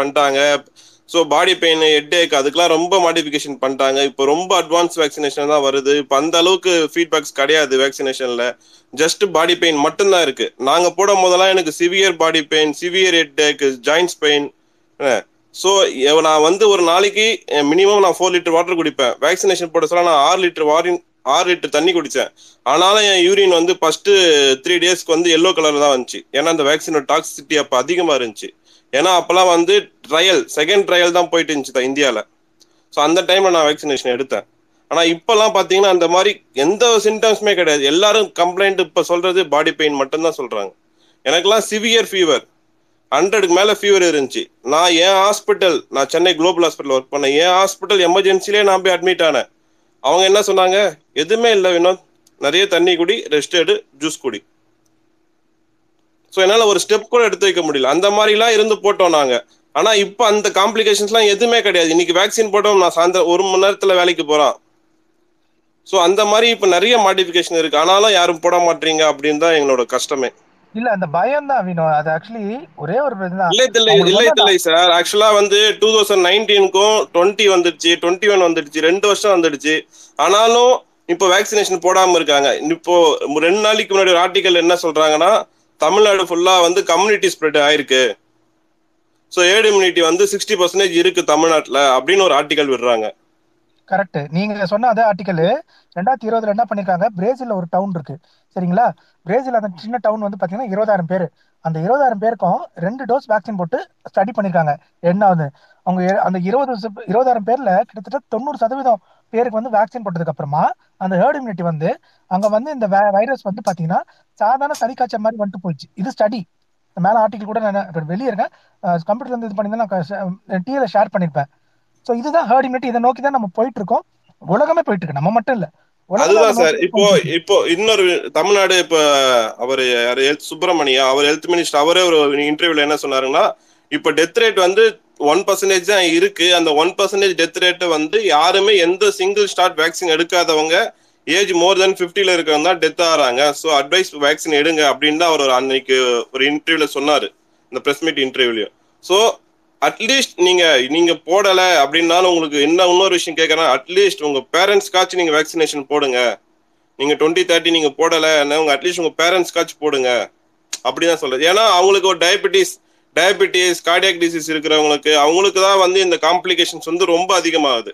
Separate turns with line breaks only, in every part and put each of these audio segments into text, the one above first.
பண்ணிட்டாங்க. So body pain headache அதுக்கெல்லாம் ரொம்ப மாடிஃபிகேஷன் பண்ணிட்டாங்க. இப்போ ரொம்ப அட்வான்ஸ் வேக்சினேஷன் தான் வருது. இப்போ அந்த அளவுக்கு ஃபீட்பேக்ஸ் கிடையாது வேக்சினேஷன்ல ஜஸ்ட் பாடி பெயின் மட்டும்தான் இருக்கு. நாங்கள் போடும் போதெல்லாம் எனக்கு severe body pain severe headache joints pain so நான் வந்து ஒரு நாளைக்கு மினிமம் நான் ஃபோர் லிட்டர் வாட்டர் குடிப்பேன். வேக்சினேஷன் போட சொல்ல நான் ஆறு லிட்டர் வாரின் ஆறு லிட்டர் தண்ணி குடித்தேன் ஆனாலும் என் யூரின் வந்து ஃபர்ஸ்ட் த்ரீ டேஸ்க்கு வந்து எல்லோ கலர் தான் வந்துச்சு. ஏன்னா அந்த வேக்சினோட டாக்ஸிசிட்டி அப்போ அதிகமாக இருந்துச்சு. ஏன்னா அப்போல்லாம் வந்து ட்ரையல் செகண்ட் ட்ரையல் தான் போயிட்டு இருந்துச்சு தான் இந்தியாவில் ஸோ அந்த டைமில் நான் வேக்சினேஷன் எடுத்தேன். ஆனால் இப்போல்லாம் பார்த்தீங்கன்னா அந்த மாதிரி எந்த சிம்டம்ஸுமே கிடையாது. எல்லாரும் கம்ப்ளைண்ட் இப்போ சொல்றது பாடி பெயின் மட்டும்தான் சொல்கிறாங்க எனக்குலாம் சிவியர் ஃபீவர் ஹண்ட்ரடுக்கு மேலே ஃபீவர் இருந்துச்சு. நான் என் ஹாஸ்பிட்டல் நான் சென்னை குளோபல் ஹாஸ்பிட்டல் ஒர்க் பண்ணேன். என் ஹாஸ்பிட்டல் எமர்ஜென்சிலே நான் போய் அட்மிட் ஆனேன். அவங்க என்ன சொன்னாங்க? எதுவுமே இல்லை வினோத். நிறைய தண்ணி குடி ரெஸ்ட் எடு ஜூஸ் குடி. ஸோ என்னால் ஒரு ஸ்டெப் கூட எடுத்து வைக்க முடியல. அந்த மாதிரிலாம் இருந்து போட்டோம் நாங்கள் ஆனால் இப்போ அந்த காம்ப்ளிகேஷன்ஸ்லாம் எதுவுமே கிடையாது. இன்னைக்கு வேக்சின் போட்டோம் நான் சாயந்தரம் ஒரு மணி நேரத்தில் வேலைக்கு போகிறான் ஸோ அந்த மாதிரி இப்போ நிறைய மாடிஃபிகேஷன் இருக்கு. ஆனாலும் யாரும் போட மாட்டீங்க அப்படின்னு தான் எங்களோட கஷ்டமே.
இல்ல அந்த பயம் தான் வினோ. அது ஆக்சுவலி ஒரே ஒரு இதுதான்
இல்லை இல்லை தில்லை சார் ஆக்சுவலா வந்து டூ தௌசண்ட் நைன்டீனுக்கும் டுவெண்ட்டி வந்துடுச்சு டுவெண்ட்டி ஒன் வந்துடுச்சு ரெண்டு வருஷம் வந்துடுச்சு. ஆனாலும் இப்போ வேக்சினேஷன் போடாம இருக்காங்க. இப்போ ரெண்டு நாளைக்கு முன்னாடி ஒரு ஆர்டிக்கல் என்ன சொல்றாங்கன்னா தமிழ்நாடு ஃபுல்லா வந்து கம்யூனிட்டி ஸ்ப்ரெட் ஆயிருக்கு. ஸோ ஏடு இம்யூனிட்டி வந்து சிக்ஸ்டி பர்சன்டேஜ் இருக்கு தமிழ்நாட்டில் அப்படின்னு ஒரு ஆர்டிக்கல் விடுறாங்க.
கரெக்ட் நீங்க சொன்ன அதே ஆர்டிக்கல் ரெண்டாயிரத்தி இருபதுல என்ன பண்ணிருக்காங்க? பிரேசில்ல ஒரு டவுன் இருக்கு. சரிங்களா? பிரேசில் அந்த சின்ன டவுன் வந்து பாத்தீங்கன்னா இருபதாயிரம் பேர். அந்த இருபதாயிரம் பேருக்கும் ரெண்டு டோஸ் வேக்சின் போட்டு ஸ்டடி பண்ணிருக்காங்க. என்ன ஆகுது அவங்க அந்த இருபது இருபதாயிரம் பேர்ல கிட்டத்தட்ட தொண்ணூறு சதவீதம் பேருக்கு வந்து வேக்சின் போட்டதுக்கு அப்புறமா அந்த ஹேர்ட் இம்யூனிட்டி வந்து அங்க வந்து இந்த வைரஸ் வந்து பாத்தீங்கன்னா சாதாரண சளி காய்ச்சல் மாதிரி வந்துட்டு போயிடுச்சு இது ஸ்டடி மேல ஆர்டிக்கல் கூட நான் இப்ப வெளியே இருக்கேன். கம்ப்யூட்டர்ல இருந்து இது பண்ணி நான் டிவில ஷேர் பண்ணிருப்பேன் ஸோ இதுதான் ஹேர்ட் இம்யூனிட்டி இதை நோக்கி தான் நம்ம போயிட்டு இருக்கோம் உலகமே போயிட்டு இருக்கு நம்ம மட்டும் இல்ல.
அதுதான்
அதை
சார். இப்போ. இப்போ இன்னொரு தமிழ்நாடு இப்போ அவர் ஹெல்த் சுப்பிரமணியா அவர் ஹெல்த் மினிஸ்டர் அவரே ஒரு இன்டர்வியூல என்ன சொன்னாருன்னா இப்போ டெத் ரேட் வந்து ஒன் பர்சன்டேஜ் தான் இருக்கு. அந்த ஒன் பர்சன்டேஜ் டெத் ரேட்டு வந்து யாருமே எந்த சிங்கிள் ஸ்டார்ட் வேக்சின் எடுக்காதவங்க ஏஜ் மோர் தென் ஃபிஃப்டியில் இருக்கிறவங்க தான் டெத் ஆகிறாங்க. ஸோ அட்வைஸ் வேக்சின் எடுங்க அப்படின்னு தான் அவர் ஒரு அன்னைக்கு ஒரு இன்டர்வியூல சொன்னாரு. இந்த பிரஸ் மீட் இன்டர்வியூலையும் ஸோ அட்லீஸ்ட் நீங்க நீங்க போடல அப்படின்னாலும் உங்களுக்கு என்ன இன்னொரு விஷயம் கேட்கறேன் அட்லீஸ்ட் உங்க பேரண்ட்ஸ்க்காச்சும் நீங்க வேக்சினேஷன் போடுங்க. நீங்க டுவெண்ட்டி தேர்ட்டி நீங்க போடல உங்க அட்லீஸ்ட் உங்க பேரண்ட்ஸ்க்காச்சும் போடுங்க. அப்படிதான் சொல்றது ஏன்னா அவங்களுக்கு ஒரு டயபெட்டிஸ் டயபிட்டிஸ் கார்டியாக் டிசீஸ் இருக்கிறவங்களுக்கு அவங்களுக்கு தான் வந்து இந்த காம்ப்ளிகேஷன்ஸ் வந்து ரொம்ப அதிகமாகுது.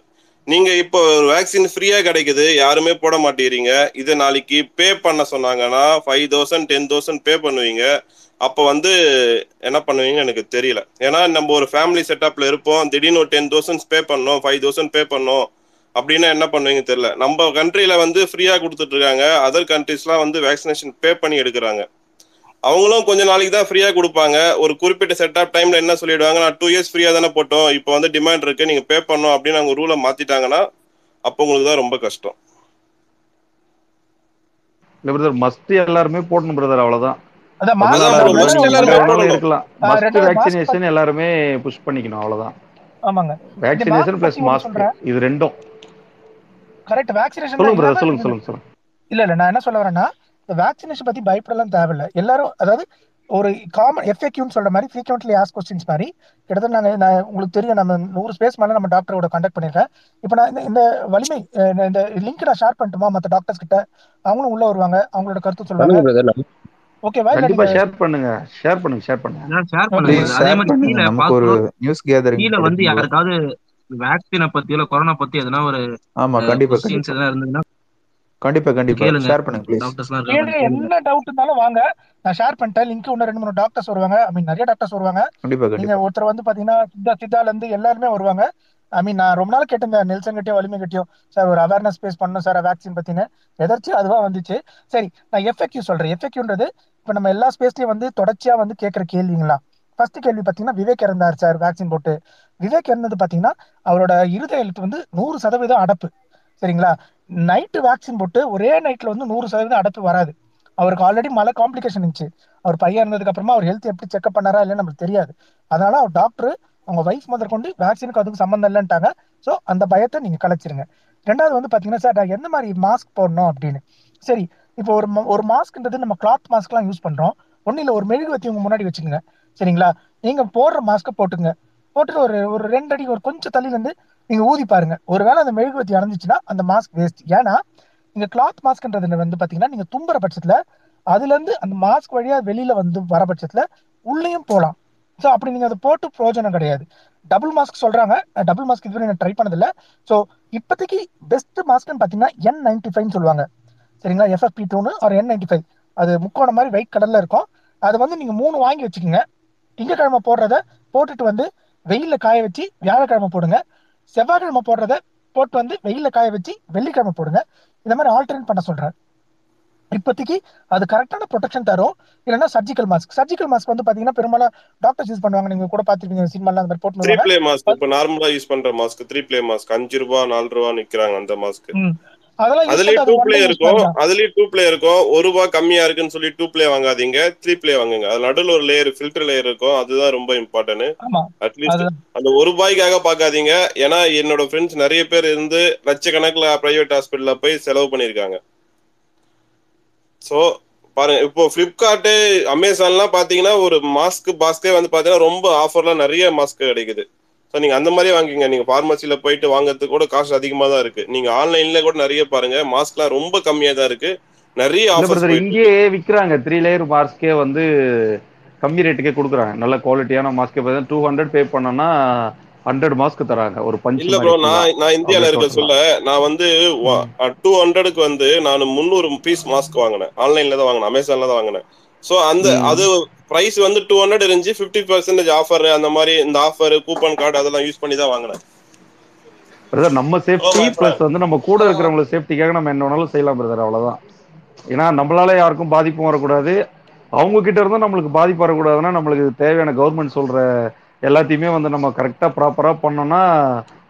நீங்க இப்போ ஒரு வேக்சின் ஃப்ரீயா கிடைக்குது யாருமே போட மாட்டேறீங்க இது நாளைக்கு பே பண்ண சொன்னாங்கன்னா five thousand ten thousand pay பண்ணுவீங்க. அப்போ வந்து என்ன பண்ணுவீங்க எனக்கு தெரியல. ஏன்னா நம்ம ஒரு ஃபேமிலி செட்டப்ல இருப்போம். திடீர்னு ஒரு டென் தௌசண்ட் பே பண்ணோம் ஃபைவ் தௌசண்ட் பே பண்ணோம். அப்படின்னா என்ன பண்ணுவீங்க தெரியல. நம்ம கண்ட்ரியில வந்து ஃப்ரீயா கொடுத்துட்டு இருக்காங்க. அதர் கண்ட்ரிஸ்லாம் வந்து வேக்சினேஷன் பே பண்ணி எடுக்கிறாங்க. அவங்களும் கொஞ்ச நாளைக்கு தான் ஃப்ரீயா கொடுப்பாங்க. ஒரு குறிப்பிட்ட செட் ஆஃப் டைம்ல என்ன சொல்லிடுவாங்க நான் டூ இயர்ஸ் ஃப்ரீயா தானே போட்டோம். இப்போ வந்து டிமாண்ட் இருக்கு நீங்க பே பண்ணோம் அப்படின்னு அவங்க ரூலை மாத்திட்டாங்கன்னா அப்போ உங்களுக்கு தான் ரொம்ப கஷ்டம்.
இல்ல பிரதர் மஸ்ட் எல்லாருமே போடணும் பிரதர் அவ்வளவுதான். இருக்கலாம். மஸ்ட் வேக்சினேஷன் எல்லாருமே புஷ் பண்ணிக்கணும் அவ்வளவுதான்.
ஆமாங்க.
Vaccination plus mask. இது ரெண்டும்.
கரெக்ட் வேக்சினேஷன்
சொல்லுங்க பிரதர் சொல்லுங்க சொல்லுங்க சொல்லுங்க.
இல்ல இல்ல நான் என்ன சொல்ல வரேன்னா வேக்சினேஷன் பத்தி பயப்படலாம் தேவையில்ல. எல்லாரும் அதாவது ஒரு காமன் எஃப்ஏக்யூன்னு சொல்ற மாதிரி ஃப்ரீக்வெண்ட்லி ஆஸ் கொஸ்டின்ஸ் மாதிரி கிட்டத்தட்ட நாங்க நான் உங்களுக்கு தெரியும் நம்ம நூறு ஸ்பேஸ் மேல நம்ம டாக்டரோட கண்டக்ட் பண்ணிருக்கேன். இப்போ நான் இந்த- இந்த வலிமை இந்த லிங்க் நான் ஷேர் பண்ணட்டுமா? மற்ற டாக்டர்ஸ் கிட்ட. அவங்களும் உள்ள வருவாங்க அவங்களோட கருத்து சொல்லுவாங்க. ஓகேவா
கண்டிப்பா ஷேர் பண்ணுங்க ஷேர் பண்ணுங்க ஷேர் பண்ணுங்க.
ஷேர் பண்ணுங்க அதே மாதிரி கீழே
ஒரு நியூஸ் கேதரிங்
கீழே வந்து யாருக்காவது வேக்சினை பத்தியோ கொரோனா பத்தி எதனா ஒரு
ஆமா கண்டிப்பா
கொஸ்டின்ஸ்
கண்டிப்பா.
எதனா இருந்ததுன்னா
கண்டிப்பா கண்டிப்பா. ஷேர் பண்ணுங்க
என்ன டவுட் இருந்தாலும் வாங்க. நான் ஷேர் பண்ணிட்டேன். லிங்க் இன்னும் ரெண்டு மூணு டாக்டர்ஸ் வருவாங்க. ஐ மீன் நிறைய டாக்டர்ஸ் வருவாங்க.
கண்டிப்பா
நீங்க ஒருத்தர் வந்து பாத்தீங்கன்னா சித்தா சித்தால இருந்து எல்லாருமே வருவாங்க. ஐ மீன் நான் ரொம்ப நாள் கேட்டிருந்தேன். நெல்சன் கிட்டயும் வலிமை கிட்டயும். சார் ஒரு அவேர்னஸ் பேஸ் பண்ணணும் சார் வேக்சின் பத்தின எதர்ச்சி அதுவா வந்துச்சு. சரி நான் எஃப்எக்யூ சொல்றேன். எஃப்எக்யூன்றது இப்ப நம்ம எல்லா ஸ்பேஸ்லயும் வந்து தொடர்ச்சியா வந்து கேட்கிற கேள்விங்களா? ஃபர்ஸ்ட் கேள்வி பாத்தீங்கன்னா விவேக் இறந்தார் சார் வேக்சின் போட்டு. விவேக் இறந்தது பாத்தீங்கன்னா அவரோட இருதய எழுத்து வந்து நூறு சதவீதம் அடப்பு. சரிங்களா? நைட்டு வேக்சின் போட்டு ஒரே நைட்டில் வந்து நூறு சதவீதம் அடைப்பு வராது. அவருக்கு ஆல்ரெடி மழை காம்ப்ளிகேஷன் இருந்துச்சு. அவர் பையன் இருந்ததுக்கு அப்புறமா அவர் ஹெல்த் எப்படி செக்அப் பண்ணாரா இல்லைன்னு நமக்கு தெரியாது. அதனால அவர் டாக்டர் அவங்க வைஃப் முதல் கொண்டு வேக்சினுக்கு அதுக்கு சம்மந்தம் இல்லைன்ட்டாங்க. ஸோ அந்த பயத்தை நீங்கள் கலைச்சிருங்க. ரெண்டாவது வந்து பார்த்தீங்கன்னா சார் நான் எந்த மாதிரி மாஸ்க் போடணும் அப்படின்னு. சரி இப்போ ஒரு ஒரு மாஸ்க்ன்றது நம்ம கிளாத் மாஸ்க்லாம் யூஸ் பண்ணுறோம் ஒன்றும் இல்லை ஒரு மெழுகுவத்தி உங்க முன்னாடி வச்சுக்கோங்க. சரிங்களா? நீங்கள் போடுற மாஸ்க்கை போட்டுங்க போட்டுட்டு ஒரு ஒரு ரெண்டு அடி ஒரு கொஞ்சம் தள்ளிலேருந்து நீங்க ஊதி பாருங்க. ஒருவேளை அந்த மெழுகுவத்தி அடைஞ்சிச்சுன்னா அந்த மாஸ்க் வேஸ்ட் ஏன்னா நீங்க கிளாத் மாஸ்க்ன்றது வந்து பாத்தீங்கன்னா நீங்க தும்புற பட்சத்துல அதுல இருந்து அந்த மாஸ்க் வழியா வெளியில வந்து வர பட்சத்துல உள்ளேயும் போலாம். ஸோ அப்படி நீங்க அதை போட்டு பிரயோஜனம் கிடையாது. டபுள் மாஸ்க் சொல்றாங்க. டபுள் மாஸ்க் இதுவரை நான் ட்ரை பண்ணதில்ல. ஸோ இப்போதைக்கு பெஸ்ட் மாஸ்க்னு பார்த்தீங்கன்னா என் நைன்டி ஃபைவ்னு சொல்லுவாங்க. சரிங்களா? எஃப்எஃப்பி டூனு ஒரு என் நைன்டி ஃபைவ் அது முக்கோண மாதிரி ஒயிட் கலர்ல இருக்கும். அது வந்து நீங்க மூணு வாங்கி வச்சுக்கோங்க. திங்கக்கிழமை போடுறத போட்டுட்டு வந்து வெயிலில் காய வச்சு வியாழக்கிழமை போடுங்க. செவ்வாய்க்கிழமை போடுறத போட்டு வந்து வெயில்ல காய வச்சு வெள்ளிக்கிழமை போடுங்க. இந்த மாதிரி ஆல்டர்னேட் பண்ண சொல்றேன் இப்போதைக்கு அது கரெக்டான ப்ரொடெக்ஷன் தரும். இல்லைன்னா சர்ஜிக்கல் மாஸ்க் சர்ஜிக்கல் மாஸ்க் வந்து பாத்தீங்கன்னா பெரும்பாலும் டாக்டர்ஸ் யூஸ் பண்ணுவாங்க. நீங்க கூட பாத்துருப்பீங்க சினிமால அந்த மாதிரி போட்டு
த்ரீ. பிளே மாஸ்க் இப்ப நார்மலா யூஸ் பண்ற மாஸ்க் த்ரீ பிளே மாஸ்க் அஞ்சு ரூபா நாலு ரூபா நிக்கிறாங்க அந்த மாஸ்க் அதுலயே
பண்ணா
டூ பிளே இருக்கும்.
பண்ணலாம்.
அதுலயே டூ பிளே இருக்கும். ஒரு ரூபாய் கம்மியா இருக்குன்னு சொல்லி டூ பிளே வாங்காதீங்க. த்ரீ பிளே வாங்குங்க. அது நடுவில் ஒரு லேயர் ஃபில்டர் லேயர் இருக்கும். அதுதான் ரொம்ப இம்பார்ட்டன்ட் அட்லீஸ்ட் அந்த ஒரு ரூபாய்க்காக பார்க்காதீங்க. ஏன்னா என்னோட ஃப்ரெண்ட்ஸ் நிறைய பேர் இருந்து லட்சக்கணக்கில் பிரைவேட் ஹாஸ்பிட்டல்ல போய் செலவு பண்ணியிருக்காங்க. ஸோ பாருங்க. இப்போ ஃப்ளிப்கார்ட்டு அமேசான்லாம் பார்த்தீங்கன்னா ஒரு மாஸ்க் பாஸ்கே வந்து பார்த்தீங்கன்னா ரொம்ப ஆஃபர்லாம் நிறைய மாஸ்க் கிடைக்குது. ஸோ நீங்கள் அந்த மாதிரி வாங்கிங்க நீங்கள் ஃபார்மசியில் போயிட்டு வாங்குறதுக்கு கூட காசு அதிகமாக தான் இருக்கு. நீங்கள் ஆன்லைன்ல கூட நிறைய பாருங்க. மாஸ்க்லாம் ரொம்ப கம்மியாக தான் இருக்கு. நிறைய போயிட்டு
இங்கேயே விக்கிறாங்க. த்ரீ லேயர் மாஸ்க்கே வந்து கம்மி ரேட்டுக்கே கொடுக்குறாங்க. நல்ல குவாலிட்டியான மாஸ்க்கே பார்த்தா டூ ஹண்ட்ரட் பே பண்ணோம்னா ஹண்ட்ரட் மாஸ்க் தராங்க. ஒரு பஞ்ச்
இல்ல ப்ரோ நான் நான் இந்தியால இருக்க சொல்ல நான் வந்து டூ ஹண்ட்ரடுக்கு வந்து நான் முந்நூறு பீஸ் மாஸ்க் வாங்கினேன். ஆன்லைன்ல தான் வாங்கினேன். அமேசான்ல தான் வாங்கினேன். ஸோ அந்த. அது பிரைஸ் வந்து டூ ஹண்ட்ரட் இருந்துச்சு ஃபிஃப்டி பர்சன்டேஜ் ஆஃபர் அந்த மாதிரி இந்த ஆஃபர் கூப்பன் கார்டு அதெல்லாம் யூஸ் பண்ணி தான் வாங்கினேன்.
பிரதர் நம்ம சேஃப்டி பிளஸ் வந்து நம்ம கூட இருக்கிறவங்கள சேஃப்டிக்காக நம்ம என்ன வேணாலும் செய்யலாம் பிரதர் அவ்வளவுதான். ஏன்னா நம்மளால யாருக்கும் பாதிப்பும் வரக்கூடாது. அவங்க கிட்ட இருந்தும் நம்மளுக்கு பாதிப்பு வரக்கூடாதுன்னா நம்மளுக்கு தேவையான கவர்மெண்ட் சொல்ற எல்லாத்தையுமே வந்து நம்ம கரெக்டா ப்ராப்பரா பண்ணோம்னா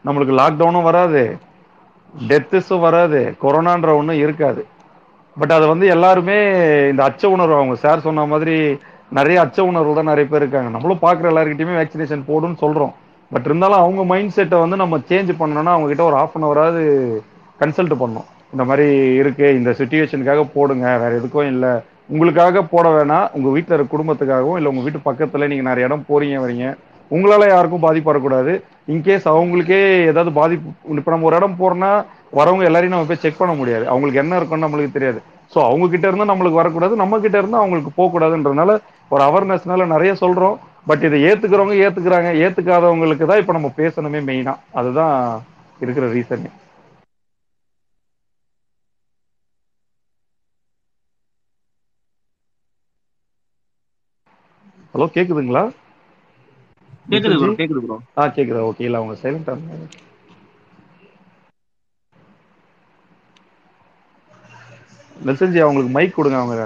நம்மளுக்கு லாக்டவுனும் வராது. டெத்துஸும் வராது. கொரோனான்ற ஒன்றும் இருக்காது. பட் அதை வந்து எல்லாருமே இந்த அச்ச உணர்வு அவங்க சார் சொன்ன மாதிரி நிறைய அச்ச உணர்வு தான் நிறைய பேர் இருக்காங்க. நம்மளும் பார்க்குற எல்லாருக்கிட்டையுமே வேக்சினேஷன் போடுன்னு சொல்றோம். பட் இருந்தாலும் அவங்க மைண்ட் செட்டை வந்து நம்ம சேஞ்ச் பண்ணணும்னா அவங்க கிட்ட ஒரு ஆஃப் அன் அவராவது கன்சல்ட் பண்ணணும். இந்த மாதிரி இருக்கு இந்த சுச்சுவேஷனுக்காக போடுங்க வேற எதுக்கும் இல்லை. உங்களுக்காக போட வேணாம் உங்க வீட்டில் இருக்க குடும்பத்துக்காகவும் இல்லை உங்க வீட்டு பக்கத்துல நீங்க நிறைய இடம் போறீங்க வரீங்க. உங்களால யாருக்கும் பாதிப்பு வரக்கூடாது. இன்கேஸ் அவங்களுக்கே ஏதாவது பாதிப்பு இப்போ நம்ம ஒரு இடம் போறோம்னா வரவங்க எல்லாரையும் நம்ம போய் செக் பண்ண முடியாது. அவங்களுக்கு என்ன இருக்குன்னு நம்மளுக்கு தெரியாது. ஸோ அவங்க கிட்ட இருந்து நம்மளுக்கு வரக்கூடாது நம்ம கிட்ட இருந்து அவங்களுக்கு போகக்கூடாதுன்றதுனால ஒரு அவேர்னஸ்னால நிறைய சொல்றோம். பட் இதை ஏத்துக்கிறவங்க ஏத்துக்கிறாங்க ஏத்துக்காதவங்களுக்கு தான் இப்போ நம்ம பேசணுமே மெயினா அதுதான் இருக்கிற ரீசன் ஹலோ கேக்குதுங்களா?
கேக்குது ப்ரோ கேக்குது ப்ரோ
ஆ கேக்குதா. ஓகே இல்ல அவங்க சைலண்டா மெசேஜ் அவங்களுக்கு மைக் கொடுங்க அவங்க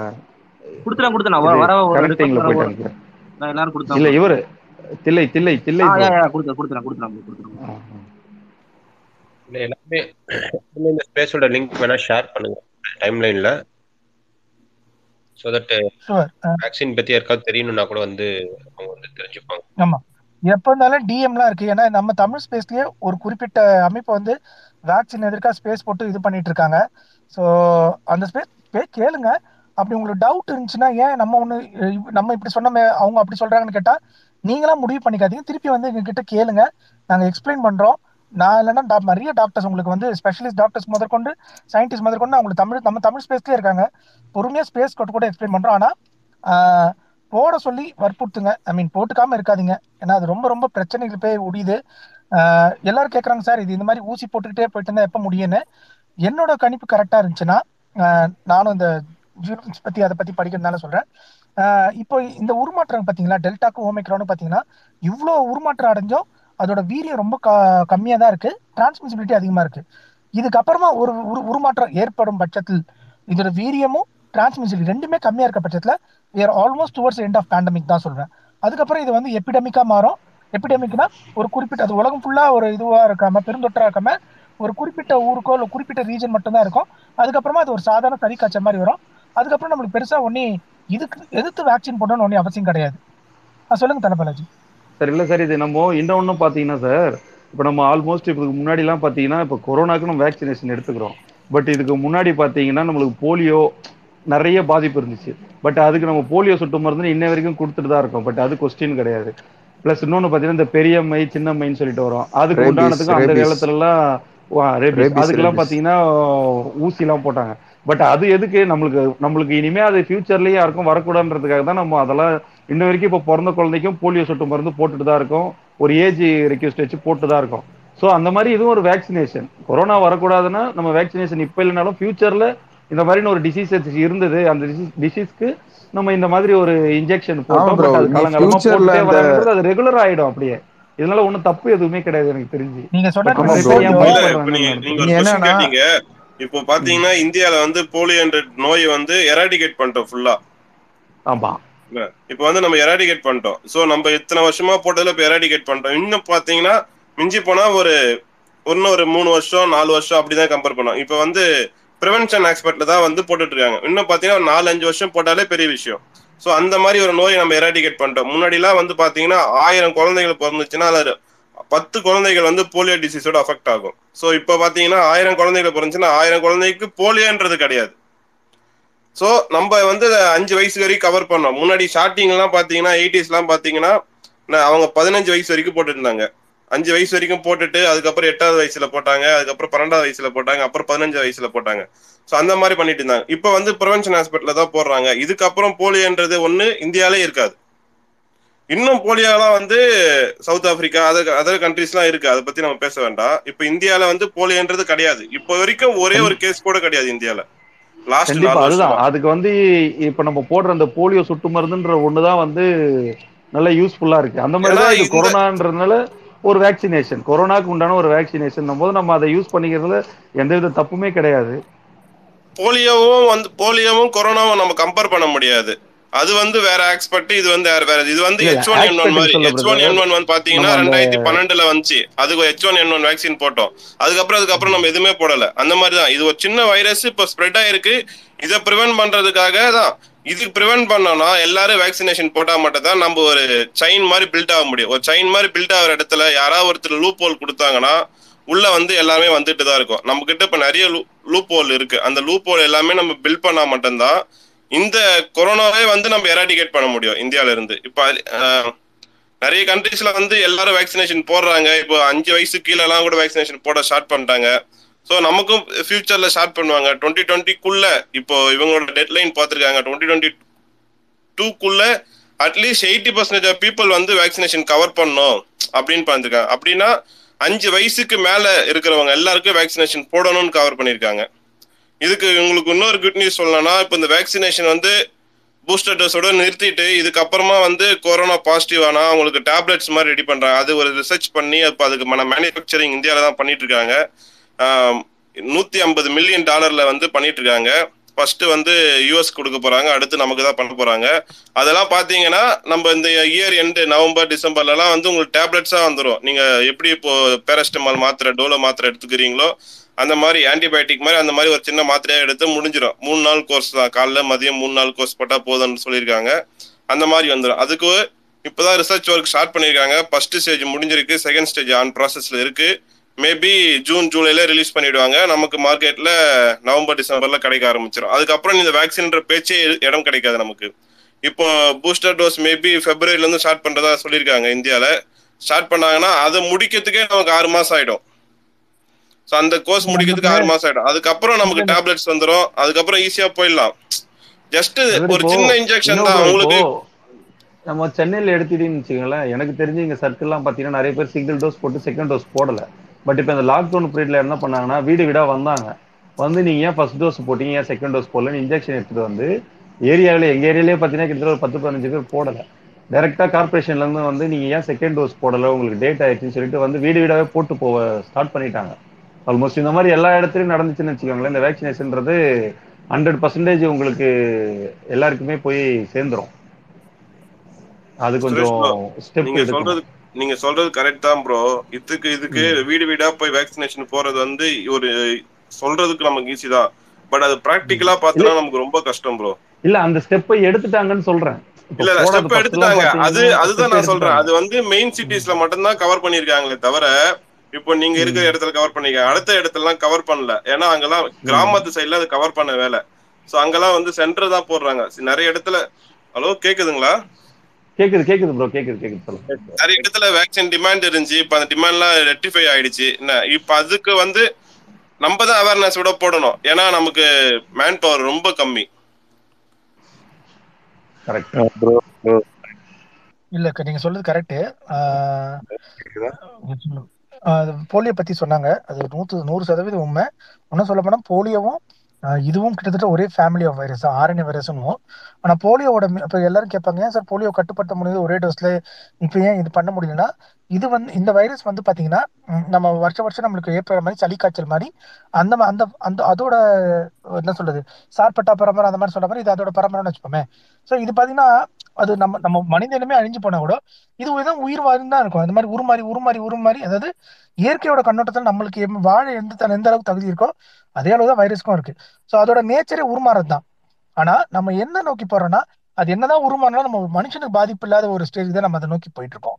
கொடுத்துறேன் கொடுத்துறேன். வர
கனெக்டிங்ல
request
போயிட்டு
வர-
அனுப்புறேன்
நான் எல்லாரும்
இல்ல
கொடுத்தேன்
இவரு தில்லை தில்லை தில்லை
கொடுத்துறேன்
ஆ, ஆ.
இல்ல எல்லாமே இந்த ஸ்பேஸோட லிங்க் வேணா ஷேர் பண்ணுங்க. டைம்லைன்ல ஸோ தட் வேக்சின் பத்தி யாருக்காவது தெரியணும்னா கூட வந்து அவங்க வந்து தெரிஞ்சுப்பாங்க.
ஆமா. எப்ப இருந்தாலும் டிஎம்லாம் இருக்கு. ஏன்னா நம்ம தமிழ் ஸ்பேஸ்லயே ஒரு குறிப்பிட்ட அமைப்பு வந்து வேக்சின் எதிர்க்கா ஸ்பேஸ் போட்டு இது பண்ணிட்டு இருக்காங்க. ஸோ அந்த ஸ்பேஸ் கேளுங்க. அப்படி உங்களுக்கு டவுட் இருந்துச்சுன்னா ஏன் நம்ம ஒன்று நம்ம இப்படி சொன்னோமே அவங்க அப்படி சொல்கிறாங்கன்னு கேட்டால் நீங்களாம் முடிவு பண்ணிக்காதீங்க. திருப்பி வந்து எங்ககிட்ட கேளுங்க. நாங்கள் எக்ஸ்பிளைன் பண்ணுறோம் நான் இல்லைன்னா டா நிறைய டாக்டர்ஸ் உங்களுக்கு வந்து ஸ்பெஷலிஸ்ட் டாக்டர்ஸ் முதற்கொண்டு சயின்டிஸ்ட் முதற்கொண்டு அவங்களுக்கு தமிழ் நம்ம தமிழ் ஸ்பேஸ்லேயே இருக்காங்க. பொறுமையாக ஸ்பேஸ் கொட்டு கூட எக்ஸ்பிளைன் பண்ணுறோம் ஆனால் போட சொல்லி வற்புறுத்துங்க. ஐ மீன் போட்டுக்காமல் இருக்காதீங்க. ஏன்னா அது ரொம்ப ரொம்ப பிரச்சனைகள் போய் முடியுது எல்லோரும் எல்லாரும் கேட்குறாங்க சார் இது இந்த மாதிரி ஊசி போட்டுக்கிட்டே போயிட்டு இருந்தால் எப்போ முடியும்னு? என்னோட கணிப்பு கரெக்டாக இருந்துச்சுன்னா நானும் இந்த ஜீனோம்ஸ் பற்றி அதை பற்றி படிக்கிறதுனால சொல்கிறேன் இப்போ இந்த உருமாற்றம் பார்த்தீங்களா டெல்டாக்கு ஓமைக்ரானும் பார்த்தீங்கன்னா இவ்வளோ உருமாற்றம் அடைஞ்சோம் அதோட வீரியம் ரொம்ப க கம்மியாக தான் இருக்குது டிரான்ஸ்மிசிபிலிட்டி அதிகமாக இருக்குது இதுக்கப்புறமா ஒரு உரு உருமாற்றம் ஏற்படும் பட்சத்தில் இதோட வீரியமும் டிரான்ஸ்மிசிபிலிட்டி ரெண்டுமே கம்மியாக இருக்க பட்சத்தில் where almost towards end of pandemic தான் சொல்றேன். அதுக்கப்புறம் இது வந்து எபிடமிக்காக மாறும். எபிடமிக்னா ஒரு குறிப்பிட்ட அது உலகம் ஃபுல்லாக ஒரு இதுவாக இருக்காம பெருந்தொற்றாக இருக்காம ஒரு குறிப்பிட்ட ஊருக்கோ இல்லை குறிப்பிட்ட ரீஜன் மட்டும் தான் இருக்கும். அதுக்கப்புறமா அது ஒரு சாதாரண சளி காய்ச்சல் மாதிரி வரும். அதுக்கப்புறம் நம்மளுக்கு பெருசா ஒன்னே இதுக்கு எதிர்த்து வேக்சின் போடணும்னு ஒன்றும் அவசியம் கிடையாது. சொல்லுங்க தனபாலாஜி
சார் இல்லை சார் இது நம்ம இன்னொன்று பார்த்தீங்கன்னா சார் இப்போ நம்ம ஆல்மோஸ்ட் இப்போ முன்னாடிலாம் பார்த்தீங்கன்னா இப்போ கொரோனாக்கு நம்ம வேக்சினேஷன் எடுத்துக்கிறோம். பட் இதுக்கு முன்னாடி பார்த்தீங்கன்னா நம்மளுக்கு போலியோ நிறைய பாதிப்பு இருந்துச்சு. பட் அதுக்கு நம்ம போலியோ சொட்டு மருந்து இன்ன வரைக்கும் கொடுத்துட்டு தான் இருக்கோம். பட் அது கொஸ்டின் கிடையாது. பிளஸ் இன்னொன்னு பாத்தீங்கன்னா இந்த பெரியம்மை சின்னம்மைன்னு சொல்லிட்டு வரும். அதுக்கு
Rabies,
உண்டானதுக்கும் அந்த
rabies.
அதுக்கெல்லாம். பாத்தீங்கன்னா ஊசி எல்லாம் போட்டாங்க. பட் அது எதுக்கு? நம்மளுக்கு நம்மளுக்கு இனிமே அது ஃபியூச்சர்லயே யாருக்கும் வரக்கூடாதுன்றதுக்காக தான் நம்ம அதெல்லாம் இன்ன வரைக்கும் இப்போ பிறந்த குழந்தைக்கும் போலியோ சொட்டு மருந்து போட்டுட்டு தான் இருக்கோம். ஒரு ஏஜ் ரெக்வஸ்ட் வச்சு போட்டு தான் இருக்கோம். ஸோ அந்த மாதிரி இதுவும் ஒரு வேக்சினேஷன் கொரோனா வரக்கூடாதுன்னா நம்ம வேக்சினேஷன் இப்போ இல்லைனாலும் ஃபியூச்சர்ல இந்த மாதிரி ஒரு டிசீஸ் இருந்தது. அந்த டிசீஸ்க்கு நம்ம இந்த மாதிரி ஒரு இன்ஜெக்ஷன் போட்டோம். அது ரெகுலர் ஆயிடும் அப்படியே. இதனால ஒண்ணும் தப்பு எதுவுமே கிடையாது எனக்கு தெரிஞ்சு.
நீங்க சொன்ன
ஆமா
நிறைய
bro.
பேர் ஏன்
இல்ல
பயப்படுறாங்கன்னு
இப்ப பாத்தீங்கன்னா இந்தியால வந்து போலியோ என்ற நோயை வந்து எராடிகேட் பண்ணிட்டோம் ஃபுல்லா
ஆமா.
இப்போ வந்து நம்ம எராடிகேட் பண்ணிட்டோம். சோ நம்ம இத்தனை வருஷமா போட்டதுல இப்ப எராடிகேட் பண்ணிட்டோம். இன்னும் பாத்தீங்கன்னா மிஞ்சி போனா ஒரு இன்னும் ஒரு மூணு வருஷம் நாலு வருஷம் அப்படிதான் கம்பேர் பண்ணோம். இப்போ வந்து ப்ரிவென்ஷன் ஆக்ஸ்பெக்ட்ல தான் வந்து போட்டுட்டு இருக்காங்க. இன்னும் பாத்தீங்கன்னா ஒரு நாலு அஞ்சு வருஷம் போட்டாலே பெரிய விஷயம். ஸோ அந்த மாதிரி ஒரு நோயை நம்ம எராடிகேட் பண்ணிட்டோம். முன்னாடிலாம் வந்து பார்த்தீங்கன்னா ஆயிரம் குழந்தைகள் பிறந்துச்சுன்னா அது பத்து குழந்தைகள் வந்து போலியோ டிசீஸோட அஃபெக்ட் ஆகும். ஸோ இப்போ பார்த்தீங்கன்னா ஆயிரம் குழந்தைகள் பிறந்துச்சுன்னா ஆயிரம் குழந்தைக்கு போலியோன்றது கிடையாது. ஸோ நம்ம வந்து அஞ்சு வயசு வரைக்கும் கவர் பண்ணோம். முன்னாடி ஸ்டார்டிங்லாம் பார்த்தீங்கன்னா எயிட்டிஸ்லாம் பார்த்தீங்கன்னா நான் அவங்க பதினஞ்சு வயசு வரைக்கும் போட்டுருந்தாங்க. இருந்தாங்க அஞ்சு வயசு வரைக்கும் போட்டுட்டு அதுக்கப்புறம் எட்டாவது வயசுல போட்டாங்க அதுக்கப்புறம் பன்னெண்டாவது வயசுல போட்டாங்க அப்புறம் பதினஞ்சு வயசுல போட்டாங்க. சோ அந்த மாதிரி பண்ணிட்டு இருந்தாங்க. இப்போ வந்து ப்ரிவென்ஷன் ஹாஸ்பிட்டல்ல தான் போடுறாங்க. இதுக்கப்புறம் போலியோன்றது ஒண்ணு இந்தியாலே இருக்காது. இன்னும் போலியோலாம் வந்து சவுத் ஆப்பிரிக்கா அதர் அதர் கண்ட்ரீஸ்லாம் இருக்கு. அதை பத்தி நம்ம பேச வேண்டாம். இப்போ இந்தியால வந்து போலியோன்றது கிடையாது. இப்போ வரைக்கும் ஒரே ஒரு கேஸ் கூட கிடையாது இந்தியால. லாஸ்ட்
கண்டிப்பா
நாலு
அதுதான். அதுக்கு வந்து இப்ப நம்ம போடுற அந்த போலியோ சொட்டு மருந்துன்ற ஒண்ணுதான் வந்து நல்ல யூஸ்ஃபுல்லா இருக்கு. அந்த மாதிரி தான் இது கொரோனான்றதுனால ஒரு வேக்சினேஷன் கொரோனாக்கு உண்டான ஒரு வேக்சினேஷன் போது நம்ம அதை யூஸ் பண்ணிக்கிறதுல எந்தவித தப்புமே கிடையாது.
போலியோவும் வந்து போலியோவும் கொரோனாவும் நம்ம கம்பேர் பண்ண முடியாது. அது வந்து வேற ஆக்ஸ்பெக்ட் இது வந்து வேற வேற இது வந்து ஹெச் ஒன் என் ஒன் மாதிரி. H one. என் ஒன் வந்து பாத்தீங்கன்னா ரெண்டாயிரத்தி பன்னெண்டுல வந்துச்சு. அதுக்கு H one N one vaccine போட்டோம். அதுக்கப்புறம் அதுக்கப்புறம் நம்ம எதுவுமே போடல. அந்த மாதிரி தான். இது ஒரு சின்ன வைரஸ் இப்போ ஸ்ப்ரெட் ஆயிருக்கு. இதை ப்ரிவென்ட் பண்றதுக்காக தான். இதுக்கு ப்ரிவென்ட் பண்ணோம்னா எல்லாரும் வேக்சினேஷன் போட்டா மட்டும் தான் நம்ம ஒரு செயின் மாதிரி பில்ட் ஆக முடியும். ஒரு செயின் மாதிரி பில்ட் ஆகிற இடத்துல யாராவது ஒருத்தர் லூப் ஹோல் கொடுத்தாங்கன்னா உள்ள வந்து எல்லாமே வந்துட்டு தான் இருக்கும். நம்ம கிட்ட இப்ப நிறைய லூப் ஹோல் இருக்கு. அந்த லூப் ஹோல் எல்லாமே நம்ம பில்ட் பண்ணா மட்டும்தான் இந்த கொரோனாவே வந்து நம்ம எராடிகேட் பண்ண முடியும் இந்தியால இருந்து இப்ப நிறைய கண்ட்ரீஸ்ல வந்து எல்லாரும் வேக்சினேஷன் போடுறாங்க. இப்போ அஞ்சு வயசு கீழே எல்லாம் கூட வேக்சினேஷன் போட ஸ்டார்ட் பண்ணிட்டாங்க. ஸோ நமக்கும் ஃபியூச்சர்ல ஸ்டார்ட் பண்ணுவாங்க. டுவெண்ட்டி டுவெண்ட்டிக்குள்ள இப்போ இவங்களோட டெட்லைன் பார்த்துருக்காங்க. Twenty twenty டூக்குள்ள at least eighty percentage of people வந்து வேக்சினேஷன் கவர் பண்ணும் அப்படின்னு பார்த்துருக்காங்க. அப்படின்னா அஞ்சு வயசுக்கு மேல இருக்கிறவங்க எல்லாருக்கும் வேக்சினேஷன் போடணும்னு கவர் பண்ணியிருக்காங்க. இதுக்கு உங்களுக்கு இன்னொரு குட் நியூஸ் சொல்லணும்னா இப்போ இந்த வேக்சினேஷன் வந்து பூஸ்டர் டோஸோட நிறுத்திட்டு இதுக்கப்புறமா வந்து கொரோனா பாசிட்டிவ் ஆனால் அவங்களுக்கு டேப்லெட்ஸ் மாதிரி ரெடி பண்ணுறாங்க அது ஒரு ரிசர்ச் பண்ணி இப்போ அதுக்கு மன மேனுஃபேக்சரிங் இந்தியாவில தான் பண்ணிட்டு இருக்காங்க. நூற்றி ஐம்பது மில்லியன் டாலரில் வந்து பண்ணிட்டு இருக்காங்க. ஃபர்ஸ்ட் வந்து யூஎஸ் கொடுக்க போறாங்க அடுத்து நமக்கு தான் பண்ண போறாங்க. அதெல்லாம் பாத்தீங்கன்னா நம்ம இந்த இயர் எண்டு நவம்பர் டிசம்பர்லலாம் வந்து உங்களுக்கு டேப்லெட்ஸா வந்துடும் நீங்க எப்படி இப்போ பேரஸ்டமால் மாத்திரை டோலோ மாத்திரை எடுத்துக்கிறீங்களோ அந்த மாதிரி ஆன்டிபயோட்டிக் மாதிரி அந்த மாதிரி ஒரு சின்ன மாத்திரையா எடுத்து முடிஞ்சிடும் மூணு நாள் கோர்ஸ் தான். காலைல மதியம் மூணு நாள் கோர்ஸ் போட்டா போதும்னு சொல்லியிருக்காங்க. அந்த மாதிரி வந்துடும் அதுக்கு இப்போதான் ரிசர்ச் ஒர்க் ஸ்டார்ட் பண்ணியிருக்காங்க. ஃபர்ஸ்ட் ஸ்டேஜ் முடிஞ்சிருக்கு. செகண்ட் ஸ்டேஜ் ஆன் ப்ராசஸ்ல இருக்கு. மேபி ஜூன் ஜூலைல ரிலீஸ் பண்ணிடுவாங்க. நமக்கு மார்க்கெட்ல நவம்பர் டிசம்பர்ல கிடைக்க ஆரம்பிச்சிடும் அதுக்கப்புறம் இந்த வேக்சின்ன்ற பேச்சே இடம் கிடைக்காது நமக்கு. இப்போ பூஸ்டர் டோஸ் மேபி பிப்ரவரில இருந்து ஸ்டார்ட் பண்றதா சொல்லியிருக்காங்க இந்தியால. ஸ்டார்ட் பண்ணாங்கன்னா அதை முடிக்கிறதுக்கே நமக்கு ஆறு மாசம் ஆயிடும். ஸோ அந்த கோர்ஸ் முடிக்கிறதுக்கு ஆறு மாசம் ஆயிடும். அதுக்கப்புறம் நமக்கு டேப்லெட்ஸ் வந்துடும் அதுக்கப்புறம் ஈஸியா போயிடலாம். ஜஸ்ட் ஒரு சின்ன இன்ஜெக்ஷன் தான்.
இப்போ நம்ம சென்னையில எடுத்துட்டீங்கன்னு வச்சுக்கோங்களேன். எனக்கு தெரிஞ்சு இங்க சர்க்கிள்லாம் பாத்தீங்கன்னா நிறைய பேர் சிங்கிள் டோஸ் போட்டு செகண்ட் டோஸ் போடல. பட் இப்போ இந்த லாக்டவுன் பீரியட்ல என்ன பண்ணாங்கன்னா வீடு வீடா வந்தாங்க. வந்து நீங்க ஏன் ஃபர்ஸ்ட் டோஸ் போட்டீங்க ஏன் செகண்ட் டோஸ் போடலன்னு இன்ஜெக்ஷன் எடுத்துட்டு வந்து ஏரியாவில் எங்க ஏரியாலே பார்த்தீங்கன்னா கிட்டத்தட்ட ஒரு பத்து பதினஞ்சு பேர் போடல. டைரக்டா கார்பரேஷன்ல இருந்து வந்து நீங்க ஏன் செகண்ட் டோஸ் போடல உங்களுக்கு டேட் ஆயிடுச்சுன்னு சொல்லிட்டு வந்து வீடு வீடாவே போட்டு போக ஸ்டார்ட் பண்ணிட்டாங்க. ஆல்மோஸ்ட் இந்த மாதிரி எல்லா இடத்துலயும் நடந்துச்சுன்னு வச்சுக்கோங்களேன் இந்த வேக்சினேஷன்ன்றது ஹண்ட்ரட் பர்சன்டேஜ் உங்களுக்கு எல்லாருக்குமே போய் சேர்ந்துரும். அது கொஞ்சம் ஸ்டெப்
சொல்றது நீங்க சொல்றது கரெக்ட் தான் ப்ரோ இதுக்கு இதுக்கு வீடு வீடா போய் வேக்சினேஷன் போறது வந்து ஒரு சொல்றதுக்கு நமக்கு ஈஸி தான். பட் அது பிராக்டிக்கலா பார்த்தா நமக்கு ரொம்ப கஷ்டம் ப்ரோ
இல்ல அந்த ஸ்டெப்பை எடுத்துட்டாங்கன்னு சொல்றேன்.
இல்ல இல்ல ஸ்டெப் எடுத்துட்டாங்க. அது அதுதான் நான் சொல்றேன். அது வந்து மெயின் சிட்டிஸ்ல மட்டும்தான் கவர் பண்ணிருக்காங்களே தவிர இப்போ நீங்க இருக்கிற இடத்துல கவர் பண்ணிருக்காங்க அடுத்த இடத்துலலாம் கவர் பண்ணல. ஏன்னா அங்கெல்லாம் கிராமத்து சைடுல அது கவர் பண்ண வேலை. சோ அங்கெல்லாம் வந்து சென்டர் தான் போடுறாங்க. நிறைய இடத்துல ஹலோ கேக்குதுங்களா?
கேக்குது கேக்குது ப்ரோ கேக்குது கேக்குது சொல்லுங்க.
நிறைய இடத்துல வேக்சின் டிமாண்ட் இருந்துச்சு. இப்ப அந்த டிமாண்ட்லாம் ரெக்டிஃபை ஆயிடுச்சு. என்ன? இப்ப அதுக்கு வந்து நம்ம தான் அவேர்னஸ் விட போடணும். ஏன்னா நமக்கு மேன் பவர் ரொம்ப கம்மி.
கரெக்ட்
ப்ரோ
இல்ல நீங்க சொல்றது கரெக்ட் போலியோ பத்தி சொன்னாங்க. அது நூத்து நூறு சதவீதம் உண்மை. இன்னும் சொல்ல போனா போலியோவும் இதுவும் கிட்டத்தட்ட ஒரே ஃபேமிலி ஆஃப் வைரஸ் ஆர்என்ஏ வைரஸ்னும் ஆனா போலியோவோட இப்போ எல்லாரும் கேட்பாங்க ஏன் சார் போலியோ கட்டுப்படுத்த முடியுது? ஒரே டோஸ்ல இப்போ ஏன் இது பண்ண முடியலன்னா இது வந்து இந்த வைரஸ் வந்து பாத்தீங்கன்னா நம்ம வருஷம் வருஷம் நம்மளுக்கு ஏற்படுற மாதிரி சளி காய்ச்சல் மாதிரி அந்த அந்த அந்த அதோட என்ன சொல்றது சார்பட்டா பரம்பரை அந்த மாதிரி சொல்ற மாதிரி இது அதோட பரம்பரைன்னு வச்சுப்போமே ஸோ இது பாத்தீங்கன்னா அது நம்ம நம்ம மனிதனுமே அழிஞ்சு போனா கூட இது தான் உயிர் வாழ்ந்து தான் இருக்கும். அந்த மாதிரி உருமாறி உருமாறி உருமாறி அதாவது இயற்கையோட கண்ணோட்டத்தில் நம்மளுக்கு எம்- வாழ எந்த எந்த அளவுக்கு தகுதி இருக்கோ அதே அளவு தான் வைரஸ்க்கும் இருக்கு. ஸோ அதோட நேச்சரே உருமாறது தான் ஆனா நம்ம என்ன நோக்கி போறோம்னா அது என்னதான் உருமானாலும் நம்ம மனுஷனுக்கு பாதிப்பு இல்லாத ஒரு ஸ்டேஜ் தான் நம்ம அதை நோக்கி போயிட்டு இருக்கோம்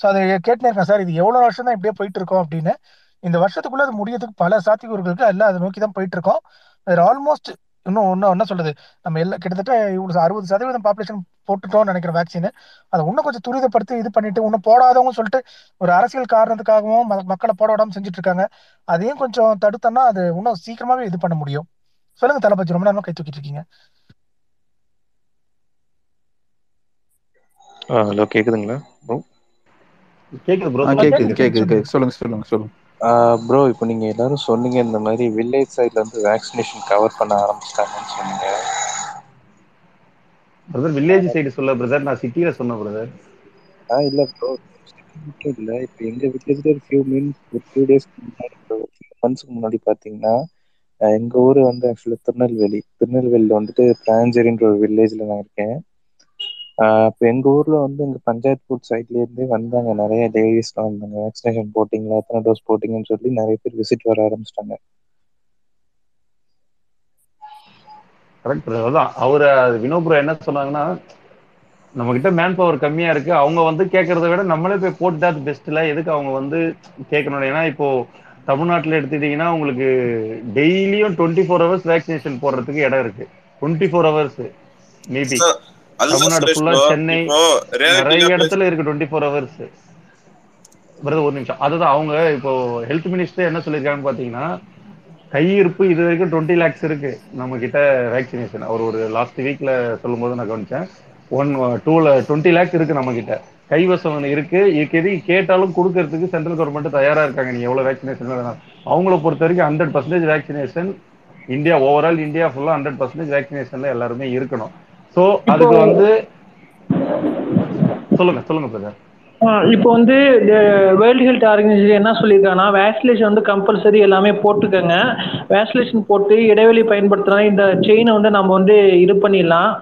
ஸோ அதை கேட்டுனே இருக்கேன் சார் இது எவ்வளவு வருஷம் தான் இப்படியே போயிட்டு இருக்கோம் அப்படின்னு. இந்த வருஷத்துக்குள்ள அது முடியறதுக்கு பல சாத்தியக்கூறுகள் இருக்கு எல்லாம் அதை நோக்கி தான் போயிட்டு இருக்கோம் ஆல்மோஸ்ட் இன்னும் இன்னும் என்ன சொல்றது? நம்ம எல்லாம் கிட்டத்தட்ட இவ்வளவு அறுபது சதவீதம் பாப்புலேஷன் போட்டுட்டோம்னு நினைக்கிற வேக்சின் அதை இன்னும் கொஞ்சம் துரிதப்படுத்தி இது பண்ணிட்டு இன்னும் போடாதவங்க சொல்லிட்டு ஒரு அரசியல் காரணத்துக்காகவும் ம- மக்களை போட விடாம செஞ்சுட்டு இருக்காங்க. அதையும் கொஞ்சம் தடுத்தோம்னா அது இன்னும் சீக்கிரமாவே இது பண்ண முடியும். சொல்லுங்க தளபதி ரொம்ப நேரமா கை தூக்கிட்டு இருக்கீங்க.
ஹலோ கேக்குதுங்களா ப்ரோ
கேக்குது ப்ரோ
கேக்குது
கேக்குது,
சொல்லுங்க. சொல்லுங்க சொல்லுங்க
ப்ரோ இப்போ நீங்க எல்லாரும் சொன்னீங்க இந்த மாதிரி வில்லேஜ் சைட்ல இருந்து வேக்சினேஷன் கவர் பண்ண ஆரம்பிச்சிட்டாங்கன்னு சொன்னீங்க.
பிரதர் வில்லேஜ் சைடு சொல்ல பிரதர் நான் சிட்டில சொன்னேன் பிரதர்
ஆ இல்ல ப்ரோ மட்டும் இல்ல இப்போ எங்க வில்லேஜ்ல ஒரு ஃபியூ மீன்ஸ் ஒரு ஃபியூ டேஸ் முன்னாடி ஒரு ஃபியூ மந்த்ஸ்க்கு முன்னாடி பாத்தீங்கன்னா எங்க ஊர் வந்து ஆக்சுவலா திருநெல்வேலி. திருநெல்வேலியில வந்துட்டு பிராஞ்சேரின்ற ஒரு வில்லேஜ்ல நான் இருக்கேன். ஆஹ் இப்போ எங்க ஊர்ல வந்து எங்க பஞ்சாயத்து போர்ட் சைட்ல இருந்தே வந்தாங்க. நிறைய லேடிஸ்லாம் வந்தாங்க. வேக்சினேஷன் போட்டிங்களா எத்தனை டோஸ் போட்டிங்கன்னு சொல்லி நிறைய பேர் விசிட் வர ஆரம்பிச்சிட்டாங்க.
கரெக்ட் பிரதர் அதான் அவரு வினோபுரம் என்ன சொன்னாங்கன்னா நம்ம கிட்ட மேன் பவர் கம்மியா இருக்கு. அவங்க வந்து கேட்கறத விட நம்மளே போய் போட்டுட்டா அது பெஸ்ட்ல எதுக்கு அவங்க வந்து கேட்கணும் ஏன்னா இப்போ தமிழ்நாட்டுல எடுத்துட்டீங்கன்னா உங்களுக்கு டெய்லியும் டுவெண்ட்டி ஃபோர் ஹவர்ஸ் வேக்சினேஷன் போடுறதுக்கு இடம் இருக்கு. Twenty four hours maybe Tamil Nadu ஃபுல்லா. சென்னை நிறைய இடத்துல இருக்கு டுவெண்ட்டி ஃபோர் ஹவர்ஸ் பிரதர் ஒரு நிமிஷம். அதுதான் அவங்க இப்போ ஹெல்த் மினிஸ்டர் என்ன சொல்லியிருக்காங்கன்னு பாத்தீங்கன்னா கையிருப்பு இது வரைக்கும் டுவெண்ட்டி லேக்ஸ் இருக்கு. நம்ம கிட்ட வேக்சினேஷன் அவர் ஒரு லாஸ்ட் வீக்ல சொல்லும்போது நான் கவனிச்சேன். ஒன் டூல டுவெண்ட்டி லேக்ஸ் இருக்கு நம்ம கிட்ட கைவசம் இருக்கு. எது கேட்டாலும் கொடுக்கறதுக்கு சென்ட்ரல் கவர்மெண்ட் தயாரா இருக்காங்க. நீ எவ்வளவு வேக்சினேஷன் அவங்கள பொறுத்த வரைக்கும் hundred percentage vaccination India overall India ஃபுல்லா ஹண்ட்ரட் பர்சன்டேஜ் வேக்சினேஷன்ல எல்லாருமே இருக்கணும். சோ அதுக்கு வந்து சொல்லுங்க சொல்லுங்க பிரதர்
இப்போ வந்து வேர்ல்டு ஹெல்த் ஆர்கனைசேஷன் என்ன சொல்லியிருக்காங்கன்னா வேக்சினேஷன் வந்து கம்பல்சரி எல்லாமே போட்டுக்கோங்க. வேக்சினேஷன் போட்டு இடைவெளி பயன்படுத்தினா இந்த செயினை வந்து நம்ம வந்து இது பண்ணிடலாம்.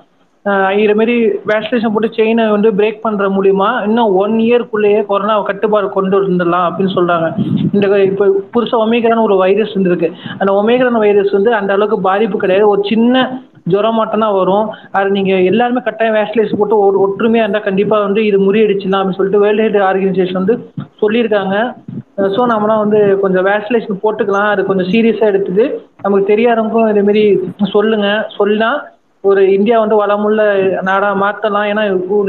இது மாரி வேக்சினேஷன் போட்டு செயினை வந்து பிரேக் பண்ணுற மூலிமா இன்னும் ஒன் இயர்க்குள்ளேயே கொரோனா கட்டுப்பாடு கொண்டு வந்துடலாம் அப்படின்னு சொல்கிறாங்க இந்த இப்போ புதுசாக ஒமேக்ரான் ஒரு வைரஸ் இருந்திருக்கு. அந்த ஒமேக்ரான் வைரஸ் வந்து அந்த அளவுக்கு பாதிப்பு கிடையாது. ஒரு சின்ன ஜுரம் மட்டும் தான் வரும். அது நீங்கள் எல்லாருமே கட்டாயம் வேக்சினேஷன் போட்டு ஒரு ஒற்றுமையாக இருந்தால் கண்டிப்பாக வந்து இது முறியடிச்சுலாம் அப்படின்னு சொல்லிட்டு வேர்ல்டு ஹெல்த் ஆர்கனைசேஷன் வந்து சொல்லியிருக்காங்க. ஸோ நம்மளாம் வந்து கொஞ்சம் வேக்சினேஷன் போட்டுக்கலாம். அது கொஞ்சம் சீரியஸாக எடுத்துட்டு நமக்கு தெரியாதவங்களுக்கும் இதேமாரி சொல்லுங்கள் சொன்னா ஒரு இந்தியா வந்து வளமுள்ள நாடாக மாற்றலாம் ஏன்னா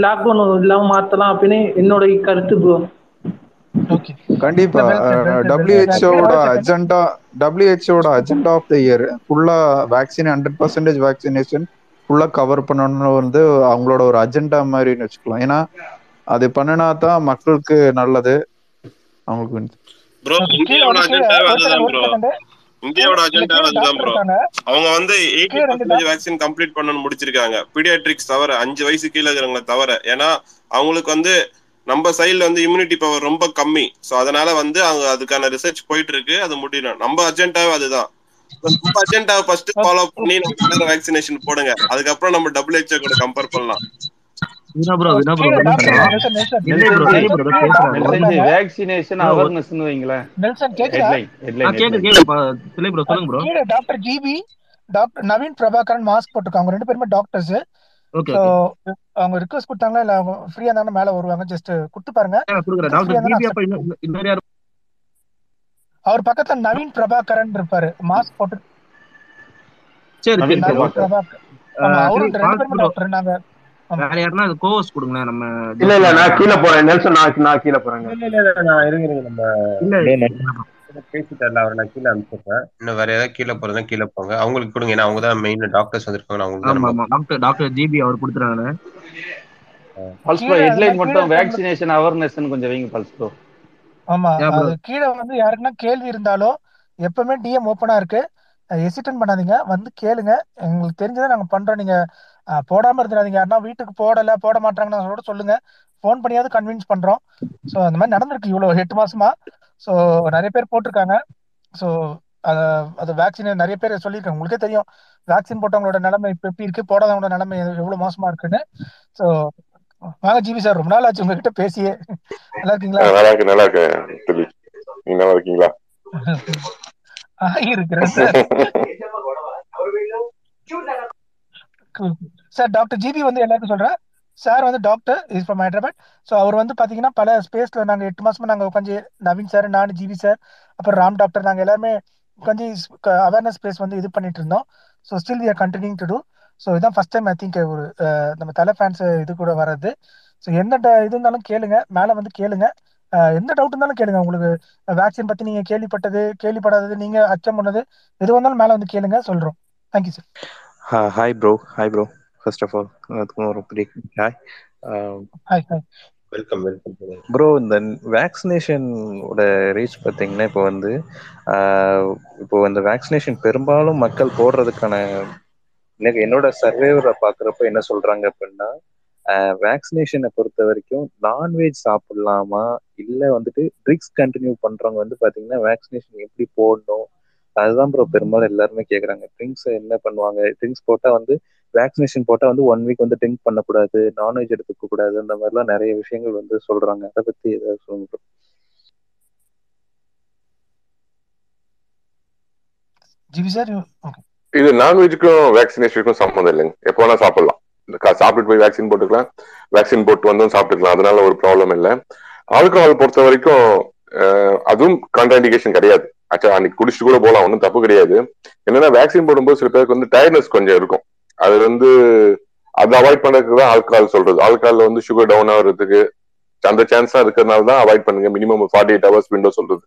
லாக்டவுன் இல்லாமல் மாற்றலாம் அப்படின்னு என்னோட கருத்து ப்ரோ
ஓகே
கண்டிப்பா. டபிள்யூஹெச்ஓட அஜெண்டா டபிள்யூஹெச்ஓட அஜெண்டா ஆஃப் த இயர் ஃபுல்லா வேக்சின் ஹண்ட்ரட் பர்சன்டேஜ் வேக்சினேஷன் ஃபுல்லா கவர் பண்ணணும்னு வந்து அவங்களோட ஒரு அஜெண்டா மாதிரின்னு வச்சுக்கலாம். ஏன்னா அது பண்ணினா தான் மக்களுக்கு நல்லது. அவங்களுக்கு
இந்தியாவோட அஜெண்டா அதுதான் ப்ரோ அவங்க வந்து எயிட்டி பர்சன்டேஜ் வேக்சின் கம்ப்ளீட் பண்ணணும்னு முடிச்சிருக்காங்க. பீடியாட்ரிக்ஸ் தவிர அஞ்சு வயசு கீழே இருக்கிறவங்களை தவிர. ஏன்னா அவங்களுக்கு வந்து நம்ம சைடுல வந்து இம்யூனிட்டி பவர் ரொம்ப கம்மி. ஸோ அதனால வந்து அவங்க அதுக்கான ரிசர்ச் போயிட்டு இருக்கு அது முடியணும். நம்ம அஜெண்டாவே அதுதான். நம்ம அஜெண்டாவை ஃபர்ஸ்ட் ஃபாலோ பண்ணி நம்ம வேக்சினேஷன் போடுங்க. அதுக்கப்புறம் நம்ம டபிள்யூஹெச்ஓ கூட கம்பேர் பண்ணலாம்.
வினா ப்ரோ வினா ப்ரோ
கீழே
ஒரு
டாக்டர்
இல்லை ப்ரோ சரி ப்ரோ பேசுறாங்க
வேக்சினேஷன் அவேர்னஸ்னு
நெல்சன் கேக்குதா?
சிலை ப்ரோ சொல்லுங்க bro
GB doctor Naveen Prabhakaran mask போட்டிருக்காங்க. அவங்க ரெண்டு பேருமே டாக்டர்ஸ்
ஓகே
ஸோ
ஓகே
அவங்க ரிக்வஸ்ட் கொடுத்தாங்களா? இல்ல அவங்க ஃப்ரீயா இருந்தாலும் மேல வருவாங்க? ஜஸ்ட் கொடுத்து பாருங்க. அவர் பக்கத்துல நவீன் பிரபாகரன் இருப்பாரு. மாஸ்க் போட்டு
சரி
நவீன்
சரி
நவீன்
ஓகே
பிரபாகர்
பிரபாகர் ஆமா
சரி
அவரும் ரெண்டு பேருமே
ப்ரோ
டாக்டர் நாங்க
வேற யாருன்னா அது கோவஸ் கொடுங்களேன் நம்ம
இல்ல இல்ல நான் கீழே போறேன் நெல்சன் நான் நான் கீழே போறேங்க.
இல்ல இல்ல இல்ல நான் இருங்க இருங்க நம்ம பேசிட்டார்ல அவர் நான் கீழே அனுப்பிச்சிடுறேன். இன்னும் வேற ஏதாவது கீழே போறதா கீழே போங்க. அவங்களுக்கு கொடுங்க ஏன்னா அவங்க தான் மெயின் டாக்டர்ஸ் வந்திருக்காங்க அவங்களுக்கு
டாக்டர் டாக்டர் ஜிபி அவர் கொடுத்துறாங்க
பல்ஸ்
கீழே
ஹெட்லைன் மட்டும் வேக்சினேஷன் அவேர்னஸ் கொஞ்சம் வைங்க பல்ஸ் ப்ரோ
ஆமா? அது கீழே வந்து யாருக்குன்னா கேள்வி இருந்தாலும் எப்பவுமே டிஎம் ஓப்பனா இருக்கு. எசிட்டன் பண்ணாதீங்க. வந்து கேளுங்க. எங்களுக்கு தெரிஞ்சதை நாங்க பண்றோம். நீங்க போடாம இருந்துடாதீங்க. யாருன்னா வீட்டுக்கு போடல போட மாட்டாங்கன்னு சொல்லுங்க. ஃபோன் பண்ணியாவது கன்வின்ஸ் பண்றோம். ஸோ அந்த மாதிரி நடந்திருக்கு இவ்வளவு எட்டு மாசமா. ஸோ நிறைய பேர் போட்டிருக்காங்க. ஸோ அது வேக்சின் நிறைய பேர் சொல்லியிருக்காங்க. உங்களுக்கே தெரியும். வேக்சின் போட்டவங்களோட நிலைமை இப்போ எப்படி இருக்கு? போடாதவங்களோட நிலைமை எவ்வளவு மோசமா இருக்குன்னு. ஸோ வாங்க ஜிபி சார் ரொம்ப நாள் ஆச்சு உங்ககிட்ட பேசியே. நல்லா இருக்கீங்களா?
நல்லா இருக்கு நல்லா இருக்கு நீங்க நல்லா இருக்கீங்களா?
இருக்கிறேன் சார். சார் டாக்டர் ஜிபி வந்து எல்லாருக்கும் சொல்றேன். சார் வந்து doctor is from Hyderabad so அவர் வந்து பாத்தீங்கன்னா பல ஸ்பேஸில் நாங்கள் எட்டு மாசமா நாங்கள் உட்காந்து நவீன் சார் நான் ஜிபி சார் அப்புறம் ராம் டாக்டர் நாங்கள் எல்லாருமே உட்காந்து அவேர்னஸ் ஸ்பேஸ் வந்து இது பண்ணிட்டு இருந்தோம். So still we are continuing to do so இதான் ஃபர்ஸ்ட் டைம் ஐ திங்க் ஒரு நம்ம தலை ஃபேன்ஸ் இது கூட வர்றது. ஸோ எந்த ட- இது இருந்தாலும் கேளுங்க. மேலே வந்து கேளுங்க. எந்த டவுட் இருந்தாலும் கேளுங்க. உங்களுக்கு வேக்சின் பத்தி நீங்க கேள்விப்பட்டது கேள்விப்படாதது நீங்க அச்சம் பண்ணது எது வந்தாலும் மேலே வந்து கேளுங்க சொல்றோம். Thank you sir
hi bro hi bro first of all அதுக்கும் ஒரு பெரிய hi
hi hi
welcome welcome
bro இந்த வேக்சினேஷனோட ரீச் பார்த்தீங்கன்னா இப்போ வந்து இப்போ இந்த வேக்சினேஷன் பெரும்பாலும் மக்கள் போடுறதுக்கான எனக்கு என்னோட சர்வேவரை பார்க்குறப்ப என்ன சொல்றாங்க அப்படின்னா வேக்சினேஷனை பொறுத்த வரைக்கும் நான்வெஜ் சாப்பிடலாமா? இல்லை வந்துட்டு ட்ரிங்க்ஸ் கண்டினியூ பண்றவங்க வந்து பார்த்தீங்கன்னா வேக்சினேஷன் எப்படி போடணும்? அதுதான் ப்ரோ பெரும்பாலும் எல்லாருமே கேட்குறாங்க ட்ரிங்க்ஸ் என்ன பண்ணுவாங்க? ட்ரிங்க்ஸ் போட்டால் வந்து வேக்சினேஷன் போட்டால் வந்து ஒன் வீக் வந்து ட்ரிங்க் பண்ணக்கூடாது நான்வெஜ் எடுத்துக்க கூடாது அந்த மாதிரிலாம் நிறைய விஷயங்கள் வந்து சொல்றாங்க. அதை பத்தி ஏதாவது சொல்லுங்க bro.
ஜிபி சார்
இது நான்வெஜ்க்கும் வேக்சினேஷனுக்கும் சம்மந்தம் இல்லைங்க. எப்போ வேணா சாப்பிடலாம். இந்த கா- சாப்பிட்டுட்டு போய் வேக்சின் போட்டுக்கலாம். வேக்சின் போட்டு வந்தும் சாப்பிட்டுக்கலாம். அதனால ஒரு ப்ராப்ளம் இல்லை. ஆல்கஹால் பொறுத்த வரைக்கும் அதுவும் கான்ட்ராண்டிகேஷன் கிடையாது. ஆக்சுவலா அன்னைக்கு குடிச்சிட்டு கூட போகலாம். ஒன்றும் தப்பு கிடையாது. என்னன்னா வேக்சின் போடும்போது சில பேருக்கு வந்து டயர்னஸ் கொஞ்சம் இருக்கும். அது வந்து அதை அவாய்ட் பண்றதுக்கு தான் ஆல்கஹால் சொல்றது. ஆல்கஹால்ல வந்து சுகர் டவுன் ஆகுறதுக்கு அந்த சான்ஸ் தான் இருக்கிறதுனால தான் அவாய்ட் பண்ணுங்க. Minimum forty eight hours window சொல்றது.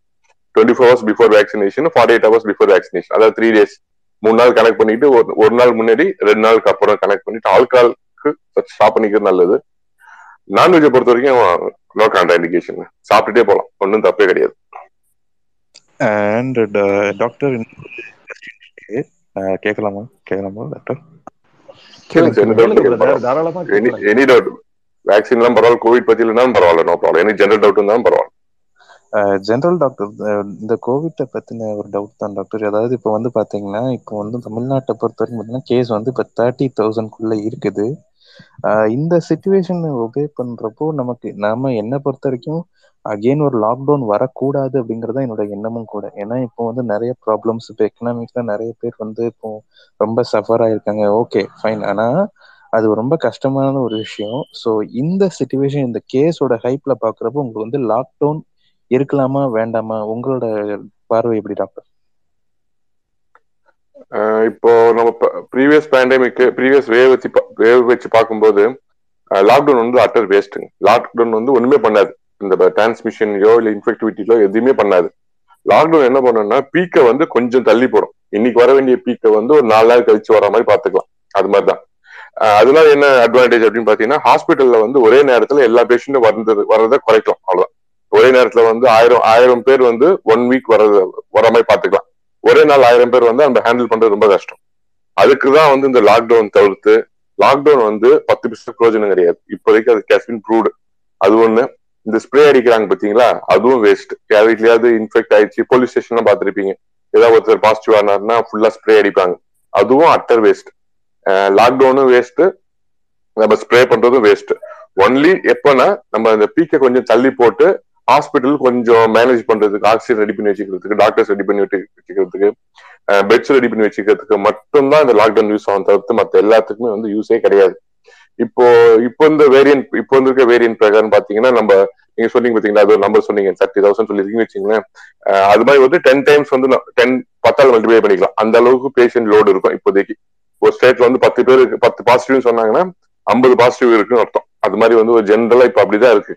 Twenty four hours before vaccination forty eight hours before vaccination அதாவது த்ரீ டேஸ் மூணு நாள் கனெக்ட் பண்ணிட்டு ஒரு ஒரு நாள் முன்னாடி ரெண்டு நாளுக்கு அப்புறம் கனெக்ட் பண்ணிட்டு ஆல்கால்க்கு ஸ்டாப் பண்ணிக்கிறது நல்லது. நான்வெஜ்ஜை பொறுத்த வரைக்கும் நோ கான்ட்ராண்டிகேஷன் சாப்பிட்டுட்டே போகலாம் ஒன்றும் தப்பே கிடையாது.
அண்ட் டாக்டர் uh, uh, கேட்கலாமா? கேட்கலாமா டாக்டர்
எனி
கேட்கலாம்.
எனி டவுட் வேக்சின் எல்லாம் பரவாயில்ல கோவிட் பத்தி இல்லைனாலும் பரவாயில்ல no problem any general doubt இருந்தாலும் பரவாயில்ல
ஜெனரல் டாக்டர் இந்த கோவிட்டை பத்தின ஒரு டவுட் தான் டாக்டர் அதாவது இப்போ வந்து பாத்தீங்கன்னா இப்போ வந்து தமிழ்நாட்டை பொறுத்த வரைக்கும் பார்த்தீங்கன்னா கேஸ் வந்து இப்போ தேர்ட்டி தௌசண்ட்குள்ள இருக்குது இந்த சுச்சுவேஷன் ஒபே பண்றப்போ நமக்கு நாம என்ன பொறுத்த வரைக்கும் அகெயின் ஒரு லாக்டவுன் வரக்கூடாது அப்படிங்கறத என்னோட எண்ணமும் கூட. ஏன்னா இப்போ வந்து நிறைய ப்ராப்ளம்ஸ் இப்போ எக்கனாமிக்ஸ்ல நிறைய பேர் வந்து இப்போ ரொம்ப சஃபர் ஆயிருக்காங்க. ஓகே ஃபைன் ஆனா அது ரொம்ப கஷ்டமான ஒரு விஷயம். ஸோ இந்த சுச்சுவேஷன் இந்த கேஸோட ஹைப்ல பாக்குறப்போ உங்களுக்கு வந்து லாக்டவுன் இருக்கலாமா வேண்டாமா? உங்களோட பார்வை எப்படி டாக்டர்
இப்போ நம்ம ப்ரீவியஸ் பேண்டமிக் ப்ரீவியஸ் வேவ் வச்சு வேவ் வச்சு பார்க்கும்போது லாக்டவுன் வந்து அட்டர் வேஸ்ட்டுங்க லாக்டவுன் வந்து ஒண்ணுமே பண்ணாது. இந்த டிரான்ஸ்மிஷன்லையோ இல்லை இன்ஃபெக்டிவிட்டிலோ எதுவுமே பண்ணாது. லாக்டவுன் என்ன பண்ணோம்னா பீக்கை வந்து கொஞ்சம் தள்ளி போடும். இன்னைக்கு வர வேண்டிய பீக்கை வந்து ஒரு நாலு நாள் கழிச்சு வர மாதிரி பார்த்துக்கலாம். அது மாதிரி தான். அதனால என்ன அட்வான்டேஜ் அப்படின்னு பாத்தீங்கன்னா ஹாஸ்பிட்டல்ல வந்து ஒரே நேரத்துல எல்லா பேஷண்டும் வர்றது வர்றதை குறைக்கலாம். அவ்வளவுதான். ஒரே நேரத்துல வந்து ஆயிரம் ஆயிரம் பேர் வந்து ஒன் வீக் வர்றது வர மாதிரி பாத்துக்கலாம் ஒரே நாள் ஆயிரம் பேர் வந்து அந்த ஹேண்டில் பண்றது ரொம்ப கஷ்டம். அதுக்கு தான் வந்து இந்த லாக்டவுன் தவிர்த்து லாக்டவுன் வந்து பத்து பர்சன்ட் பிரோஜனம் கிடையாது. இப்போதைக்கு அது கேஸ்பின் ப்ரூவ்டு அது ஒண்ணு. இந்த ஸ்ப்ரே அடிக்கிறாங்க பாத்தீங்களா அதுவும் வேஸ்ட் யார் வீட்லயாவது இன்ஃபெக்ட் ஆயிடுச்சு போலீஸ் ஸ்டேஷன்லாம் பார்த்துருப்பீங்க. ஏதாவது ஒருத்தர் பாசிட்டிவ் ஆனார்னா ஃபுல்லா ஸ்ப்ரே அடிப்பாங்க. அதுவும் அட்டர் வேஸ்ட் லாக்டவுனும் வேஸ்ட் நம்ம ஸ்ப்ரே பண்றதும் வேஸ்ட் ஒன்லி எப்பன்னா நம்ம அந்த பீக்கை கொஞ்சம் தள்ளி போட்டு ஹாஸ்பிட்டல் கொஞ்சம் மேனேஜ் பண்றதுக்கு ஆக்சிஜன் ரெடி பண்ணி வச்சுக்கிறதுக்கு டாக்டர்ஸ் ரெடி பண்ணி வச்சுக்கிறதுக்கு பெட்ஸ் ரெடி பண்ணி வச்சுக்கிறதுக்கு மட்டும்தான் இந்த லாக்டவுன் யூஸ் ஆகும் தவிர்த்து மற்ற எல்லாத்துக்குமே வந்து யூஸே கிடையாது. இப்போ இப்போ இந்த வேரியன்ட் இப்போ வந்து இருக்க வேரியன்ட் பிரகாரம் பாத்தீங்கன்னா நம்ம நீங்க சொன்னீங்க பாத்தீங்களா அது ஒரு நம்பர் சொன்னீங்க தேர்ட்டி தௌசண்ட் சொல்லிருக்கீங்க வச்சுங்களேன் அது மாதிரி வந்து டென் டைம்ஸ் வந்து டென் பத்தால் மல்டிப்ளை பண்ணிக்கலாம். அந்த அளவுக்கு பேஷண்ட் லோடு இருக்கும் இப்போதைக்கு. ஒரு ஸ்டேட்ல வந்து பத்து பேருக்கு பத்து பாசிட்டிவ்னு சொன்னாங்கன்னா ஐம்பது பாசிட்டிவ் இருக்குன்னு அர்த்தம். அது மாதிரி வந்து ஒரு ஜென்ரலா இப்ப அப்படிதான் இருக்கு.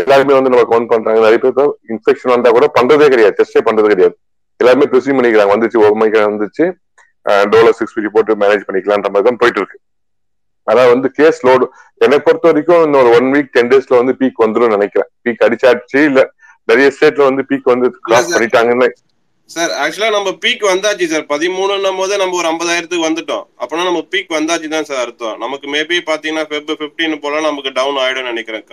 எல்லாருமே வந்து நம்ம கவுண்ட் பண்றாங்க. நிறைய பேர் இன்ஃபெக்ஷன் வந்தா கூட பண்றதே கிடையாது. டெஸ்டே பண்றது கிடையாது. எல்லாருமே ப்ரிசீவ் பண்ணிக்கிறாங்க. வந்துச்சு ஒரு மைக்கு வந்துச்சு. டோலர் சிக்ஸ் ஃபிஃப்டி போட்டு மேனேஜ் பண்ணிக்கலான்ற மாதிரி தான் போயிட்டு இருக்கு. அதான் வந்து கேஸ் லோடு என்னை பொறுத்த வரைக்கும் இன்னொரு ஒன் வீக் டென் டேஸ்ல வந்து பீக் வந்துடும் நினைக்கிறேன். பீக் அடிச்சாச்சு இல்ல நிறைய ஸ்டேட்ல வந்து பீக் வந்து கிராஸ்
sir.
பண்ணிட்டாங்கன்னு
சார் ஆக்சுவலா நம்ம பீக் வந்தாச்சு சார் பதிமூணுன்னும் போதே நம்ம ஒரு ஐம்பதாயிரத்துக்கு வந்துட்டோம். அப்பனா நம்ம பீக் வந்தாச்சு தான் சார் அர்த்தம். நமக்கு மேபி பாத்தீங்கன்னா ஃபெப் பிப்டீன் போல நமக்கு டவுன் ஆயிடும் நினைக்கிறேன்.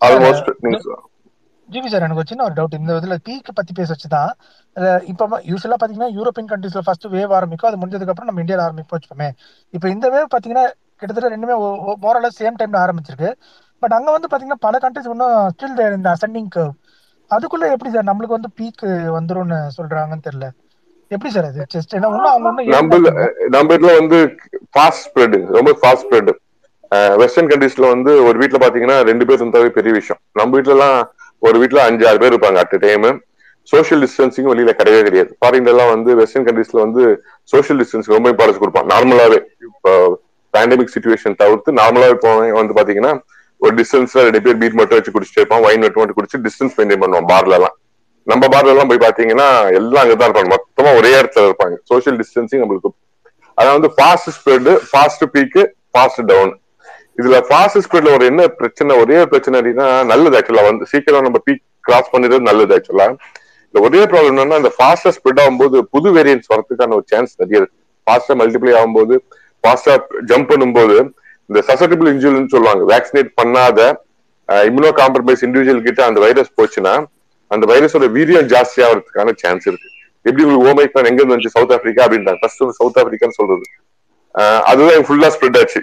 ஆல்மோஸ்ட்
ஜிவி சார் எனக்கு ஒரு சின்ன ஒரு டவுட் இந்த இதுல பீக் பத்தி பேச வச்சுதான். அஹ் இப்ப யூஸ்வலா பாத்தீங்கன்னா யூரோப்பியன் கண்ட்ரீஸ்ல ஃபர்ஸ்ட் வேவ் ஆரம்பிக்கும். அது முடிஞ்சதுக்கு அப்புறம் நம்ம இந்தியால ஆரம்பிப்போம் வச்சுக்கோமே. இப்ப இந்த வேவ் பாத்தீங்கன்னா கிட்டத்தட்ட ரெண்டுமே மோரல சேம் டைம்ல ஆரம்பிச்சிருக்கு. பட் அங்க வந்து பாத்தீங்கன்னா பல கண்ட்ரிஸ் இன்னும் ஸ்டில் இந்த அசெண்டிங் கர்வ் அதுக்குள்ள எப்படி சார் நம்மளுக்கு வந்து பீக் வந்துரும்னு சொல்றாங்கன்னு தெரியல. எப்படி சார் அது? ஜஸ்ட் ஏன்னா இன்னும் அவங்க ஏறிட்டாங்க.
நம்ம இதுல வந்து ஃபாஸ்ட் ஸ்ப்ரெட் ரொம்ப ஃபாஸ்ட் ஸ்ப்ரெட் வெஸ்டர்ன் கண்ட்ரீஸ்ல வந்து ஒரு வீட்டுல பாத்தீங்கன்னா ரெண்டு பேர் இருந்தாவே பெரிய விஷயம். நம்ம வீட்டுல எல்லாம் ஒரு வீட்டுல அஞ்சு ஆறு பேர் இருப்பாங்க அட் டைம் சோஷியல் டிஸ்டன்சிங் வெளியில கிடையவே கிடையாது. ஃபாரின்ல எல்லாம் வந்து வெஸ்டர்ன் கண்ட்ரீஸ்ல வந்து சோஷியல் டிஸ்டன்ஸ் ரொம்ப இம்பார்ட்டன்ஸ் கொடுப்பாங்க. நார்மலாவே இப்போ பேண்டமிக் சுச்சுவேஷன் தவிர்த்து நார்மலாவே போனவங்க வந்து பாத்தீங்கன்னா ஒரு டிஸ்டன்ஸ்ல ரெண்டு பேர் பீட் மட்டும் வச்சு குடிச்சிட்டு இருப்பான் வைன் மட்டும் மட்டும் குடிச்சு டிஸ்டன்ஸ் மெயின்டைன் பண்ணுவோம் பார்ல எல்லாம். நம்ம பார்ல எல்லாம் போய் பாத்தீங்கன்னா எல்லாம் அங்கதான் இருப்பாங்க. மொத்தமா ஒரே இடத்துல இருப்பாங்க. சோஷியல் டிஸ்டன்சிங் நம்மளுக்கு. அதான் வந்து fast spread fast peak fast down இதுல ஃபாஸ்ட் ஸ்பீட்ல ஒரு என்ன பிரச்சனை? ஒரே பிரச்சனை அப்படின்னா நல்லது ஆக்சுவலா வந்து சீக்கிரம் நம்ம பீக் கிராஸ் பண்ணிடுறது நல்லது ஆக்சுவலா இந்த ஒரே ப்ராப்ளம் என்னன்னா இந்த ஃபாஸ்டா ஸ்ப்ரெட் ஆகும்போது புது வேரியன்ஸ் வரதுக்கான ஒரு சான்ஸ் நிறைய இருக்கு. ஃபாஸ்டா மல்டிப்ளை ஆகும்போது ஃபாஸ்டா ஜம்ப் பண்ணும்போது இந்த சசட்டபிள் இன்ஜுரின்னு சொல்லுவாங்க வேக்சினேட் பண்ணாத இம்யூனோ காம்ப்ரமைஸ் இண்டிவிஜுவல் கிட்ட அந்த வைரஸ் போச்சுன்னா அந்த வைரஸோட வீரியம் ஜாஸ்தி ஆகிறதுக்கான சான்ஸ் இருக்கு. எப்படி உங்களுக்கு ஓமைக்கான் எங்க இருந்து வந்துச்சு? சவுத் ஆப்பிரிக்கா அப்படின்றாங்க. ஃபர்ஸ்ட் சவுத் ஆப்பிரிக்கான்னு சொல்றது. அதுதான் ஃபுல்லா ஸ்ப்ரெட் ஆச்சு.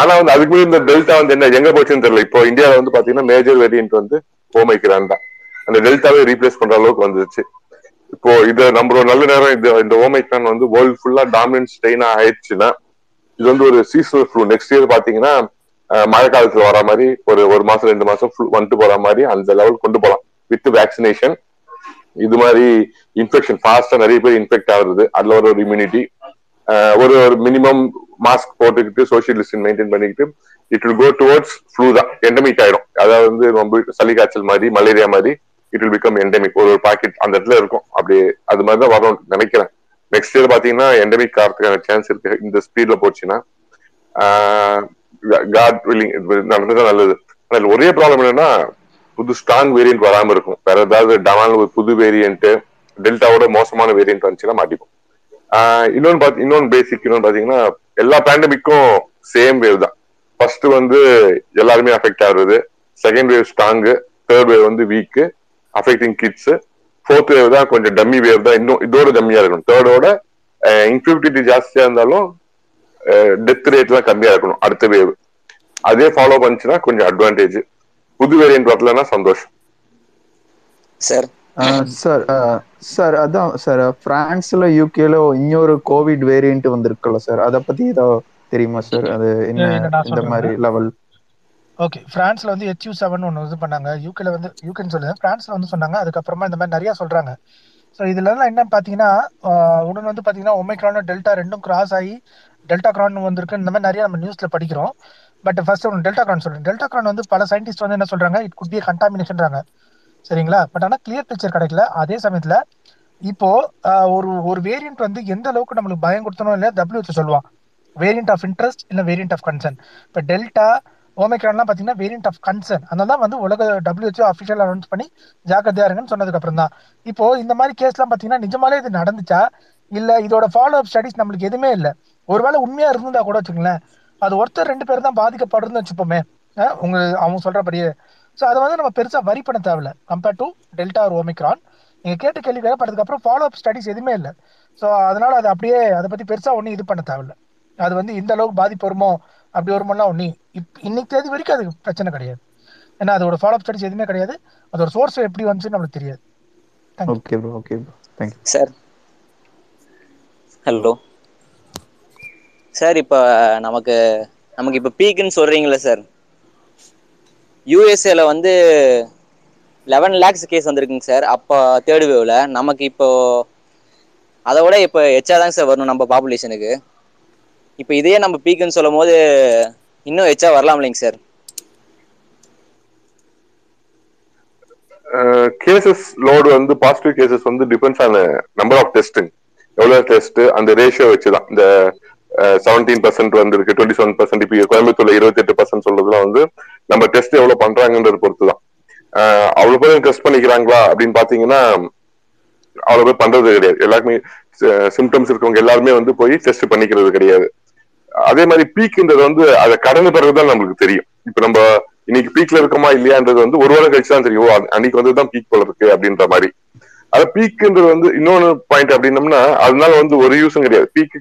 ஆனா வந்து அதுக்கு இந்த டெல்டா வந்து என்ன எங்க போச்சுன்னு தெரியல. இப்போ இந்தியாவில் வந்து பாத்தீங்கன்னா மேஜர் வேரியன்ட் வந்து ஓமைக்கிறான் தான். அந்த டெல்டாவே ரீப்ளேஸ் பண்ற அளவுக்கு வந்துருச்சு. இப்போ இது நம்மளோட நல்ல நேரம் இது இந்த ஓமைக்ரான் வந்து வேர்ல்டு ஃபுல்லா டாமினன்ட் ஸ்ட்ரெயினா ஆயிடுச்சுன்னா இது வந்து ஒரு சீசனல் ஃப்ளூ நெக்ஸ்ட் இயர் பாத்தீங்கன்னா மழை காலத்துல வர மாதிரி ஒரு ஒரு மாசம் ரெண்டு மாசம் வந்துட்டு போற மாதிரி அந்த லெவல் கொண்டு போகலாம் வித் வேக்சினேஷன் இது மாதிரி இன்ஃபெக்ஷன் ஃபாஸ்டா நிறைய பேர் இன்ஃபெக்ட் ஆகுறது அதுல ஒரு இம்யூனிட்டி ஒரு ஒரு மினிமம் மாஸ்க் போட்டுக்கிட்டு சோசியல் டிஸ்டன்ஸ் மெயின்டைன் பண்ணிக்கிட்டு it will go towards flu தான் எண்டமிக் ஆயிடும். அதாவது வந்து ரொம்ப சளி காய்ச்சல் மாதிரி மலேரியா மாதிரி இட் வில் பிகம் எண்டமிக் ஒரு ஒரு பாக்கெட் அந்த இடத்துல இருக்கும். அப்படி அது மாதிரி தான் வரும்னு நினைக்கிறேன். நெக்ஸ்ட் இயர் பாத்தீங்கன்னா எண்டமிக் ஆகிறதுக்கான சான்ஸ் இருக்கு. இந்த ஸ்பீட்ல போச்சுன்னா காட் வில்லிங் நடந்தது நல்லது. ஆனால் ஒரே ப்ராப்ளம் என்னன்னா புது ஸ்ட்ராங் வேரியன்ட் வராம இருக்கும். வேற ஏதாவது டமால் ஒரு புது வேரியன்ட் டெல்டாவோட மோசமான வேரியன்ட் வந்துச்சுன்னா மாட்டிப்போம். இன்னொன்று பார்த்து இன்னொன்று பேசிக் இன்னொன்னு பார்த்தீங்கன்னா எல்லா பேண்டமிக்கும் சேம் வேவ் தான். ஃபர்ஸ்ட் வந்து எல்லாருமே அஃபெக்ட் ஆகுறது. Second wave strong third wave வந்து weak affecting kids fourth wave தான் கொஞ்சம் டம்மி வேவ் தான். இன்னும் இதோட டம்மியா இருக்கணும். தேர்டோட இன்ஃபியூட்டிட்டி ஜாஸ்தியா இருந்தாலும் டெத் ரேட் தான் கம்மியா இருக்கணும். அடுத்த வேவ் அதே ஃபாலோ பண்ணுச்சுன்னா கொஞ்சம் அட்வான்டேஜ் புது வேரியன்ட் வரலன்னா சந்தோஷம்.
சார்
சார் சார் அதான் சார் பிரான்ஸ்ல யூகேல இன்னொரு கோவிட் வேரியன்ட் வந்திருக்குல்ல சார். அத பத்தி ஏதோ தெரியுமா சார்? அது என்ன இந்த மாதிரி. லெவல்
ஓகே பிரான்ஸ்ல வந்து ஹெச்யூ செவன் ஒன்று இது பண்ணாங்க. யூகேல வந்து யூகேன்னு சொல்லுங்க பிரான்ஸ்ல வந்து சொன்னாங்க. அதுக்கப்புறமா இந்த மாதிரி நிறைய சொல்றாங்க. ஸோ இதுல எல்லாம் என்ன பாத்தீங்கன்னா உடன் வந்து பாத்தீங்கன்னா ஒமைக்ரானும் டெல்டா ரெண்டும் கிராஸ் ஆகி டெல்டா கிரான் வந்திருக்கு. இந்த மாதிரி நிறைய நம்ம நியூஸ்ல படிக்கிறோம். பட் ஃபர்ஸ்ட் ஒன்று டெல்டா கிரான் சொல்றேன். டெல்டா கிரான் வந்து பல சயின்டிஸ்ட் வந்து என்ன சொல்றாங்க? இட் குட் பி கண்டாமினேஷன்றாங்க சரிங்களா? பட் ஆனால் கிளியர் பிக்சர் கிடைக்கல. அதே சமயத்தில் இப்போ ஒரு ஒரு வேரியண்ட் வந்து எந்த அளவுக்கு நம்மளுக்கு பயம் கொடுத்தனோ இல்லையா டபிள்யூ சொல்லுவான். வேரியண்ட் ஆஃப் இன்ட்ரெஸ்ட் இல்லை வேரியண்ட் ஆஃப் கன்சர்ன் இப்போ டெல்டா ஓமைக்ரான்லாம் பார்த்தீங்கன்னா வேரியன்ட் ஆஃப் கன்சர்ன் அதனால தான் வந்து உலக டபிள்யூஹெச்ஓ அஃபிஷியல் அனௌன்ஸ் பண்ணி ஜாக்கிரதையா இருங்கன்னு சொன்னதுக்கப்புறம் தான். இப்போ இந்த மாதிரி கேஸ்லாம் பார்த்தீங்கன்னா நிஜமாலே இது நடந்துச்சா? இல்லை இதோட ஃபாலோ அப் ஸ்டடிஸ் நம்மளுக்கு எதுவுமே இல்லை. ஒருவேளை உண்மையா இருந்தா கூட வச்சுங்களேன் அது ஒருத்தர் ரெண்டு பேர் தான் பாதிக்கப்படுறதுன்னு வச்சுப்போமே. உங்க அவங்க சொல்றபடியே. ஸோ அதை வந்து நம்ம பெருசா வரி பண்ண தேவையில்ல. கம்பேர்ட் டு டெல்டா ஒரு ஓமிக்ரான் நீங்க கேட்ட கேள்வி கேட்கப்பட்டதுக்கு அப்புறம் ஃபாலோ அப் ஸ்டடிஸ் எதுவுமே இல்லை. ஸோ அதனால அது அப்படியே அதை பத்தி பெருசா ஒன்றும் இது பண்ண தேவையில்ல. அது வந்து இந்த அளவுக்கு பாதிப்பு வருமோ அப்படி வருமோலாம் ஒன்றும் இப் இன்னைக்கு தேதி வரைக்கும் அது பிரச்சனை கிடையாது. ஏன்னா அதோட ஃபாலோ அப் ஸ்டடிஸ் எதுவுமே கிடையாது. அதோட சோர்ஸ் எப்படி வந்துச்சுன்னு நம்மளுக்கு தெரியாது.
Okay bro okay bro thank you
sir hello sir இப்போ நமக்கு நமக்கு இப்போ பீக்குன்னு சொல்றீங்களே சார் யூஎஸ்ஏல வந்து லெவன் லேக்ஸ் கேஸ் வந்திருக்குங்க சார். அப்போ தேர்ட் வேவ்ல நமக்கு இப்போ அதை விட இப்போ எச்சா தாங்க சார் வரணும் நம்ம பாப்புலேஷனுக்கு இப்போ இதையே நம்ம பீக்குன்னு சொல்லும் போது இன்னும் எச்சா வரலாம் இல்லைங்க சார்.
கேசஸ் லோடு வந்து பாசிட்டிவ் கேசஸ் வந்து depends on number of testing எவ்வளோ டெஸ்ட் அந்த ரேஷியோ வச்சு தான் இந்த செவன்டீன் பர்சன்ட் வந்திருக்கு டுவெண்ட்டி செவன் பர்சன்ட் இப்போ கோயம்புத்தூர்ல இருபத்தி எட்டு பர்சன்ட் சொல்றதுலாம் வந்து நம்ம டெஸ்ட் எவ்வளவு பண்றாங்கன்றது பொறுத்து தான் அவ்வளவு பேரும் டெஸ்ட் பண்ணிக்கிறாங்களா அப்படின்னு பாத்தீங்கன்னா அவ்வளவு பேர் பண்றது கிடையாது. எல்லாருக்குமே சிம்டம்ஸ் இருக்கவங்க எல்லாருமே வந்து போய் டெஸ்ட் பண்ணிக்கிறது கிடையாது. அதே மாதிரி பீக்ன்றது வந்து அதை கடந்த பிறகுதான் நம்மளுக்கு தெரியும். இப்ப நம்ம இன்னைக்கு பீக்ல இருக்கோமா இல்லையான்றது வந்து ஒரு வாரம் கழிச்சு தான் தெரியும். ஓ, அன்னைக்கு வந்து தான் பீக் போல இருக்கு அப்படின்ற மாதிரி. அது பீக்ன்றது வந்து இன்னொன்னு பாயிண்ட் அப்படின்னம்னா அதனால வந்து ஒரு யூஸும் கிடையாது. பீக்கு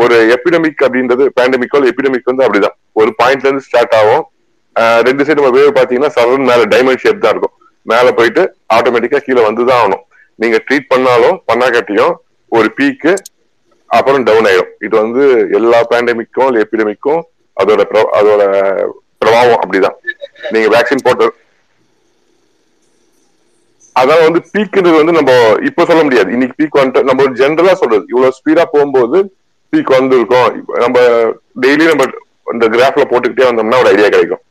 ஒரு எபிடமிக் அப்படின்றது பேண்டமிக்கோ எபிடமிக் வந்து அப்படிதான். ஒரு பாயிண்ட்ல இருந்து ஸ்டார்ட் ஆகும். ரெண்டு சைடு நம்ம வேவ் பாத்தீங்கன்னா சரன் மேல டைமண்ட் ஷேப் தான் இருக்கும். மேல போயிட்டு ஆட்டோமேட்டிக்கா கீழே வந்துதான் ஆகணும். நீங்க ட்ரீட் பண்ணாலும் பண்ணாக்காட்டியும் ஒரு பீக்கு அப்புறம் டவுன் ஆயிடும் இது வந்து எல்லா பேண்டமிக்கும் எபிடமிக்கும் அதோட பிர- அதோட பிரபாவம் அப்படிதான். நீங்க வேக்சின் போட்டு அதான் வந்து பீக்குன்றது வந்து நம்ம இப்ப சொல்ல முடியாது. இன்னைக்கு பீக் வந்துட்டு நம்ம ஜென்ரலா சொல்றது. இவ்வளவு ஸ்பீடா போகும்போது பீக் வந்திருக்கும் நம்ம டெய்லி நம்ம இந்த கிராஃப்ல போட்டுக்கிட்டே வந்தோம்னா ஒரு ஐடியா கிடைக்கும்.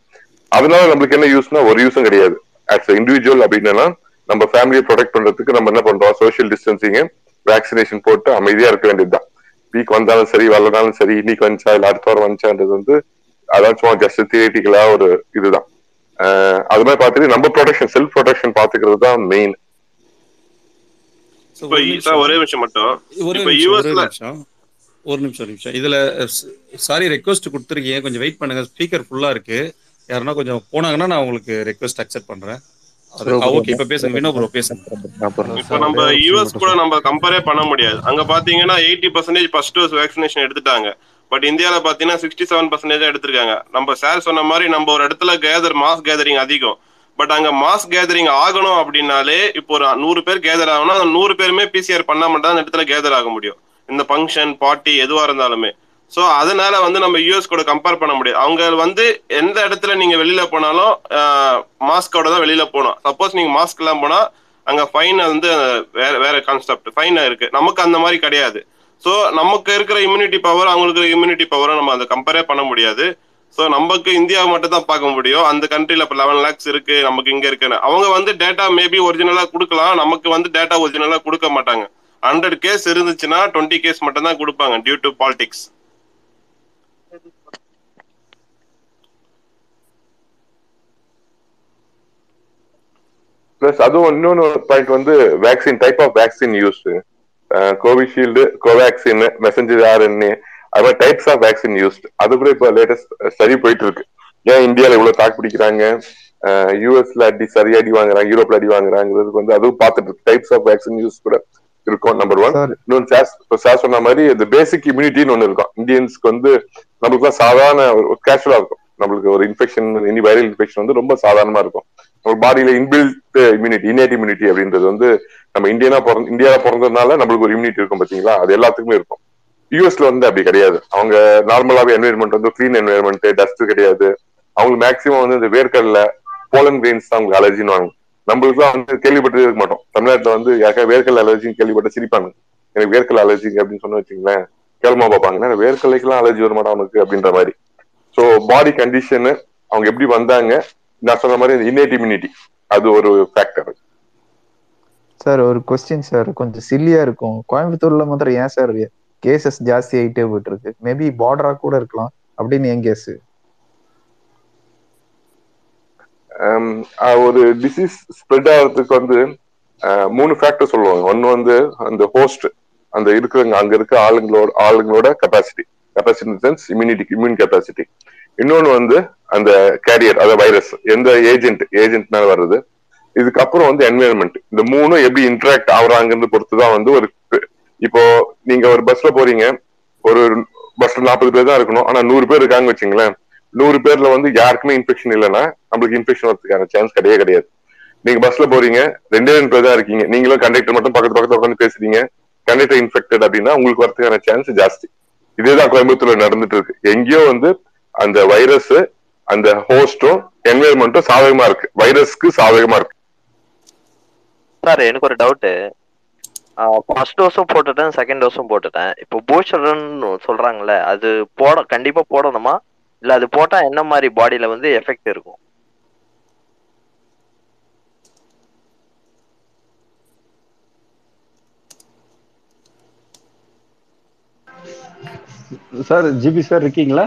அதனால நம்மளுக்கு என்ன யூஸ்னா ஒரு யூஸும் கிடையாது. ஆஸ் இண்டிவிஜுவல் அப்படின்னா நம்ம ஃபேமிலியை ப்ரொடெக்ட் பண்றதுக்கு நம்ம என்ன பண்றோம்? சோஷியல் டிஸ்டன்சிங் வேக்சினேஷன் போட்டு அமைதியா இருக்க வேண்டியதுதான். பீக் வந்தாலும் சரி வரலனாலும் சரி இன்னைக்கு வந்துச்சா இல்ல அடுத்த வாரம் வந்துச்சான்றது வந்து அதான் சும்மா ஜஸ்ட் தியேட்டிக்கலா ஒரு இதுதான். அது மாதிரி பார்த்துட்டு நம்ம ப்ரொடெக்ஷன் செல்ஃப் ப்ரொடெக்ஷன் பாத்துக்கிறது தான் மெயின்
ஒரே விஷயம் மட்டும்.
ஒரே நிமிஷம், ஒரே நிமிஷம். இதுல சாரி ரெக்வஸ்ட் கொடுத்துருக்கீங்க. கொஞ்சம் வெயிட் பண்ணுங்க. ஸ்பீக்கர் ஃபுல்லா இருக்கு. யாருன்னா கொஞ்சம் போனாங்கன்னா நான் உங்களுக்கு ரெக்வஸ்ட் அக்செப்ட் பண்றேன். ஓகே இப்ப பேசுங்க. வினோ ப்ரோ பேசுங்க.
இப்ப நம்ம யூஎஸ் கூட நம்ம கம்பேரே பண்ண முடியாது. அங்க பாத்தீங்கன்னா eighty percentage first dose vaccination எடுத்துட்டாங்க. பட் இந்தியால பாத்தீங்கன்னா சிக்ஸ்டி செவன் பர்சன்டேஜ் எடுத்திருக்காங்க. நம்ம சார் சொன்ன மாதிரி நம்ம ஒரு இடத்துல கேதர் மாஸ் கேதரிங் அதிகம். பட் அங்க மாஸ் கேதரிங் ஆகணும் அப்படின்னாலே இப்போ ஒரு நூறு பேர் கேதர் ஆகணும் அந்த நூறு பேருமே பிசிஆர் பண்ணா மட்டும் தான் அந்த இடத்துல கேதர் ஆக முடியும். இந்த ஃபங்க்ஷன் பார்ட்டி எதுவா இருந்தாலுமே. ஸோ அதனால வந்து நம்ம யூஎஸ் கூட கம்பேர் பண்ண முடியாது. அவங்க வந்து எந்த இடத்துல நீங்க வெளியில போனாலும் மாஸ்கோட தான் வெளியில போகணும். சப்போஸ் நீங்க மாஸ்க் எல்லாம் போனா அங்க ஃபைன் வந்து வேற வேற கான்செப்ட் ஃபைன் இருக்கு. நமக்கு அந்த மாதிரி கிடையாது. ஸோ நமக்கு இருக்கிற இம்யூனிட்டி பவர் அவங்களுக்கு இம்யூனிட்டி பவரை நம்ம அதை கம்பேரே பண்ண முடியாது. ஸோ நமக்கு இந்தியாவை மட்டும் தான் பார்க்க முடியும். அந்த கண்ட்ரியில் இப்போ லெவன் லேக்ஸ் இருக்கு நமக்கு இங்கே இருக்குன்னு. அவங்க வந்து டேட்டா மேபி ஒரிஜினலாக கொடுக்கலாம். நமக்கு வந்து டேட்டா ஒரிஜினலாக கொடுக்க மாட்டாங்க. ஹண்ட்ரட் கேஸ் இருந்துச்சுன்னா டுவெண்ட்டி கேஸ் மட்டும் தான் கொடுப்பாங்க டியூ டு பாலிடிக்ஸ்
பிளஸ் அதுவும் இன்னொன்னு பாயிண்ட் வந்து vaccine type of vaccine use Covishield Covaxin messenger RNA அது மாதிரி டைப்ஸ் ஆஃப் வேக்சின் யூஸ் அது கூட இப்போ லேட்டஸ்ட் ஸ்டடி போயிட்டு இருக்கு. ஏன் இந்தியாவில் இவ்வளவு தாக்கு பிடிக்கிறாங்க? யூஎஸ்ல அடி சரியா அடி வாங்குறாங்க யூரோப்ல அடி வாங்குறாங்கிறதுக்கு வந்து அதுவும் பார்த்துட்டு டைப்ஸ் ஆஃப் வேக்சின் யூஸ் கூட. இருக்கும் நம்பர் ஒன் இன்னொன்று சார் சொன்ன மாதிரி இந்த பேசிக் இம்யூனிட்டின்னு ஒன்று இருக்கும். இந்தியன்ஸ்க்கு வந்து நம்மளுக்குலாம் சாதாரண ஒரு கேஷுவலா இருக்கும். நம்மளுக்கு ஒரு இன்ஃபெக்ஷன் இனி வைரல் இன்ஃபெக்ஷன் வந்து ரொம்ப சாதாரணமா இருக்கும். நம்ம பாடியில இன்பில்ட் இம்யூனிட்டி இன்னேட் இம்யூனிட்டி அப்படின்றது வந்து நம்ம இந்தியனா பிறந்த இந்தியால பிறந்ததுனால நம்மளுக்கு ஒரு இம்யூனிட்டி இருக்கும் பாத்தீங்களா? அது எல்லாத்துக்குமே இருக்கும். யூஎஸ்ல வந்து அப்படி கிடையாது. அவங்க நார்மலாவே என்வைரன்மெண்ட் வந்து க்ளீன் என்வைரன்மெண்ட் டஸ்ட் கிடையாது. அவங்களுக்கு மேக்சிமம் வந்து இந்த வேர்க்கல்ல போலன் கிரெயின்ஸ் தான் அவங்களுக்கு அலர்ஜின்னு வாங்க நம்மளுக்குலாம் வந்து கேள்விப்பட்டு இருக்க மாட்டோம். தமிழ்நாட்டுல வந்து யாருக்கா வேர்க்கல் அலர்ஜின்னு கேள்விப்பட்ட சிரிப்பாங்க. எனக்கு வேர்க்கல் அலர்ஜி அப்படின்னு சொன்ன வச்சுங்களேன் கேள்மா பார்ப்பாங்க. வேர்க்கலைக்கெல்லாம் அலர்ஜி வர மாட்டா அவனுக்கு அப்படின்ற மாதிரி. ஸோ பாடி கண்டிஷனு அவங்க எப்படி வந்தாங்க? நான் சொன்ன மாதிரி இன்னேட் இம்யூனிட்டி அது ஒரு ஃபேக்டர்
சார் ஒரு கொஸ்டின் சார். கொஞ்சம் சில்லியா இருக்கும். கோயம்புத்தூர்ல மாத்திரம் ஏன் சார் கேசஸ் ஜாஸ்தி ஆகிட்டே போயிட்டு இருக்கு? மேபி பார்டரா கூட இருக்கலாம். அப்படின்னு என் கேஸ் Um,
ஒரு டிசீஸ் ஸ்ப்ரெட் ஆகிறதுக்கு வந்து மூணு ஃபேக்டர் சொல்லுவாங்க. ஒன்னு வந்து அந்த ஹோஸ்ட் அந்த இருக்கிறவங்க அங்க இருக்க ஆளுங்களோட ஆளுங்களோட capacity capacity sense immunity immune capacity இன்னொன்னு வந்து அந்த கேரியர் அதாவது வைரஸ் எந்த ஏஜென்ட் ஏஜென்ட்னால வர்றது. இதுக்கப்புறம் வந்து என்வைரன்மெண்ட் இந்த மூணும் எப்படி இன்டராக்ட் ஆகுறாங்கன்னு பொறுத்து தான் வந்து ஒரு இப்போ நீங்க ஒரு பஸ்ல போறீங்க. ஒரு பஸ்ல நாற்பது பேர் தான் இருக்கணும். ஆனா நூறு பேர் இருக்காங்க வச்சுங்களேன். நூறு பேர்ல வந்து யாருக்குமே இன்ஃபெக்ஷன் இல்லைன்னா நம்மளுக்கு இன்ஃபெக்ஷன் வரதுக்கான சான்ஸ் கிடையவே கிடையாது. நீங்க பஸ்ல போறீங்க ரெண்டே ரெண்டு பேர் தான் இருக்கீங்க. நீங்களும் கண்டக்டர் மட்டும் பக்கத்து பக்கத்துல உட்காந்து பேசுறீங்க. கண்டக்டர் இன்ஃபெக்டட் அப்படின்னா உங்களுக்கு வரதுக்கான சான்ஸ் ஜாஸ்தி. இதேதான் கோயம்புத்தூர்ல நடந்துட்டு இருக்கு எங்கேயோ வந்து அந்த வைரஸ் அந்த ஹோஸ்டும் என்வைரன்மெண்ட்டும் சாதகமா இருக்கு. வைரஸ்க்கு சாதகமா இருக்கு.
சார் எனக்கு ஒரு டவுட்டு ஃபர்ஸ்ட் டோஸும் போட்டுட்டேன் செகண்ட் டோஸும் போட்டுட்டேன். இப்போ பூஸ்டர்னு சொல்றாங்கல்ல அது போட கண்டிப்பா போடணுமா? இல்ல அது போட்டா என்ன மாதிரி பாடியில வந்து எஃபெக்ட் இருக்கும்?
சார் ஜிபி சார் இருக்கீங்களா?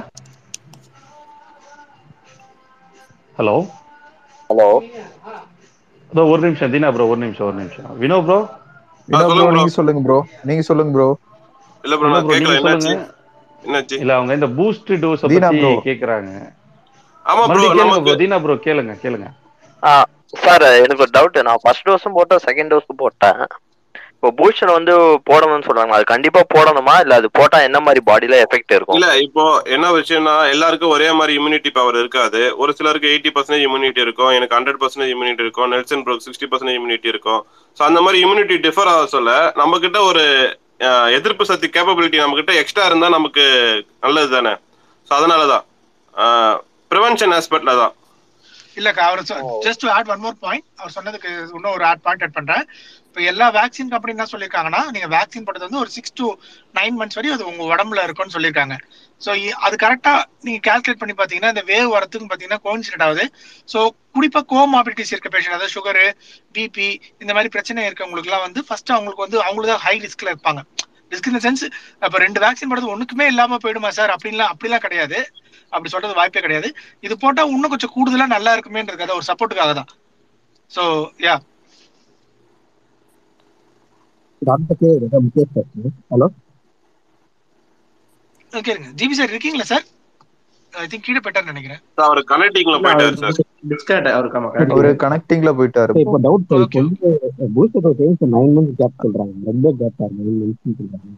ஹலோ?
ஹலோ?
அதோ ஒரு நிமிஷம் தீனா ப்ரோ ஒரு நிமிஷம் ஒரு நிமிஷம். வினோ ப்ரோ?
வினோ ப்ரோ நீங்க சொல்லுங்க ப்ரோ. நீங்க சொல்லுங்க ப்ரோ.
இல்ல ப்ரோ நான்
சொல்லுங்க
என்னாச்சு?
இல்ல அவங்க இந்த பூஸ்ட் டோஸ பத்தி. கேக்குறாங்க.
ஆமா ப்ரோ நமக்கு
ப்ரோ தீனா ப்ரோ கேளுங்க கேளுங்க.
ஆ சார் எனக்கு ஒரு டவுட் நான் ஃபர்ஸ்ட் டோஸும் போட்டேன் செகண்ட் டோஸும் போட்டேன். இப்போ பூஸ்டர் வந்து போடணும்னு சொல்றாங்க. அது கண்டிப்பா போடணுமா? இல்ல அது போட்டா என்ன மாதிரி பாடியில எஃபெக்ட் இருக்கும்?
இல்ல இப்போ என்ன விஷயம்னா எல்லாருக்கும் ஒரே மாதிரி இம்யூனிட்டி பவர் இருக்காது. ஒரு சிலருக்கு எயிட்டி பர்சன்டேஜ் இம்யூனிட்டி இருக்கும். எனக்கு ஹண்ட்ரட் பர்சன்டேஜ் இம்யூனிட்டி இருக்கும். Nelson Broek sixty percentage immunity இருக்கும். ஸோ அந்த மாதிரி இம்யூனிட்டி டிஃபர் ஆக சொல்ல நம்ம கிட்ட ஒரு எதிர்ப்பு சக்தி கேப்பபிலிட்டி நம்ம கிட்ட எக்ஸ்ட்ரா இருந்தா நமக்கு நல்லது தானே ஸோ அதனால தான் ப்ரிவென்ஷன் ஆஸ்பெக்ட்ல தான்.
இல்லக்கா அவர் just add one more point அவர் சொன்னதுக்கு இன்னும் ஒரு ஆட் பாயிண்ட் ஆட் பண்றேன். இப்போ எல்லா வேக்சின் கம்பெனி என்ன சொல்லியிருக்காங்கன்னா நீங்க வேக்சின் போட்டது வந்து ஒரு சிக்ஸ் to நைன் மந்த்ஸ் வரையும் அது உங்க உடம்புல இருக்கும்னு சொல்லியிருக்காங்க. ஸோ அது கரெக்டா நீங்க கால்குலேட் பண்ணி பாத்தீங்கன்னா இந்த வேவ் வரத்துக்கு பாத்தீங்கன்னா கோன்சிடென்ட் ஆகுது. ஸோ குறிப்பா கோமாபிலிட்டிஸ் இருக்க பேஷண்ட் அதாவது சுகரு பிபி இந்த மாதிரி பிரச்சனை இருக்கவங்களுக்குலாம் வந்து ஃபர்ஸ்ட் அவங்களுக்கு வந்து அவங்களுக்கு தான் ஹை ரிஸ்க்ல இருப்பாங்க. ரிஸ்க் இந்த சென்ஸ் அப்ப ரெண்டு வேக்சின் போடுறது ஒண்ணுக்குமே இல்லாம போயிடுமா சார் அப்படின்லாம் அப்படிலாம் கிடையாது. அப்படி சொல்றது வாய்ப்பே கிடையாது. இது போட்டா இன்னும் கொஞ்சம் கூடுதலா நல்லா இருக்குமேன்றதுக்காக ஒரு சப்போர்ட்டுக்காக தான். ஸோ யா
ஹலோ
கேளுங்க. ஜிபி சார் இருக்கீங்களா சார்? ஐ திங்க் கீழே போயிட்டாருன்னு நினைக்கிறேன்.
அவர் கனெக்டிங்ல போயிட்டாரு சார்.
டிஸ்கனெக்ட்
அவரு கனெக்டிங்ல போயிட்டாரு.
இப்போ டவுட் வந்து booster dose nine months gap சொல்றாங்க. ரொம்ப கேப் ஆகுது நைன் மந்த்ஸ் சொல்றாங்க.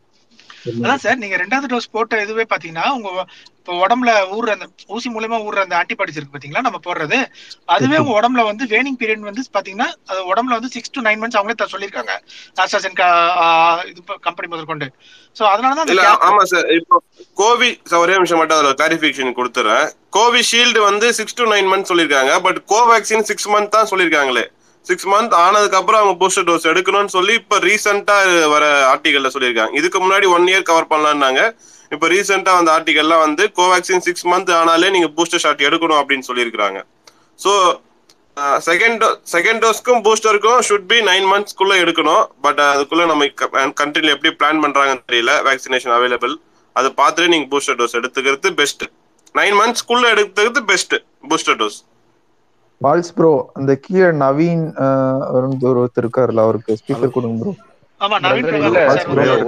அதான் சார் நீங்க ரெண்டாவது டோஸ் போட்ட இதுவே பாத்தீங்கன்னா உங்க இப்போ உடம்புல ஊறுற அந்த ஊசி மூலமா ஊறுற அந்த ஆன்டிபாடிஸ் இருக்கு பாத்தீங்களா நம்ம போடுறது. அதுவே உங்க உடம்புல வந்து வேனிங் பீரியட் வந்து பாத்தீங்கன்னா அது உடம்புல வந்து சிக்ஸ் to நைன் மந்த்ஸ் அவங்களே த- சொல்லியிருக்காங்க. ஆஸ்ட்ராசென்கா இது கம்பெனி முதற்கொண்டு. சோ அதனாலதான்
ஆமா சார் இப்போ கோவி ஒரே நிமிஷம் மட்டும் அதில் கிளாரிஃபிகேஷன் கொடுத்துறேன். கோவிஷீல்டு வந்து சிக்ஸ் to நைன் மந்த் சொல்லியிருக்காங்க பட் கோவேக்சின் சிக்ஸ் மந்த் தான் சொல்லியிருக்காங்களே. சிக்ஸ் மந்த் ஆனதுக்கு அப்புறம் அவங்க பூஸ்டர் டோஸ் எடுக்கணும்னு சொல்லி இப்போ ரீசெண்டா வர ஆர்டிகல்ல சொல்லியிருக்காங்க. இதுக்கு முன்னாடி ஒன் இயர் கவர் பண்ணலாம்னாங்க இப்போ ரீசெண்டா வந்த ஆர்டிகல்லாம் வந்து கோவேக்சின் சிக்ஸ் மந்த் ஆனாலே நீங்க பூஸ்டர் ஷாட் எடுக்கணும் அப்படின்னு சொல்லியிருக்காங்க ஸோ செகண்ட் டோ செகண்ட் டோஸ்க்கும் பூஸ்டருக்கும் ஷுட் பி நைன் மந்த்ஸ்க்குள்ள எடுக்கணும். பட் அதுக்குள்ள நம்ம கண்ட்ரில எப்படி பிளான் பண்றாங்கன்னு தெரியல. வேக்சினேஷன் அவைலபிள் அதை பார்த்துட்டு நீங்க பூஸ்டர் டோஸ் எடுத்துக்கிறது பெஸ்ட் நைன் மந்த்ஸ்க்குள்ள எடுத்துக்கிறது பெஸ்ட் பூஸ்டர் டோஸ்
பால்ஸ் ப்ரோ அந்த கீழே நவீன் ஒருத்தர் இருக்காருல்ல அவருக்கு ஸ்பீக்கர் கொடுங்க ப்ரோ
ஆமா நவீன்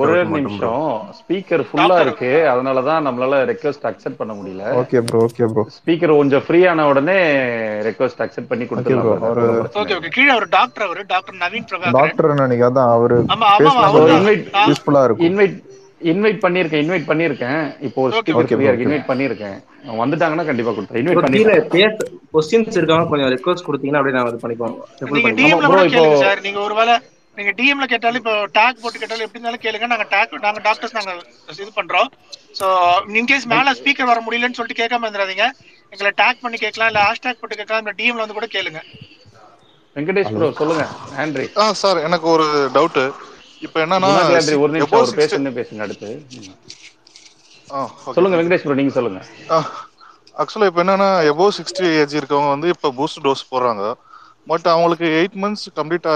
ஒரே நிமிஷம். ஸ்பீக்கர் ஃபுல்லா இருக்கு. அதனாலதான் நம்மளால ரெக்வஸ்ட் அக்செப்ட் பண்ண முடியல.
Okay bro okay bro
speaker கொஞ்சம் ஃப்ரீ ஆன உடனே ரெக்வஸ்ட் அக்செப்ட் பண்ணி பிரச்சனை
ஓகே ஓகே கீழே ஒரு டாக்டர் அவரு டாக்டர் நவீன் பிரபாகரன்.
டாக்டர் நினைக்க அதான் அவரு
ஆமா, ஆமா,
பேசினா
அவரு தான்.
இன்வைட்
யூஸ்ஃபுல்லா இருக்கும்.
இன்வைட் இன்வைட் பண்ணிருக்கேன் இன்வைட் பண்ணிருக்கேன் இப்போ ஒரு ஸ்பீக்கர் ஃப்ரீயா இருக்கு. இன்வைட் பண்ணிருக்கேன் வந்துட்டாங்கன்னா கண்டிப்பா கொடுத்தேன் இன்வைட் பண்ணிருக்கேன்
பேச கொஸ்டின்ஸ் இருக்காங்க கொஞ்சம் ரெக்வஸ்ட் கொடுத்தீங்கன்னா அப்படியே நான் இது பண்ணிப்போம்.
நீங்க டிஎம்ல கூட
இப்போ-
கேளுங்க சார். நீங்க ஒருவேளை நீங்க டிஎம்ல கேட்டாலும் இப்போ டாக் போட்டு கேட்டாலும் எப்படி இருந்தாலும் கேளுங்க. நாங்க டாக் நாங்க டாக்டர்ஸ் நாங்க இது பண்றோம். சோ இன்கேஸ் மேல ஸ்பீக்கர் வர முடியலன்னு சொல்லிட்டு கேட்காம இருந்துறாதீங்க. எங்களை டாக் பண்ணி கேட்கலாம். இல்ல ஹேஷ்டாக் போட்டு கேட்கலாம். இல்ல டிஎம்ல வந்து கூட கேளுங்க.
வெங்கடேஷ் ப்ரோ சொல்லுங்க. ஆண்ட்ரி
ஆ சார் எனக்கு ஒரு டவுட் இப்போ என்னன்னா
ஒரு நிமிஷம்
60
பேசுன்னு பேசுங்க அடுத்து. சொல்லுங்க. வெங்கடேஷ் ப்ரோ நீங்க சொல்லுங்க.
ஆக்சுவலாக இப்போ என்னன்னா எபோவ் சிக்ஸ்டி ஏஜ் இருக்கவங்க வந்து இப்போ பூஸ்ட் டோஸ் போடுறாங்க. பட் அவங்களுக்கு எயிட் மந்த்ஸ் கம்ப்ளீட்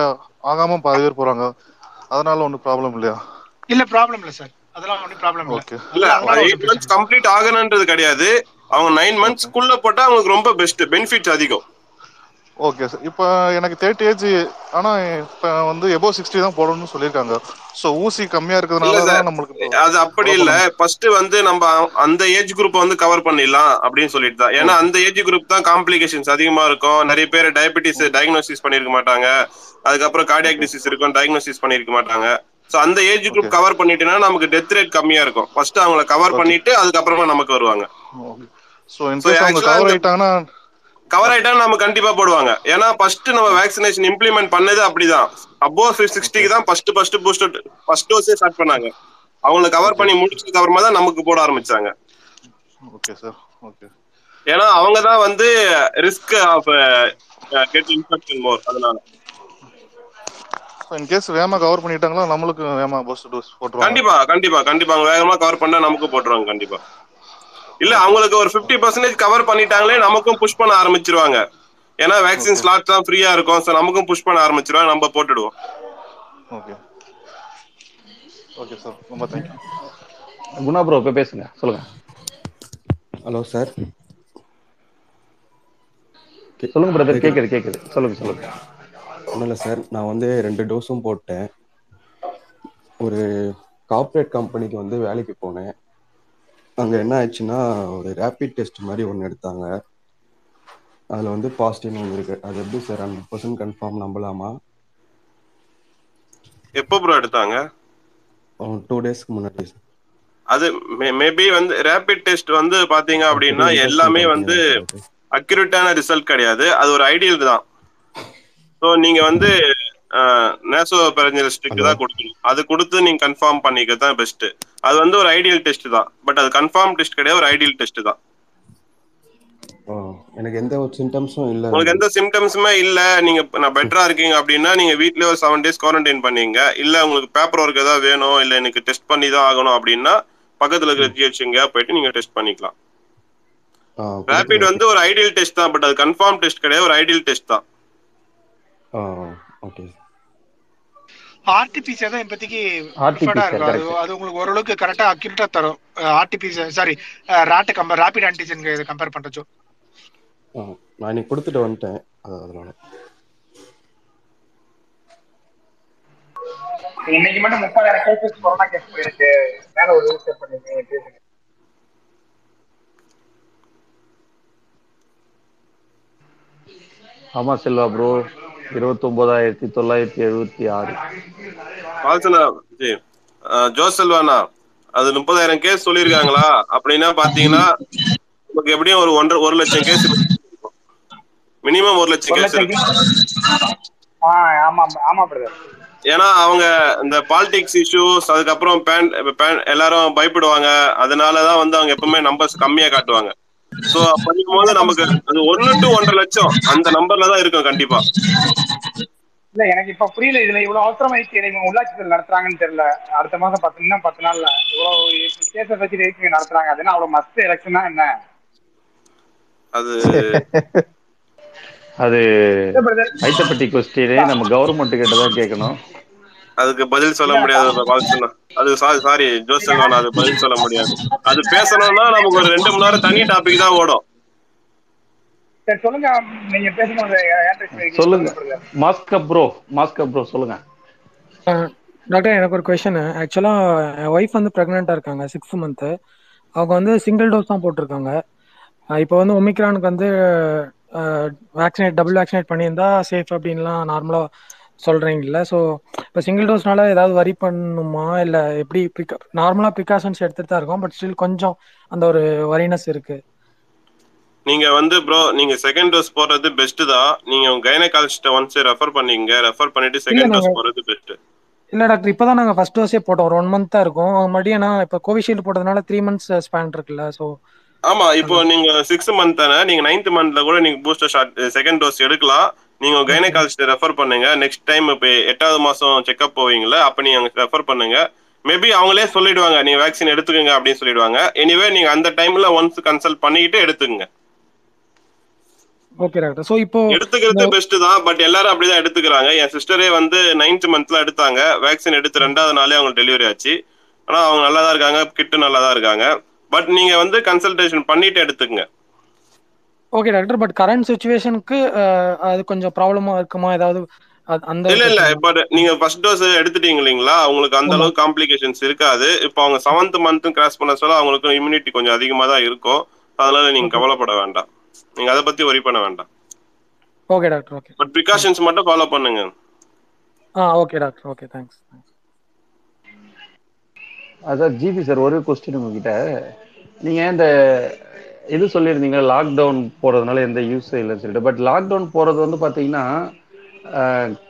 ஆகாம பாதி பேர் போறாங்க. அதனால ஒன்றும் ப்ராப்ளம் இல்லையா?
இல்ல ப்ராப்ளம் இல்ல சார் அதெல்லாம் ஒன்றும் ப்ராப்ளம் இல்ல.
ஓகே
இல்ல எயிட் மந்த்ஸ் கம்ப்ளீட் ஆகணுன்றது கிடையாது. அவங்க நைன் மந்த்ஸ்க்குள்ள போட்டா அவங்களுக்கு ரொம்ப பெஸ்ட் பெனிஃபிட்ஸ் அதிகம்.
ஓகே சார் இப்போ எனக்கு தேர்ட்டி ஏஜ் ஆனால் இப்போ வந்து எபோவ் சிக்ஸ்டி தான் போடணும்னு சொல்லியிருக்காங்க. ஸோ ஊசி கம்மியாக
இல்ல
இருக்கிறதுனால தான் நம்மளுக்கு
அது அப்படி இல்ல. ஃபர்ஸ்ட் வந்து நம்ம அந்த ஏஜ் குரூப் வந்து கவர் பண்ணிடலாம் அப்படின்னு சொல்லிட்டு தான். ஏன்னா அந்த ஏஜ் குரூப் தான் காம்ப்ளிகேஷன்ஸ் அதிகமா இருக்கும். நிறைய பேர் டயபெட்டிஸ் டயக்னோசிஸ் பண்ணிருக்க மாட்டாங்க. அதுக்கப்புறம் கார்டியாக் டிசீஸ் இருக்கும். டயக்னோசிஸ் பண்ணிருக்க மாட்டாங்க. சோ அந்த ஏஜ் குரூப் கவர் பண்ணிட்டேன்னா நமக்கு டெத் ரேட் கம்மியா இருக்கும். ஃபர்ஸ்ட் அவங்கள கவர் பண்ணிட்டு அதுக்கப்புறமா நமக்கு வருவாங்க.
ஸோ கவர் ஆயிட்டாங்கன்னா
கவர் ஆயிட்டா நம்ம கண்டிப்பா போடுவாங்க. ஏன்னா ஃபர்ஸ்ட் நம்ம வேக்சினேஷன் இம்ப்ளிமெண்ட் பண்ணது அப்படிதான். அபோவ் சிக்ஸ்டிக்கு தான் ஃபர்ஸ்ட் ஃபர்ஸ்ட் பூஸ்டர் ஃபர்ஸ்ட் டோஸே ஸ்டார்ட் பண்ணாங்க. அவங்கள கவர் பண்ணி முடிச்சதுக்கு அப்புறமா தான் நமக்கு போட ஆரம்பிச்சாங்க.
ஓகே சார் ஓகே
ஏன்னா அவங்க தான் வந்து risk of get infection more அதனால.
இன் கேஸ் வேகமா கவர் பண்ணிட்டாங்களா நம்மளுக்கு வேகமா பூஸ்டர் டோஸ் போட்டுருவாங்க
கண்டிப்பா கண்டிப்பா கண்டிப்பா. அவங்க வேகமா கவர் பண்ணா நமக்கு போட்டுருவாங்க கண்டிப்பா. இல்ல அவங்களுக்கு ஒரு 50% பர்சன்டேஜ் கவர் பண்ணிட்டாங்களே நமக்கும் புஷ் பண்ண ஆரம்பிச்சிருவாங்க. ஏன்னா வேக்சின் ஸ்லாட் தான் ஃப்ரீயா இருக்கும் ஸோ நமக்கும் புஷ் பண்ண ஆரம்பிச்சிருவாங்க நம்ம போட்டுடுவோம்.
ஓகே ஓகே சார் ரொம்ப தேங்க்யூ
குணா ப்ரோ இப்போ பேசுங்க. சொல்லுங்க.
ஹலோ சார்
சொல்லுங்க பிரதர் கேக்குது? கேக்குது சொல்லுங்க சொல்லுங்க.
ஒன்றும் இல்லை சார் நான் வந்து ரெண்டு டோஸும் போட்டேன். ஒரு கார்ப்பரேட் கம்பெனிக்கு வந்து வேலைக்கு போனேன். அங்கே என்ன ஆயிடுச்சுன்னா ஒரு ரேபிட் டெஸ்ட் மாதிரி ஒன்று எடுத்தாங்க. அதில் வந்து பாசிட்டிவ்னு வந்திருக்கு அது எப்படி சார் ஹண்ட்ரட் பர்சன்ட் கன்ஃபார்ம் நம்பலாமா?
எப்போ ப்ரோ எடுத்தாங்க?
டூ டேஸ்க்கு முன்னாடி
அது மேபி வந்து ரேபிட் டெஸ்ட் வந்து பாத்தீங்க அப்படின்னா எல்லாமே வந்து அக்யூரேட்டான ரிசல்ட் கிடையாது. அது ஒரு ஐடியல் தான். ஸோ நீங்க வந்து நேசோ பெரஞ்சலிஸ்டுக்கு தான் கொடுக்கணும். அது கொடுத்து நீங்க கன்ஃபார்ம் பண்ணிக்க தான் பெஸ்ட் அது வந்து ஒரு ஐடியல் டெஸ்ட் தான். பட் அது கன்ஃபார்ம் டெஸ்ட் கிடையாது ஒரு ஐடியல் டெஸ்ட் தான்.
எனக்கு எந்த ஒரு சிம்டம்ஸும் இல்லை.
உங்களுக்கு எந்த சிம்டம்ஸுமே இல்ல. நீங்க நான் பெட்டரா இருக்கீங்க அப்படின்னா நீங்க வீட்லயே ஒரு செவன் டேஸ் குவாரண்டைன் பண்ணீங்க. இல்ல உங்களுக்கு பேப்பர் ஒர்க் ஏதாவது வேணும் இல்ல எனக்கு டெஸ்ட் பண்ணி தான் ஆகணும் அப்படின்னா பக்கத்துல இருக்கிற ஜிஹெச் எங்கேயா போயிட்டு நீங்க டெஸ்ட் பண்ணிக்கலாம். ரேபிட் வந்து ஒரு ஐடியல் டெஸ்ட் தான். பட் அது கன்ஃபார்ம் டெஸ்ட் கிடையாது ஒரு ஐடியல் டெஸ்ட் தான்.
ஓகே.
ஆர்டிபிசிஆர் தான் இப்போதைக்கு அது உங்களுக்கு ஓரளவுக்கு கரெக்டா அக்யூரேட்டா தரும். ஆர்டிபிசிஆர் சாரி ராட் கம்பேர் ரேபிட் ஆன்டிஜன் இதை கம்பேர் பண்றச்சோ.
நான் இன்னைக்கு கொடுத்துட்டு வந்துட்டேன். அது அதனால.
இன்னைக்கு மட்டும் முப்பதாயிரம் கேசஸ் கொரோனா கேஸ் போயிருக்கு. மேல ஒரு பண்ணிருக்கீங்க பேசுங்க
ஆமா செல்வா ப்ரோ இருபத்தொன்பதாயிரத்தி தொள்ளாயிரத்தி எழுபத்தி ஆறு.
வால்சனா ஜி ஜோஸ் செல்வானா அது முப்பதாயிரம் கேஸ் சொல்லியிருக்காங்களா? அப்படின்னா பாத்தீங்கன்னா நமக்கு எப்படியும் ஒரு ஒன்றரை ஒரு லட்சம் கேஸ் மினிமம் ஒரு லட்சம் கேஸ்
லட்சம்
இருக்கு.
ஆ ஆமா ஆமா பிரதர்.
ஏன்னா அவங்க இந்த பாலிடிக்ஸ் இஷ்யூஸ் அதுக்கப்புறம் பேன் எல்லாரும் பயப்படுவாங்க. அதனாலதான் வந்து அவங்க எப்பவுமே நம்பர்ஸ் கம்மியா காட்டுவாங்க. சோ படிக்கும்போது நமக்கு அது ஒன்னு டு ஒன்றரை லட்சம் அந்த நம்பர்ல தான் இருக்கும் கண்டிப்பா.
இல்ல எனக்கு இப்ப புரியல இதுல இவ்வளவு அவசரமாயிடுச்சு இவங்க உள்ளாட்சிகள் நடத்துறாங்கன்னு தெரியல. அடுத்த மாசம் பத்து இன்னும் பத்து நாள்ல இவ்வளவு கேஸை வச்சு எதுக்கு நடத்துறாங்க. அதுன்னா அவ்வளவு மஸ்ட் எலெக்ஷனா என்ன?
அது
அது. ஐட்டப்பட்டி கொஸ்டினே நம்ம கவர்மெண்ட் கிட்ட தான் கேட்கணும்.
அதுக்கு பதில் சொல்ல முடியாது வால்சனா அது சாரி சாரி ஜோஸ் செல்வான் அது பதில் சொல்ல முடியாது. அது பேசணும்னா நமக்கு ஒரு ரெண்டு மணி நேரம் தனி டாபிக் தான் ஓடும்.
சரி சொல்லுங்க
மாஸ்கப் ப்ரோ மாஸ்கப் ப்ரோ சொல்லுங்க.
டாக்டர் எனக்கு ஒரு கொஷனு ஆக்சுவலாக என் ஒய்ஃப் வந்து ப்ரெக்னெண்ட்டாக இருக்காங்க சிக்ஸ் மந்த்து அவங்க வந்து சிங்கிள் டோஸ் தான் போட்டிருக்காங்க. இப்போ வந்து ஒமிக்ரானுக்கு வந்து வேக்சினேட் டபுள் வேக்சினேட் பண்ணியிருந்தா சேஃப் அப்படின்லாம் நார்மலாக சொல்கிறீங்கல்ல ஸோ இப்போ சிங்கிள் டோஸ்னால ஏதாவது வரி பண்ணணுமா இல்லை எப்படி ப்ரிகா நார்மலாக ப்ரிகாஷன்ஸ் எடுத்துகிட்டு தான் இருக்கோம் பட் ஸ்டில் கொஞ்சம் அந்த ஒரு வரினஸ் இருக்குது
நீங்க வந்து ப்ரோ நீங்க செகண்ட் டோஸ் போடுறது பெஸ்ட் தான். நீங்க உங்க கைனகாலஜிஸ்ட ஒன்ஸ் ரெஃபர் பண்ணீங்க ரெஃபர் பண்ணிட்டு செகண்ட் டோஸ்
நாங்க-
போடுறது பெஸ்ட்
இல்லை டாக்டர் இப்போ தான் நாங்கள் ஃபர்ஸ்ட் டோஸே போட்டோம். ஒரு ஒன் மந்த் தான் இருக்கும். மறுபடியும் ஏன்னா இப்போ கோவிஷீல்டு போட்டதுனால த்ரீ மந்த்ஸ் ஸ்பேன் இருக்குல்ல ஸோ
ஆமா இப்போ நீங்க சிக்ஸ் மந்த் தானே நீங்க நைன்த் மந்த்ல கூட நீங்க பூஸ்டர் ஷாட் செகண்ட் டோஸ் எடுக்கலாம். நீங்க கைனகாலஜிஸ்ட ரெஃபர் பண்ணுங்க. நெக்ஸ்ட் டைம் இப்போ எட்டாவது மாசம் செக்அப் போவீங்கல்ல அப்ப நீங்க ரெஃபர் பண்ணுங்க. மேபி அவங்களே சொல்லிடுவாங்க நீங்க வேக்சின் எடுத்துக்கங்க அப்படின்னு சொல்லிடுவாங்க. எனிவே நீங்க அந்த டைம்ல ஒன்ஸ் கன்சல்ட் பண்ணிக்கிட்டு எடுத்துக்கங்க.
ஓகே டாக்டர் ஸோ இப்போ
எடுத்துக்கிறது பெஸ்ட் தான் பட் எல்லாரும் அப்படிதான் எடுத்துக்கிறாங்க. என் சிஸ்டரே வந்து நைன்த் மந்த்ல எடுத்தாங்க. வேக்சின் எடுத்து ரெண்டாவது நாளே அவங்க டெலிவரி ஆச்சு. ஆனா அவங்க நல்லா தான் இருக்காங்க கிட்டு நல்லா தான் இருக்காங்க. பட் நீங்க வந்து கன்சல்டேஷன் பண்ணிட்டு எடுத்துக்கங்க.
ஓகே டாக்டர் பட் கரண்ட் சுச்சுவேஷனுக்கு அது கொஞ்சம் ப்ராப்ளமா இருக்குமா? ஏதாவது அந்த
இல்ல இல்ல இப்ப நீங்க ஃபர்ஸ்ட் டோஸ் எடுத்துட்டீங்க இல்லைங்களா? உங்களுக்கு அந்த. அளவுக்கு காம்ப்ளிகேஷன்ஸ் இருக்காது. இப்போ அவங்க செவன்த் மந்த்தும் கிராஸ் பண்ண சொல்ல அவங்களுக்கு இம்யூனிட்டி கொஞ்சம் அதிகமா தான் இருக்கும். அதனால நீங்க கவலைப்பட வேண்டாம். நீங்க அதை பத்தி ஒரி பண்ண வேண்டாம்.
Okay doctor okay
but precautions மட்டும் ஃபாலோ பண்ணுங்க.
ஆ ஓகே டாக்டர் ஓகே தேங்க்ஸ்
அதான் ஜிபி சார் ஒரு கொஸ்டின் உங்ககிட்ட. நீங்க இந்த இது சொல்லியிருந்தீங்க லாக்டவுன் போறதுனால எந்த யூஸ் இல்லைன்னு சொல்லிட்டு. பட் லாக்டவுன் போறது வந்து பாத்தீங்கன்னா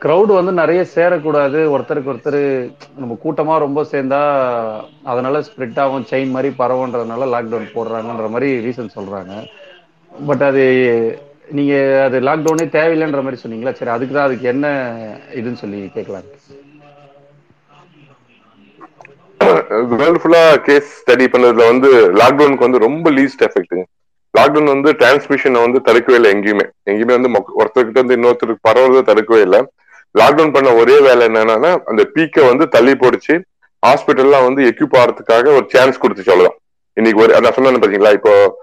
க்ரௌடு வந்து நிறைய சேரக்கூடாது. ஒருத்தருக்கு ஒருத்தர் நம்ம கூட்டமா ரொம்ப சேர்ந்தா அதனால ஸ்ப்ரெட் ஆகும் செயின் மாதிரி பரவுன்றதுனால லாக்டவுன் போடுறாங்கன்ற மாதிரி ரீசன் சொல்றாங்க. பட் அது நீங்க அது லாக்டவுனே தேவையில்லைன்ற மாதிரி சொன்னீங்களா? சரி அதுக்கு தான் அதுக்கு என்ன இதுன்னு சொல்லி கேட்கலாம்.
வேர்ல்டு ஃபுல்லா கேஸ் ஸ்டடி பண்ணதுல வந்து லாக்டவுனுக்கு வந்து ரொம்ப லீஸ்ட் எஃபெக்ட்டுங்க லாக்டவுன் வந்து டிரான்ஸ்மிஷனை வந்து தடுக்கவே இல்லை எங்கேயுமே. எங்கேயுமே வந்து மொக்க- ஒருத்தர்கிட்ட இன்னொருத்தருக்கு பரவுறதை தடுக்கவே இல்லை. லாக்டவுன் பண்ண ஒரே வேலை என்னன்னா அந்த பீக்கை வந்து தள்ளி போடுச்சு. ஹாஸ்பிட்டல்லாம் வந்து எக்யூப் ஆகிறதுக்காக ஒரு சான்ஸ் கொடுத்துச்சு அவ்வளவுதான் இன்னைக்கு ஒரு நான் சொன்னேன் பாத்தீங்களா இப்போ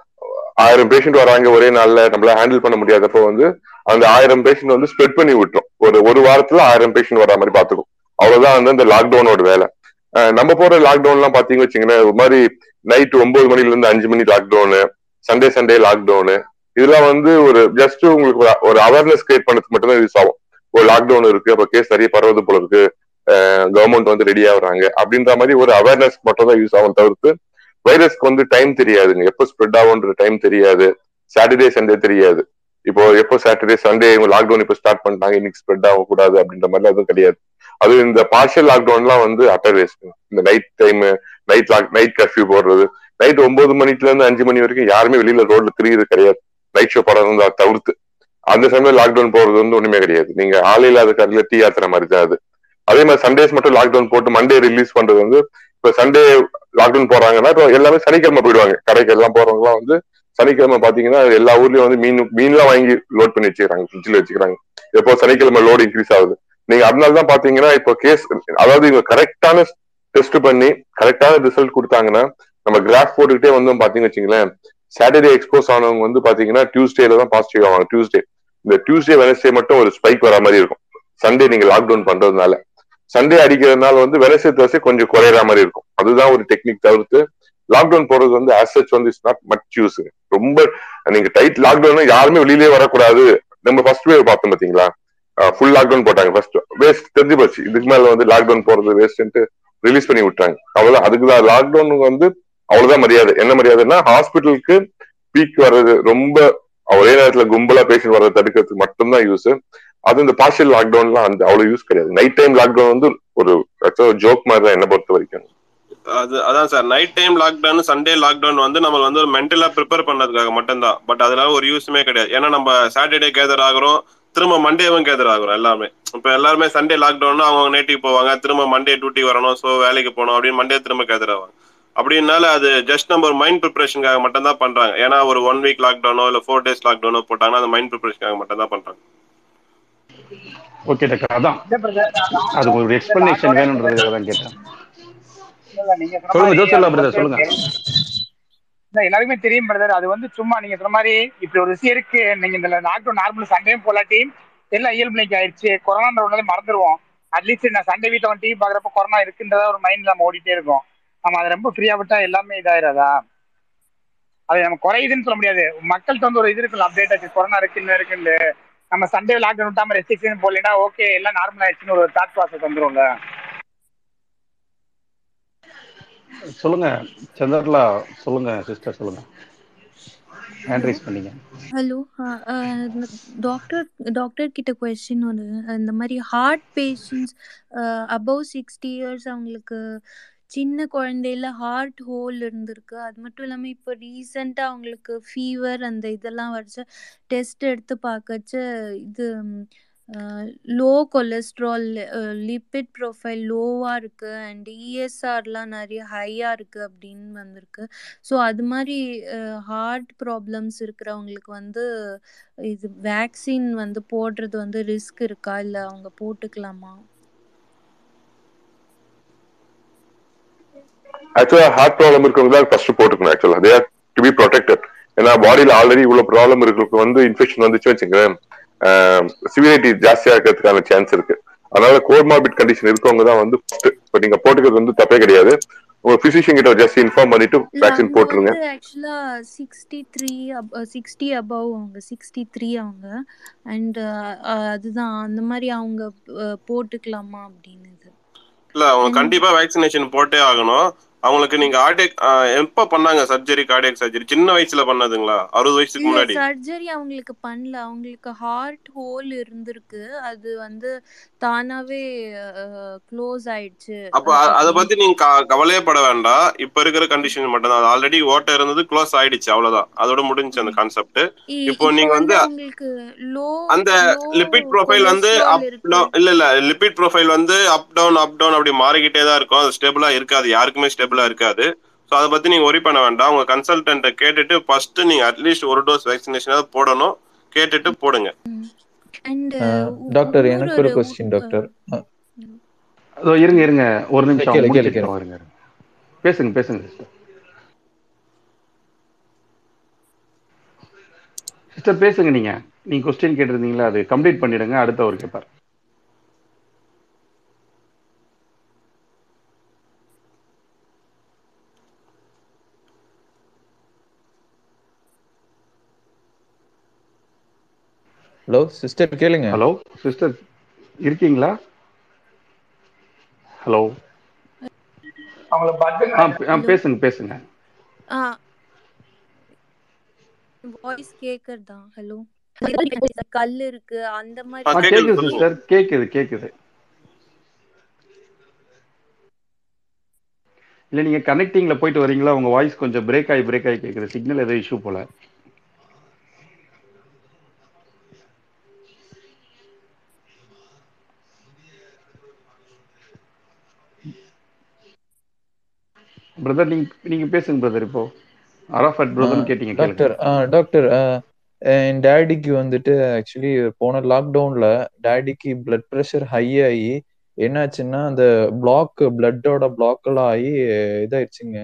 ஆயிரம் பேஷண்ட் வராங்க ஒரே நாள்ல நம்மளால ஹேண்டில் பண்ண முடியாதப்போ வந்து அந்த ஆயிரம் பேஷண்ட் வந்து ஸ்ப்ரெட் பண்ணி விட்டுரும். ஒரு ஒரு வாரத்துல ஆயிரம் பேஷண்ட் வரா மாதிரி பாத்துக்கும் அவ்வளவுதான் வந்து அந்த லாக்டவுனோட வேலை. நம்ம போற லாக்டவுன் எல்லாம் பாத்தீங்கன்னு வச்சுங்களேன் ஒரு மாதிரி நைட் ஒன்பது மணில இருந்து அஞ்சு மணி லாக்டவுனு சண்டே சண்டே லாக்டவுனு இதெல்லாம் வந்து ஒரு ஜஸ்ட் உங்களுக்கு ஒரு- ஒரு அவேர்னஸ் கிரியேட் பண்ணதுக்கு மட்டும்தான் யூஸ் ஆகும். ஒரு லாக்டவுன் இருக்கு அப்ப கேஸ் நிறைய பரவது போல இருக்கு. கவர்மெண்ட் வந்து ரெடி ஆகுறாங்க. அப்படின்ற மாதிரி ஒரு அவேர்னஸ் மட்டும் தான் யூஸ் ஆகும் தவிர்த்து வைரஸ்க்கு வந்து டைம் தெரியாதுங்க. எப்போ ஸ்ப்ரெட் ஆகுன்ற டைம் தெரியாது. சாட்டர்டே சண்டே தெரியாது. இப்போ எப்போ சாட்டர்டே சண்டே லாக்டவுன் இப்போ ஸ்டார்ட் பண்ணிட்டாங்க இன்னைக்கு ஸ்ப்ரெட் ஆகக்கூடாது அப்படின்ற மாதிரி அதுவும் கிடையாது. அது இந்த பார்ஷியல் லாக்டவுன்லாம் வந்து அட்டர் வேஸ்ட் இந்த night time night lock night curfew போடுறது. நைட் ஒன்பது மணில இருந்து அஞ்சு மணி வரைக்கும் யாருமே வெளியில ரோட்ல திரியுது கிடையாது. நைட் ஷோ படம் தவிர்த்து. அந்த சமயம் லாக்டவுன் போறது வந்து ஒண்ணுமே கிடையாது. நீங்க ஆள் இல்லாத கடையில டீ ஆத்துற மாதிரி தான் அது. அதே மாதிரி சண்டேஸ் மட்டும் லாக்டவுன் போட்டு மண்டே ரிலீஸ் பண்றது வந்து இப்ப சண்டே லாக்டவுன் போறாங்கன்னா இப்போ எல்லாமே சனிக்கிழமை போயிடுவாங்க. கடைக்கு எல்லாம் போறவங்கலாம் வந்து சனிக்கிழமை பாத்தீங்கன்னா எல்லா ஊர்லயும் வந்து மீன் மீன்லாம் வாங்கி லோட் பண்ணி வச்சுக்கிறாங்க ஃப்ரிட்ஜில் வச்சுக்கிறாங்க. எப்போ சனிக்கிழமை லோடு இன்க்ரீஸ் ஆகுது? நீங்க அதனால தான் பாத்தீங்கன்னா இப்போ கேஸ் அதாவது இவங்க கரெக்டான டெஸ்ட் பண்ணி கரெக்டான ரிசல்ட் கொடுத்தாங்கன்னா நம்ம கிராஃப் போட்டுக்கிட்டே வந்து பாத்தீங்கன்னு வச்சுங்களேன் சாட்டர்டே எக்ஸ்போஸ் ஆனவங்க வந்து பாத்தீங்கன்னா டியூஸ்டேல தான் பாசிட்டிவ் ஆவாங்க. டியூஸ்டே இந்த டியூஸ்டே வெனஸ்டே மட்டும் ஒரு ஸ்பைக் வர மாதிரி இருக்கும். சண்டே நீங்க லாக்டவுன் பண்றதுனால. சண்டே அடிக்கிறதுனால வந்து வெனஸ்டே தர்ஸ்டே கொஞ்சம் குறையிற மாதிரி இருக்கும். அதுதான் ஒரு டெக்னிக் தவிர்த்து லாக்டவுன் போறது வந்து ஆசச் வந்து இட்ஸ் நாட் மச் யூஸ் ரொம்ப நீங்க டைட் லாக்டவுன் யாருமே வெளியிலே வரக்கூடாது. நம்ம ஃபர்ஸ்ட் வேவ் பார்த்தோம் பாத்தீங்களா? ஃபுல் லாக்டவுன் போட்டாங்க. ஃபர்ஸ்ட் வேஸ்ட் தெரிஞ்சு போச்சு. இதுக்கு மேல வந்து லாக்டவுன் போறது வேஸ்ட்ன்ட்டு ரிலீஸ் பண்ணி விட்டாங்க அவ்வளவு அதுக்கு தான் வந்து அவ்வளவுதான் மரியாதை. என்ன மரியாதைன்னா ஹாஸ்பிட்டலுக்கு பீக் வர்றது ரொம்ப ஒரே நேரத்துல கும்பலா பேஷண்ட் வர்றதை தடுக்கிறதுக்கு மட்டும்தான் யூஸ் அது இந்த பார்ஷியல் லாக்டவுன்லாம் அந்த அவ்வளவு யூஸ் கிடையாது. நைட் டைம் லாக்டவுன் வந்து ஒரு ஜோக் மாதிரி தான் என்ன பொறுத்த வரைக்கும்.
அது அதான் sir night time lockdown Sunday lockdown வந்து நம்ம வந்து ஒரு மென்டலா ப்ரிப்பேர் பண்ணதுக்காக மட்டும்தான். பட் அதனால ஒரு யூஸுமே கிடையாது. ஏன்னா நம்ம சாட்டர்டே கேதர் ஆகிறோம். திரும்ப மண்டேவும் கேதர் ஆகுறோம் எல்லாமே. இப்போ எல்லாருமே சண்டே லாக்டவுன் அவங்க நேட்டிவ் போவாங்க. திரும்ப மண்டே டியூட்டி வரணும். ஸோ வேலைக்கு போகணும் அப்படின்னு மண்டே திரும்ப கேதர் ஆவாங்க. அப்படின்னால அது ஜஸ்ட் நம்ம ஒரு மைண்ட் ப்ரிப்பரேஷனுக்காக மட்டும் தான் பண்றாங்க. ஏன்னா ஒரு ஒன் வீக் லாக்டவுனோ இல்லை ஃபோர் டேஸ் லாக்டவுனோ போட்டாங்கன்னா அந்த மைண்ட் ப்ரிப்பரேஷனுக்காக மட்டும் தான் பண்றாங்க.
ஓகே டாக்டர் அதான். அதுக்கு ஒரு எக்ஸ்பிளனேஷன் வேணுன்றதுக்காக தான் கேட்டேன். சொல்லுங்க
அது
பிரதர் சொல்லுங்க.
எல்லாருக்குமே தெரியும் பிரதர் அது வந்து சும்மா நீங்க சொன்ன மாதிரி இப்படி ஒரு விஷயம் இருக்கு. நீங்க இந்த லாக்டவுன் நார்மல் சண்டையும் போலாட்டி எல்லாம் இயல்பு நிலைக்கு ஆயிடுச்சு கொரோனா ஒன்றதை மறந்துடுவோம் அட்லீஸ்ட் நான் சண்டே வீட்டில் வந்து டிவி பாக்குறப்ப கொரோனா இருக்குன்றத ஒரு மைண்ட்ல நம்ம ஓடிட்டே இருக்கோம். நம்ம அதை ரொம்ப ஃப்ரீயா விட்டா எல்லாமே இதாயிராதா? அது நம்ம குறையுதுன்னு சொல்ல முடியாது. மக்கள்கிட்ட வந்து ஒரு இது இருக்குல்ல அப்டேட் ஆச்சு. கொரோனா இருக்கு இன்னும் இருக்குன்னு. நம்ம சண்டே லாக்டவுன் விட்டாம ரெஸ்ட்ரிக்ஷன் போடலைன்னா ஓகே எல்லாம் நார்மல் ஆயிடுச்சுன்னு ஒரு தாட் ப்ராசஸ் வந்துரும்ல.
சொல்லுங்க சந்திரலா சொல்லுங்க சிஸ்டர் சொல்லுங்க. ஹேண்ட் ரைஸ் பண்ணீங்க.
ஹலோ டாக்டர் டாக்டர் கிட்ட கொஸ்டின் ஒன்று இந்த மாதிரி heart patients above sixty years அவங்களுக்கு சின்ன குழந்தையில ஹார்ட் ஹோல் இருந்திருக்கு. அது மட்டும் இல்லாமல் இப்போ ரீசெண்டாக அவங்களுக்கு ஃபீவர் அந்த இதெல்லாம் வச்சு டெஸ்ட் எடுத்து பார்க்கச்சு இது லோ கொலஸ்ட்ரால் லிப்பிட் ப்ரொஃபைல் லோவாக இருக்குது அண்ட் இஎஸ்ஆர்லாம் நிறைய ஹையாக இருக்குது அப்படின்னு வந்திருக்கு. ஸோ அது மாதிரி ஹார்ட் ப்ராப்ளம்ஸ் இருக்கிறவங்களுக்கு வந்து இது வேக்சின் வந்து போடுறது வந்து ரிஸ்க் இருக்கா? இல்லை அவங்க போட்டுக்கலாமா?
ஆக்சுவலா ஹார்ட் ப்ராப்ளம் இருக்கிறவங்க தான் ஃபர்ஸ்ட் போட்டுக்கணும் ஆக்சுவலா தே டு பி ப்ரொடெக்டட் ஏன்னா பாடியில் ஆல்ரெடி இவ்வளோ ப்ராப்ளம் இருக்கிறவங்க வந்து இன்ஃபெக்ஷன் வந்துச்சு வச்சுங்க சிவியரிட்டி ஜாஸ்தியா இருக்கிறதுக்கான சான்ஸ் இருக்கு. அதனால கோர்மாபிட் கண்டிஷன் இருக்கவங்க தான் வந்து இப்போ நீங்க போட்டுக்கிறது வந்து தப்பே கிடையாது. உங்க பிசிஷியன் கிட்ட ஜஸ்ட் இன்ஃபார்ம் பண்ணிட்டு வேக்சின் போட்டுருங்க.
ஆக்சுவலா சிக்ஸ்டி த்ரீ சிக்ஸ்டி அபவ் அவங்க சிக்ஸ்டி த்ரீ அவங்க அண்ட் அதுதான் அந்த மாதிரி அவங்க அஹ், போட்டுக்கலாமா அப்படின்னு
இல்ல அவங்க கண்டிப்பா வேக்சினேஷன் போட்டே ஆகணும். அவங்களுக்கு நீங்க கார்டியக் எப்ப பண்ணாங்க சர்ஜரி கார்டியக் சர்ஜரி சின்ன வயசுல பண்ணதுங்களா? அறுபது வயசுக்கு முன்னாடி?
சர்ஜரி அவங்களுக்கு பண்ணல. அவங்களுக்கு ஹார்ட் ஹோல் இருந்திருக்கு. அது வந்து தானாவே க்ளோஸ் ஆயிடுச்சு.
அப்ப அத பத்தி நீங்க கவலையே பட வேண்டாம் இப்ப இருக்கிற கண்டிஷன் மட்டும் தான் ஆல்ரெடி ஓட்டை இருந்தது க்ளோஸ் ஆயிடுச்சு அவ்வளவுதான். அதோட முடிஞ்சு அந்த கான்செப்ட் இப்போ நீங்க
வந்து
அந்த லிபிட் ப்ரொஃபைல் வந்து அப் இல்ல இல்ல. லிபிட் ப்ரொஃபைல் வந்து அப் டவுன் அப் டவுன் அப்படி மாறிக்கிட்டே தான் இருக்கும். அது ஸ்டேபிளா இருக்காது. யாருக்குமே ஸ்டேபிளா இருக்காது. ஸோ அதை பத்தி நீங்க ஒரி பண்ண வேண்டாம். உங்க கன்சல்டன்ட்டை கேட்டுட்டு ஃபர்ஸ்ட் நீங்க அட்லீஸ்ட் ஒரு டோஸ் வேக்சினேஷனாவது போடணும். கேட்டுட்டு போடுங்க.
டாக்டர் எனக்கு ஒரு கொஸ்டின் டாக்டர்
அதோ இருங்க இருங்க. ஒரு நிமிஷம்.
கேளு, கேளு,
முடிச்சிட்டு இருங்க இருங்க. பேசுங்க பேசுங்க சிஸ்டர் சிஸ்டர் பேசுங்க நீங்க. நீங்க கொஸ்டின் கேட்டிருந்தீங்களா? அது கம்ப்ளீட் பண்ணிடுங்க. அடுத்த ஒரு கேட்பார்
ஹலோ சிஸ்டர் கேளுங்க.
ஹலோ சிஸ்டர் இருக்கீங்களா? ஹலோ.
அவங்கள
பேசுங்க பேசுங்க.
வாய்ஸ் கேக்குறதா? ஹலோ கல் இருக்கு அந்த மாதிரி.
கேக்குது சிஸ்டர். கேக்குது கேக்குது. இல்ல நீங்க கனெக்டிங்ல போயிட்டு வரீங்களா? உங்க வாய்ஸ் கொஞ்சம் பிரேக் ஆகி பிரேக் ஆகி கேக்குது. சிக்னல் ஏதோ இஷ்யூ போல. பிரதர் நீங்க நீங்க பேசுங்க பிரதர் இப்போ. அரஃபட் பிரதர்னு கேட்டீங்க
டாக்டர் டாக்டர் என் டேடிக்கு வந்துட்டு ஆக்சுவலி போன லாக்டவுன்ல டேடிக்கு பிளட் ப்ரெஷர் ஹை ஆகி என்னாச்சுன்னா அந்த பிளாக் பிளட்டோட பிளாக் எல்லாம் ஆகி இதாயிடுச்சுங்க.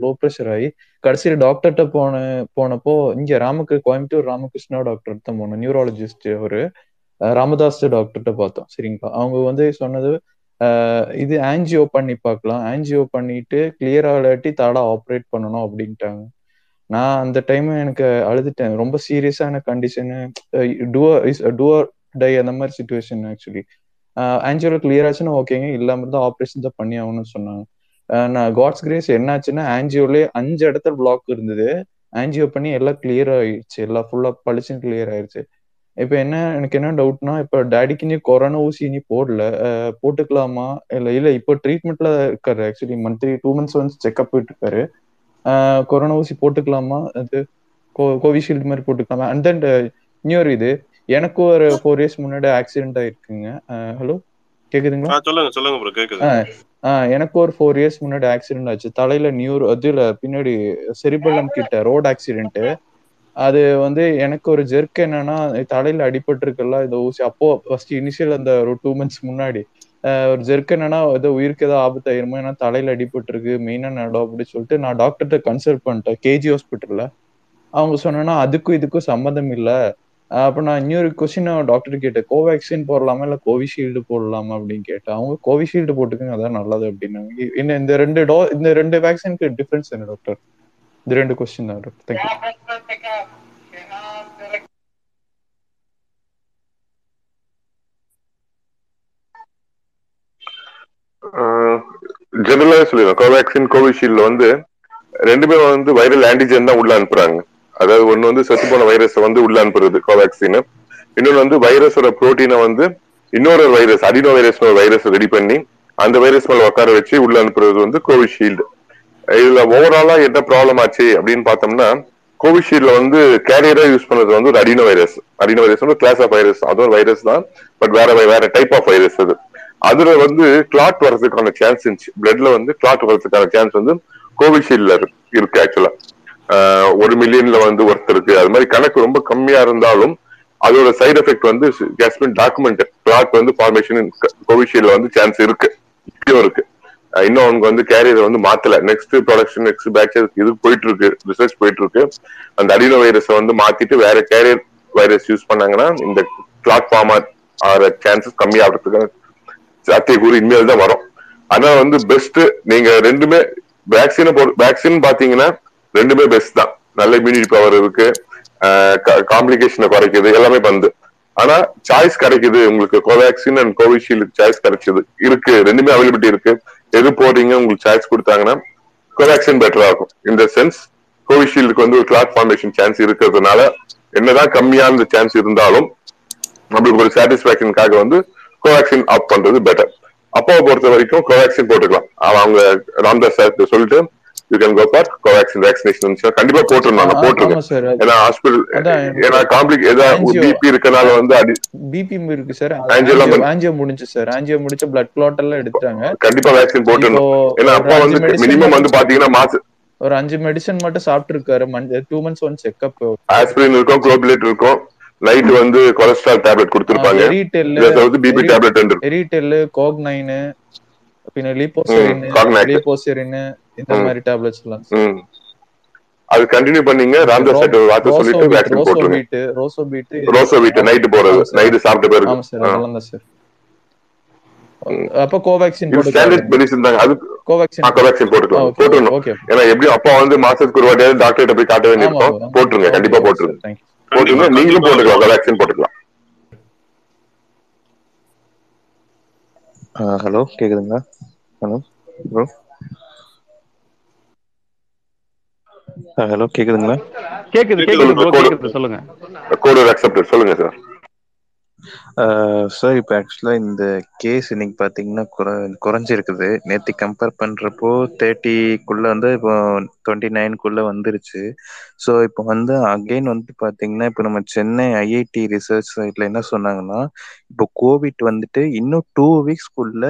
லோ ப்ரெஷர் ஆகி கடைசியில் டாக்டர்கிட்ட போன போனப்போ இங்க ராமக்கு கோயம்புத்தூர் ராமகிருஷ்ணா டாக்டர் தான் போனோம் நியூராலஜிஸ்ட் அஹ் ராமதாஸ் டாக்டர்கிட்ட பார்த்தோம் சரிங்களா? அவங்க வந்து சொன்னது இது ஆன்ஜியோ பண்ணி பார்க்கலாம். ஆன்ஜியோ பண்ணிட்டு கிளியர் ஆகலாட்டி தாடா ஆப்ரேட் பண்ணணும் அப்படின்ட்டாங்க. நான் அந்த டைம் எனக்கு அழுதுட்டேன். ரொம்ப சீரியஸான condition do or is do or die அந்த மாதிரி சுச்சுவேஷன் ஆக்சுவலி ஆன்ஜியோல கிளியர் ஆச்சுன்னா ஓகேங்க இல்லாம இருந்தா ஆப்ரேஷன் தான் பண்ணி ஆகணும்னு சொன்னாங்க. நான் காட்ஸ் கிரேஸ் என்னாச்சுன்னா ஆன்ஜியோலேயே அஞ்சு இடத்துல பிளாக் இருந்தது. ஆன்ஜியோ பண்ணி எல்லாம் கிளியர் ஆயிடுச்சு. எல்லாம் ஃபுல்லா பளிச்சுன்னு கிளியர் ஆயிடுச்சு. இப்போ என்ன எனக்கு என்ன டவுட்னா இப்போ டேடிக்கு நீ கொரோனா ஊசி இனி போடல. போட்டுக்கலாமா? இல்ல இல்ல இப்போ ட்ரீட்மெண்ட்ல இருக்காரு. Actually monthly two months once checkup போயிட்டு இருக்காரு கொரோனா ஊசி போட்டுக்கலாமா? அது கோவிஷீல்டு மாதிரி போட்டுக்கலாமா? அண்ட் தென் இன்னொரு இது எனக்கு ஒரு ஃபோர் இயர்ஸ் முன்னாடி ஆக்சிடென்ட் ஆயிருக்குங்க. ஹலோ கேக்குதுங்களா?
சொல்லுங்க சொல்லுங்க ப்ரோ கேக்குது.
எனக்கு ஒரு ஃபோர் இயர்ஸ் முன்னாடி ஆக்சிடென்ட் ஆச்சு. தலையில நியூர் அதுல பின்னாடி செரிபல்லம் கிட்ட ரோட் ஆக்சிடென்ட் அது வந்து எனக்கு ஒரு ஜெர்க் என்னன்னா தலையில அடிபட்டிருக்குல்ல இந்த ஊசி. அப்போ ஃபர்ஸ்ட் இனிஷியல் அந்த ஒரு டூ மந்த்ஸ் முன்னாடி ஒரு ஜெர்க் என்னன்னா ஏதோ உயிருக்கு ஏதோ ஆபத்து ஆயிருமோ ஏன்னா தலையில அடிபட்டிருக்கு மெயினான இடம் அப்படின்னு சொல்லிட்டு நான் டாக்டர்கிட்ட கன்சல்ட் பண்ணிட்டேன். கேஜி ஹாஸ்பிட்டல்ல அவங்க சொன்னா அதுக்கும் இதுக்கும் சம்மந்தம் இல்ல. அப்ப நான் இன்னொரு கொஸ்டின் டாக்டர் கேட்டேன். கோவேக்சின் போடலாமா இல்ல கோவிஷீல்டு போடலாமா அப்படின்னு கேட்டேன். அவங்க கோவிஷீல்டு போட்டுக்கோங்க அதான் நல்லது அப்படின்னு. என்ன இந்த ரெண்டு டோ இந்த ரெண்டு வேக்சினுக்கு டிஃபரன்ஸ் என்ன டாக்டர் இந்த ரெண்டு கொஸ்டின் தான் டாக்டர் தேங்க்யூ
ஜெனரலா சொல்லிடுறோம் கோவேக்சின் கோவிஷீல்டு வந்து ரெண்டுமே வந்து வைரல் ஆன்டிஜென் தான் உள்ள அனுப்புறாங்க. அதாவது ஒன்னு வந்து செத்து போன வைரஸை வந்து உள்ள அனுப்புறது கோவேக்சின் இன்னொன்னு வந்து வைரஸோட புரோட்டீனை வந்து இன்னொரு வைரஸ் அடினோ வைரஸ் ஒரு வைரஸ் ரெடி பண்ணி அந்த வைரஸ் மேல உட்கார வச்சு உள்ள அனுப்புறது வந்து கோவிஷீல்டு இதுல ஓவராலா என்ன ப்ராப்ளம் ஆச்சு அப்படின்னு பார்த்தோம்னா கோவிஷீல்ட்ல வந்து கேரியரா யூஸ் பண்றது வந்து ஒரு அடினோ வைரஸ் அடினோ வைரஸ் வந்து கிளாஸ் ஆஃப் வைரஸ் அதுவும் வைரஸ் தான். பட் வேற வேற டைப் ஆஃப் வைரஸ் அது. அதுல வந்து கிளாட் வர்றதுக்கான சான்ஸ் இருந்துச்சு. பிளட்ல வந்து கிளாட் வர்றதுக்கான சான்ஸ் வந்து கோவிஷீல்ட்ல இருக்கு ஆக்சுவலா ஒரு மில்லியன்ல வந்து ஒருத்தருக்கு அது மாதிரி கணக்கு ரொம்ப கம்மியா இருந்தாலும் அதோட சைடு எஃபெக்ட் வந்து கேஸ்பின் டாக்குமெண்ட் கிளாட் வந்து ஃபார்மேஷன் கோவிஷீல்ட்ல வந்து சான்ஸ் இருக்கு. இருக்கு. இன்னும் அவங்க வந்து கேரியர் வந்து மாத்தல. நெக்ஸ்ட் ப்ரொடக்ஷன் நெக்ஸ்ட் பேட்ச் இது போயிட்டு இருக்கு ரிசர்ச் போயிட்டு இருக்கு அந்த அடினோ வைரஸை வந்து மாத்திட்டு வேற கேரியர் வைரஸ் யூஸ் பண்ணாங்கன்னா இந்த கிளாட் ஃபார்மா ஆகிற சான்சஸ் கம்மி ஆகிறதுக்கான சாத்தியக்கூறு இனிமேல் தான் வரும். ஆனா வந்து பெஸ்ட் நீங்க ரெண்டுமே வேக்சினை வேக்சின் பாத்தீங்கன்னா ரெண்டுமே பெஸ்ட் தான். நல்ல இம்யூனிட்டி பவர் இருக்கு. காம்ப்ளிகேஷனை குறைக்குது. எல்லாமே பண்ணுது ஆனா சாய்ஸ் கிடைக்குது. உங்களுக்கு கோவேக்சின் அண்ட் கோவிஷீல்டு சாய்ஸ் கிடைச்சது. இருக்கு. ரெண்டுமே அவைலபிலிட்டி இருக்கு. எது போடுறீங்க உங்களுக்கு சாய்ஸ் கொடுத்தாங்கன்னா கோவேக்சின் பெட்டரா இருக்கும் இந்த சென்ஸ் கோவிஷீல்டுக்கு வந்து ஒரு கிளாத் ஃபார்மேஷன் சான்ஸ் இருக்கிறதுனால என்னதான் கம்மியான சான்ஸ் இருந்தாலும் நம்மளுக்கு ஒரு சாட்டிஸ்பாக்சனுக்காக வந்து கோவேக்சின் ஆப் பண்றது பெட்டர் அப்பாவை பொறுத்த வரைக்கும் கோவேக்சின் போட்டுக்கலாம். அவங்க ராம்தாஸ் சார் சொல்லிட்டு you can go for Covaxin vaccination கண்டிப்பா போட்டுருந்தாங்க போட்டுருங்க. ஏன்னா ஹாஸ்பிட்டல் ஏன்னா காம்ப்ளிக் ஏதாவது பிபி இருக்கனால வந்து
பிபி இருக்கு சார். ஆஞ்சியோ ஆஞ்சியோ முடிஞ்சு சார். ஆஞ்சியோ முடிச்சு பிளட் கிளாட் எல்லாம் எடுத்துட்டாங்க.
கண்டிப்பா வேக்சின்
இப்போ
ஏன்னா அப்பா வந்து
medicine
மினிமம் வந்து பாத்தீங்கன்னா மாச
ஒரு அஞ்சு மெடிசன் மட்டும் சாப்பிட்டு இருக்காரு two months one checkup
aspirin இருக்கும் குளோபுலேட் இருக்கும். நைட் வந்து கொலஸ்ட்ரால் டேப்லெட் கொடுத்துருப்பாங்க. இதை தவிர்த்து பிபி டேப்லெட்
எரிட்டெல் கோக்னைனு பின்ன லீபோசெரின். லீபோசெரின் இந்த. மாதிரி டேப்லெட்ஸ் எல்லாம்.
அது கண்டினியூ பண்ணீங்க. ராம்தாஸ் சார் ஒரு வார்த்தை சொல்லிட்டு வேக்சின்
ரோசோ
போட்டுருங்க.
பீட் ரோசோ பீட்.
ரோசோ வீட்டு நைட்டு போறது. நைட்டு சாப்பிட்ட பிறகு.
ஆமா சார் அதெல்லாம் தான் சார். அப்ப கோவேக்சின்
இது ஸ்டாண்டர்ட் மெடிசன் தாங்க. அது
கோவேக்சின்
கோவேக்சின் போட்டுக்கலாம்.
ஓகே
ஏன்னா எப்படியும் அப்பா வந்து மாசத்துக்கு ஒரு வாட்டியாவது டாக்டர்கிட்ட போய் காட்ட வேண்டியிருக்கும். போட்டுருங்க. கண்டிப்பா போட்டுருங்க. போட்டுருங்க. நீங்களும் போட்டுக்கலாம். கோவேக்சின் போட்டுக்கலாம்.
ஹலோ கேக்குதுங்களா? ஹலோ ப்ரோ ஹலோ கேக்குதுங்களா?
கேக்குது கேக்குது சொல்லுங்க.
கோட் அக்செப்டட் சொல்லுங்க சார்
சார் இப்போ ஆக்சுவலாக இந்த கேஸ் இன்னைக்கு பார்த்தீங்கன்னா குறை குறைஞ்சிருக்குது. நேற்று கம்பேர் பண்ணுறப்போ தேர்ட்டிக்குள்ளே வந்து இப்போ டுவெண்ட்டி நைனுக்குள்ளே வந்துருச்சு. ஸோ இப்போ வந்து அகெயின் வந்து பார்த்தீங்கன்னா இப்போ நம்ம சென்னை ஐஐடி ரிசர்ச் சைட்டில் என்ன சொன்னாங்கன்னா இப்போ கோவிட் வந்துட்டு இன்னும் டூ வீக்ஸ்க்குள்ள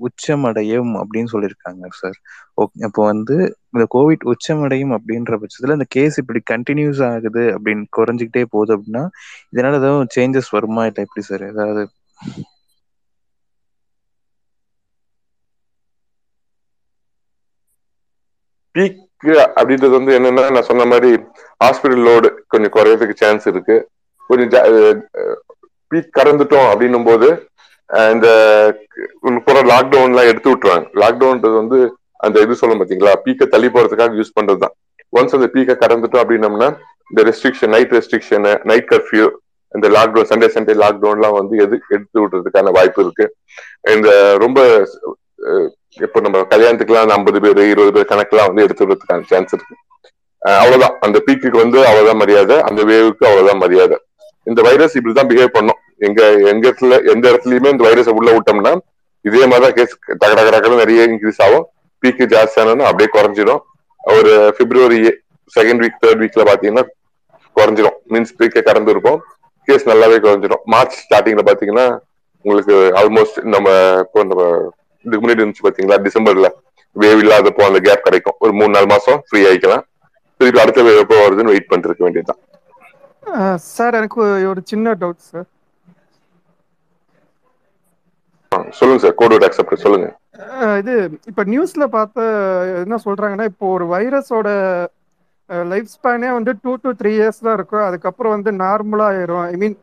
உச்சமடையும் அப்படின்னு சொல்லியிருக்காங்க சார் ஓகே வந்து இந்த கோவிட் உச்சமடையும் அப்படின்ற பட்சத்தில் இந்த கேஸ் இப்படி கண்டினியூஸ் ஆகுது அப்படின்னு குறைஞ்சிக்கிட்டே போகுது அப்படின்னா இதனால ஏதாவது சேஞ்சஸ் வருமா இல்லை எப்படி சார் ஏதாவது
பீக் அப்படின்றது வந்து என்னன்னா நான் சொன்ன மாதிரி ஹாஸ்பிட்டல் லோடு கொஞ்சம் குறையறதுக்கு சான்ஸ் இருக்கு. கொஞ்சம் பீக் கடந்துட்டோம் அப்படின்னும் போது இந்த uh, இந்த போற லாக்டவுன்லாம் எடுத்து விட்டுருவாங்க. லாக்டவுன்றது வந்து அந்த இது சொல்லும் பாத்தீங்களா? பீக்கை தள்ளி போறதுக்காக யூஸ் பண்றதுதான். ஒன்ஸ் அந்த பீக்கை கடந்துட்டோம் அப்படின்னம்னா இந்த restriction night restriction night curfew இந்த லாக்டவுன் சண்டே சண்டே லாக்டவுன்லாம் வந்து எது எடுத்து விடுறதுக்கான வாய்ப்பு இருக்கு. இந்த uh, ரொம்ப uh, இப்போ நம்ம கல்யாணத்துக்குலாம் ஐம்பது பேர் இருபது பேர் கணக்கெல்லாம் வந்து எடுத்து விடுறதுக்கான சான்ஸ் இருக்கு. அவ்வளவுதான். அந்த பீக்குக்கு வந்து அவ்வளவுதான் மரியாதை அந்த வேவுக்கு அவ்வளவுதான் மரியாதை. இந்த வைரஸ் இப்படிதான் பிஹேவ் பண்ணும். எங்க எங்க இடத்துல எந்த இடத்துலயுமே இந்த வைரஸை உள்ள விட்டோம்னா இதே மாதிரிதான் கேஸ் டக டக நிறைய இன்க்ரீஸ் ஆகும். பீக்கு ஜாஸ்தியானோன்னா அப்படியே குறைஞ்சிடும். ஒரு பிப்ரவரி செகண்ட் வீக் தேர்ட் வீக்ல பாத்தீங்கன்னா குறைஞ்சிரும். மீன்ஸ் பீக்கை கடந்து இருக்கும். கேஸ் நல்லாவே குறைஞ்சிரும். மார்ச் ஸ்டார்டிங்ல பாத்தீங்கன்னா உங்களுக்கு ஆல்மோஸ்ட் நம்ம இப்போ நம்ம இதுக்கு முன்னாடி இருந்துச்சு பாத்தீங்களா? டிசம்பர்ல வேவ் இல்லாதப்போ அந்த கேப் கிடைக்கும். ஒரு மூணு நாலு மாசம் ஃப்ரீ ஆயிக்கலாம். திருப்பி அடுத்த வேவ் எப்போ வருதுன்னு வெயிட் பண்ணிருக்க வேண்டியதுதான்.
சார் எனக்கு ஒரு சின்ன டவுட் சார்
சொல்லுங்க சார். கோட் அக்செப்ட் சொல்லுங்க.
இது இப்போ நியூஸ்ல பார்த்த என்ன சொல்றாங்கன்னா இப்போ ஒரு வைரஸோட லைஃப் ஸ்பேனே வந்து டூ டு த்ரீ இயர்ஸ் தான் இருக்கும். அதுக்கப்புறம் வந்து நார்மலா ஆயிரும். ஐ மீன்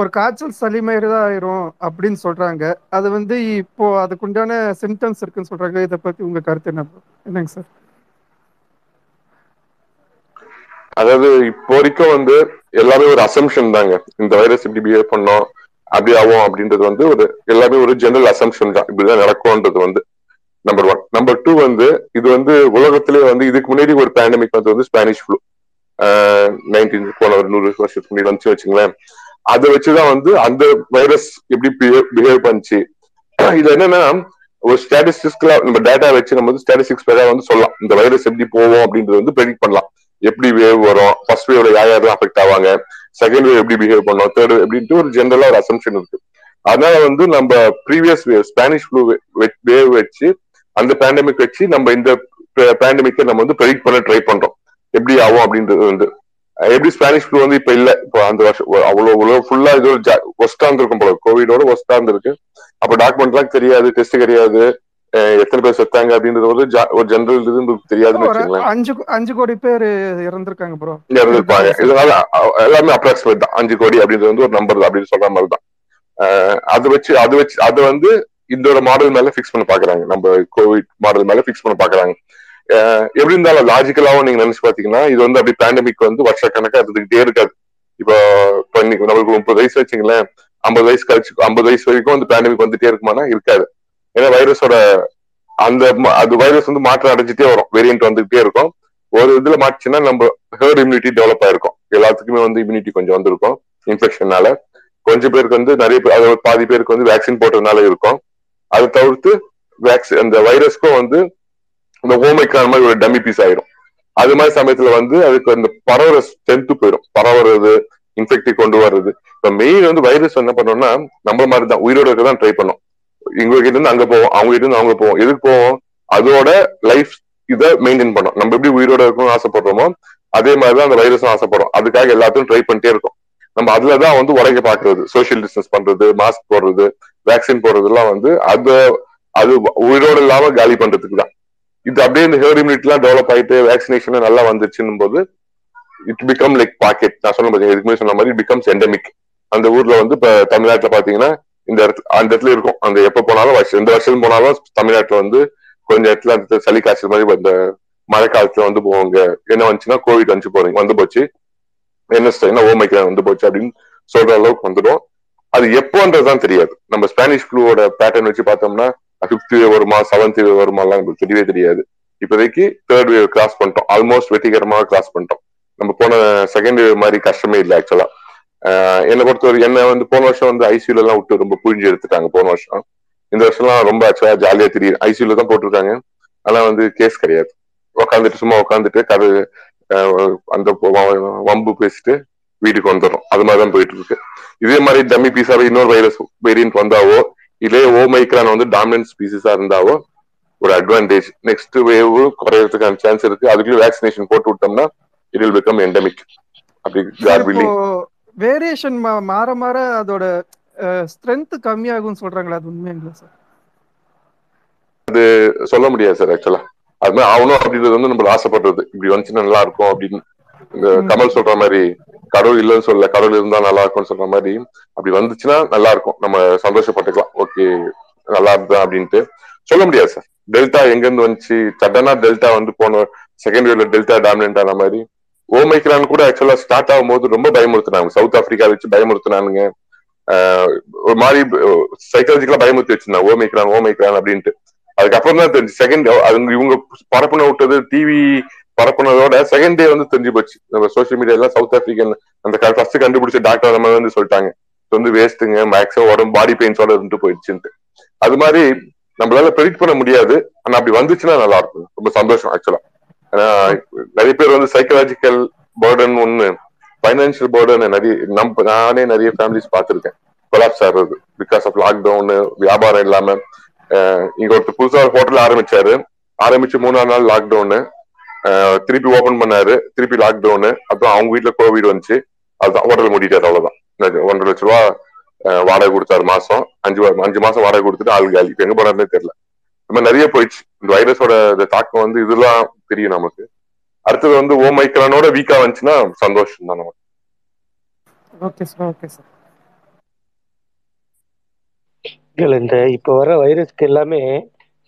ஒரு காய்ச்சல் சளி மாதிரி தான் ஆயிரும் அப்படின்னு சொல்றாங்க. அது வந்து இப்போ அதுக்குண்டான சிம்டம்ஸ் இருக்குன்னு சொல்றாங்க. இதை பத்தி உங்க கருத்து என்ன? என்னங்க சார்?
அதாவது இப்போ வரைக்கும் வந்து எல்லாமே ஒரு அசம்ஷன் தாங்க. இந்த வைரஸ் இப்படி பிஹேவ் பண்ணோம். அப்படி ஆகும் அப்படின்றது வந்து ஒரு எல்லாமே ஒரு ஜெனரல் அசம்ஷன் தான். இப்படிதான் நடக்கும்ன்றது வந்து நம்பர் ஒன் நம்பர் டூ வந்து இது வந்து உலகத்திலேயே வந்து இதுக்கு முன்னாடி ஒரு பேண்டமிக் வந்து வந்து ஸ்பானிஷ் ஃப்ளூ நைன்டீன் போன ஒரு நூறு வருஷத்துக்கு முன்னாடி வந்துச்சு வச்சுங்களேன். அதை வச்சுதான் வந்து அந்த வைரஸ் எப்படி பிஹேவ் பண்ணுச்சு. இது என்னன்னா ஒரு ஸ்டாட்டிஸ்டிக்ஸ்ல நம்ம டேட்டா வச்சு நம்ம வந்து ஸ்டாட்டிஸ்டிக்ஸ் பேரா வந்து சொல்லலாம். இந்த வைரஸ் எப்படி போவோம் அப்படின்றது வந்து ப்ரெடிக்ட் பண்ணலாம். எப்படி வேவ் வரும் ஃபர்ஸ்ட் வேவ்ல யார் யாரெல்லாம் அஃபெக்ட் ஆவாங்க செகண்ட் வேவ் எப்படி பிஹேவ் பண்ணும் தேர்ட் அப்படின்ட்டு ஒரு ஜென்ரலா ஒரு அசம்ஷன் இருக்கு. அதனால வந்து நம்ம previous wave Spanish flu wave வச்சு அந்த பேண்டமிக் வச்சு நம்ம இந்த பேண்டமிக்கை நம்ம வந்து ப்ரெடிக்ட் பண்ண ட்ரை பண்றோம். எப்படி ஆகும் அப்படின்றது வந்து. எப்படி ஸ்பானிஷ் ஃப்ளூ வந்து இப்ப இல்ல இப்போ அந்த வருஷம் அவ்வளவு உலகம் ஃபுல்லா இது ஒரு ஒஸ்டா இருந்திருக்கும் போல. கோவிடோட ஒஸ்டா இருந்திருக்கு. அப்ப டாக்குமெண்ட்லாம் தெரியாது டெஸ்ட் கிடையாது எத்தனை பேர் செத்தாங்க அப்படின்றது ஒரு ஜா- ஒரு ஜெனரல் உங்களுக்கு தெரியாதுன்னு வச்சுங்களேன்
அஞ்சு அஞ்சு கோடி பேர் இறந்திருக்காங்க ப்ரோ
இறந்துருப்பாங்க. இதனால எல்லாமே அப்ராக்சிமேட் தான். அஞ்சு கோடி அப்படின்றது வந்து ஒரு நம்பர் தான் அப்படின்னு சொல்ற மாதிரி தான். அஹ் அது வச்சு அது வச்சு அது வந்து இதோட மாடல் மேல ஃபிக்ஸ் பண்ண பாக்குறாங்க. நம்ம கோவிட் மாடல் மேல ஃபிக்ஸ் பண்ண பாக்குறாங்க. எப்படி இருந்தாலும் லாஜிக்கலாவும் நீங்க நினைச்சு பாத்தீங்கன்னா இது வந்து அப்படி பேண்டமிக் வந்து வருஷக்கணக்கா இருந்துகிட்டே இருக்காது. இப்போ நம்மளுக்கு முப்பது வயசு வச்சுங்களேன். ஐம்பது வயசு கழிச்சு ஐம்பது வயசு வரைக்கும் அந்த பேண்டமிக் வந்துட்டே இருக்குமானா இருக்காது. ஏன்னா வைரஸோட அந்த அது வைரஸ் வந்து மாற்றம் அடைஞ்சிட்டே வரும். வேரியன்ட் வந்துகிட்டே இருக்கும். ஒரு இதுல மாட்டுச்சுன்னா நம்ம ஹேர்ட் இம்யூனிட்டி டெவலப் ஆயிருக்கும். எல்லாத்துக்குமே வந்து இம்யூனிட்டி கொஞ்சம் வந்திருக்கும். இன்ஃபெக்ஷனால கொஞ்சம் பேருக்கு வந்து நிறைய பேர் அதாவது பாதி பேருக்கு வந்து வேக்சின் போட்டதுனால இருக்கும். அதை தவிர்த்து வேக்சின் அந்த வைரஸ்க்கும் வந்து இந்த ஓமைக்கான மாதிரி ஒரு டம்மி பீஸ் ஆயிரும். அது மாதிரி சமயத்துல வந்து அதுக்கு அந்த பரவுற ஸ்ட்ரென்த்து போயிடும் பரவுறது இன்ஃபெக்டி கொண்டு வர்றது. இப்ப மெயின் வந்து வைரஸ் என்ன பண்ணோம்னா நம்ம மாதிரி தான் உயிரோட இருக்க தான் ட்ரை பண்ணோம். இங்க கிட்ட இருந்து அங்க போவோம் அவங்க கிட்ட இருந்து அவங்க போவோம். எதுக்கு போவோம்? அதோட லைஃப் இதை மெயின்டைன் பண்ணோம் நம்ம எப்படி உயிரோட இருக்கணும்னு ஆசைப்படுறோமோ அதே மாதிரி தான் அந்த வைரஸும் ஆசைப்படுறோம் அதுக்காக எல்லாத்தையும் ட்ரை பண்ணிட்டே இருக்கும். நம்ம அதுலதான் வந்து உடைக்க பாக்குறது சோசியல் டிஸ்டன்ஸ் பண்றது மாஸ்க் போடுறது வேக்சின் போடுறதுலாம் வந்து அது அது உயிரோட இல்லாம காலி பண்றதுக்கு தான். இது அப்படியே இந்த ஹேர் இம்யூனிட்டி எல்லாம் டெவலப் ஆயிட்டு வேக்சினேஷன் நல்லா வந்துச்சுன்னும் போது இட் பிகம் லைக் பாக்கெட் நான் சொன்ன பாத்தீங்கன்னா இதுக்கு முன்னாடி சொன்ன மாதிரி பிகம்ஸ் எண்டமிக் அந்த ஊர்ல வந்து இப்ப தமிழ்நாட்டுல பாத்தீங்கன்னா இந்த இடத்துல அந்த இடத்துல இருக்கும். அந்த எப்ப போனாலும் வருஷம் எந்த வருஷம் போனாலும் தமிழ்நாட்டுல வந்து கொஞ்சம் இடத்துல அந்த சளி காய்ச்சல் மாதிரி இந்த மழை காலத்துல வந்து போவாங்க என்ன வந்துச்சுன்னா கோவிட் வந்து போறீங்க வந்து போச்சு. என்ன என்ன ஓமைக்கு வந்து போச்சு அப்படின்னு சொல்ற அளவுக்கு வந்துடும். அது எப்போன்றதுதான் தெரியாது. நம்ம ஸ்பானிஷ் ஃப்ளூவோட பேட்டர்ன் வச்சு பார்த்தோம்னா ஃபிஃப்த் வேவ் வருமா செவன்த் வேவ் வருமாலாம் நமக்கு தெரியவே தெரியாது. இப்போதைக்கு தேர்ட் வேவ் கிராஸ் பண்ணிட்டோம். ஆல்மோஸ்ட் வெற்றிகரமாக கிராஸ் பண்ணிட்டோம். நம்ம போன செகண்ட் வேவ் மாதிரி கஷ்டமே இல்லை ஆக்சுவலா என்னை பொறுத்தவரை என்ன வந்து போன வருஷம் வந்து ஐசியூல எல்லாம் விட்டு ரொம்ப புழிஞ்சு எடுத்துட்டாங்க போன வருஷம். இந்த வருஷம்லாம் ரொம்ப ஆக்சுவலா ஜாலியா தெரியுது. ஐசியூல தான் போட்டிருக்காங்க. ஆனா வந்து கேஸ் கிடையாது. உட்காந்துட்டு சும்மா உட்காந்துட்டு கரு அந்த வம்பு பேசிட்டு வீட்டுக்கு வந்துடும் அது மாதிரி தான் போயிட்டு இருக்கு இதே மாதிரி டம்மி பீஸாவே இன்னொரு வைரஸ் வேரியன்ட் வந்தாவோ இதே ஓமைக்ரான் வந்து டாமினன்ட் ஸ்பீசிஸா இருந்தாவோ ஒரு அட்வான்டேஜ் நெக்ஸ்ட் வேவ் குறையறதுக்கான சான்ஸ் இருக்கு. அதுக்குள்ள வேக்சினேஷன் போட்டு விட்டோம்னா இட் வில் பிகம் எண்டமிக் அப்படி
வேரியேஷன் மாற மாற அதோட ஸ்ட்ரென்த் கம்மியாகும் சொல்றாங்களா அது உண்மைங்களா சார்
அது சொல்ல முடியாது சார் ஆக்சுவலா அது மாதிரி ஆகணும் அப்படின்றது வந்து நம்ம ஆசைப்படுறது. இப்படி வந்துச்சுன்னா நல்லா இருக்கும் அப்படின்னு. இந்த கமல் சொல்ற மாதிரி கடவுள் இல்லைன்னு சொல்ல கடவுள் இருந்தா நல்லா இருக்கும்னு சொல்ற மாதிரி அப்படி வந்துச்சுன்னா நல்லா இருக்கும் நம்ம சந்தோஷப்பட்டுக்கலாம். ஓகே நல்லா இருந்தா அப்படின்ட்டு. சொல்ல முடியாது சார் டெல்டா எங்க இருந்து வந்துச்சு? சடனா டெல்டா வந்து போன செகண்ட் வேவ்ல டெல்டா டாமினன்ட் ஆன மாதிரி. ஓமைக்ரான் கூட ஆக்சுவலா ஸ்டார்ட் ஆகும் போது ரொம்ப பயமுறுத்தினாங்க. சவுத் ஆப்பிரிக்கா வச்சு பயமுறுத்தினானுங்க. ஒரு மாதிரி சைக்காலஜிக்கலா பயமுறுத்தி வச்சிருந்தாங்க ஓமைக்ரான் ஓமைக்ரான் அப்படின்ட்டு. அதுக்கப்புறம் தான் தெரிஞ்சு செகண்ட் அது இவங்க பரப்புன விட்டது டிவி பரப்புனதோட செகண்ட் டே வந்து தெரிஞ்சு போச்சு. நம்ம சோசியல் மீடியால சவுத் ஆப்பிரிக்கன் அந்த ஃபர்ஸ்ட் கண்டுபிடிச்ச டாக்டர் நம்ம வந்து சொல்லிட்டாங்க. வந்து வேஸ்ட்டுங்க மேக்ஸிமம் உடம்பு பாடி பெயின்ஸோட இருந்து போயிடுச்சுன்ட்டு. அது மாதிரி நம்மளால ப்ரெடிக்ட் பண்ண முடியாது. ஆனா அப்படி வந்துச்சுன்னா நல்லா இருக்கும். ரொம்ப சந்தோஷம் ஆக்சுவலா ஏன்னா நிறைய பேர் வந்து சைக்கலாஜிக்கல் பேர்டன் ஒண்ணு பைனான்சியல் பேர்டன் நிறைய நம் நானே நிறைய ஃபேமிலிஸ் பார்த்துருக்கேன். கொலாப்ஸ் ஆடுறது பிகாஸ் ஆஃப் லாக்டவுன் வியாபாரம் இல்லாம இங்க ஒருத்தர் புதுசா ஹோட்டல் ஆரம்பிச்சாரு. ஆரம்பிச்சு மூணாவது நாள் லாக்டவுனு திருப்பி ஓபன் பண்ணாரு. திருப்பி லாக்டவுனு அப்புறம் அவங்க வீட்டுல கோவிட் வந்துச்சு. அதுதான் ஹோட்டல் மூடிட்டாரு அவ்வளவுதான். ஒன்றரை லட்ச ரூபா வாடகை கொடுத்தாரு மாசம். அஞ்சு அஞ்சு மாசம் வாடகை கொடுத்துட்டு ஆள் காலி. எங்க போறாருன்னு தெரியல. இந்த மாதிரி நிறைய போயிடுச்சு. இந்த வைரஸோட தாக்கம் வந்து இதெல்லாம் தெரியும் நமக்கு. அடுத்தது வந்து ஓ மைக்ரானோட வீக்கா வந்துச்சுன்னா சந்தோஷம் தான் நமக்கு.
ஓகே சார் ஓகே சார்
இல்லை இந்த இப்போ வர வைரஸ்க்கு எல்லாமே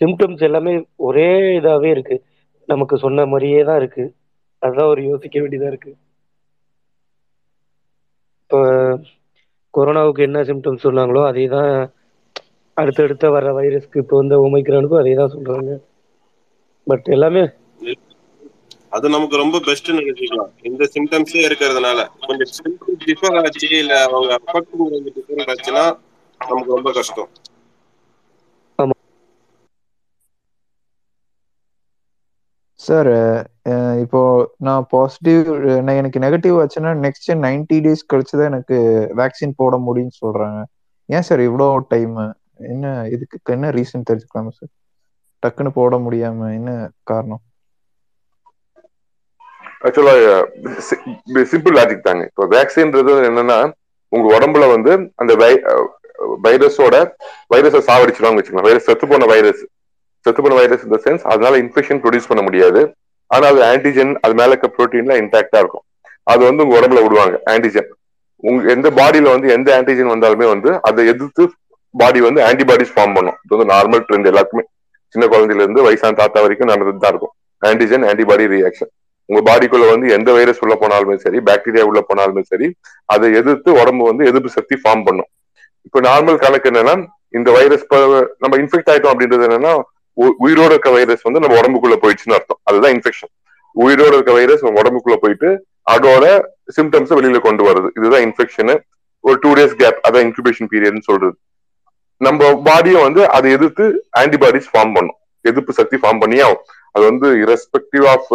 சிம்டம்ஸ் எல்லாமே ஒரே இதாகவே இருக்கு. நமக்கு சொன்ன மாதிரியே தான் இருக்கு. அதுதான் ஒரு யோசிக்க வேண்டியதா இருக்கு. இப்போ கொரோனாவுக்கு என்ன சிம்டம்ஸ் சொன்னாங்களோ அதே தான் அடுத்தடுத்த வர வைரஸ்க்கு இப்போ வந்த ஒமைக்ரானுக்கும் அதே தான் சொல்றாங்க. பட் எல்லாமே
அது நமக்கு ரொம்ப பெஸ்ட் நினைச்சுக்கலாம். இந்த சிம்டம்ஸே இருக்கிறதுனால. கொஞ்சம் சிம்டம்ஸ் டிஃபர் ஆச்சு இல்ல அவங்க அஃபெக்ட் டிஃபர் ஆச்சுன்னா நமக்கு ரொம்ப கஷ்டம்.
சார் இப்போ நான் பாசிட்டிவ் எனக்கு நெகட்டிவ் ஆச்சுன்னா நெக்ஸ்ட் நைன்டி டேஸ் கழிச்சு தான் எனக்கு வேக்சின் போட முடியும்னு சொல்றாங்க. ஏன் சார் இவ்வளோ டைம் என்ன இதுக்கு என்ன ரீசன் தெரிஞ்சுக்கலாமா சார் டக்குன்னு போட முடியாம என்ன காரணம்?
ஆக்சுவலா சிம்பிள் லாஜிக் தாங்க. இப்போ வேக்சின்றது என்னன்னா உங்க உடம்புல வந்து அந்த வைரஸோட வைரஸை சாவடிச்சிருவாங்க வச்சுக்கலாம் வைரஸ் செத்து போன வைரஸ் செத்து போன வைரஸ் இந்த சென்ஸ் அதனால இன்ஃபெக்ஷன் ப்ரொடியூஸ் பண்ண முடியாது. ஆனா அது ஆன்டிஜென் அது மேல இருக்க ப்ரோட்டீன்ல இன்டாக்டா இருக்கும். அது வந்து உங்க உடம்புல விடுவாங்க ஆன்டிஜென் உங்க எந்த பாடியில வந்து எந்த ஆன்டிஜென் வந்தாலுமே வந்து அதை எதிர்த்து பாடி வந்து ஆன்டிபாடிஸ் ஃபார்ம் பண்ணும். இது வந்து நார்மல் ட்ரெண்ட் எல்லாருக்குமே சின்ன குழந்தையில இருந்து வயசான தாத்தா வரைக்கும் நடந்துட்டு தான் இருக்கும். ஆன்டிஜென் ஆன்டிபாடி ரியாக்ஷன் உங்க பாடிக்குள்ள வந்து எந்த வைரஸ் உள்ள போனாலுமே சரி பாக்டீரியா உள்ள போனாலுமே சரி அதை எதிர்த்து உடம்பு வந்து எதிர்ப்பு சக்தி ஃபார்ம் பண்ணும். இப்போ நார்மல் கணக்கு என்னன்னா இந்த வைரஸ் நம்ம இன்ஃபெக்ட் ஆயிட்டோம் அப்படின்றது என்னன்னா உயிரோட இருக்க வைரஸ் வந்து நம்ம உடம்புக்குள்ள போயிடுச்சுன்னு அர்த்தம். அதுதான் இன்ஃபெக்ஷன் உயிரோட இருக்க வைரஸ் நம்ம உடம்புக்குள்ள போயிட்டு அதோட சிம்டம்ஸ் வெளியில கொண்டு வருது இதுதான் இன்ஃபெக்ஷனு ஒரு டூ டேஸ் கேப் அதான் இன்குபேஷன் பீரியட்னு சொல்றது. நம்ம பாடியும் வந்து அதை எதிர்த்து ஆன்டிபாடிஸ் ஃபார்ம் பண்ணும். எதிர்ப்பு சக்தி ஃபார்ம் பண்ணியே ஆகும். அது வந்து இரஸ்பெக்டிவ் ஆஃப்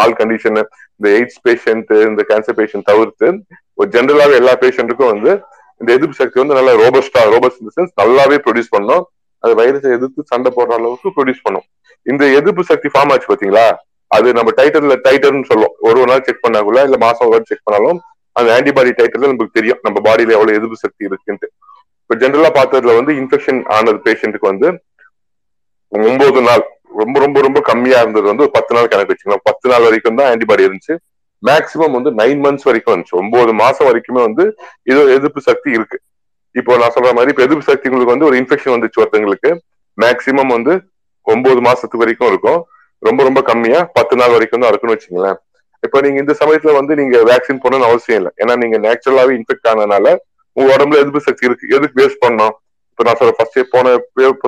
ஆல் கண்டிஷன் இந்த எய்ட்ஸ் பேஷண்ட் இந்த கேன்சர் பேஷண்ட் தவிர்த்து ஒரு ஜென்ரலாவே எல்லா பேஷண்ட்டுக்கும் வந்து இந்த எதிர்ப்பு சக்தி வந்து நல்லா ரோபஸ்டா ரோபஸ்ட் இந்த சென்ஸ் நல்லாவே ப்ரொடியூஸ் பண்ணும். அது வைரஸை எதிர்த்து சண்டை போடுற அளவுக்கு ப்ரொடியூஸ் பண்ணும். இந்த எதிர்ப்பு சக்தி ஃபார்ம் ஆச்சு பாத்தீங்களா? அது நம்ம டைட்டர்ல டைட்டர்னு சொல்லுவோம். ஒரு ஒரு நாள் செக் பண்ணாக்குள்ள இல்ல மாசம் ஒரு செக் பண்ணாலும் அந்த ஆன்டிபாடி டைட்டர்ல நமக்கு தெரியும். நம்ம பாடியில எவ்வளவு எதிர்ப்பு சக்தி இருக்குன்ட்டு. இப்ப ஜென்ரலா பார்த்ததுல வந்து இன்ஃபெக்ஷன் ஆனது பேஷண்ட்டுக்கு வந்து ஒன்பது நாள் ரொம்ப ரொம்ப ரொம்ப கம்மியா இருந்தது வந்து ஒரு பத்து நாள் கணக்கு வச்சுக்கலாம் பத்து நாள் வரைக்கும் தான் ஆன்டிபாடி இருந்துச்சு. மேக்சிமம் வந்து நைன் மந்த்ஸ் வரைக்கும் இருந்துச்சு ஒன்பது மாசம் வரைக்குமே வந்து இது எதிர்ப்பு சக்தி இருக்கு. இப்போ நான் சொல்ற மாதிரி இப்ப எதிர்ப்பு சக்தி உங்களுக்கு வந்து ஒரு இன்ஃபெக்ஷன் வந்துச்சு ஒருத்தங்களுக்கு. மேக்சிமம் வந்து ஒன்பது மாசத்துக்கு வரைக்கும் இருக்கும். ரொம்ப ரொம்ப கம்மியா பத்து நாள் வரைக்கும் தான் இருக்குன்னு வச்சுங்களேன் இப்ப நீங்க இந்த சமயத்துல வந்து நீங்க வேக்சின் போடணும்னு அவசியம் இல்லை. ஏன்னா நீங்க நேச்சுரலாவே இன்ஃபெக்ட் ஆனதுனால உங்க உடம்புல எதிர்ப்பு சக்தி இருக்கு. எதுக்கு வேஸ்ட் பண்ணணும்? இப்ப நான் சொல்ற ஃபர்ஸ்ட் போன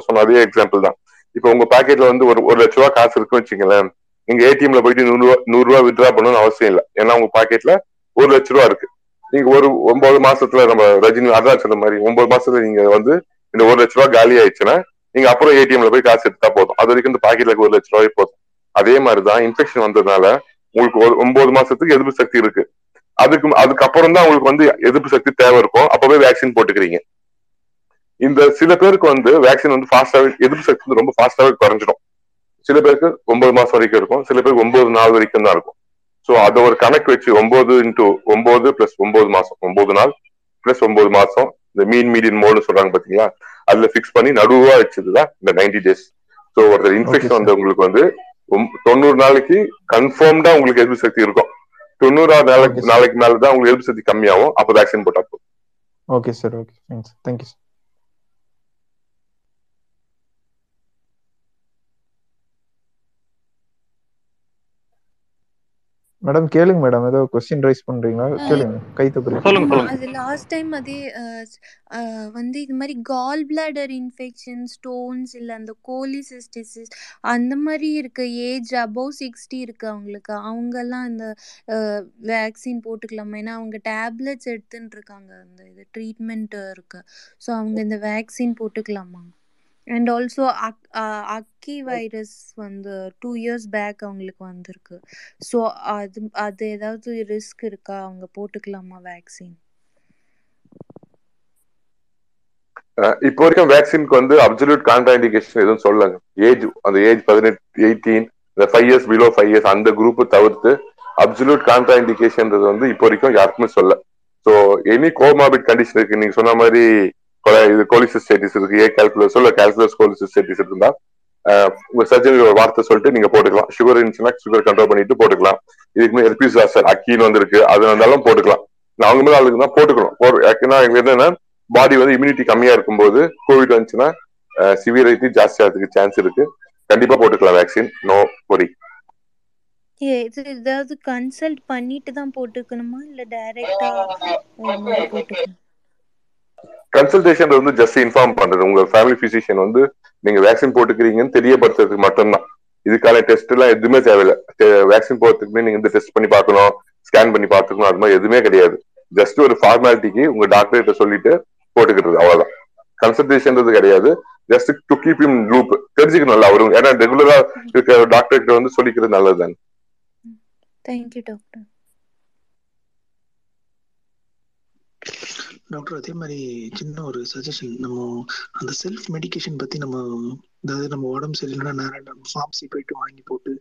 சொன்ன அதே எக்ஸாம்பிள் தான். இப்ப உங்க பாக்கெட்ல வந்து ஒரு ஒரு லட்ச ரூபா காசு இருக்குன்னு வச்சுங்களேன் நீங்க ஏடிஎம்ல போயிட்டு நூறு ரூபா நூறு ரூபா வித்ரா பண்ணணும்னு அவசியம் இல்லை. ஏன்னா உங்க பாக்கெட்ல ஒரு லட்ச ரூபா இருக்கு. நீங்க ஒரு ஒன்பது மாசத்துல நம்ம ரஜினி அதான் சொன்ன மாதிரி ஒன்பது மாசத்துல நீங்க வந்து இந்த ஒரு லட்ச ரூபா காலி ஆயிடுச்சுன்னா நீங்க அப்புறம் ஏடிஎம்ல போய் காசு எடுத்தா போதும். அது வரைக்கும் இந்த பாக்கெட்ல ஒரு லட்ச ரூபாய் போதும். அதே மாதிரிதான் இன்ஃபெக்ஷன் வந்ததுனால உங்களுக்கு ஒரு ஒன்பது மாசத்துக்கு எதிர்ப்பு சக்தி இருக்கு. அதுக்கு அதுக்கப்புறம் தான் உங்களுக்கு வந்து எதிர்ப்பு சக்தி தேவை இருக்கும். அப்பவே வேக்சின் போட்டுக்கிறீங்க. இந்த சில பேருக்கு வந்து வேக்சின் வந்து ஃபாஸ்டாவே எதிர்ப்பு சக்தி வந்து ரொம்ப ஃபாஸ்டாவே குறைஞ்சிடும். சில பேருக்கு ஒன்பது மாசம் வரைக்கும் இருக்கும். சில பேருக்கு ஒன்பது நாள் வரைக்கும் தான் இருக்கும். ஸோ அதை ஒரு கணக்கு வச்சு ஒன்பது இன்டூ ஒன்பது பிளஸ் ஒன்பது மாசம் ஒன்பது நாள் பிளஸ் ஒன்பது மாசம் இந்த மீன் மீடியன் மோடுன்னு சொல்றாங்க பாத்தீங்களா? அதுல பிக்ஸ் பண்ணி நடுவா வச்சதுதான் இந்த நைன்டி டேஸ் ஸோ ஒருத்தர் இன்ஃபெக்ஷன் வந்து உங்களுக்கு வந்து தொண்ணூறு நாளைக்கு கன்ஃபார்ம்டா உங்களுக்கு எதிர்ப்பு சக்தி இருக்கும். தொண்ணூறாவது நாளைக்கு நாளைக்கு மேலதான் உங்களுக்கு எதிர்ப்பு சக்தி கம்மியாகும். அப்போ வேக்சின் போட்டா போதும்.
Okay sir okay thank you sir madam கேளுங்க மேடம் ஏதோ கொஸ்டின் ரைஸ் பண்றீங்களா? கேளுங்க. கை தூக்குறீங்க.
சொல்லுங்க சொல்லுங்க.
அது லாஸ்ட் டைம் அதே வந்து இது மாதிரி கால் பிளாடர் இன்ஃபெக்ஷன் ஸ்டோன்ஸ் இல்ல அந்த கோலிசிஸ்டிசிஸ் அந்த மாதிரி இருக்க ஏஜ் அபவ் சிக்ஸ்டி இருக்கு அவங்களுக்கு. அவங்கெல்லாம் இந்த வேக்சின் போட்டுக்கலாமா? ஏன்னா அவங்க டேப்லெட்ஸ் எடுத்துட்டு இருக்காங்க அந்த இது ட்ரீட்மெண்ட் இருக்கு. ஸோ அவங்க இந்த வேக்சின் போட்டுக்கலாமா? அண்ட் ஆல்சோ அக்கி வைரஸ் வந்து டூ இயர்ஸ் பேக் அவங்களுக்கு வந்திருக்கு. ஸோ அது அது ஏதாவது ரிஸ்க் இருக்கா? அவங்க போட்டுக்கலாமா வேக்சின்
இப்போ வரைக்கும் வேக்சினுக்கு வந்து அப்சல்யூட் கான்ட்ராண்டிகேஷன் எதுவும் சொல்லலங்க ஏஜ் அந்த ஏஜ் பதினெட்டு எயிட்டீன் இந்த five years below five years அந்த குரூப் தவிர்த்து அப்சல்யூட் கான்ட்ராண்டிகேஷன்ன்றது வந்து இப்போ வரைக்கும் யாருக்குமே சொல்ல. ஸோ எனி கோமாபிட் கண்டிஷன் இருக்கு. நீங்க சொன்ன மாதிரி கொலை- இது கோலிசிஸ்டேட்டிஸ் இருக்கு. ஏ கால்குலஸ் இல்ல கால்குலஸ் கோலிசிஸ்டேட்டிஸ் இருந்தா உங்க சர்ஜரி ஒரு வார்த்தை சொல்லிட்டு நீங்க போட்டுக்கலாம். சுகர் இருந்துச்சுன்னா சுகர் கண்ட்ரோல் பண்ணிட்டு போட்டுக்கலாம். இதுக்கு மேலே எல்பிஸ் சார் அக்கீன் வந்திருக்கு அது வந்தாலும் போட்டுக்கலாம். நான் அவங்க மேல ஆளுக்கு தான் போட்டுக்கணும். ஒரு ஏன்னா எங்களுக்கு என்னன்னா பாடி வந்து இம்யூனிட்டி கம்மியா இருக்கும்போது கோவிட் வந்துச்சுன்னா சிவியரிட்டி ஜாஸ்தி ஆகிறதுக்கு சான்ஸ் இருக்கு. கண்டிப்பா போட்டுக்கலாம் வேக்சின் நோ பொரி
ஏ, இது ஏதாவது கன்சல்ட் பண்ணிட்டு தான் போட்டுக்கணுமா? இல்ல டைரக்டா போட்டுக்கணும்?
கன்சல்டேஷன் வந்து ஜஸ்ட் இன்ஃபார்ம் பண்றது. உங்க ஃபேமிலி பிசிஷியன் வந்து நீங்க வேக்சின் போட்டுக்கிறீங்கன்னு தெரியப்படுத்துறதுக்கு மட்டும்தான். இதுக்கான டெஸ்ட் எல்லாம் எதுவுமே தேவையில்லை. வேக்சின் போறதுக்கு நீங்க வந்து டெஸ்ட் பண்ணி பார்க்கணும் ஸ்கேன் பண்ணி பார்த்துக்கணும் அது மாதிரி எதுவுமே கிடையாது. ஜஸ்ட் ஒரு ஃபார்மாலிட்டிக்கு உங்க டாக்டர்கிட்ட சொல்லிட்டு போட்டுக்கிறது அவ்வளவுதான். கன்சல்டேஷன்றது கிடையாது. Just to keep in loop தெரிஞ்சுக்கணும்ல அவரு ஏன்னா ரெகுலரா இருக்க டாக்டர் கிட்ட வந்து சொல்லிக்கிறது நல்லது தானே.
தேங்க்யூ டாக்டர்
டாக்டர் அதே மாதிரி சின்ன ஒரு சஜஷன் நம்ம அந்த செல்ஃப் மெடிகேஷன் பத்தி நம்ம அதாவது நம்ம உடம்பு சரியில்லைன்னா நேரம் ஃபார்மசி போயிட்டு வாங்கி போட்டு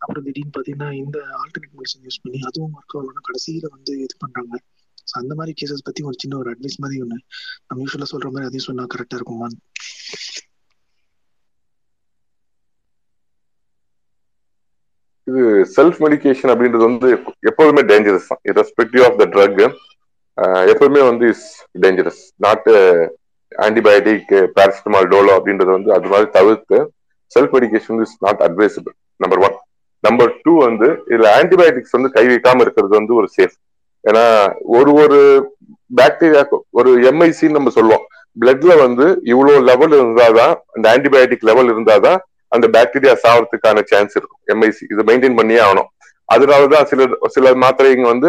அப்புறம் திடீர்னு பார்த்தீங்கன்னா இந்த ஆல்டர்னேட் மெடிசன் யூஸ் பண்ணி அதுவும் ஒர்க் ஆகணும் கடைசியில வந்து இது பண்றாங்க. ஸோ அந்த மாதிரி கேசஸ் பத்தி ஒரு சின்ன ஒரு அட்வைஸ் மாதிரி ஒன்று நம்ம யூஸ்வலாக சொல்ற மாதிரி அதையும் சொன்னா கரெக்டா இருக்குமா
இது செல்ஃப் மெடிகேஷன் அப்படின்றது வந்து எப்போதுமே டேஞ்சரஸ் தான். இரஸ்பெக்டிவ் ஆஃப் த ட்ரக் எப்பவுமே வந்து is dangerous not antibiotic paracetamol Dolo அப்படின்றது வந்து அது மாதிரி தவிர்த்து self medication is not advisable number one number two வந்து இதுல ஆன்டிபயோட்டிக்ஸ் வந்து கை வைக்காம இருக்கிறது வந்து ஒரு சேஃப் ஏன்னா ஒரு ஒரு பாக்டீரியா ஒரு எம்ஐசின்னு நம்ம சொல்லுவோம். பிளட்ல வந்து இவ்வளோ லெவல் இருந்தாதான் அந்த ஆன்டிபயோட்டிக் லெவல் இருந்தாதான் அந்த பாக்டீரியா சாவறதுக்கான சான்ஸ் இருக்கும். எம்ஐசி இதை மெயின்டைன் பண்ணியே ஆகணும். அதனாலதான் சில சில மாத்திரைங்க வந்து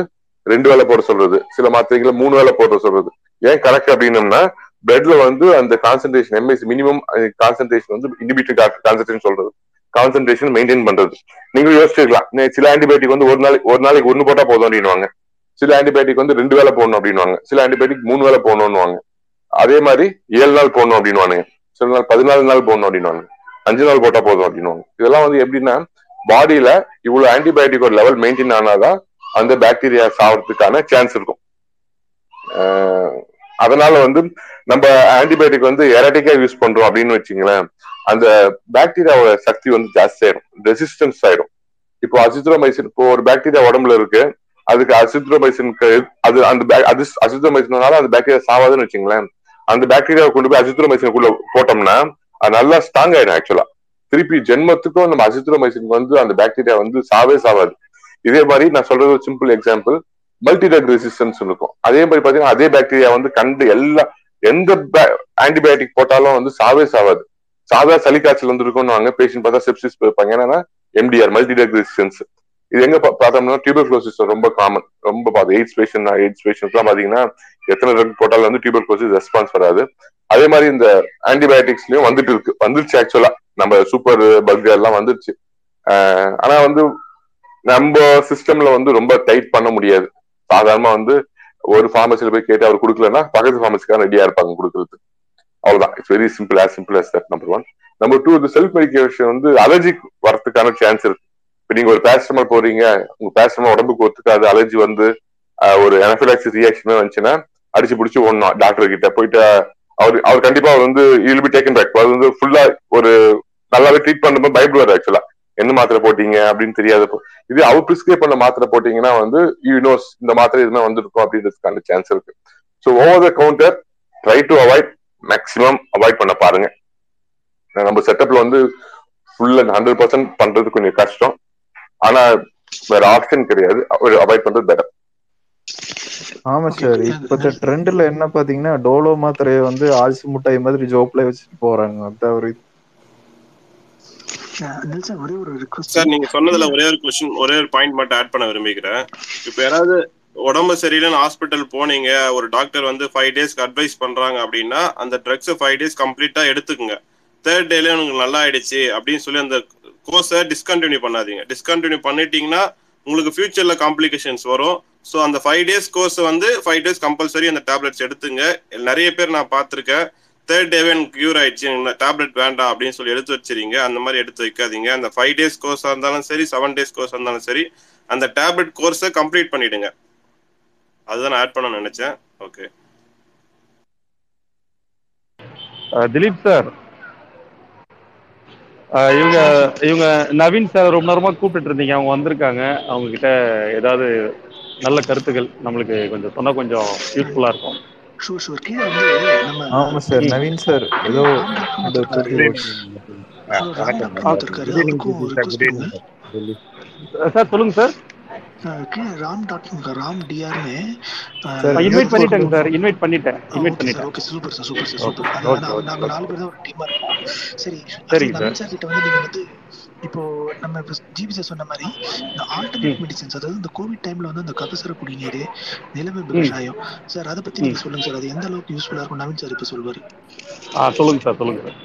ரெண்டு வேளை போட சொல்றது சில மாத்திரைகளை மூணு வேளை போட சொல்றது. ஏன் கரெக்ட் அப்படின்னம்னா பிளட்ல வந்து அந்த கான்சென்ட்ரேஷன் எம்எஸ் மினிமம் கான்சென்ட்ரேஷன் வந்து இண்டிபியூட்டர் கான்சென்ட்ரேஷன் சொல்றது. கான்சென்ட்ரேஷன் மெயின்டைன் பண்றது. நீங்க யோசிச்சிருக்கலாம். சில ஆன்டிபயோட்டிக் வந்து ஒரு நாளைக்கு ஒரு நாளைக்கு ஒண்ணு போட்டா போதும் அப்படின்னுவாங்க. சில ஆன்டிபயோட்டிக் வந்து ரெண்டு வேலை போடணும் அப்படின்னுவாங்க. சில ஆன்டிபயோட்டிக் மூணு வேலை போடணும்னுவாங்க. அதே மாதிரி ஏழு நாள் போடணும் அப்படின்னுவானுங்க. சில நாள் பதினாலு நாள் போடணும் அப்படின்னுவாங்க. அஞ்சு நாள் போட்டா போதும் அப்படின்னுவாங்க. இதெல்லாம் வந்து எப்படின்னா பாடியில இவ்வளவு ஆன்டிபயோட்டிக் ஒரு லெவல் மெயின்டைன் ஆனாதான் அந்த பாக்டீரியா சாவறதுக்கான சான்ஸ் இருக்கும். அதனால வந்து நம்ம ஆன்டிபயோட்டிக் வந்து எரட்டிக்கா யூஸ் பண்றோம் அப்படின்னு வச்சுங்களேன் அந்த பாக்டீரியாவோட சக்தி வந்து ஜாஸ்தி ஆயிடும் ரெசிஸ்டன்ஸ் ஆயிடும் இப்போ அசித்ரோமைசின் இப்போ ஒரு பாக்டீரியா உடம்புல இருக்கு. அதுக்கு அசித்ரோமைசினுக்கு அது அந்த அது அசித்ரோமைசினால அந்த பாக்டீரியா சாவாதுன்னு வச்சுங்களேன் அந்த பாக்டீரியாவை கொண்டு போய் அசித்ரோமைசினுக்குள்ள போட்டோம்னா அது நல்லா ஸ்ட்ராங் ஆயிடும் ஆக்சுவலா திருப்பி ஜென்மத்துக்கும் நம்ம அசித்ரோமைசின் வந்து அந்த பாக்டீரியா வந்து சாவே சாவாது. இதே மாதிரி நான் சொல்றது ஒரு simple example multi drug resistance இருக்கும். அதே மாதிரி பாத்தீங்கன்னா அதே பாக்டீரியா வந்து கண்டு எல்லா எந்த ஆன்டிபயோட்டிக் போட்டாலும் வந்து சாவே சாவாது. சாதா சளி காய்ச்சல் வந்துருக்கும்னு பேஷண்ட் பார்த்தா செப்சிஸ் போயிருப்பாங்க ஏன்னா எம்டிஆர் மல்டி ட்ரக் ரெசிஸ்டன்ஸ் இது எங்க பா- பார்த்தோம்னா டியூபர்குலோசிஸ் ரொம்ப காமன் ரொம்ப பார்த்து எய்ட்ஸ் பேஷண்ட் எய்ட்ஸ் பேஷண்ட்லாம் பாத்தீங்கன்னா எத்தனை ட்ரக் போட்டாலும் வந்து டியூபர்குலோசிஸ் ரெஸ்பான்ஸ் வராது. அதே மாதிரி இந்த ஆன்டிபயோட்டிக்ஸ்லயும் வந்துட்டு இருக்கு. வந்துருச்சு ஆக்சுவலா நம்ம சூப்பர் பக் எல்லாம் வந்துருச்சு. ஆனா வந்து நம்ம சிஸ்டம்ல வந்து ரொம்ப டைட் பண்ண முடியாது. சாதாரணமா வந்து ஒரு ஃபார்மசில போய் கேட்டு அவர் கொடுக்கலன்னா பக்கத்து ஃபார்மசிக்காக ரெடியா இருப்பாங்க கொடுக்கறது அவ்வளவுதான். It's very simple as simple as that number one number two இந்த செல்ஃப் மெடிக்கேஷன் வந்து அலர்ஜிக் வரதுக்கான சான்ஸ் இருக்கு. இப்ப நீங்க ஒரு பேரஸ்டமால் போறீங்க உங்க பேரஸ்டமால் உடம்புக்கு ஒத்துக்காது அலர்ஜி வந்து ஒரு எனஃபிலாக்சிஸ் ரியாக்ஷன் வந்துச்சுன்னா அடிச்சு பிடிச்சி ஓடணும். டாக்டர் கிட்ட போயிட்டு அவர் அவர் கண்டிப்பா அவர் வந்து இல் பி டேக்கன் பேக் அது வந்து ஃபுல்லா ஒரு நல்லாவே ட்ரீட் பண்ணும்போது பயப்படுவார் ஆக்சுவலா என்ன மாத்திரை போட்டீங்க அப்படின்னு தெரியாதப்போ இது அவர் பிரிஸ்கிரைப் பண்ண மாத்திரை போட்டீங்கன்னா வந்து யூனோஸ் இந்த மாத்திரை எதுவுமே வந்திருக்கும் அப்படின்றதுக்கான சான்ஸ் இருக்கு. So over the counter try to avoid maximum avoid பண்ண பாருங்க. நம்ம செட்டப்ல வந்து ஃபுல் அண்ட் ஹண்ட்ரட் பர்சன்ட் பண்றது கொஞ்சம் கஷ்டம். ஆனா வேற ஆப்ஷன் கிடையாது. அவாய்ட் பண்றது பெட்டர்
ஆமா சார் இப்பத்த ட்ரெண்ட்ல என்ன பாத்தீங்கன்னா டோலோ மாத்திரையை வந்து ஆல்சி முட்டாய் மாதிரி ஜோப்ல வச்சுட்டு போறாங்க. அதான் ஒரு இது.
நெல்சன் ஒரே ஒரு ரிக்வஸ்ட்
சார் நீங்க சொன்னதுல ஒரே ஒரு கொஸ்டின் ஒரே ஒரு பாயிண்ட் மட்டும் ஆட் பண்ண விரும்பிக்கிறேன் இப்போ யாராவது உடம்பு சரியில்லைன்னு ஹாஸ்பிட்டல் போனீங்க ஒரு டாக்டர் வந்து ஃபைவ் டேஸ்க்கு அட்வைஸ் பண்றாங்க அப்படின்னா அந்த ட்ரக்ஸ் ஃபைவ் டேஸ் கம்ப்ளீட்டா எடுத்துக்கங்க. தேர்ட் டேல உங்களுக்கு நல்லா ஆயிடுச்சு அப்படின்னு சொல்லி அந்த கோர்ஸை டிஸ்கண்டினியூ பண்ணாதீங்க. டிஸ்கண்டினியூ பண்ணிட்டீங்கன்னா உங்களுக்கு ஃபியூச்சர்ல காம்ப்ளிகேஷன்ஸ் வரும். ஸோ அந்த ஃபைவ் டேஸ் கோர்ஸ் வந்து ஃபைவ் டேஸ் கம்பல்சரி அந்த டேப்லெட்ஸ் எடுத்துங்க. நிறைய பேர் நான் பார்த்துருக்கேன். தேர்ட் டேவே எனக்கு கியூர் ஆயிடுச்சு டேப்லெட் வேண்டாம் அப்படின்னு சொல்லி எடுத்து வச்சிருங்க. அந்த மாதிரி எடுத்து வைக்காதீங்க. அந்த ஃபைவ் டேஸ் கோர்ஸாக இருந்தாலும் சரி செவன் டேஸ் கோர்ஸாக இருந்தாலும் சரி அந்த டேப்லெட் கோர்ஸை கம்ப்ளீட் பண்ணிடுங்க. அதுதான் நான் ஆட் பண்ண நினைச்சேன். ஓகே
திலீப் சார் இவங்க இவங்க நவீன் சார் ரொம்ப நேரமா கூப்பிட்டு இருந்தீங்க. அவங்க வந்திருக்காங்க. அவங்க கிட்ட ஏதாவது நல்ல கருத்துக்கள் நம்மளுக்கு கொஞ்சம் சொன்னா கொஞ்சம் யூஸ்ஃபுல்லா இருக்கும்.
ஷூர் ஷூர் கீழே வந்து நம்ம
ஆமா சார் நவீன் சார் ஏதோ இந்த
இருக்காரு அவருக்கும் கொடுங்க
சார் சொல்லுங்க சார்
ராம் டாக்டர் ராம் டிஆர்னு
இன்வைட் பண்ணிட்டேங்க சார் இன்வைட் பண்ணிட்டேன். இன்வைட்
ஓகே சார்
பண்ணிட்டேன்.
Okay super sir super sir super நாங்க நாலு பேர் தான் ஒரு டீமா இருக்கோம். சரி
சார்
சார் கிட்ட வந்து நீங்க வந்து இப்போ நம்ம இப்போ ஜிபி சார் சொன்ன மாதிரி இந்த ஆல்டர்னேட் மெடிசன்ஸ் அதாவது இந்த கோவிட் டைம்ல வந்து அந்த கபசுர குடிநீர் நிலவேம்பு
ம்.
கஷாயம். சார் அதை பத்தி நீங்க சொல்லுங்க சார் அது எந்த அளவுக்கு யூஸ்ஃபுல்லா இருக்கும்? நவீன் சார் இப்ப சொல்வாரு.
சொல்லுங்க சார் சொல்லுங்க சார்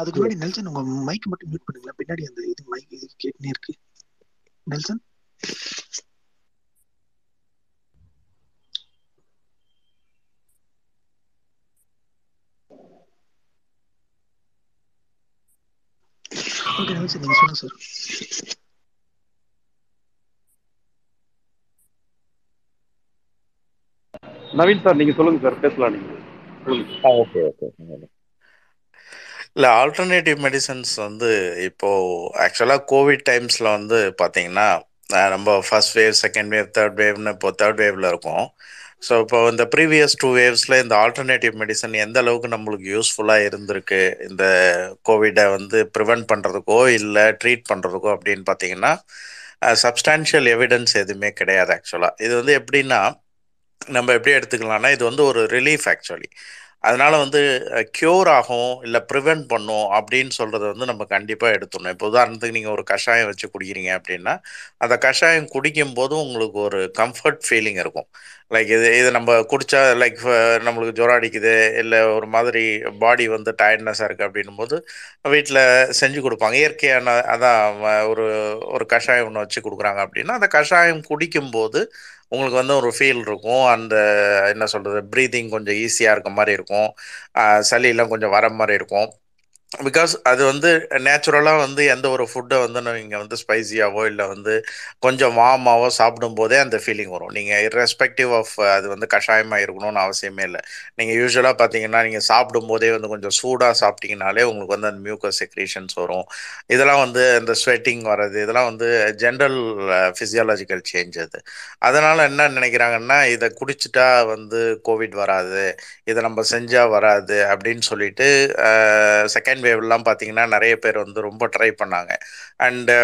அதுக்கு முன்னாடி நெல்சன் உங்க மைக் மட்டும் மியூட் பண்ணுங்களேன். பின்னாடி அந்த இது மைக் இது கேட்டுனே இருக்கு. நெல்சன்? ஓகே நெல்சன் நீங்க சொல்லுங்க சார்
நவீன் சார் நீங்க சொல்லுங்க சார் பேசலாம் நீங்க.
ஓகே ஓகே இல்லை ஆல்டர்னேட்டிவ் மெடிசன்ஸ் வந்து இப்போ ஆக்சுவலாக கோவிட் டைம்ஸில் வந்து பார்த்தீங்கன்னா நம்ம first wave second wave third வேவ்னு இப்போ தேர்ட் வேவ்ல இருக்கோம். ஸோ இப்போ இந்த ப்ரீவியஸ் டூ வேவ்ஸில் இந்த ஆல்டர்னேட்டிவ் மெடிசன் எந்த அளவுக்கு நம்மளுக்கு யூஸ்ஃபுல்லாக இருந்திருக்கு? இந்த கோவிடை வந்து ப்ரிவென்ட் பண்ணுறதுக்கோ இல்லை ட்ரீட் பண்ணுறதுக்கோ அப்படின்னு பார்த்தீங்கன்னா சப்ஸ்டான்ஷியல் எவிடன்ஸ் எதுவுமே கிடையாது ஆக்சுவலாக இது வந்து எப்படின்னா நம்ம எப்படி எடுத்துக்கலாம்னா இது வந்து ஒரு ரிலீஃப் ஆக்சுவலி அதனால வந்து க்யூர் ஆகும் இல்லை ப்ரிவென்ட் பண்ணும் அப்படின்னு சொல்கிறத வந்து நம்ம கண்டிப்பாக எடுத்துடணும். இப்போ உதாரணத்துக்கு நீங்கள் ஒரு கஷாயம் வச்சு குடிக்கிறீங்க அப்படின்னா அந்த கஷாயம் குடிக்கும் போது உங்களுக்கு ஒரு கம்ஃபர்ட் ஃபீலிங் இருக்கும். லைக் இது இது நம்ம குடிச்சா லைக் நம்மளுக்கு ஜுரம் அடிக்குது இல்லை ஒரு மாதிரி பாடி வந்து டயர்ட்னஸாக இருக்குது அப்படின்னும் போது வீட்டில் செஞ்சு கொடுப்பாங்க. இயற்கையான அதான் ஒரு ஒரு கஷாயம் ஒன்று வச்சு கொடுக்குறாங்க அப்படின்னா அந்த கஷாயம் குடிக்கும்போது உங்களுக்கு வந்து ஒரு ஃபீல் இருக்கும். அந்த என்ன சொல்கிறது ப்ரீதிங் கொஞ்சம் ஈஸியாக இருக்க மாதிரி இருக்கும். சளியெல்லாம் கொஞ்சம் வர மாதிரி இருக்கும். பிகாஸ் அது வந்து நேச்சுரலாக வந்து எந்த ஒரு ஃபுட்டை வந்து நீங்கள் வந்து ஸ்பைசியாவோ இல்லை வந்து கொஞ்சம் வார்மாவோ சாப்பிடும்போதே அந்த ஃபீலிங் வரும். நீங்கள் irrespective ஆஃப் அது வந்து கஷாயமாக இருக்கணும்னு அவசியமே இல்லை. நீங்கள் யூஸ்வலாக பார்த்தீங்கன்னா நீங்கள் சாப்பிடும்போதே வந்து கொஞ்சம் சூடாக சாப்பிட்டீங்கனாலே உங்களுக்கு வந்து அந்த மியூக்கஸ் செக்ரேஷன்ஸ் வரும். இதெல்லாம் வந்து இந்த ஸ்வெட்டிங் வர்றது இதெல்லாம் வந்து ஜென்ரல் ஃபிசியாலஜிக்கல் சேஞ்ச் அது. அதனால் என்ன நினைக்கிறாங்கன்னா இதை குடிச்சிட்டா வந்து கோவிட் வராது இதை நம்ம செஞ்சால் வராது அப்படின்னு சொல்லிட்டு செகண்ட் வேவ்லாம் பார்த்தீங்கன்னா நிறைய பேர் வந்து ரொம்ப ட்ரை பண்ணாங்க. அண்டு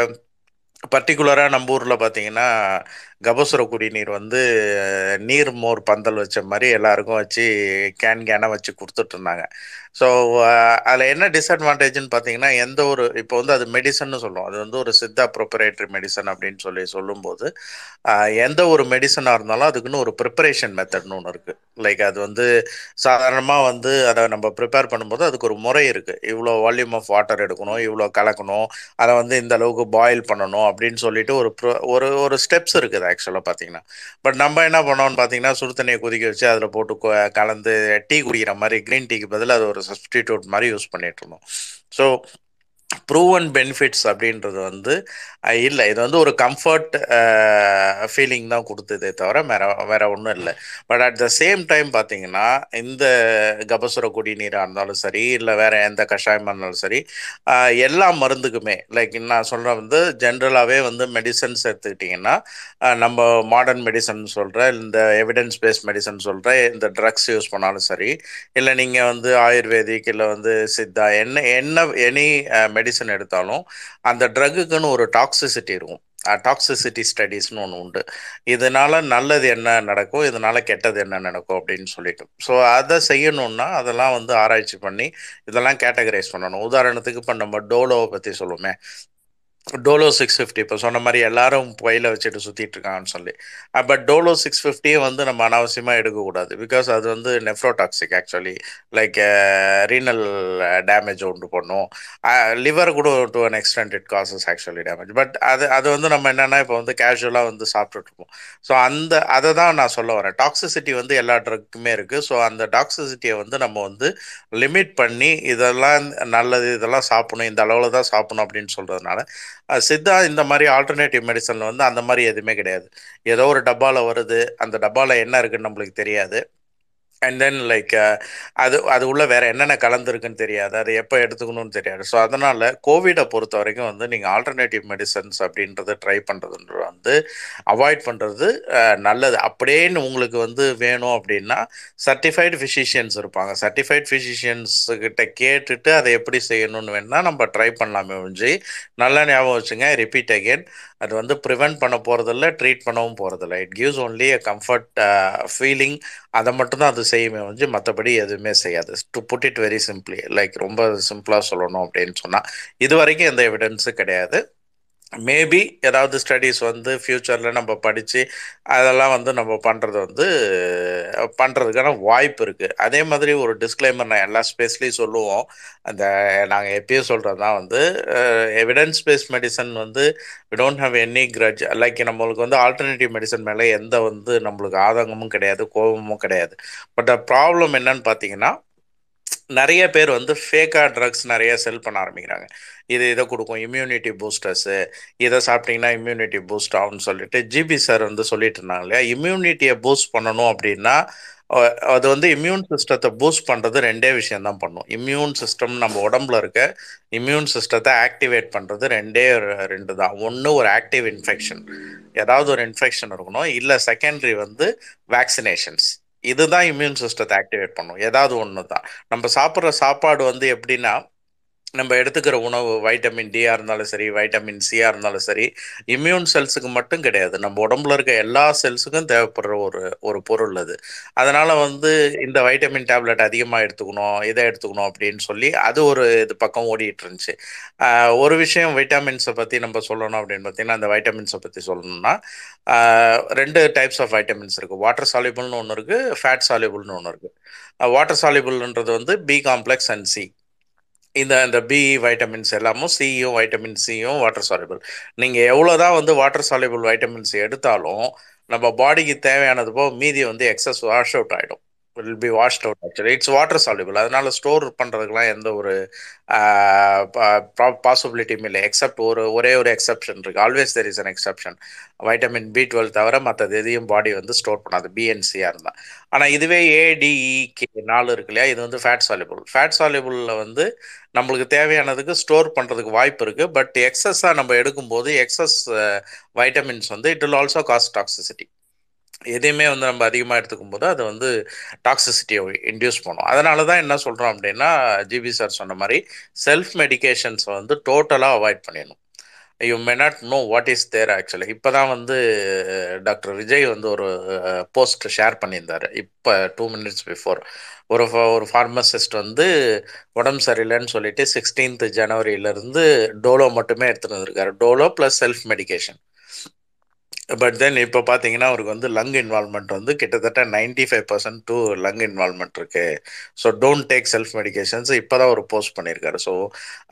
பர்டிகுலராக uh, நம்ம ஊரில் பார்த்தீங்கன்னா கபசுர குடிநீர் வந்து நீர் மோர் பந்தல் வச்ச மாதிரி எல்லாருக்கும் வச்சு கேன் கேனாக வச்சு கொடுத்துட்ருந்தாங்க ஸோ uh, அதில் என்ன டிஸ்அட்வான்டேஜ்னு பார்த்தீங்கன்னா எந்த ஒரு இப்போ வந்து அது மெடிசன்னு சொல்லுவோம் அது வந்து ஒரு சித்தா ப்ரொப்பரேட்டரி மெடிசன் அப்படின்னு சொல்லி சொல்லும்போது எந்த ஒரு மெடிசனாக இருந்தாலும் அதுக்குன்னு ஒரு ப்ரிப்பரேஷன் மெத்தட்னு ஒன்று இருக்குது லைக் அது வந்து சாதாரணமாக வந்து அதை நம்ம ப்ரிப்பேர் பண்ணும்போது அதுக்கு ஒரு முறை இருக்குது இவ்வளோ வால்யூம் ஆஃப் வாட்டர் எடுக்கணும் இவ்வளோ கலக்கணும் அதை வந்து இந்த அளவுக்கு பாயில் பண்ணணும் அப்படின்னு சொல்லிட்டு ஒரு ஒரு ஒரு ஸ்டெப்ஸ் இருக்குது ஆக்சுவலாக பார்த்தீங்கன்னா பட் நம்ம என்ன பண்ணோம்னு பார்த்தீங்கன்னா சுடு தண்ணியை கொதிக்க வச்சு அதில் போட்டு கொ- கலந்து டீ குடிக்கிற மாதிரி க்ரீன் டீக்கு பதில் அது ஒரு சப்ஸ்டிடியூட் மாதிரி யூஸ் பண்ணிட்டு இருந்தோம். ஸோ ப்ரூவன் பெனிஃபிட்ஸ் அப்படின்றது வந்து இல்லை. இது வந்து ஒரு கம்ஃபர்ட் ஃபீலிங் தான் கொடுத்ததே தவிர வேற வேற ஒன்றும் இல்லை. But at the same time பார்த்தீங்கன்னா இந்த கபசுர குடிநீராக இருந்தாலும் சரி இல்லை வேற எந்த கஷாயமாக இருந்தாலும் சரி எல்லா மருந்துக்குமே லைக் நான் சொல்கிறேன் வந்து ஜென்ரலாகவே வந்து மெடிசன்ஸ் எடுத்துக்கிட்டிங்கன்னா நம்ம மாடர்ன் மெடிசன் சொல்கிற இந்த எவிடன்ஸ் பேஸ்ட் மெடிசன் சொல்கிற இந்த ட்ரக்ஸ் யூஸ் பண்ணாலும் சரி இல்லை நீங்கள் வந்து ஆயுர்வேதிக் இல்லை வந்து சித்தா என்ன என்ன எனி மெடிசன் எடுத்தாலும் அந்த ட்ரக்குக்குன்னு ஒரு டாக்ஸிசிட்டி இருக்கும். டாக்ஸிசிட்டி ஸ்டடீஸ்னு ஒன்று உண்டு. இதனால் நல்லது என்ன நடக்கும் இதனால் கெட்டது என்ன நடக்கும் அப்படின்னு சொல்லிட்டு. ஸோ அதை செய்யணும்னா அதெல்லாம் வந்து ஆராய்ச்சி பண்ணி இதெல்லாம் கேட்டகரைஸ் பண்ணணும். உதாரணத்துக்கு இப்போ நம்ம டோலோவை பற்றி சொல்லுவோமே டோலோ சிக்ஸ் ஃபிஃப்டி இப்போ சொன்ன மாதிரி எல்லாரும் புயல வச்சுட்டு சுற்றிட்டு இருக்காங்கன்னு சொல்லி. பட் டோலோ சிக்ஸ் ஃபிஃப்டியை வந்து நம்ம அனாவசியமாக எடுக்கக்கூடாது. பிகாஸ் அது வந்து nephrotoxic actually like renal damage உண்டு பண்ணும். Uh, லிவர் கூட to an extent it causes actually damage but அது அது வந்து நம்ம என்னென்னா இப்போ வந்து கேஷுவலாக வந்து சாப்பிட்டுட்டு இருப்போம் ஸோ அந்த அதை தான் நான் சொல்ல வரேன். டாக்ஸிசிட்டி வந்து எல்லா ட்ரக்குமே இருக்குது ஸோ அந்த டாக்ஸிசிட்டியை வந்து நம்ம வந்து லிமிட் பண்ணி இதெல்லாம் நல்லது இதெல்லாம் சாப்பிடணும் இந்த அளவில் தான் சாப்பிடணும் அப்படின்னு சொல்கிறதுனால சித்தா இந்த மாதிரி ஆல்டர்னேட்டிவ் மெடிசனில் வந்து அந்த மாதிரி எதுவுமே கிடையாது. ஏதோ ஒரு டப்பாவில் வருது அந்த டப்பாவில் என்ன இருக்குன்னு நம்மளுக்கு தெரியாது. அண்ட் தென் லைக் அது அது உள்ள வேற என்னென்ன கலந்துருக்குன்னு தெரியாது. அது எப்போ எடுத்துக்கணும்னு தெரியாது. ஸோ அதனால கோவிடை பொறுத்த வரைக்கும் வந்து நீங்கள் ஆல்டர்னேட்டிவ் மெடிசன்ஸ் அப்படின்றத ட்ரை பண்ணுறதுன்றது வந்து அவாய்ட் பண்ணுறது நல்லது. அப்படியேன்னு உங்களுக்கு வந்து வேணும் அப்படின்னா சர்டிஃபைடு ஃபிசிஷியன்ஸ் இருப்பாங்க. சர்டிஃபைட் ஃபிசிஷியன்ஸுக்கிட்ட கேட்டுட்டு அதை எப்படி செய்யணும்னு வேணா நம்ம ட்ரை பண்ணலாமே ஒழிஞ்சு நல்லா ஞாபகம் வச்சுங்க. ரிப்பீட் அகேன் அது வந்து ப்ரிவென்ட் பண்ண போகிறதில்ல ட்ரீட் பண்ணவும் போகிறதில்ல it gives only a comfort feeling அதை மட்டும்தான் அது செய்யுமே வந்து மற்றபடி எதுவுமே செய்யாது. To put it very simply like ரொம்ப சிம்பிளாக சொல்லணும் அப்படின்னு சொன்னால் இது வரைக்கும் எந்த எவிடன்ஸும் கிடையாது. மேபி ஏதாவது ஸ்டடீஸ் வந்து ஃப்யூச்சரில் நம்ம படித்து அதெல்லாம் வந்து நம்ம பண்ணுறது வந்து பண்ணுறதுக்கான வாய்ப்பு இருக்குது அதே மாதிரி ஒரு டிஸ்க்ளைமர் நான் எல்லா ஸ்பேஸ்லேயும் சொல்லுவோம். அந்த நாங்கள் எப்பயும் சொல்கிறது தான் வந்து எவிடன்ஸ் பேஸ்ட் மெடிசன் வந்து we don't have any grudge like நம்மளுக்கு வந்து ஆல்டர்னேட்டிவ் மெடிசன் மேலே எந்த வந்து நம்மளுக்கு ஆதங்கமும் கிடையாது கோபமும் கிடையாது. பட் ப்ராப்ளம் என்னன்னு பார்த்தீங்கன்னா நிறைய பேர் வந்து ஃபேக்காக ட்ரக்ஸ் நிறைய செல் பண்ண ஆரம்பிக்கிறாங்க. இது இதை கொடுக்கும் இம்யூனிட்டி பூஸ்டர்ஸு இதை சாப்பிட்டீங்கன்னா இம்யூனிட்டி பூஸ்ட் ஆகும்னு சொல்லிட்டு ஜிபி சார் வந்து சொல்லிட்டு இருந்தாங்க இல்லையா? இம்யூனிட்டியை பூஸ்ட் பண்ணணும் அப்படின்னா அது வந்து இம்யூன் சிஸ்டத்தை பூஸ்ட் பண்ணுறது ரெண்டே விஷயம் தான் பண்ணும். இம்யூன் சிஸ்டம் நம்ம உடம்புல இருக்க இம்யூன் சிஸ்டத்தை ஆக்டிவேட் பண்ணுறது ரெண்டே ரெண்டு தான் ஒன்று ஒரு ஆக்டிவ் இன்ஃபெக்ஷன் ஏதாவது ஒரு இன்ஃபெக்ஷன் இருக்கணும். இல்லை செகண்டரி வந்து வேக்சினேஷன்ஸ் இதுதான் இம்யூன் சிஸ்டத்தை ஆக்டிவேட் பண்ணும். ஏதாவது ஒன்று தான் நம்ம சாப்பிட்ற சாப்பாடு வந்து எப்படின்னா நம்ம எடுத்துக்கிற உணவு வைட்டமின் டியா இருந்தாலும் சரி வைட்டமின் சியா இருந்தாலும் சரி இம்யூன் செல்ஸுக்கு மட்டும் கிடையாது. நம்ம உடம்புல இருக்க எல்லா செல்ஸுக்கும் தேவைப்படுற ஒரு ஒரு பொருள் அது. அதனால வந்து இந்த வைட்டமின் டேப்லெட் அதிகமாக எடுத்துக்கணும் இதை எடுத்துக்கணும் அப்படின்னு சொல்லி அது ஒரு இது பக்கம் ஓடிட்டு இருந்துச்சு. ஒரு விஷயம் வைட்டமின்ஸை பற்றி நம்ம சொல்லணும் அப்படின்னு பார்த்தீங்கன்னா அந்த வைட்டமின்ஸை பற்றி சொல்லணும்னா ரெண்டு டைப்ஸ் ஆஃப் வைட்டமின்ஸ் இருக்குது வாட்டர் சாலிபிள்னு ஒன்று இருக்குது ஃபேட் சாலிபிள்னு ஒன்று இருக்குது வாட்டர் சாலிபிள்ன்றது வந்து பி காம்ப்ளெக்ஸ் அண்ட் சி இந்த இந்த பி வைட்டமின்ஸ் எல்லாமும் சியும் வைட்டமின் சியும் வாட்டர் சாலிபிள் நீங்கள் எவ்வளோ தான் வந்து வாட்டர் சாலிபிள் வைட்டமின்ஸ் எடுத்தாலும் நம்ம பாடிக்கு தேவையானது போக மீதி வந்து எக்ஸஸ் வாஷ் அவுட் ஆகிடும் will be washed out actually it's water soluble அதனால ஸ்டோர் பண்ணுறதுக்குலாம் எந்த ஒரு பாசிபிலிட்டியும் இல்லை. எக்ஸப்ட் ஒரு ஒரே ஒரு எக்ஸப்ஷன் இருக்குது always there is an exception vitamin B twelve தவிர மற்றது எதையும் பாடி வந்து ஸ்டோர் பண்ணாது. பிஎன்சியாக இருந்தால் ஆனால் இதுவே ஏடிஇகே e, நாலு இருக்கு இல்லையா? இது வந்து ஃபேட் சாலிபிள் ஃபேட் சாலிபிளில் வந்து நம்மளுக்கு தேவையானதுக்கு ஸ்டோர் பண்ணுறதுக்கு வாய்ப்பு இருக்குது பட் எக்ஸஸாக நம்ம எடுக்கும்போது எக்ஸஸ் வைட்டமின்ஸ் வந்து it will also cause toxicity எதையுமே வந்து நம்ம அதிகமாக எடுத்துக்கும் போது அது வந்து டாக்ஸிசிட்டியை இன்டியூஸ் பண்ணும். அதனால தான் என்ன சொல்கிறோம் அப்படின்னா ஜிபி சார் சொன்ன மாதிரி செல்ஃப் மெடிகேஷன்ஸை வந்து டோட்டலாக அவாய்ட் பண்ணிடணும். You may not know what is there actually இப்போ தான் வந்து டாக்டர் விஜய் வந்து ஒரு போஸ்ட் ஷேர் பண்ணியிருந்தார். இப்போ டூ மினிட்ஸ் பிஃபோர் ஒரு ஒரு ஃபார்மசிஸ்ட் வந்து உடம்பு சரியில்லைன்னு சொல்லிட்டு சிக்ஸ்டீன்த் ஜனவரியிலேருந்து டோலோ மட்டுமே எடுத்துகிட்டு வந்திருக்காரு. Dolo plus self medication but then இப்போ பார்த்தீங்கன்னா அவருக்கு வந்து லங் இன்வால்மெண்ட் வந்து கிட்டத்தட்ட ninety five percent to lung involvement இருக்கு. So don't take self medications இப்போ தான் ஒரு போஸ்ட் பண்ணியிருக்காரு ஸோ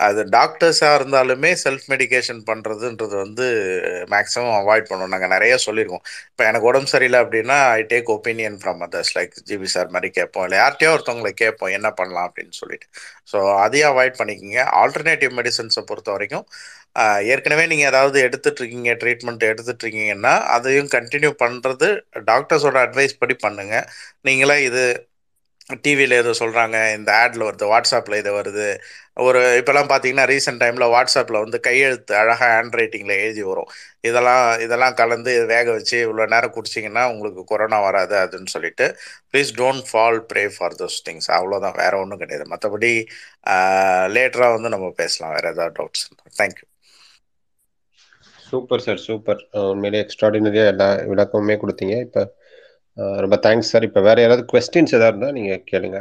அது டாக்டர்ஸாக இருந்தாலுமே செல்ஃப் மெடிகேஷன் பண்ணுறதுன்றது வந்து மேக்ஸிமம் அவாய்ட் பண்ணணும் நாங்கள் நிறைய சொல்லியிருக்கோம் இப்போ எனக்கு உடம்பு சரியில்லை அப்படின்னா I take opinion from others like GP sir மாதிரி கேட்போம். இல்லை யார்கிட்டயோ ஒருத்தவங்களை கேட்போம் என்ன பண்ணலாம் அப்படின்னு சொல்லிட்டு. ஸோ அதையும் அவாய்ட் பண்ணிக்கோங்க. ஆல்டர்னேட்டிவ் மெடிசன்ஸை பொறுத்த வரைக்கும் ஏற்கனவே நீங்கள் ஏதாவது எடுத்துட்ருக்கீங்க ட்ரீட்மெண்ட் எடுத்துட்ருக்கீங்கன்னா அதையும் கண்டினியூ பண்ணுறது டாக்டர்ஸோட அட்வைஸ் படி பண்ணுங்கள் நீங்களே இது டிவியில் ஏதோ சொல்கிறாங்க இந்த ஆடில் வருது வாட்ஸ்அப்பில் இது வருது. ஒரு இப்போலாம் பார்த்தீங்கன்னா ரீசெண்ட் டைமில் வாட்ஸ்அப்பில் வந்து கையெழுத்து அழகாக ஹேண்ட் ரைட்டிங்கில் எழுதி வரும். இதெல்லாம் இதெல்லாம் கலந்து வேக வச்சு இவ்வளோ நேரம் குடிச்சிங்கன்னா உங்களுக்கு கொரோனா வராது அதுன்னு சொல்லிட்டு please don't fall prey for those things அவ்வளோதான் வேறு ஒன்றும் கிடையாது. மற்றபடி லேட்டராக வந்து நம்ம பேசலாம். வேறு ஏதாவது doubts thank you
super sir super உண்மையிலே எக்ஸ்ட்ராடினரியாக எல்லா விளக்கமுமே கொடுத்தீங்க. இப்போ ரொம்ப தேங்க்ஸ் சார் இப்போ வேற யாராவது கொஸ்டின்ஸ் ஏதாவது இருந்தால் நீங்கள் கேளுங்க.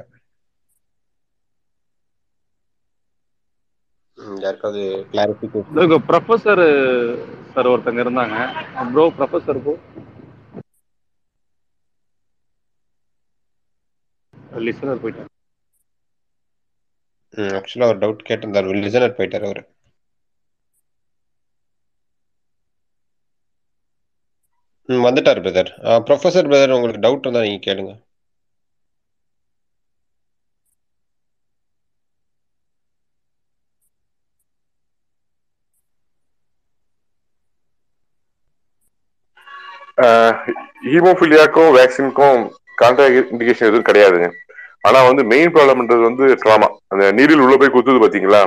யாருக்காவது கிளாரிஃபிகேஷன்
ப்ரொஃபஸர் சார் ஒருத்தங்க இருந்தாங்க. ப்ரோ ப்ரொஃபஸர் ப்ரோ லிசனர் போயிட்டாங்க
ஆக்சுவலாக ஒரு டவுட் கேட்டிருந்தார். லிசனர் போயிட்டார் அவர். ம் வந்துட்டார் பிரதர் ப்ரொஃபஸர் பிரதர் உங்களுக்கு டவுட் இருந்தால் நீங்கள் கேளுங்க.
ஹீமோஃபிலியாக்கும் வேக்சினுக்கும் கான்ட்ராக்ட் இண்டிகேஷன் எதுவும் கிடையாதுங்க ஆனா வந்து மெயின் ப்ராப்ளம்ன்றது வந்து ட்ராமா அந்த நீரில் உள்ள போய் குத்துது பாத்தீங்களா?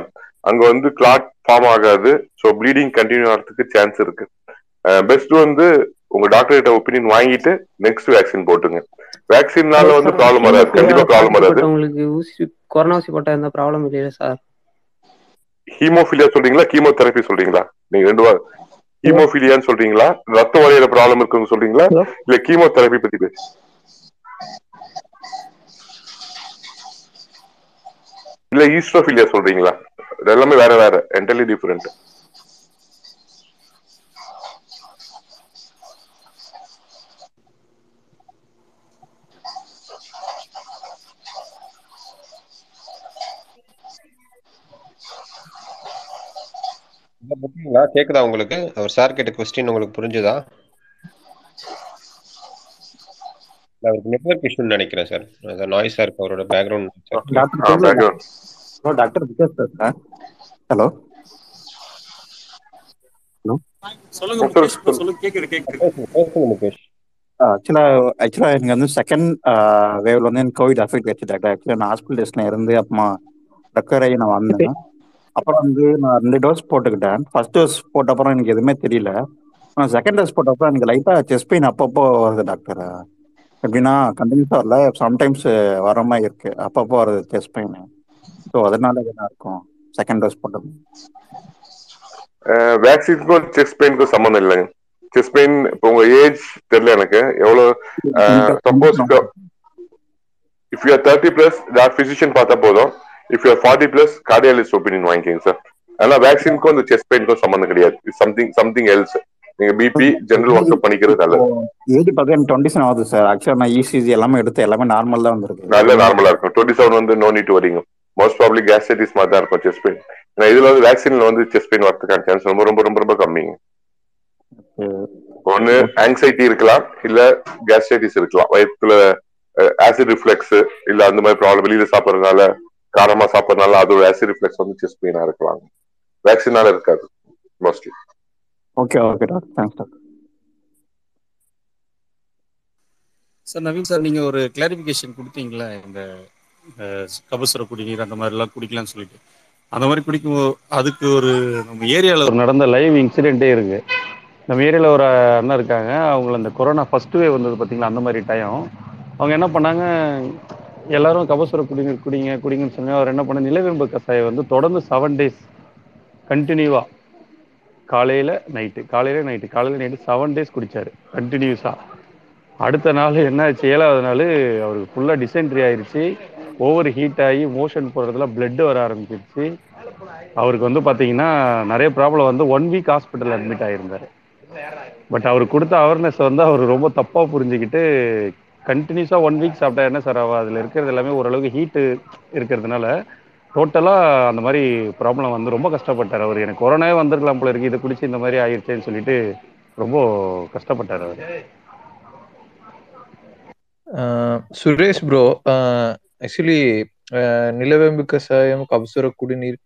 அங்க வந்து கிளாட் ஃபார்ம் ஆகாது. ஸோ ப்ளீடிங் கண்டினியூ ஆகிறதுக்கு சான்ஸ் இருக்கு. பெஸ்ட் வந்து உங்க டாக்டர் கிட்ட ஒப்பீனியன் வாங்கிட்டு நெக்ஸ்ட் வேக்சின் போட்டுங்க வேக்சின்னால வந்து ப்ராப்ளம் வராது. கண்டிப்பா ப்ராப்ளம் வராது.
உங்களுக்கு ஊசி கொரோனா ஊசி போட்டா எந்த ப்ராப்ளம் இல்லையா சார்.
ஹீமோஃபிலியா சொல்றீங்களா? கீமோதெரபி சொல்றீங்களா? நீங்க ரெண்டு வா- ஹீமோஃபிலியான்னு சொல்றீங்களா? ரத்த வரையிற ப்ராப்ளம் இருக்குன்னு சொல்றீங்களா? இல்ல கீமோதெரபி பத்தி பேசு. இல்ல ஈஸ்ட்ரோஃபிலியா சொல்றீங்களா? எல்லாமே வேற வேற. என்டர்லி டிஃபரெண்ட்
கேக்குதா உங்களுக்கு? அவர் சார் கேட்ட கொஸ்டின் உங்களுக்கு புரிஞ்சுதா? அவருக்கு நெட்வொர்க் இஷ்யூன்னு நினைக்கிறேன் சார் அந்த நாய்ஸா இருக்கு அவரோட background
doctor hello doctor Vikas பேசுறேன் ஹலோ.
சொல்லுங்க சொல்லுங்க கேக்குது கேக்குது.
முகேஷ்.
ஆக்சுவலா ஆக்சுவலா எனக்கு வந்து செகண்ட் வேவ்ல வந்து எனக்கு கோவிட் அஃபெக்ட் ஆச்சு டாக்டர் ஆக்சுவலா நான் ஹாஸ்பிட்டல் இருந்து அப்புறமா ரெக்கவர் ஆகி நான் வந்தேன். அப்புறம் வந்து நான் ரெண்டு டோஸ் போட்டுக்கிட்டேன். ஃபர்ஸ்ட் டோஸ் போட்ட அப்புறம் எனக்கு எதுவுமே தெரியல. ஆனால் செகண்ட் டோஸ் போட்டப்போ எனக்கு லைட்டாக செஸ்ட் பெயின் அப்பப்போ வருது டாக்டர் எப்படின்னா கண்டினியூஸாக வரல சம்டைம்ஸ் வர மாதிரி இருக்கு. அப்பப்போ வருது செஸ்ட் பெயின் ஸோ அதனால என்ன இருக்கும். செகண்ட் டோஸ் போட்டது
வேக்சினுக்கும் செஸ்ட் பெயினுக்கும் சம்மந்தம் இல்லைங்க. செஸ்ட் பெயின் இப்போ உங்க ஏஜ் தெரியல எனக்கு. எவ்வளவு suppose if you thirty plus doc physician பார்த்தா போதும். If you forty plus cardiologist opinion வாங்கிக்கோங்க சார் ஆனா வேக்சினுக்கும் இந்த செஸ்ட் பெயினுக்கும் சம்மந்தம் கிடையாது. சம்திங் சம்திங் எல்ஸ் நீங்க பிபி ஜெனரல் வாட்ஸ்அப் பண்ணிக்கிறது நல்லது.
ஏஜ் பார்த்தீங்கன்னா டுவெண்ட்டி செவன் ஆகுது சார் ஆக்சுவலாக நான் இசிஜி எல்லாமே எடுத்து எல்லாமே நார்மல் தான் வந்திருக்கு.
நல்ல நார்மலா இருக்கும். டுவெண்ட்டி செவன் வந்து நோ நீட் வரீங்க மோஸ்ட் ப்ராப்ளி கேஸ்ட்ரைட்டிஸ் மாதிரி தான் இருக்கும் செஸ்ட் பெயின் ஏன்னா இதுல வந்து வேக்சின்ல வந்து செஸ்ட் பெயின் வரதுக்கான சான்ஸ் ரொம்ப ரொம்ப ரொம்ப ரொம்ப கம்மிங்க. ஒண்ணு ஆங்ஸைட்டி இருக்கலாம் இல்ல கேஸ்ட்ரைட்டிஸ் இருக்கலாம். வயிற்றுல ஆசிட் ரிஃப்ளெக்ஸ் இல்ல அந்த மாதிரி ப்ராப்ளம் வெளியில சாப்பிடறதுனால காரமா சாப்பிடறதுனால அதோட ஆசிட் ரிஃப்ளெக்ஸ் வந்து செஸ்ட் பெயினா இருக்கலாம். வேக்சினால இருக்காது mostly
okay okay doctor thanks doctor
sir Naveen sir நீங்க ஒரு கிளாரிபிகேஷன் கொடுத்தீங்களா? இந்த கபசுர குடிநீர் அந்த மாதிரிலாம் குடிக்கலாம்னு சொல்லிட்டு. அந்த மாதிரி குடிக்கும் அதுக்கு ஒரு நம்ம ஏரியாவில் ஒரு நடந்த லைவ் இன்சிடென்ட்டே இருக்கு. நம்ம ஏரியாவில் ஒரு அண்ணன் இருக்காங்க. அவங்கள அந்த கொரோனா ஃபர்ஸ்ட் வேவ் வந்தது பார்த்தீங்களா அந்த மாதிரி டைம் அவங்க என்ன பண்ணாங்க? எல்லாரும் கபசுர குடிநீர் குடிங்க குடிங்கன்னு சொன்னாங்க அவர் என்ன பண்ண நிலவேம்பு கசாயம் வந்து தொடர்ந்து செவன் டேஸ் கண்டினியூவா காலையில நைட்டு காலையில நைட்டு காலையில நைட்டு செவன் டேஸ் குடிச்சாரு கண்டினியூஸா அடுத்த நாள் என்ன ஆச்சு ஏழாவது நாள் அவருக்கு ஃபுல்லாக டிசென்ட்ரி ஆயிருச்சு ஓவர் ஹீட் ஆகி மோஷன் போகிறதுல பிளட் வர ஆரம்பிச்சிருச்சு. அவருக்கு வந்து பார்த்தீங்கன்னா நிறைய ப்ராப்ளம் வந்து ஒன் வீக் ஹாஸ்பிட்டல் அட்மிட் ஆகியிருந்தார் பட் அவர் கொடுத்த அவேர்னஸ் வந்து அவர் ரொம்ப தப்பாக புரிஞ்சுக்கிட்டு கண்டினியூஸாக ஒன் வீக் சாப்பிட்டா என்ன சார் ஆகும்? அதில் இருக்கிறது எல்லாமே ஓரளவுக்கு ஹீட்டு இருக்கிறதுனால டோட்டலாக அந்த மாதிரி ப்ராப்ளம் வந்து ரொம்ப கஷ்டப்பட்டார் அவர். எனக்கு கொரோனாவே வந்திருக்கலாம் போல இருக்கு. இதை குடிச்சு இந்த மாதிரி ஆயிடுச்சேன்னு சொல்லிட்டு ரொம்ப கஷ்டப்பட்டார் அவர்.
ஆஹ் சுரேஷ் ப்ரோ ஆக்சுவலி நிலவேம்பு கஷாயம் கபசுர குடிநீர்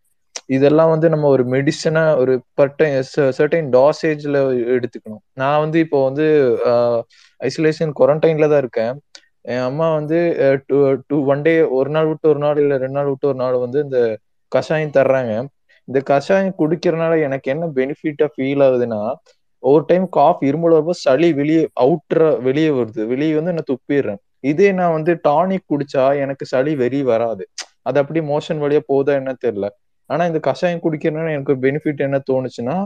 இதெல்லாம் வந்து நம்ம ஒரு மெடிசனா ஒரு பர்டன் சர்டைன் டாசேஜ்ல எடுத்துக்கணும். நான் வந்து இப்போ வந்து ஐசோலேஷன் குவாரண்டைன்ல தான் இருக்கேன். என் அம்மா வந்து டூ ஒன் டே ஒரு நாள் விட்டு ஒரு நாள் இல்ல ரெண்டு நாள் விட்டு ஒரு நாள் வந்து இந்த கஷாயம் தர்றாங்க. இந்த கஷாயம் குடிக்கிறனால எனக்கு என்ன பெனிஃபிட்டா ஃபீல் ஆகுதுன்னா ஒரு டைம் காஃப் இருமல் வரப்போ சளி வெளியே அவுட்ற வெளியே வருது. வெளியே வந்து நான் துப்பிடுறேன். இதே நான் வந்து டானிக் குடிச்சா எனக்கு சளி வெறி வராது. அது அப்படி மோஷன் வழியா போதா என்ன தெரியல. ஆனா இந்த கஷாயம் குடிக்கிறனால எனக்கு பெனிஃபிட் என்ன தோணுச்சுன்னா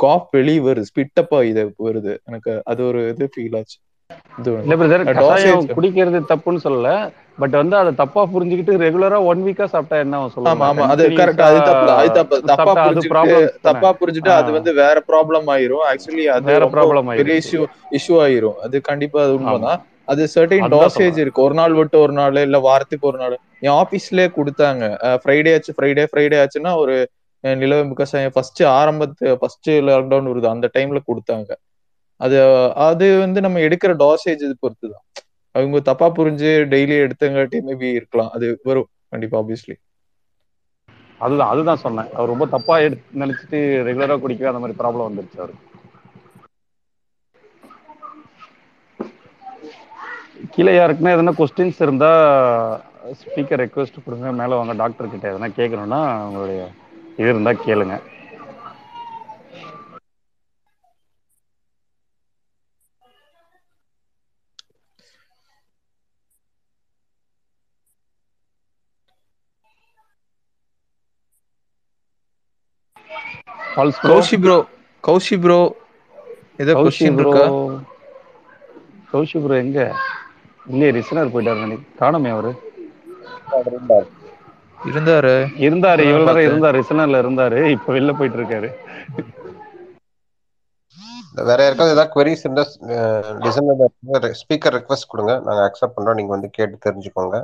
காஃப் வெளியே வருது. ஸ்பிட்டப்பா இது வருது. எனக்கு அது ஒரு இது ஃபீல் ஆச்சு.
இல்ல பிரதர் கஷாயம் குடிக்கிறது தப்புன்னு சொல்லல. பட் வந்து அதை தப்பா புரிஞ்சுக்கிட்டு ரெகுலரா ஒன் வீக்கா சாப்பிட்டா என்ன ஆகும்
ஆமா அது கரெக்ட் அது தப்பு. அது தப்பு தப்பா புரிஞ்சுட்டு
ப்ராப்ளம்
தப்பா புரிஞ்சுட்டு அது வந்து வேற ப்ராப்ளம் ஆயிரும். ஆக்சுவலி அது
வேற
ரொம்ப
problem
பெரிய
ஆயிரும்.
இஷ்யூ இஷ்யூ ஆயிரும். அது கண்டிப்பா அது உண்மைதான் அது சர்டைன் டாசேஜ். இருக்கு. ஒரு நாள் விட்டு ஒரு நாள் இல்ல வாரத்துக்கு ஒரு நாள். என் ஆபீஸ்லயே கொடுத்தாங்க. ஃப்ரைடே ஆச்சு ஃப்ரைடே ஃப்ரைடே ஆச்சுன்னா ஒரு அஹ், பிகாஸ் ஃபர்ஸ்ட் ஆரம்பத்து ஃபர்ஸ்ட் லாக்டவுன் வருது. அந்த டைம்ல கொடுத்தாங்க. அது அது வந்து நம்ம எடுக்கிற டாசேஜ் இது பொறுத்து தான் அவங்க தப்பா புரிஞ்சு டெய்லி எடுத்தங்காட்டி மேபி இருக்கலாம். அது வரும். கண்டிப்பா ஆப்வியஸ்லி
அதுதான் அதுதான் சொன்னேன். அவர் ரொம்ப தப்பா எடுத்து நினைச்சிட்டு ரெகுலரா குடிக்கவே அந்த மாதிரி ப்ராப்ளம் வந்துருச்சு அவருக்கு. கீழே யாருக்குன்னா எதனா கொஸ்டின்ஸ் இருந்தா ஸ்பீக்கர் ரெக்வஸ்ட் கொடுங்க. மேலே வாங்க. டாக்டர் கிட்ட எதனா கேட்கணும்னா உங்களுடைய இது இருந்தா கேளுங்க.
கௌஷி ப்ரோ கௌஷி ப்ரோ ஏதோ கொஸ்டின் இருக்கா?
கௌஷி ப்ரோ எங்க? இல்லையே ரிசனர் போயிட்டாரு நினைக்க காணுமே அவரு.
இருந்தாரு.
இருந்தாரு இவ்வளவு நேரம். இருந்தாரு ரிசனர்ல இருந்தாரு இப்ப வெளில போயிட்டு இருக்காரு
வேற யாருக்காவது ஏதாவது queries இருந்தா ஸ்பீக்கர் ரெக்வஸ்ட் கொடுங்க. நாங்க அக்செப்ட் பண்றோம். நீங்க வந்து கேட்டு தெரிஞ்சுக்கோங்க.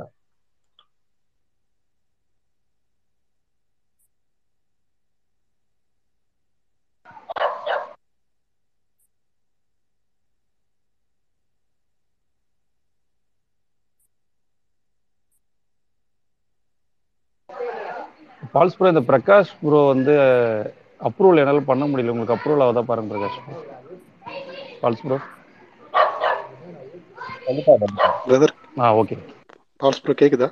பால்ஸ் ப்ரோ இந்த பிரகாஷ் ப்ரோ வந்து அப்ரூவல் என்னால பண்ண முடியல. உங்களுக்கு அப்ரூவல் ஆகுதா பாருங்க Prakash. Bro. Bals bro
brother
ஆ ஓகே
பால்ஸ் ப்ரோ கேக்குதா?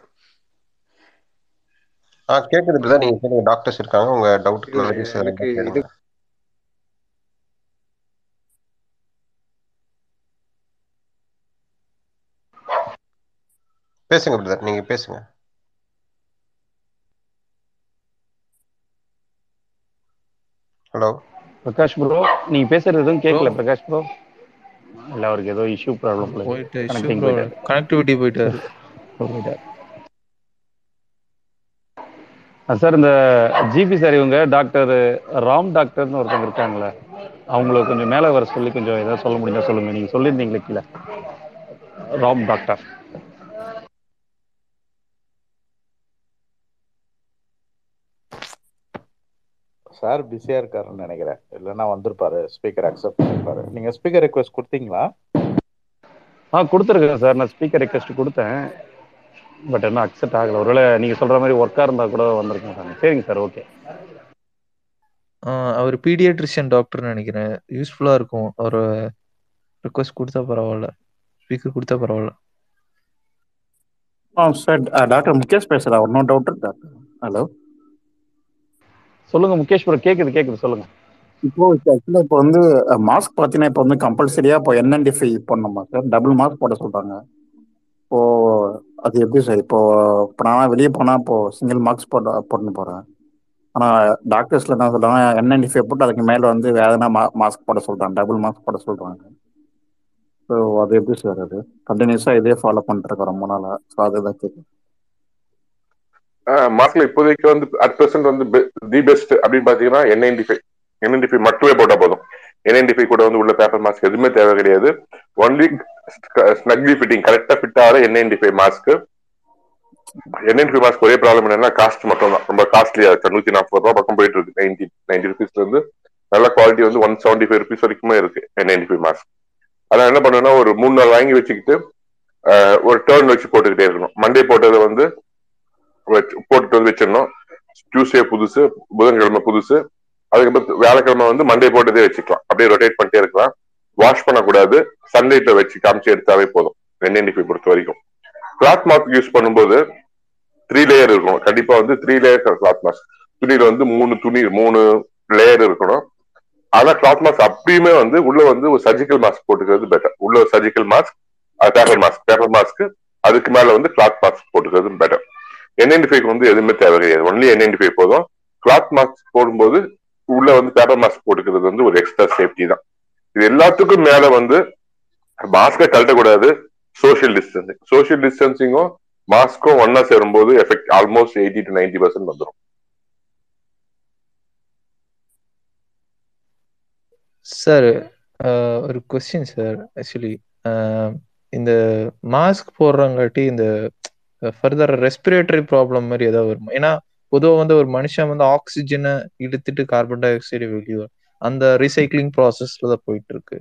ஆ கேக்குது பிரதர் நீங்க கேளுங்க. டாக்டர்ஸ் இருக்காங்க. உங்க டவுட்
எனக்கு இது
பேசுங்க பிரதர் நீங்க பேசுங்க. ஹலோ
பிரகாஷ் ப்ரோ நீங்க பேசுறது எதுவும் கேட்கல பிரகாஷ் ப்ரோ இல்ல அவருக்கு ஏதோ இஷ்யூ ப்ராப்ளம்
போயிட்டு கனெக்டிவிட்டி போயிட்டாரு.
போயிட்டாரு. சார் இந்த ஜிபி சார் இவங்க டாக்டர் ராம் டாக்டர்னு ஒருத்தவங்க இருக்காங்களே அவங்கள கொஞ்சம் மேலே வர சொல்லி கொஞ்சம் ஏதாவது சொல்ல முடிஞ்சா சொல்லுங்க. நீங்க சொல்லியிருந்தீங்களே கீழே. ராம் டாக்டர்.
சார் பிஸியா இருக்காருன்னு நினைக்கிறேன். இல்லைன்னா வந்திருப்பாரு. ஸ்பீக்கர் அக்செப்ட் பண்ணிருப்பாரு. நீங்க ஸ்பீக்கர் ரெக்வஸ்ட் கொடுத்தீங்களா?
ஆ கொடுத்துருக்கேன் சார். நான் ஸ்பீக்கர் ரெக்வஸ்ட் கொடுத்தேன். பட் என்ன அக்செப்ட் ஆகல. ஒருவேளை நீங்க சொல்ற மாதிரி ஒர்க்கா இருந்தா கூட வந்திருக்கேன் சார். சரிங்க சார் ஓகே.
அவர் பீடியாட்ரிஷியன் டாக்டர்னு நினைக்கிறேன். யூஸ்ஃபுல்லா இருக்கும். அவர் ரிக்வஸ்ட் கொடுத்தா பரவாயில்ல. ஸ்பீக்கர் கொடுத்தா பரவாயில்ல.
ஆ சார் டாக்டர் முகேஷ் பேசுகிறேன் ஒன்றும் டவுட் டாக்டர். ஹலோ
சொல்லுங்க முகேஷ் ப்ரோ கேக்குது கேக்குது சொல்லுங்க.
இப்போ ஆக்சுவலாக இப்போ வந்து மாஸ்க் பார்த்தீங்கன்னா இப்போ வந்து கம்பல்சரியாக இப்போ என்என்டிஃபை பண்ணணுமா சார் டபுள் மாஸ்க் போட சொல்கிறாங்க இப்போ அது எப்படி சார் இப்போ இப்போ நான் வெளியே போனால் இப்போ சிங்கிள் மாஸ்க் போட போட்டுன்னு போகிறேன் ஆனால் டாக்டர்ஸில் என்ன சொல்கிறாங்க என்என்டிஃபை போட்டு அதுக்கு மேலே வந்து வேற எதனா மா மாஸ்க் போட சொல்றாங்க டபுள் மாஸ்க் போட சொல்கிறாங்க ஸோ அது எப்படி சார் அது? கண்டினியூஸாக இதே ஃபாலோ பண்ணிட்டு ரொம்ப நாளாக ஸோ அதுதான் கேட்குறேன்
மார்க்ல இப்போதைக்கு வந்து அட் பிரசன்ட் வந்து தி பெஸ்ட் அப்படின்னு பாத்தீங்கன்னா என் ஃபைவ் என் ஃபைவ் மட்டுமே போட்டா போதும். என் ஃபைவ் கூட வந்து உள்ள பேப்பர் மாஸ்க் எதுவுமே தேவை கிடையாது. ஒன்லி ஸ்னக்லி ஃபிட்டிங் கரெக்டா ஃபிட் ஆகிற N five mask N five mask ஒரே ப்ராப்ளம் என்னன்னா காஸ்ட் மட்டும் தான் ரொம்ப காஸ்ட்லியா இருக்கு. நூத்தி நாற்பது ரூபா பக்கம் போயிட்டு இருக்கு. நைன்டி நைன்டி ருபீஸ்ல இருந்து நல்ல குவாலிட்டி வந்து ஒன் செவன்டி ஃபைவ் ருபீஸ் வரைக்குமே இருக்கு என் ஃபைவ் மாஸ்க் அதான் என்ன பண்ணுன்னா ஒரு மூணு நாள் வாங்கி வச்சுக்கிட்டு ஒரு டேர்ன் வச்சு போட்டுக்கிட்டே இருக்கணும். மண்டே போட்டதை வந்து போட்டுட்டு வந்து வச்சிடணும். டியூஸ்டே புதுசு புதன்கிழமை புதுசு. அதுக்கப்புறம் வியாழக்கிழமை வந்து மண்டே போட்டதே வச்சுக்கலாம். அப்படியே ரொட்டேட் பண்ணிட்டே இருக்கலாம். வாஷ் பண்ணக்கூடாது. சன்லைட்ல வச்சு காமிச்சு எடுத்தாவே போதும். ரெண்டு பொறுத்த வரைக்கும். கிளாத் மாஸ்க் யூஸ் பண்ணும்போது த்ரீ லேயர் இருக்கணும். கண்டிப்பா வந்து த்ரீ லேயர் கிளாத் மாஸ்க் துணியில வந்து மூணு துணி மூணு லேயர் இருக்கணும். ஆனா கிளாத் மாஸ்க் அப்பயுமே வந்து உள்ள வந்து ஒரு சர்ஜிக்கல் மாஸ்க் போட்டுக்கிறது பெட்டர் உள்ள ஒரு surgical mask paper mask paper mask அதுக்கு மேல வந்து கிளாத் மாஸ்க் போட்டுக்கிறது பெட்டர் என்ஐடி வந்து எதுவுமே தேவை கிடையாது ஒன்லி என்ஐடி போதும். கிளாத் மாஸ்க் போடும்போது உள்ள வந்து பேப்பர் மாஸ்க் போட்டுக்கிறது வந்து ஒரு எக்ஸ்ட்ரா சேஃப்டி தான். இது எல்லாத்துக்கும் மேல வந்து மாஸ்கை கழட்டக்கூடாது. சோசியல் டிஸ்டன்சிங் சோசியல் டிஸ்டன்சிங்கும் மாஸ்க்கும் ஒன்னா சேரும்போது effect almost eighty to ninety percent வந்துடும்
சார் ஒரு கொஸ்டின் சார் ஆக்சுவலி இந்த மாஸ்க் போடுறங்காட்டி இந்த ஃபர்தர் ரெஸ்பிரேட்டரி ப்ராப்ளம் மாதிரி ஏதாவது வரும்? ஏன்னா பொதுவாக வந்து ஒரு மனுஷன் வந்து ஆக்சிஜனை இழுத்துட்டு கார்பன் டை ஆக்சைடு வெளியே அந்த ரீசைக்ளிங் ப்ராசஸ்ல தான் போயிட்டு இருக்கு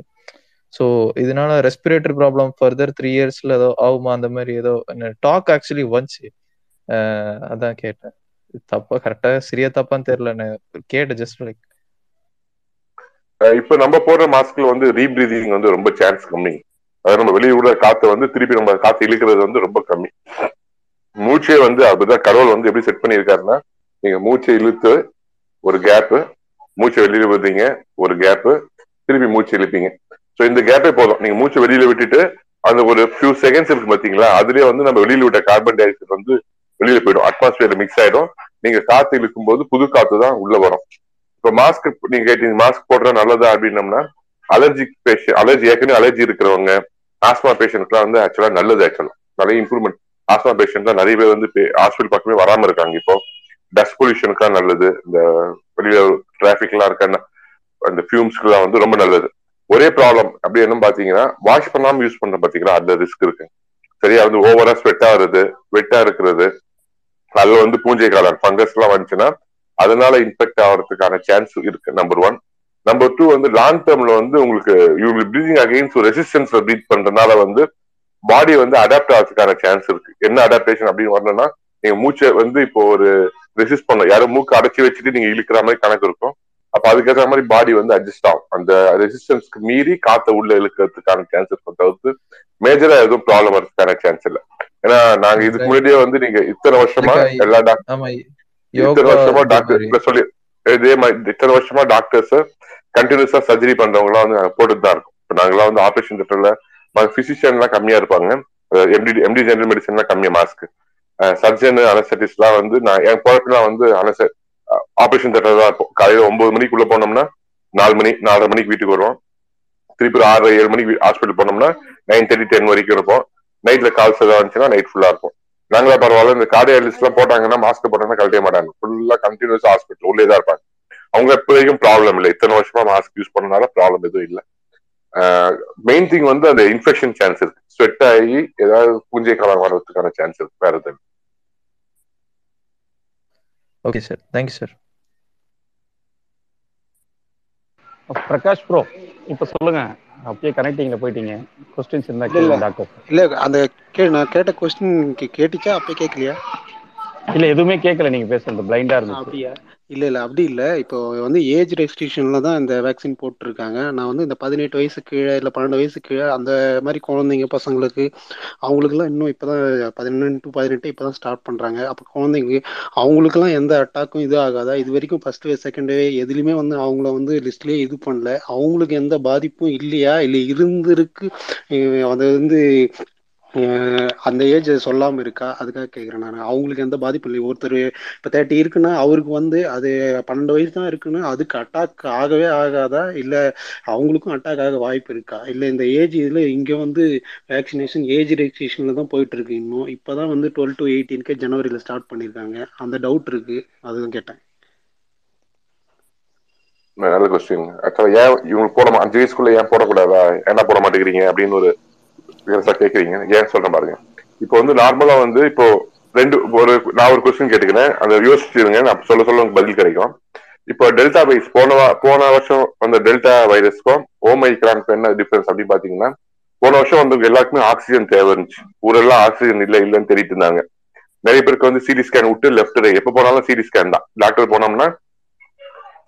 ஸோ இதனால ரெஸ்பிரேட்டரி ப்ராப்ளம் ஃபர்தர் த்ரீ இயர்ஸ்ல ஏதோ ஆகுமா? அந்த மாதிரி ஏதோ டாக் ஆக்சுவலி வந்துச்சு அதான் கேட்டேன். தப்பா கரெக்டா சரியா தப்பான்னு தெரியல. கேட்டேன் ஜஸ்ட் லைக்
இப்ப நம்ம போடுற மாஸ்க்ல வந்து ரீப்ரீதிங் வந்து ரொம்ப சான்ஸ் கம்மி. அதாவது நம்ம வெளியே விடுற காத்து வந்து திருப்பி நம்ம காத்து இழுக்கிறது வந்து ரொம்ப கம்மி. மூச்சே வந்து அப்படிதான் கடவுள் வந்து எப்படி செட் பண்ணியிருக்காருன்னா நீங்க மூச்சை இழுத்து ஒரு கேப்பு மூச்சை வெளியில விடுறீங்க ஒரு கேப்பு திருப்பி மூச்சு இழுப்பீங்க. ஸோ இந்த கேப்பே போதும். நீங்க மூச்சை வெளியில விட்டுட்டு அந்த ஒரு ஃபியூ செகண்ட்ஸ் இருக்கு பாத்தீங்களா அதுலயே வந்து நம்ம வெளியில விட்ட கார்பன் டை ஆக்சைடு வந்து வெளியில போயிடும். அட்மாஸ்பியர்ல மிக்ஸ் ஆயிடும். நீங்க காத்து இழுக்கும் போது புது காத்து தான் உள்ள வரும். இப்போ மாஸ்க் நீங்க கேட்டீங்க மாஸ்க் போடுறது நல்லதா அப்படின்னம்னா அலர்ஜிக் பேஷன் அலர்ஜி ஏற்கனவே அலர்ஜி இருக்கிறவங்க ஆஸ்மா பேஷண்ட்லாம் வந்து ஆக்சுவலா நல்லது ஆக்சுவலா நிறைய இம்ப்ரூவ்மெண்ட் ஆஸ்மா பேஷண்ட்லாம் நிறைய பேர் வந்து ஹாஸ்பிட்டல் பக்கமே வராம இருக்காங்க இப்போ. டஸ்ட் பொல்யூஷனுக்குலாம் நல்லது. இந்த வெளியில டிராபிக்லாம் இருக்க அந்த ஃபியூம்ஸ்க்குலாம் வந்து ரொம்ப நல்லது. ஒரே ப்ராப்ளம் அப்படி என்ன பாத்தீங்கன்னா வாஷ் பண்ணாம யூஸ் பண்ற பாத்தீங்கன்னா அந்த ரிஸ்க் இருக்கு. சரியா வந்து ஓவரா ஸ்வெட் ஆகுறது வெட்டா இருக்கிறது. அதுல வந்து பூஞ்சை காலம் ஃபங்கஸ் எல்லாம் வந்துச்சுன்னா அதனால இன்ஃபெக்ட் ஆகிறதுக்கான சான்ஸ் இருக்கு நம்பர் ஒன் நம்பர் டூ வந்து லாங் டேர்ம்ல வந்து உங்களுக்கு யூ வில் ப்ரீதிங் அகைன்ஸ்ட் ரெசிஸ்டன்ஸ்ல ப்ரீத் பண்றதுனால வந்து பாடி வந்து அடாப்ட் ஆகிறதுக்கான சான்ஸ் இருக்கு. என்ன அடாப்டேஷன் அப்படின்னு வரணும்னா நீங்க மூச்சை வந்து இப்போ ஒரு ரெசிஸ்ட் பண்ணும் யாரும் மூக்கு அடைச்சி வச்சுட்டு நீங்க இழுக்கிற மாதிரி கணக்கு இருக்கும். அப்ப அதுக்கேற்ற மாதிரி பாடி வந்து அட்ஜஸ்ட் ஆகும். அந்த ரெசிஸ்டன்ஸ்க்கு மீறி காத்த உள்ள இழுக்கிறதுக்கான சான்ஸ் இருக்கும் தவிர்த்து மேஜரா எதுவும் ப்ராப்ளம் வரதுக்கான சான்ஸ் இல்லை. ஏன்னா நாங்க இதுக்கு முன்னாடியே வந்து நீங்க இத்தனை வருஷமா எல்லா டாக்டர் இத்தனை வருஷமா டாக்டர் சொல்லி இதே மாதிரி இத்தனை வருஷமா டாக்டர்ஸ் கண்டினியூஸா சர்ஜரி பண்றவங்க எல்லாம் வந்து போட்டுட்டு தான் இருக்கோம். இப்போ நாங்களாம் வந்து ஆபரேஷன் தியேட்டர்ல பிசிஷியன் எல்லாம் கம்மியா இருப்பாங்க. எம்டி எம்டி ஜெனரல் மெடிசன்லாம் கம்மியா மாஸ்க் சர்ஜன் அனஸ்தட்டிஸ்ட் எல்லாம் வந்து நான் என் குழப்பெல்லாம் வந்து அனச ஆபரேஷன் தேட்டர் தான் இருப்போம். காலையில ஒன்பது மணிக்குள்ள போனோம்னா நாலு மணி நாலரை மணிக்கு வீட்டுக்கு வருவோம். திருப்பி ஒரு ஆறு ஏழு மணிக்கு ஹாஸ்பிட்டல் போனோம்னா நைன் தேர்ட்டி டென் வரைக்கும் இருப்போம். நைட்ல கால்ஸ் ஏதாவது இருந்துச்சுன்னா நைட் ஃபுல்லா இருக்கும் நாங்களா பரவாயில்ல இந்த கார்டியாலிஸ்ட் எல்லாம் போட்டாங்கன்னா மாஸ்க் போட்டாங்கன்னா கழட்டவே மாட்டாங்க. ஃபுல்லா கண்டினியூஸ் ஹாஸ்பிட்டல் உள்ளே தான் இருப்பாங்க. அவங்க எப்ப வரைக்கும் ப்ராப்ளம் இல்லை. இத்தனை வருஷமா மாஸ்க் யூஸ் பண்ணனால ப்ராப்ளம் எதுவும் இல்லை. மெயின் திங் வந்து அந்த இன்ஃபெக்ஷன் சான்ஸ் இருக்கு. ஸ்வெட் ஆகி ஏதாவது பூஞ்சை காலம் வர்றதுக்கான சான்ஸ் இருக்கு. வேற எதுவும்
okay sir thank you sir
Prakash bro இப்ப சொல்லுங்க. அப்படியே கனெக்டிங்ல போயிட்டீங்க. கொஸ்டின்ஸ் இருந்தா கேளுங்க டாக்டர்
இல்ல அந்த கே நான் கேட்ட கொஸ்டின் கேட்டுச்சா? அப்ப கேட்கலையா
இல்ல எதுவுமே கேட்கல நீங்க பேசுறது பிளைண்டா இருந்துச்சு.
அப்படியா? இல்ல இல்ல. அப்படி இல்ல. இப்போ வந்து ஏஜ் ரெஸ்ட்ரிக்ஷன்ல தான் இந்த வேக்சின் போட்டிருக்காங்க. நான் வந்து இந்த பதினெட்டு வயசு கீழே இல்ல பன்னெண்டு வயசு கீழே அந்த மாதிரி குழந்தைங்க பசங்களுக்கு அவங்களுக்குலாம் இன்னும் இப்பதான் பதினெண்டு டு பதினெட்டு இப்பதான் ஸ்டார்ட் பண்றாங்க. அப்ப குழந்தைங்க அவங்களுக்குலாம் எந்த அட்டாக்கும் இது ஆகாதா? இது வரைக்கும் ஃபர்ஸ்ட் வே செகண்ட் வே எதுலையுமே வந்து அவங்கள வந்து லிஸ்ட்லயே இது பண்ணல. அவங்களுக்கு எந்த பாதிப்பும் இல்லையா? இல்ல இருந்திருக்கு. அதை அது வந்து அந்த ஏஜ் சொல்லாம இருக்கா? அதுக்காக கேக்குறேன் நான். அவங்களுக்கு எந்த பாதிப்பும் இல்லை. ஒருத்தர் இப்ப தேர்ட்டி இருக்குன்னா அவருக்கு வந்து அது பன்னெண்டு வயசு தான் இருக்குன்னு அதுக்கு அட்டாக் ஆகவே ஆகாதா? இல்ல அவங்களுக்கும் அட்டாக் ஆக வாய்ப்பு இருக்கா? இல்ல இந்த ஏஜ் இதுல இங்க வந்து வேக்சினேஷன் ஏஜ் ரெஜிஸ்ட்ரேஷன்ல தான் போயிட்டு இருக்கு இன்னும். இப்பதான் வந்து டுவெல் டு எயிட்டீன்கே ஜனவரியில ஸ்டார்ட் பண்ணிருக்காங்க அந்த டவுட் இருக்கு. அதுதான் கேட்டேன்.
நல்ல கொஸ்டின் ஆக்சுவலா ஏன் இவங்களுக்கு போட அஞ்சு வயசுக்குள்ள ஏன் போடக்கூடாதா? ஏன்னா போட மாட்டேங்கிறீங்க? அப்படின்னு ஒரு விவசாய கேக்குறீங்க ஏன் சொல்றேன் பாருங்க. இப்போ வந்து நார்மலா வந்து இப்போ ரெண்டு ஒரு நான் ஒரு கொஸ்டின் கேட்டுக்கிறேன். அதை யோசிச்சிருங்க. நான் சொல்ல சொல்ல உங்களுக்கு பதில் கிடைக்கும். இப்போ டெல்டா வைரஸ் போன போன வருஷம் வந்த டெல்டா வைரஸ்க்கும் ஓமைக்ரானுக்கும் என்ன டிஃபரன்ஸ் அப்படின்னு பாத்தீங்கன்னா போன வருஷம் வந்து எல்லாருக்குமே ஆக்சிஜன் தேவை இருந்துச்சு ஊரெல்லாம் ஆக்சிஜன் இல்ல இல்லைன்னு தெரிவிட்டு இருந்தாங்க. நிறைய பேருக்கு வந்து சிடி ஸ்கேன் விட்டு லெஃப்ட் எப்ப போனாலும் சிடி ஸ்கேன் தான். டாக்டர் போனோம்னா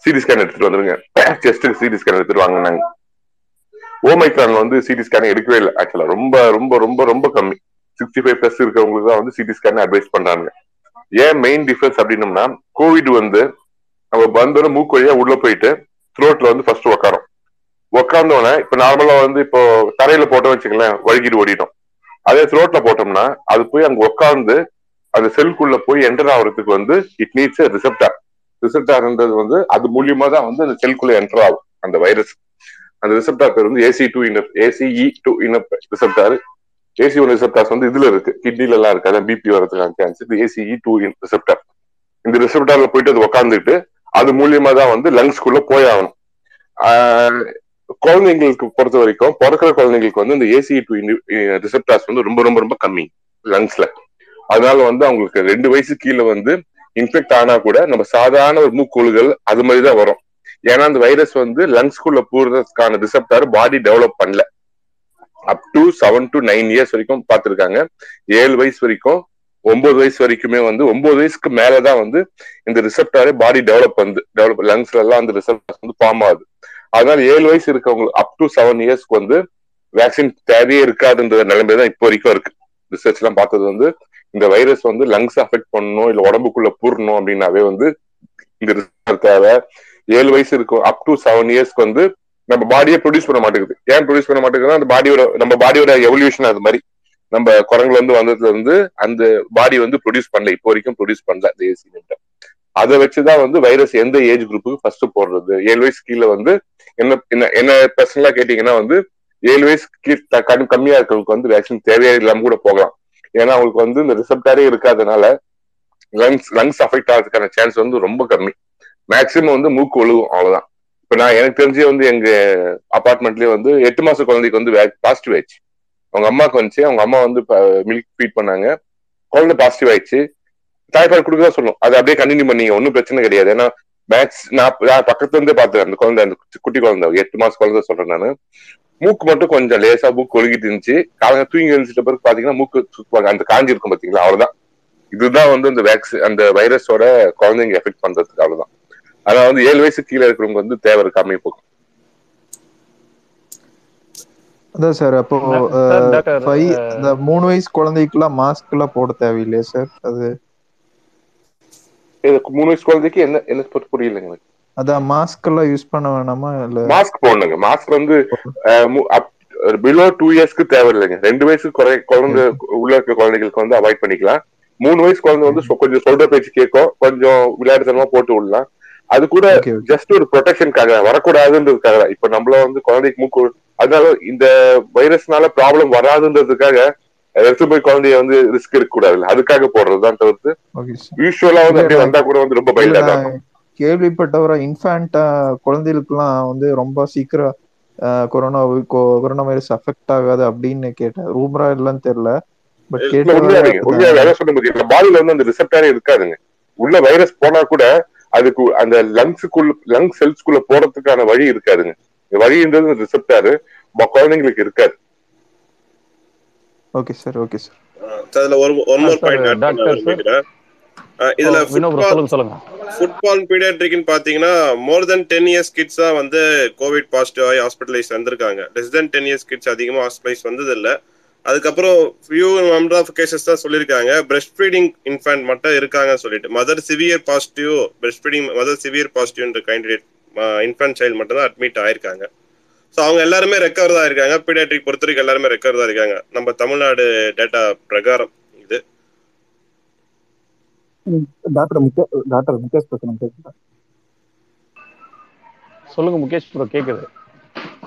சிடி ஸ்கேன் எடுத்துட்டு வந்துருங்க. செஸ்ட்டுக்கு சிடி ஸ்கேன் எடுத்துட்டு வாங்கினாங்க. ஓமைக்ரான் வந்து சிடி ஸ்கேன் எடுக்கவே இல்லை ஆக்சுவலா ரொம்ப ரொம்ப ரொம்ப ரொம்ப கம்மி. சிக்ஸ்டி ஃபைவ் பிளஸ் இருக்கிறவங்களுக்கு தான் வந்து சிடி ஸ்கேன் அட்வைஸ் பண்றாங்க ஏன் மெயின் டிஃபரன்ஸ் அப்படின்னம்னா கோவிட் வந்து நம்ம வந்தோட மூக்கு வழியா உள்ள போயிட்டு த்ரோட்ல வந்து ஃபர்ஸ்ட் உட்காரும் உக்காந்தோடனே இப்ப நார்மலா வந்து இப்போ தரையில போட்டோம் வச்சுங்களேன் வழுகிட்டு ஓடிட்டோம் அதே த்ரோட்ல போட்டோம்னா அது போய் அங்க உட்கார்ந்து அந்த செல்குள்ள போய் என்டர் ஆகுறதுக்கு வந்து இட் நீட்ஸ் ரிசப்டார் ரிசப்டார்ன்றது வந்து அது மூலியமா தான் வந்து அந்த செல்குள்ள என்டர் ஆகும் அந்த வைரஸ் அந்த ரிசப்டார் பேர் வந்து ஏசி டூ இனப் ஏசிஇ டூ இனப் ரிசப்டார் ஏசி ஒன் ரிசப்டார்ஸ் வந்து இதுல இருக்கு. கிட்னில எல்லாம் இருக்கு. அதான் பிபி வரதுக்கான சான்ஸ் இது ஏசிஇ டூ இன் ரிசப்டார் இந்த ரிசப்டார்ல போயிட்டு அது உட்காந்துட்டு அது மூலியமா தான் வந்து லங்ஸ்குள்ள போய் ஆகணும். குழந்தைங்களுக்கு பொறுத்த வரைக்கும் பிறக்கிற குழந்தைங்களுக்கு வந்து இந்த ஏசி டூ ரிசப்டார்ஸ் வந்து ரொம்ப ரொம்ப ரொம்ப கம்மி லங்ஸ்ல அதனால வந்து அவங்களுக்கு ரெண்டு வயசு கீழே வந்து இன்ஃபெக்ட் ஆனா கூட நம்ம சாதாரண ஒரு மூக்கொழுகள் அது மாதிரி தான் வரும். ஏன்னா அந்த வைரஸ் வந்து லங்ஸ்குள்ள போறதுக்கான ரிசப்டார் பாடி டெவலப் பண்ணல. Up to seven to nine years வரைக்கும் பார்த்திருக்காங்க. ஏழு வயசு வரைக்கும் ஒன்பது வயசு வரைக்குமே வந்து ஒன்பது வயசுக்கு மேலதான் வந்து இந்த ரிசப்டாரே பாடி டெவலப் வந்து டெவலப் லங்ஸ்ல எல்லாம் அந்த ரிசப்டார் வந்து ஃபார்ம் ஆகுது. அதனால ஏழு வயசு இருக்கவங்க அப் டு செவன் இயர்ஸ்க்கு வந்து வேக்சின் தேவையே இருக்காதுன்ற நிலைமை தான் இப்போ வரைக்கும் இருக்கு. ரிசர்ச் எல்லாம் பார்த்தது வந்து இந்த வைரஸ் வந்து லங்ஸ் அஃபெக்ட் பண்ணணும் இல்ல உடம்புக்குள்ள பூரணும் அப்படின்னாவே வந்து இந்த ரிசல்ட் தேவை. ஏழு வயசு இருக்கும் அப் டு செவன் இயர்ஸ்க்கு வந்து நம்ம பாடியை ப்ரொடியூஸ் பண்ண மாட்டேங்குது. ஏன் ப்ரொடியூஸ் பண்ண மாட்டேங்குதுன்னா அந்த பாடியோட நம்ம பாடியோட எவல்யூஷன் அது மாதிரி. நம்ம குரங்குல இருந்து வந்ததுல இருந்து அந்த பாடி வந்து ப்ரொடியூஸ் பண்ணல. இப்போ வரைக்கும் ப்ரொடியூஸ் பண்ணல அந்த ஏசி அதை வச்சுதான் வந்து வைரஸ் எந்த ஏஜ் குரூப்புக்கு ஃபர்ஸ்ட் போடுறது. ஏழு வயசு கீழே வந்து என்ன என்ன என்ன பர்சனலா கேட்டீங்கன்னா வந்து ஏழு வயசு கீழே கண் கம்மியா இருக்கிறவங்களுக்கு வந்து வேக்சின் தேவையே இல்லாம கூட போகலாம். ஏன்னா அவங்களுக்கு வந்து இந்த ரிசப்டாரே இருக்காதனால லங்ஸ் லங்ஸ் அஃபெக்ட் ஆகிறதுக்கான சான்ஸ் வந்து ரொம்ப கம்மி. மேக்சிமம் வந்து மூக்கு ஒழுகும் அவ்வளவுதான். இப்ப நான் எனக்கு தெரிஞ்சே வந்து எங்க அபார்ட்மெண்ட்லயே வந்து எட்டு மாச குழந்தைக்கு வந்து பாசிட்டிவ் ஆயிடுச்சு. அவங்க அம்மாவுக்கு வந்துச்சு. அவங்க அம்மா வந்து மில்க் ஃபீட் பண்ணாங்க. குழந்தை பாசிட்டிவ் ஆயிடுச்சு. தாய்ப்பால் கொடுக்க தான் சொல்லும். அதை அப்படியே கண்டினியூ பண்ணீங்க ஒன்றும் பிரச்சனை கிடையாது. ஏன்னா மேக்ஸ் நான் பக்கத்துல இருந்தே பார்த்தேன் அந்த குழந்தை அந்த குட்டி குழந்தை. எட்டு மாசம் குழந்தை சொல்றேன் நான். மூக்கு மட்டும் கொஞ்சம் லேசா மூக்கு ஒழுகிட்டு இருந்துச்சு. காலங்க தூங்கி எழுந்துட்ட பிறகு பாத்தீங்கன்னா மூக்கு சுத்துவாங்க அந்த காஞ்சி இருக்கும் பாத்தீங்களா? அவ்வளவுதான். இதுதான் வந்து அந்த வேக்சி அந்த வைரஸோட குழந்தைங்க எஃபெக்ட் பண்றதுக்கு அவ்வளவுதான். அதனால வந்து ஏழு வயசு கீழே இருக்கிறவங்க வந்து தேவை இருக்காம போகும்.
அதான் சார் அப்போ இந்த மூணு வயசு குழந்தைக்குலாம் மாஸ்க் எல்லாம் போட தேவையில்லையா சார்? அது
இது மூணு வயசு குழந்தைக்கு என்ன என்ன பொறுத்து புரியலைங்க எனக்கு.
அதான் மாஸ்க் எல்லாம் யூஸ் பண்ண வேணாமா? இல்ல
மாஸ்க் போடணுங்க. மாஸ்க் வந்து பிலோ டூ இயர்ஸ்க்கு தேவையில்லைங்க. ரெண்டு வயசுக்கு குறை குழந்தை உள்ள இருக்க குழந்தைகளுக்கு வந்து அவாய்ட் பண்ணிக்கலாம். மூணு வயசு குழந்தை வந்து சொ- கொஞ்சம் சொல்ற பேச்சு கேட்கும். கொஞ்சம் விளையாட்டுத்தனமா போட்டு விடலாம். அது கூட ஜஸ்ட் ஒரு ப்ரொடெக்ஷனுக்காக வரக்கூடாதுன்றதுக்காக தான். இப்ப நம்மள வந்து குழந்தைக்கு மூக்கு அதனால இந்த வைரஸ்னால ப்ராப்ளம் வராதுன்றதுக்காக எடுத்து போய் குழந்தைய வந்து ரிஸ்க் எடுக்க கூடாது அதுக்காக போடுறதுதான் தவிர்த்து யூஸ்வலா வந்து அப்படியே வந்தா கூட வந்து ரொம்ப
நான்
இருக்கும்.
கேள்விப்பட்டவரை இன்ஃபேண்டா குழந்தைகளுக்குலாம் வந்து ரொம்ப சீக்கிரம் கொரோனா கொரோனா வைரஸ் அஃபெக்ட் ஆகாது அப்படின்னு கேட்டேன் ரூமரா இல்லைன்னு தெரியல. பட் கேட்ட
பாடியில வந்து அந்த ரிசப்டாரே இருக்காதுங்க. உள்ள வைரஸ் போனா கூட அதுக்கு அந்த லங்ஸுக்குள்ள லங் செல்ஸ்குள்ள போறதுக்கான வழி இருக்காதுங்க. இந்த வழின்றது ரிசப்டாரு குழந்தைங்களுக்கு இருக்காது.
ஓகே சார் ஓகே சார்
அதுல ஒரு ஒன் மோர் பாயிண்ட் ஆட் பண்ண விரும்புகிறேன். இதுல ஃபுட்பால் பீடியாட்ரிக்னு பாத்தீங்கன்னா more than ten years kids தான் வந்து கோவிட் பாசிட்டிவ் ஆகி ஹாஸ்பிட்டலைஸ் வந்திருக்காங்க. Less than ten years kids அதிகமா ஹாஸ்பிட்டலைஸ் வந்தது இல்ல அதுக்கப்புறம் ஃபியூ நம்பர் ஆஃப் கேசஸ் தான் சொல்லியிருக்காங்க. பிரெஸ்ட் ஃபீடிங் இன்ஃபேண்ட் மட்டும் இருக்காங்கன்னு சொல்லிட்டு. Mother severe positive breast feeding mother severe பாசிட்டிவ்ன்ற candidate infant child மட்டும் தான் அட்மிட் ஆயிருக்காங்க. ஸோ அவங்க எல்லாருமே ரெக்கவர் தான் இருக்காங்க. பீடியாட்ரிக் பொறுத்த வரைக்கும் எல்லாருமே ரெக்கவர் தான் இருக்காங்க. நம்ம தமிழ்நாடு டேட்டா பிரகாரம் இது.
டாக்டர் முகே டாக்டர் முகேஷ்
சொல்லுங்க முகேஷ் ப்ரோ கேக்குது.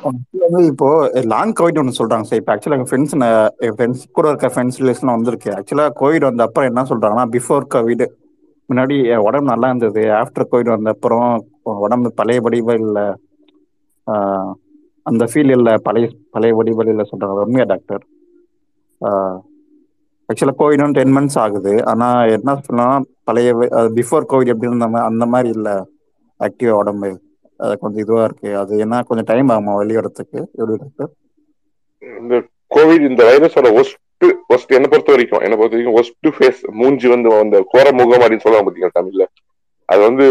வந்து இப்போ லாங் கோவிட் ஒன்று சொல்றாங்க சார் இப்போ ஆக்சுவலாக எங்கள் ஃப்ரெண்ட்ஸ் என் ஃப்ரெண்ட்ஸ் கூட இருக்க ஃப்ரெண்ட்ஸ் ரிலேஷன் வந்திருக்கு. ஆக்சுவலாக கோவிட் வந்த அப்புறம் என்ன சொல்றாங்கன்னா பிஃபோர் கோவிட் முன்னாடி என் உடம்பு நல்லா இருந்தது. ஆஃப்டர் கோவிட் வந்த அப்புறம் உடம்பு பழைய வடிவம் இல்லை அந்த ஃபீல் இல்லை. பழைய பழைய வடிவில் இல்லை சொல்றாங்க. உண்மையா டாக்டர் ஆக்சுவலாக கோவிட் வந்து டென் மந்த்ஸ் ஆகுது. ஆனால் என்ன சொல்லலாம் பழைய பிஃபோர் கோவிட் எப்படி இருந்த அந்த மாதிரி இல்லை. ஆக்டிவ் உடம்பு. அது கொஞ்சம் இதுவாக இருக்கு. அது என்ன கொஞ்சம் டைம் ஆகுமா வெளியேறதுக்கு? எப்படி டாக்டர்
இந்த கோவிட் இந்த வைரஸோட ஒஸ்ட் ஒஸ்ட் என்ன பொறுத்த வரைக்கும் என்ன பொறுத்த வரைக்கும் ஒஸ்ட் ஃபேஸ் மூஞ்சி வந்து அந்த கோர முகம் அப்படின்னு சொல்லுவாங்க பாத்தீங்க தமிழ்ல? அது வந்து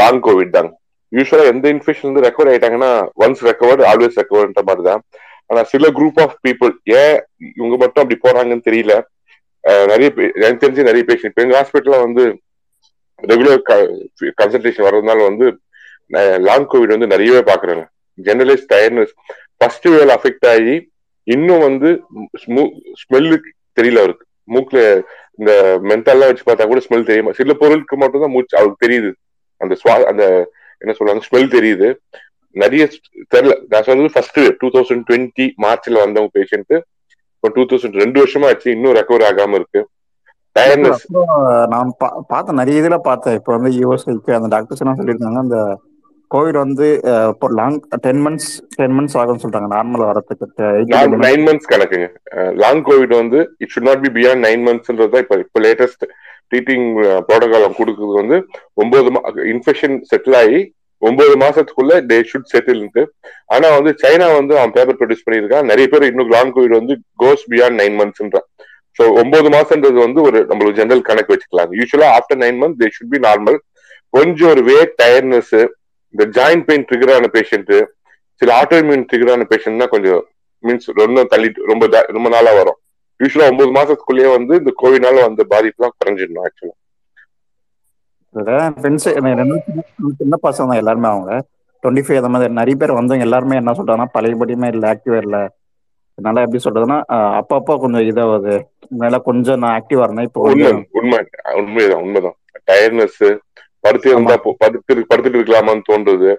லாங் கோவிட் தாங்க யூஸ்வலா எந்த இன்ஃபெக்ஷன் வந்து ரெக்கவர் ஆயிட்டாங்கன்னா ஒன்ஸ் ரெக்கவர்டு ஆல்வேஸ் ரெக்கவர்ன்ற மாதிரி தான் ஆனா சில குரூப் ஆஃப் பீப்புள் ஏன் இவங்க மட்டும் அப்படி போறாங்கன்னு தெரியல. நிறைய எனக்கு தெரிஞ்சு நிறைய பேஷண்ட் இப்போ எங்க ஹாஸ்பிட்டல்ல வந்து ரெகுலர் கன்சல்டேஷன் வர்றதுனால வந்து லாங் கோவிட் வந்து நிறையவே பாக்குறாங்க generalise tiredness first wave affect ஆகி இன்னும் வந்து ஸ்மெல்லு தெரியல அவருக்கு. மூக்குல இந்த மென்டல்லாம் வச்சு பார்த்தா கூட ஸ்மெல் தெரியுமா சில பொருளுக்கு மட்டும் தான் மூச்சு அவருக்கு தெரியுது. அந்த சுவா அந்த என்ன சொல்றாங்க ஸ்மெல் தெரியுது. நிறைய தெரியல. நான் சொல்றது ஃபர்ஸ்ட் டூ தௌசண்ட் டுவெண்ட்டி மார்ச்ல வந்தவங்க பேஷண்ட் இப்போ டூ தௌசண்ட் ரெண்டு வருஷமா ஆச்சு இன்னும் ரெக்கவர் ஆகாம இருக்கு. டயர்னஸ்
நான் பா- பார்த்தேன் நிறைய இதுல பார்த்தேன். இப்போ வந்து யூஎஸ்ஐக்கு அந்த டாக்டர்ஸ் எல்லாம் சொல்லியிருந்தாங்க அந்த கோவிட் வந்து இப்போ long ten months ten months ஆகும்னு சொல்றாங்க நார்மல் வரதுக்கு
நான் மந்த்ஸ் கணக்குங்க. லாங் கோவிட் வந்து it should not be beyond nine மந்த்ஸ்ன்றது தான் இப்போ இப்போ லேட்டஸ்ட் ட்ரீட்டிங் ப்ரோட்டோகால் கொடுக்குறது வந்து ஒன்பது இன்ஃபெக்ஷன் செட்டில் ஆகி ஒன்பது மாசத்துக்குள்ள தே ஷுட் செட்டில்ன்ட்டு ஆனா வந்து சைனா வந்து அவன் பேப்பர் ப்ரொடியூஸ் பண்ணியிருக்கான். நிறைய பேர் இன்னும் லாங் கோவிட் வந்து கோஸ் பியாண்ட் நைன் மந்த்ஸ்ன்றான் ஸோ ஒன்பது மாசம்ன்றது வந்து ஒரு நம்மளுக்கு ஜெனரல் கணக்கு வச்சுக்கலாம் யூஸ்வலா after nine month they should be normal கொஞ்சம் ஒரு வேட் டயர்னஸ் இந்த ஜாயிண்ட் பெயின் ட்ரிகர் ஆன பேஷண்ட் சில ஆட்டோமியூன் ட்ரிகர் ஆன பேஷண்ட் தான் கொஞ்சம் மீன்ஸ் ரொம்ப தள்ளிட்டு ரொம்ப ரொம்ப நாளா வரும். யூஸ்வலா ஒன்பது மாசத்துக்குள்ளேயே வந்து இந்த கோவிட்னால வந்த பாதிப்புலாம் குறைஞ்சிடணும் ஆக்சுவலா
சின்ன- பசங்க தான் எல்லாருமே அவங்க. டுவெண்ட்டி ஃபைவ் அந்த மாதிரி நிறைய பேர் வந்தவங்க எல்லாருமே என்ன சொல்றாங்கன்னா பழையபடியுமே இல்லை ஆக்டிவா இல்லை. என்னால எப்படி சொல்றதுன்னா அப்பப்போ கொஞ்சம் இதாகுது. முன்னால கொஞ்சம் நான் ஆக்டிவா இருந்தேன் இப்போ
உண்மை உண்மை உண்மைதான் உண்மைதான். டயர்னஸ் படுத்து இருந்தா படுத்து படுத்துட்டு இருக்கலாமான்னு தோன்றுது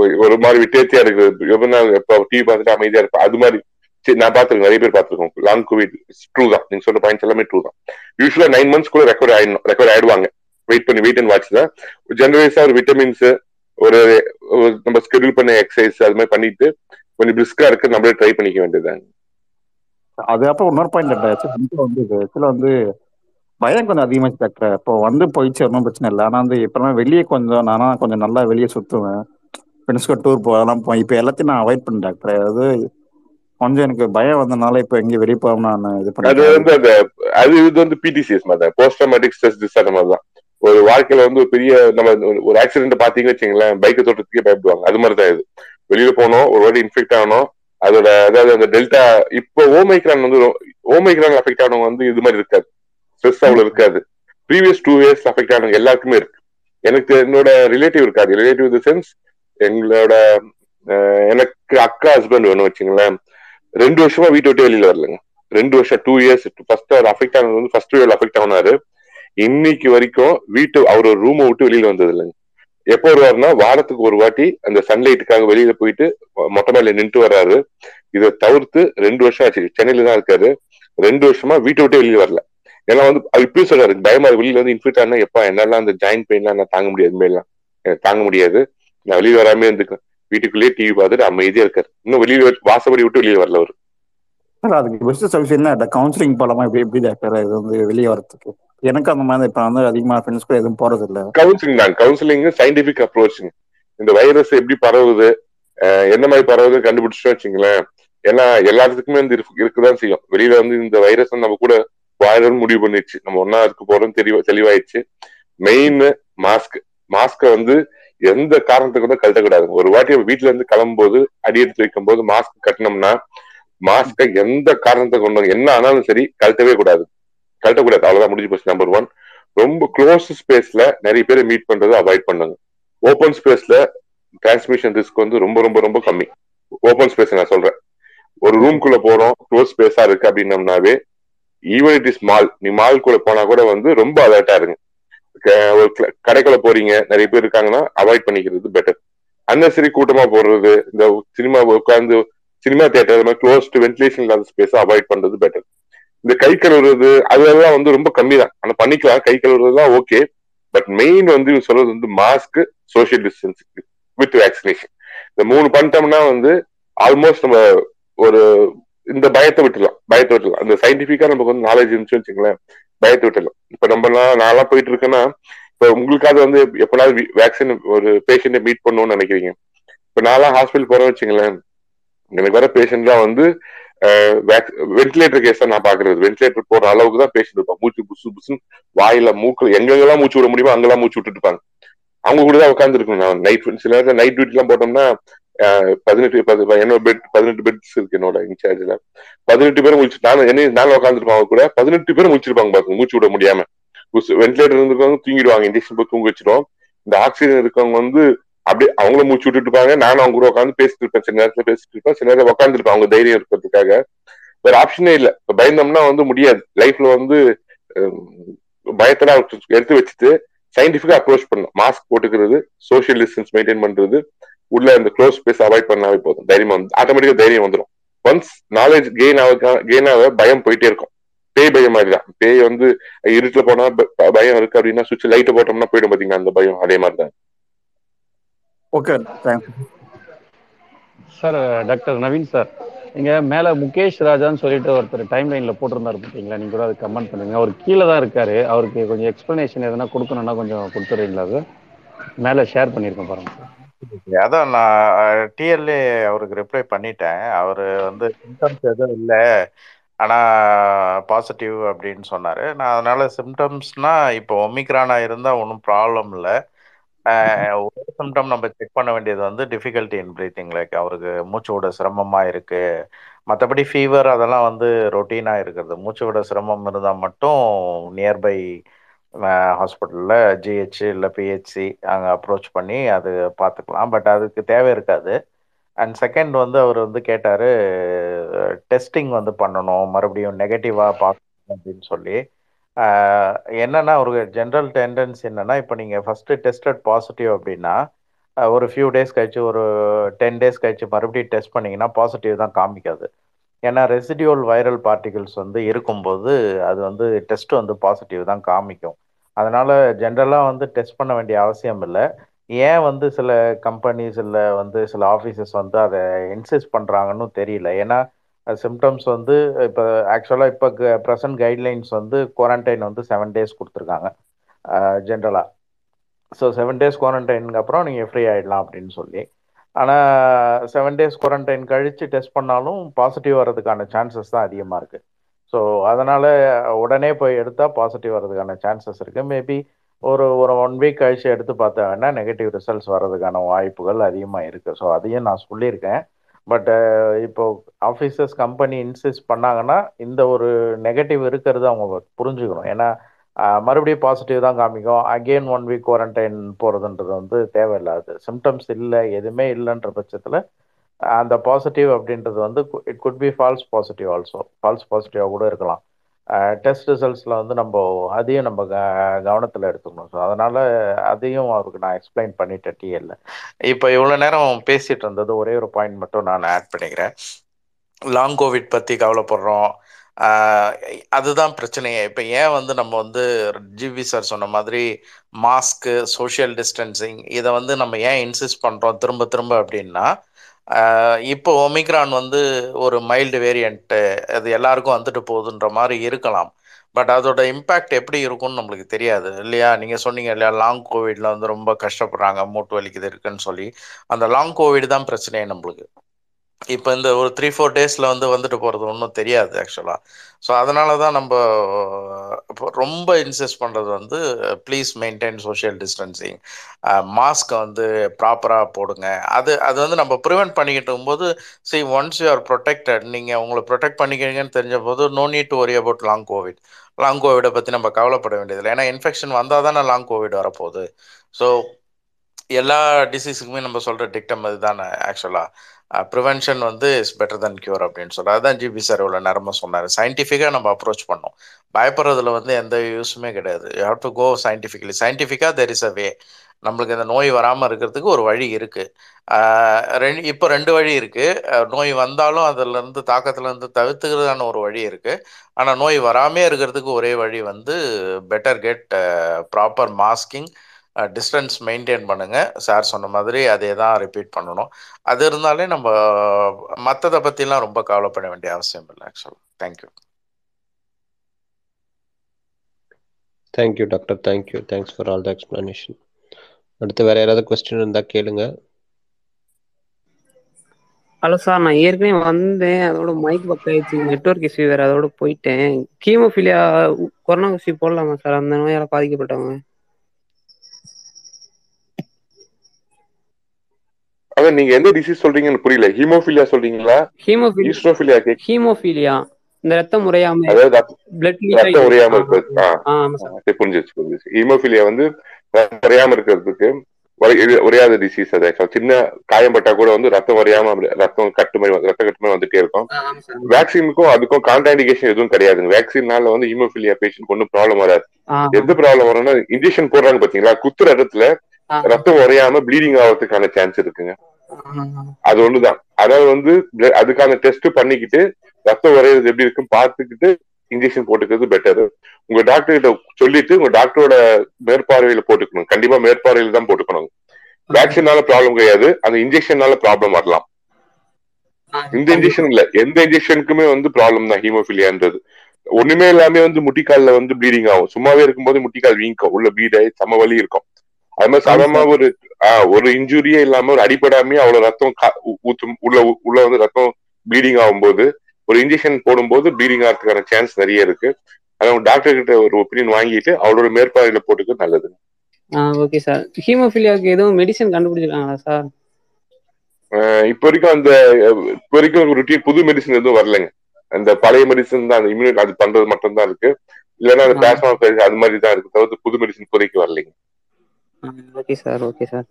ஒரு- மாதிரி விட்டேத்தியா இருக்குது எவ்வளவு நாள் எப்ப டிவி பார்த்துட்டு அமைதியா இருப்பேன் அது மாதிரி சரி நான் பார்த்திருக்கேன். நிறைய பேர் பார்த்திருக்கோம். லாங் கோவிட் ட்ரூ தான். நீங்க சொல்ற பாயிண்ட்ஸ் எல்லாமே ட்ரூ தான். யூஸ்வலா நைன் மந்த்ஸ் கூட ரெக்கவர் ஆயிடணும். ரெக்கவர் ஆயிடுவாங்க. வெயிட் பண்ணி வெயிட் அண்ட் வாட்ச் தான். ஜெனரலைஸா ஒரு விட்டமின்ஸ் ஒரு நம்ம ஸ்கெடியூல் பண்ண எக்ஸசைஸ் அது மாதிரி பண்ணிட்டு கொஞ்சம் பிரிஸ்கா இருக்கு நம்மளே ட்ரை பண்ணிக்க வேண்டியதுதான்
அது அப்புறம் இன்னொரு பாயிண்ட் வந்து இது ஆக்சுவலாக வந்து பயம் கொஞ்சம் அதிகமாச்சு டாக்டர் இப்போ வந்து போயிடுச்சு ஒன்றும் பிரச்சனை இல்லை. ஆனால் வந்து இப்போலாம் வெளியே கொஞ்சம் நானா கொஞ்சம் நல்லா வெளியே சுற்றுவேன் ஃப்ரெண்ட்ஸ்க்கு டூர் போகலாம் போய் இப்போ எல்லாத்தையும் நான் அவாய்ட் பண்ணேன் டாக்டர் அதாவது கொஞ்சம் எனக்கு பயம் வந்தனால இப்போ எங்கேயும் வெளியே போகாம நான் இது
அது வந்து அந்த அது இது வந்து பிடிசிஎஸ் மாதிரி போஸ்ட் ட்ராமேட்டிக் ஸ்ட்ரெஸ் டிசார்டர் மாதிரி தான். ஒரு வாழ்க்கையில வந்து ஒரு பெரிய நம்ம ஒரு- ஒரு ஆக்சிடென்ட் பாத்தீங்கன்னு வச்சுங்களேன் பைக்கை தொட்டத்துக்கே பயப்படுவாங்க. அது மாதிரி தான் இது. வெளியில போனோம் ஒரு வாட்டி இன்ஃபெக்ட் ஆகணும். அதோட அதாவது அந்த டெல்டா இப்போ ஓமைக்ரான் வந்து ஓமைக்ரான் அஃபெக்ட் ஆனவங்க வந்து இது மாதிரி இருக்காது. ஸ்ட்ரெஸ் அவ்வளவு இருக்காது. ப்ரீவியஸ் டூ இயர்ஸ் அஃபெக்ட் ஆனவங்க எல்லாருக்குமே இருக்கு. எனக்கு என்னோட ரிலேட்டிவ் இருக்காது. ரிலேட்டிவ் இந்த சென்ஸ் எங்களோட எனக்கு அக்கா ஹஸ்பண்ட் வேணும் வச்சுங்களேன். ரெண்டு வருஷமா வீட்டை விட்டு வெளியில வரலங்க. ரெண்டு வருஷம் டூ இயர்ஸ் ஃபர்ஸ்ட் அவர் அஃபெக்ட் ஆனது வந்து ஃபர்ஸ்ட் வேவ்ல அஃபெக்ட் ஆனாரு. இன்னைக்கு வரைக்கும் வீட்டு அவர் ஒரு ரூமை விட்டு வெளியில வந்தது இல்லைங்க. எப்போ வருவாருன்னா வாரத்துக்கு ஒரு வாட்டி அந்த சன்லைட்டுக்காக வெளியில போயிட்டு மொட்டை மேல நின்று வர்றாரு. இதை தவிர்த்து ரெண்டு வருஷம் ஆச்சு. சென்னையில தான் இருக்காரு. ரெண்டு வருஷமா வீட்டை விட்டு வெளியில வரல. ஏன்னா வந்து அவர் இப்பயும் சொல்றாரு பயமா. வெளியில வந்து இன்ஃபிட் ஆனா எப்பா என்னால அந்த ஜாயிண்ட் பெயின்லாம் நான் தாங்க முடியாது மேலாம் எனக்கு தாங்க முடியாது. நான் வெளியே வராமே இருந்துக்கிறேன். வீட்டுக்குள்ளேயே டிவி பார்த்துட்டு அமைதியா இருக்காரு. இன்னும் வெளியில வாசப்படி விட்டு வெளியில வரல அவரு.
அதுக்கு பெஸ்ட் சொல்யூஷன் என்ன? கவுன்சிலிங் போலாமா எப்படி எப்படி டாக்டர் இது வந்து வெளியே வரதுக்கு? எனக்கு அந்த மாதிரி இப்ப வந்து அதிகமா ஃப்ரெண்ட்ஸ் கூட எதுவும் போறது இல்ல.
கவுன்சிலிங் தான். கவுன்சிலிங் சயின்டிபிக் அப்ரோச்சுங்க இந்த வைரஸ் எப்படி பரவுது என்ன மாதிரி பரவுது கண்டுபிடிச்சோம் வச்சுங்களேன் ஏன்னா எல்லாத்துக்குமே வந்து இருக்கு- இருக்குதான் செய்யும். வெளியில வந்து இந்த வைரஸ் நம்ம கூட வாயிலும் முடிவு பண்ணிடுச்சு. நம்ம ஒன்னா இருக்க போறோம் தெளிவா தெளிவாயிடுச்சு. மெயின் மாஸ்க் மாஸ்க வந்து எந்த காரணத்துக்கு வந்து கழட்டக்கூடாது. ஒரு வாட்டி வீட்டுல இருந்து கிளம்பும்போது அடி எடுத்து வைக்கும் போது மாஸ்க் கட்டினோம்னா மாஸ்க எந்த காரணத்தை கொண்டு என்ன ஆனாலும் சரி கழட்டவே கூடாது. கழட்டக்கூடாது. அவ்வளவுதான் முடிஞ்சு போச்சு நம்பர் ஒன் ரொம்ப க்ளோஸ் ஸ்பேஸ்ல நிறைய பேரை மீட் பண்றதை அவாய்ட் பண்ணுங்க. ஓப்பன் ஸ்பேஸ்ல டிரான்ஸ்மிஷன் ரிஸ்க் வந்து ரொம்ப ரொம்ப ரொம்ப கம்மி. ஓப்பன் ஸ்பேஸ் நான் சொல்றேன். ஒரு ரூம்குள்ள போறோம் க்ளோஸ் ஸ்பேஸா இருக்கு அப்படின்னம்னாவே ஈவன் இட் இஸ் மால் நீ மால் கூட போனா கூட வந்து ரொம்ப அலர்ட்டா இருங்க. ஒரு கடைக்குள்ள போறீங்க நிறைய பேர் இருக்காங்கன்னா அவாய்ட் பண்ணிக்கிறது பெட்டர் அன்னசரி கூட்டமா போடுறது இந்த சினிமா உட்காந்து சினிமா தியேட்டர் மாதிரி க்ளோஸ்ட் வென்டிலேஷன் இல்லாத ஸ்பேஸை அவாய்ட் பண்றது பெட்டர் இந்த கை கழுவுறது அதெல்லாம் வந்து ரொம்ப கம்மி தான் ஆனா பண்ணிக்கலாம் கை கழுவுறது தான் ஓகே பட் மெயின் வந்து இவங்க சொல்றது வந்து mask social distance with vaccination இந்த மூணு பண்ணிட்டோம்னா வந்து ஆல்மோஸ்ட் நம்ம ஒரு இந்த பயத்தை விட்டுலாம் பயத்தை விட்டுலாம் அந்த சயின்டிபிக்கா நமக்கு வந்து நாலேஜ் இருந்துச்சு வச்சுங்களேன் பயத்தை விட்டுலாம் இப்ப நம்ம நான்லாம் போயிட்டு இருக்கேன்னா இப்ப உங்களுக்காவது வந்து எப்பனாவது வேக்சின் ஒரு பேஷண்ட்டை மீட் பண்ணணும்னு நினைக்கிறீங்க. இப்ப நான்லாம் ஹாஸ்பிட்டல் போறேன்னு வச்சுங்களேன் எனக்கு வர பேஷண்ட்லாம் வந்து வென்டிலேட்டர் கேஸ் தான் நான் பாக்குறது வென்டிலேட்டர் போற அளவுக்கு தான் பேஷண்ட் இருப்பான். மூச்சு புசு புசுன்னு வாயில மூக்கு எங்கெங்கெல்லாம் மூச்சு விட முடியுமோ அங்கெல்லாம் மூச்சு விட்டுட்டு இருப்பாங்க. அவங்க கூட தான் உட்காந்துருக்கணும் நான். நைட் சில நேரத்தில் நைட் டியூட்டி எல்லாம் போட்டோம்னா பதினெட்டு என்னோட பெட் பதினெட்டு பெட்ஸ் இருக்கு என்னோட இன்சார்ஜ்ல பதினெட்டு பேரும் முடிச்சு நான் என்ன நானும் உட்காந்துருப்பாங்க கூட. பதினெட்டு பேரும் முடிச்சிருப்பாங்க பாருங்க மூச்சு விட முடியாம. வென்டிலேட்டர் இருந்திருக்கவங்க தூங்கிடுவாங்க இன்ஜெக்ஷன் போய் தூங்க வச்சிடும் இந்த ஆக்சிஜன் இருக்கவங்க வந்து அப்படியே அவங்களும் மூச்சு விட்டுட்டு இருப்பாங்க. நானும் அவங்க கூட உட்காந்து பேசிட்டு இருப்பேன். சில நேரத்துல பேசிட்டு இருப்பேன். சில நேரம் உட்காந்துருப்பேன் அவங்க தைரியம் இருக்கிறதுக்காக. வேற ஆப்ஷனே இல்ல. இப்ப பயந்தோம்னா வந்து முடியாது. லைஃப்ல வந்து அஹ், பயத்தெல்லாம் எடுத்து வச்சுட்டு சயின்டிபிக்கா அப்ரோச் பண்ணணும். மாஸ்க் போட்டுக்கிறது சோசியல் டிஸ்டன்ஸ் மெயின்டைன் பண்றது. உள்ள இந்த க்ளோஸ் ஸ்பேஸ் அவாய்ட் பண்ணாவே போதும். தைரியம் வந்து ஆட்டோமேட்டிக்கா தைரியம் வந்துடும் ஒன்ஸ் நாலேஜ் கெயின் ஆக கெயின் ஆக பயம் போயிட்டே இருக்கும். பேய் பயம் மாதிரி தான் பேய் வந்து இருட்டுல போனா பயம் இருக்கு அப்படின்னா சுவிட்ச் லைட்டை போட்டோம்னா போயிடும் பாத்தீங்கன்னா அந்த பயம்? அதே மாதிரி தான்
okay
sir doctor Naveen sir இங்க மேல முகேஷ் ராஜான்னு சொல்லிட்டு ஒருத்தர் டைம் லைன்ல போட்டிருந்தாரு பார்த்தீங்களா நீங்க கூட அது கமெண்ட் பண்ணுங்க. அவர் கீழே தான் இருக்காரு. அவருக்கு கொஞ்சம் எக்ஸ்பிளனேஷன் எதனா கொடுக்கணும்னா கொஞ்சம் கொடுத்துறீங்களா அது? மேல ஷேர் பண்ணியிருக்கேன் பாருங்க சார்
அதான் நான் டிஎல்ஏ அவருக்கு ரிப்ளை பண்ணிட்டேன். அவர் வந்து சிம்டம்ஸ் எதுவும் இல்லை. ஆனால் பாசிட்டிவ் அப்படின்னு சொன்னார். நான் அதனால சிம்டம்ஸ்னால் இப்போ ஒமிக்ரானாக இருந்தால் ஒன்றும் ப்ராப்ளம் இல்லை. ஒரு சிம்டம் நம்ம செக் பண்ண வேண்டியது வந்து டிஃபிகல்ட்டி இன் ப்ரீத்திங் லைக் அவருக்கு மூச்சு விட சிரமமாக இருக்குது மற்றபடி ஃபீவர் அதெல்லாம் வந்து ரொட்டீனாக இருக்கிறது. மூச்சு விட சிரமம் இருந்தால் மட்டும் நியர்பை ஹாஸ்பிட்டலில் ஜிஹெச் இல்லை பிஹெச்சி அங்கே அப்ரோச் பண்ணி அது பார்த்துக்கலாம் பட் அதுக்கு தேவை இருக்காது. அண்ட் செகண்ட் வந்து அவர் வந்து கேட்டார் டெஸ்டிங் வந்து பண்ணணும். மறுபடியும் நெகட்டிவாக பார்க்கணும் அப்படின்னு சொல்லி. என்னென்னா ஒரு ஜென்ரல் டெண்டன்ஸ் என்னென்னா இப்போ நீங்கள் ஃபஸ்ட்டு டெஸ்டட் பாசிட்டிவ் அப்படின்னா ஒரு ஃபியூ டேஸ் கழிச்சு ஒரு டென் டேஸ் கழிச்சு மறுபடியும் டெஸ்ட் பண்ணிங்கன்னா பாசிட்டிவ் தான் காமிக்காது. ஏன்னா ரெசிடியூல் வைரல் பார்ட்டிகிள்ஸ் வந்து இருக்கும்போது அது வந்து டெஸ்ட் வந்து பாசிட்டிவ் தான் காமிக்கும். அதனால ஜென்ரலாக வந்து டெஸ்ட் பண்ண வேண்டிய அவசியம் இல்லை. ஏன் வந்து சில கம்பெனிஸ் இல்லை வந்து சில ஆஃபீஸஸ் வந்து அதை இன்சிஸ்ட் பண்ணுறாங்கன்னு தெரியல. ஏன்னா சிம்டம்ஸ் வந்து இப்போ ஆக்சுவலாக இப்போ ப்ரெசன்ட் கைட்லைன்ஸ் வந்து குவாரண்டைன் வந்து செவன் டேஸ் கொடுத்துருக்காங்க. ஜென்ரலாக ஸோ செவன் டேஸ் குவாரண்டைனுக்கு அப்புறம் நீங்கள் ஃப்ரீ ஆகிடலாம் அப்படின்னு சொல்லி. ஆனால் செவன் டேஸ் குவாரண்டைன் கழித்து டெஸ்ட் பண்ணாலும் பாசிட்டிவ் வர்றதுக்கான சான்சஸ் தான் அதிகமாக இருக்குது ஸோ அதனால் உடனே போய் எடுத்தால் பாசிட்டிவ் வர்றதுக்கான சான்சஸ் இருக்குது மேபி ஒரு ஒரு ஒன் வீக் கழிச்சு எடுத்து பார்த்தாங்கன்னா நெகட்டிவ் ரிசல்ட்ஸ் வர்றதுக்கான வாய்ப்புகள் அதிகமாக இருக்குது ஸோ அதையும் நான் சொல்லியிருக்கேன். பட் இப்போ ஆஃபீஸர்ஸ் கம்பெனி இன்சிஸ்ட் பண்ணாங்கன்னா இந்த ஒரு நெகட்டிவ் இருக்கிறது அவங்க புரிஞ்சுக்கணும். ஏன்னா மறுபடியும் பாசிட்டிவ் தான் காமிக்கும். அகெயின் ஒன் வீக் குவாரண்டைன் போகிறதுன்றது வந்து தேவையில்லாது. சிம்டம்ஸ் இல்லை எதுவுமே இல்லைன்ற பட்சத்தில் அந்த பாசிட்டிவ் அப்படின்றது வந்து it could be false positive also false பாசிட்டிவாக கூட இருக்கலாம். டெஸ்ட் ரிசல்ட்ஸில் வந்து நம்ம அதையும் நம்ம க கவனத்தில் எடுத்துக்கணும். ஸோ அதனால் அதையும் அவருக்கு நான் எக்ஸ்பிளைன் பண்ணிட்டேன் டிஎல்ல இப்போ இவ்வளோ நேரம் பேசிகிட்டு இருந்தது ஒரே ஒரு பாயிண்ட் மட்டும் நான் ஆட் பண்ணிக்கிறேன். லாங் கோவிட் பற்றி கவலைப்படுறோம். அதுதான் பிரச்சனையே. இப்போ ஏன் வந்து நம்ம வந்து ஜிவி சார் சொன்ன மாதிரி மாஸ்க்கு சோஷியல் டிஸ்டன்சிங் இதை வந்து நம்ம ஏன் இன்சிஸ்ட் பண்ணுறோம் திரும்ப திரும்ப அப்படின்னா இப்போ ஒமிக்ரான் வந்து ஒரு மைல்டு வேரியண்ட்டு அது எல்லாருக்கும் வந்துட்டு போகுதுன்ற மாதிரி இருக்கலாம். பட் அதோட இம்பேக்ட் எப்படி இருக்கும்னு நம்மளுக்கு தெரியாது இல்லையா? நீங்கள் சொன்னீங்க இல்லையா? லாங் கோவிட்ல வந்து ரொம்ப கஷ்டப்படுறாங்க மூட்டு வலிக்குது இருக்குன்னு சொல்லி. அந்த லாங் கோவிட் தான் பிரச்சனையே நம்மளுக்கு. இப்போ இந்த ஒரு த்ரீ ஃபோர் டேஸில் வந்து வந்துட்டு போகிறது ஒன்றும் தெரியாது ஆக்சுவலாக ஸோ அதனால தான் நம்ம இப்போ ரொம்ப இன்சிஸ்ட் பண்ணுறது வந்து ப்ளீஸ் மெயின்டைன் சோஷியல் டிஸ்டன்சிங் மாஸ்க்கை வந்து ப்ராப்பராக போடுங்க. அது அது வந்து நம்ம ப்ரிவெண்ட் பண்ணிக்கிட்டு இருக்கும்போது see once you are protected நீங்கள் உங்களை ப்ரொடெக்ட் பண்ணிக்கிறீங்கன்னு தெரிஞ்ச போது no need to worry about long covid long கோவிடை பற்றி நம்ம கவலைப்பட வேண்டியதில்லை. ஏன்னா இன்ஃபெக்ஷன் வந்தால் தானே லாங் கோவிட் வரப்போகுது. ஸோ எல்லா டிசீஸுக்குமே நம்ம சொல்கிற டிக்டம் அதுதானே ஆக்சுவலாக ப்ரிவென்ஷன் வந்து இஸ் பெட்டர் தன் கியூர் அப்படின்னு சொல்லி அதுதான் ஜிபி சார் இவ்வளோ நேரமாக சொன்னார். சயின்டிஃபிக்காக நம்ம அப்ரோச் பண்ணோம். பயப்படுறதுல வந்து எந்த யூஸுமே கிடையாது. You have to go scientifically சயின்டிஃபிக்காக தெர் இஸ் அ வே நம்மளுக்கு இந்த நோய் வராமல் இருக்கிறதுக்கு ஒரு வழி இருக்குது ரெண்டு இப்போ ரெண்டு வழி இருக்குது நோய் வந்தாலும் அதிலேருந்து தாக்கத்துலேருந்து தவிர்த்துக்கிறதான ஒரு வழி இருக்குது ஆனால் நோய் வராமே இருக்கிறதுக்கு ஒரே வழி வந்து better get proper masking distance maintain பண்ணுங்க. சார் சொன்ன மாதிரி அதே தான் ரிப்பீட் பண்ணணும். அது இருந்தாலே நம்ம மற்றதை பற்றிலாம் ரொம்ப கவலைப்பட வேண்டிய அவசியம் இல்லை ஆக்சுவலாக thank you
thank you doctor thank you thanks for all the explanation அடுத்து வேற யாராவது கொஸ்டின் இருந்தா கேளுங்க.
ஹலோ சார் நான் ஏற்கனவே வந்தேன். அதோட மைக் பக் ஆயிடுச்சு. நெட்ஒர்க் இஷ்யூ வேற. அதோட போயிட்டேன். கீமோஃபிலியா கொரோனா ஊசி போடலாமா சார் அந்த நோயால பாதிக்கப்பட்டவங்க.
அதான் நீங்க எந்த டிசீஸ் சொல்றீங்கன்னு புரியல. ஹீமோஃபிலியா சொல்றீங்களா?
ஹீமோஃபிலியா
ஈஸ்ட்ரோஃபிலியா
ஹீமோஃபிலியா இந்த ரத்தம் உறையாம
ரத்தம் உறையாம இருக்கிறது. புரிஞ்சிருச்சு புரிஞ்சிருச்சு. ஹீமோஃபிலியா வந்து உறையாம இருக்கிறதுக்கு உறையாத டிசீஸ் அது. சின்ன காயம் பட்டா கூட வந்து ரத்தம் அப்படி ரத்தம் கட்டு மாதிரி வந்து- ரத்த கட்டு மாதிரி வந்துட்டே இருக்கும். வேக்சினுக்கும் அதுக்கும் கான்ட்ராண்டிகேஷன் எதுவும் கிடையாதுங்க. வேக்சின்னால வந்து ஹீமோஃபிலியா பேஷண்ட் ஒன்றும் ப்ராப்ளம் வராது. எந்த ப்ராப்ளம் வரும்னா இன்ஜெக்ஷன் போடுறாங்க பாத்தீங்களா? குத்துற இடத்துல ரத்தம் உறையாம ப்ளீடிங் ஆகிறதுக்கான சான்ஸ் இருக்குங்க. அது ஒண்ணுதான். அதாவது வந்து அதுக்கான டெஸ்ட் பண்ணிக்கிட்டு ரத்தம் உறையிறது எப்படி இருக்குன்னு பார்த்துக்கிட்டு இன்ஜெக்ஷன் போட்டுக்கிறது பெட்டர் உங்க டாக்டர் கிட்ட சொல்லிட்டு உங்க டாக்டரோட மேற்பார்வையில போட்டுக்கணும். கண்டிப்பா மேற்பார்வையில தான் போட்டுக்கணும். வேக்சினால ப்ராப்ளம் கிடையாது. அந்த இன்ஜெக்ஷனால ப்ராப்ளம் வரலாம். இந்த இன்ஜெக்ஷன் இல்ல. எந்த இன்ஜெக்ஷனுக்குமே வந்து ப்ராப்ளம் தான் ஹீமோஃபிலியான்றது ஒண்ணுமே எல்லாமே வந்து முட்டிக்கால்ல வந்து ப்ளீடிங் ஆகும். சும்மாவே இருக்கும்போது முட்டிக்கால் வீங்கும். உள்ள ப்ளீட் ஆகி சம வலி இருக்கும். அது மாதிரி சாதாரணமா ஒரு ஆஹ், ஒரு இன்ஜுரியே இல்லாம ஒரு அடிபடாமே அவ்வளவு ரத்தம் ஊத்தும் உள்ள உள்ள வந்து ரத்தம் ப்ளீடிங் ஆகும்போது ஒரு இன்ஜெக்ஷன் போடும்போது ப்ளீடிங் ஆகிறதுக்கான சான்ஸ் நிறைய இருக்கு. அதான் டாக்டர் கிட்ட ஒரு ஒப்பீனியன் வாங்கிட்டு அவரோட மேற்பார்வையில போட்டுக்கிறது நல்லது.
ஓகே சார் ஹீமோஃபிலியாவுக்கு எதுவும் மெடிசன் கண்டுபிடிச்சிருக்காங்களா சார்
இப்போ வரைக்கும் அந்த இப்போ வரைக்கும் ருட்டீன் புது மெடிசன் எதுவும் வரலைங்க. அந்த பழைய மெடிசன் தான் அந்த இம்யூனிட் அது பண்றது மட்டும் தான் இருக்கு. இல்லைன்னா அந்த
ஆ.
பிளாஸ்மா அது மாதிரி தான் இருக்கு. தவிர்த்து புது மெடிசன் இப்போதைக்கு வரலைங்க.
Okay sir okay sir.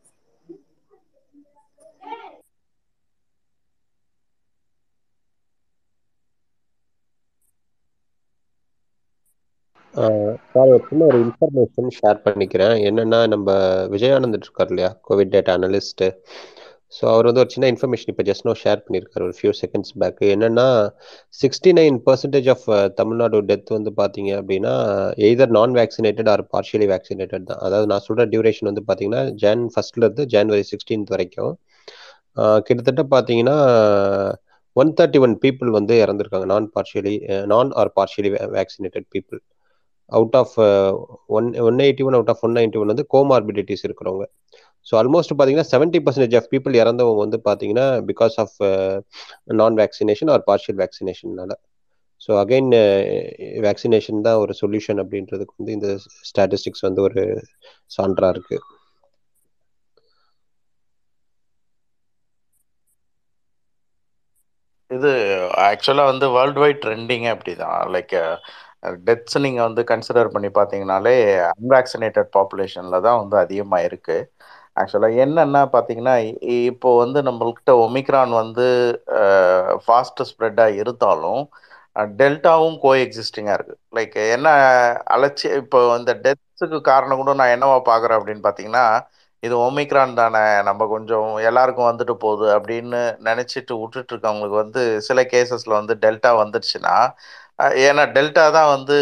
Sir ஒரு சின்ன ஒரு இன்ஃபர்மேஷன் ஷேர் பண்ணிக்கிறேன். என்னன்னா நம்ம விஜயானந்த் இருக்கார் இல்லையா? கோவிட் டேட்டா அனலிஸ்ட்டு ஸோ அவர் வந்து ஒரு சின்ன இன்ஃபர்மேஷன் இப்போ ஜஸ்ட் நோ ஷேர் பண்ணியிருக்காரு ஒரு ஃபியூ செகண்ட்ஸ் பேக் என்னன்னா sixty nine percentage of Tamil Nadu death வந்து பார்த்தீங்க அப்படின்னா எய்தர் நான் வேக்சினேட்டட் ஆர் பார்ஷியலி வேக்சினேட்டட் தான். அதாவது நான் சொல்கிற டியூரேஷன் வந்து பார்த்தீங்கன்னா ஜான் ஃபர்ஸ்ட்லேருந்து ஜான்வரி சிக்ஸ்டீன்த் வரைக்கும். கிட்டத்தட்ட பார்த்தீங்கன்னா ஒன் தேர்ட்டி ஒன் பீப்புள் வந்து இறந்துருக்காங்க. Non partially non or partially vaccinated people out of one one eighty one out of one ninety one வந்து கோமார்பிடிட்டிஸ் இருக்கிறவங்க. ஸோ ஆல்மோஸ்ட் பார்த்தீங்கன்னா செவன்ட்டி பர்சன்டேஜ் ஆஃப் பீப்புள் இறந்தவங்க வந்து பார்த்தீங்கன்னா because of non vaccination or partial வேக்சினேஷன்னால so again vaccination தான் ஒரு solution அப்படின்றதுக்கு வந்து இந்த ஸ்டாட்டிஸ்டிக்ஸ் வந்து ஒரு சான்றா இருக்கு.
இது ஆக்சுவலாக வந்து வேர்ல்டு வைட் ட்ரெண்டிங்கே அப்படி தான் லைக் டெத்ஸ் நீங்கள் வந்து கன்சிடர் பண்ணி பார்த்தீங்கனாலே அன்வேக்சினேட்டட் பாப்புலேஷனில் தான் வந்து அதிகமாக இருக்குது ஆக்சுவலாக என்னென்னா பார்த்தீங்கன்னா இப்போ வந்து நம்மள்கிட்ட ஒமிக்ரான் வந்து ஃபாஸ்ட் ஸ்ப்ரெட்டாக இருந்தாலும் டெல்டாவும் கோ எக்ஸிஸ்டிங்காக இருக்குது லைக் என்ன அலட்சி இப்போ இந்த டெத்துக்கு காரணம் கூட நான் என்னவா பார்க்குறேன் அப்படின்னு பார்த்தீங்கன்னா இது ஒமிக்ரான் தானே நம்ம கொஞ்சம் எல்லாருக்கும் வந்துட்டு போகுது அப்படின்னு நினச்சிட்டு விட்டுட்டு இருக்கவங்களுக்கு வந்து சில கேசஸில் வந்து டெல்டா வந்துடுச்சுன்னா ஏன்னா டெல்டா தான் வந்து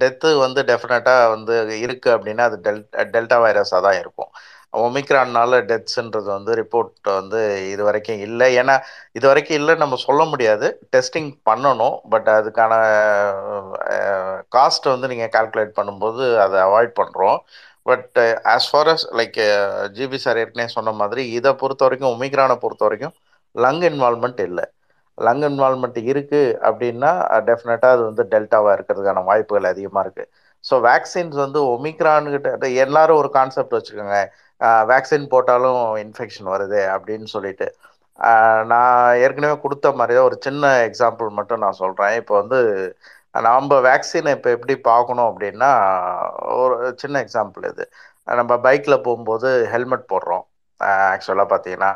டெத்து வந்து டெஃபினட்டாக வந்து இருக்குது அப்படின்னா அது டெல் டெல்டா வைரஸாக தான் இருக்கும். ஒமிக்ரான்னால டெத்ஸ்ன்றது வந்து ரிப்போர்ட் வந்து இது வரைக்கும் இல்லை. ஏன்னா இது வரைக்கும் இல்லைன்னு நம்ம சொல்ல முடியாது. டெஸ்டிங் பண்ணணும். பட் அதுக்கான காஸ்ட் வந்து நீங்கள் கால்குலேட் பண்ணும்போது அதை அவாய்ட் பண்ணுறோம். But as far as like GB sir ஏற்கனவே சொன்ன மாதிரி இதை பொறுத்த வரைக்கும் ஒமிக்ரானை பொறுத்த வரைக்கும் லங் இன்வால்மெண்ட் இல்லை. லங் இன்வால்மெண்ட் இருக்குது அப்படின்னா டெஃபினட்டாக அது வந்து டெல்டாவாக இருக்கிறதுக்கான வாய்ப்புகள் அதிகமாக இருக்குது ஸோ வேக்சின்ஸ் வந்து ஒமிக்ரான்கிட்ட எல்லாரும் ஒரு கான்செப்ட் வச்சுக்கோங்க. வேக்சின் போட்டாலும் இன்ஃபெக்ஷன் வருது அப்படின்னு சொல்லிட்டு. நான் ஏற்கனவே கொடுத்த மாதிரி ஒரு சின்ன எக்ஸாம்பிள் மட்டும் நான் சொல்கிறேன் இப்போ வந்து நம்ம வேக்சினை இப்போ எப்படி பார்க்கணும் அப்படின்னா ஒரு சின்ன எக்ஸாம்பிள் இது. நம்ம பைக்கில் போகும்போது ஹெல்மெட் போடுறோம் ஆக்சுவலாக பார்த்தீங்கன்னா.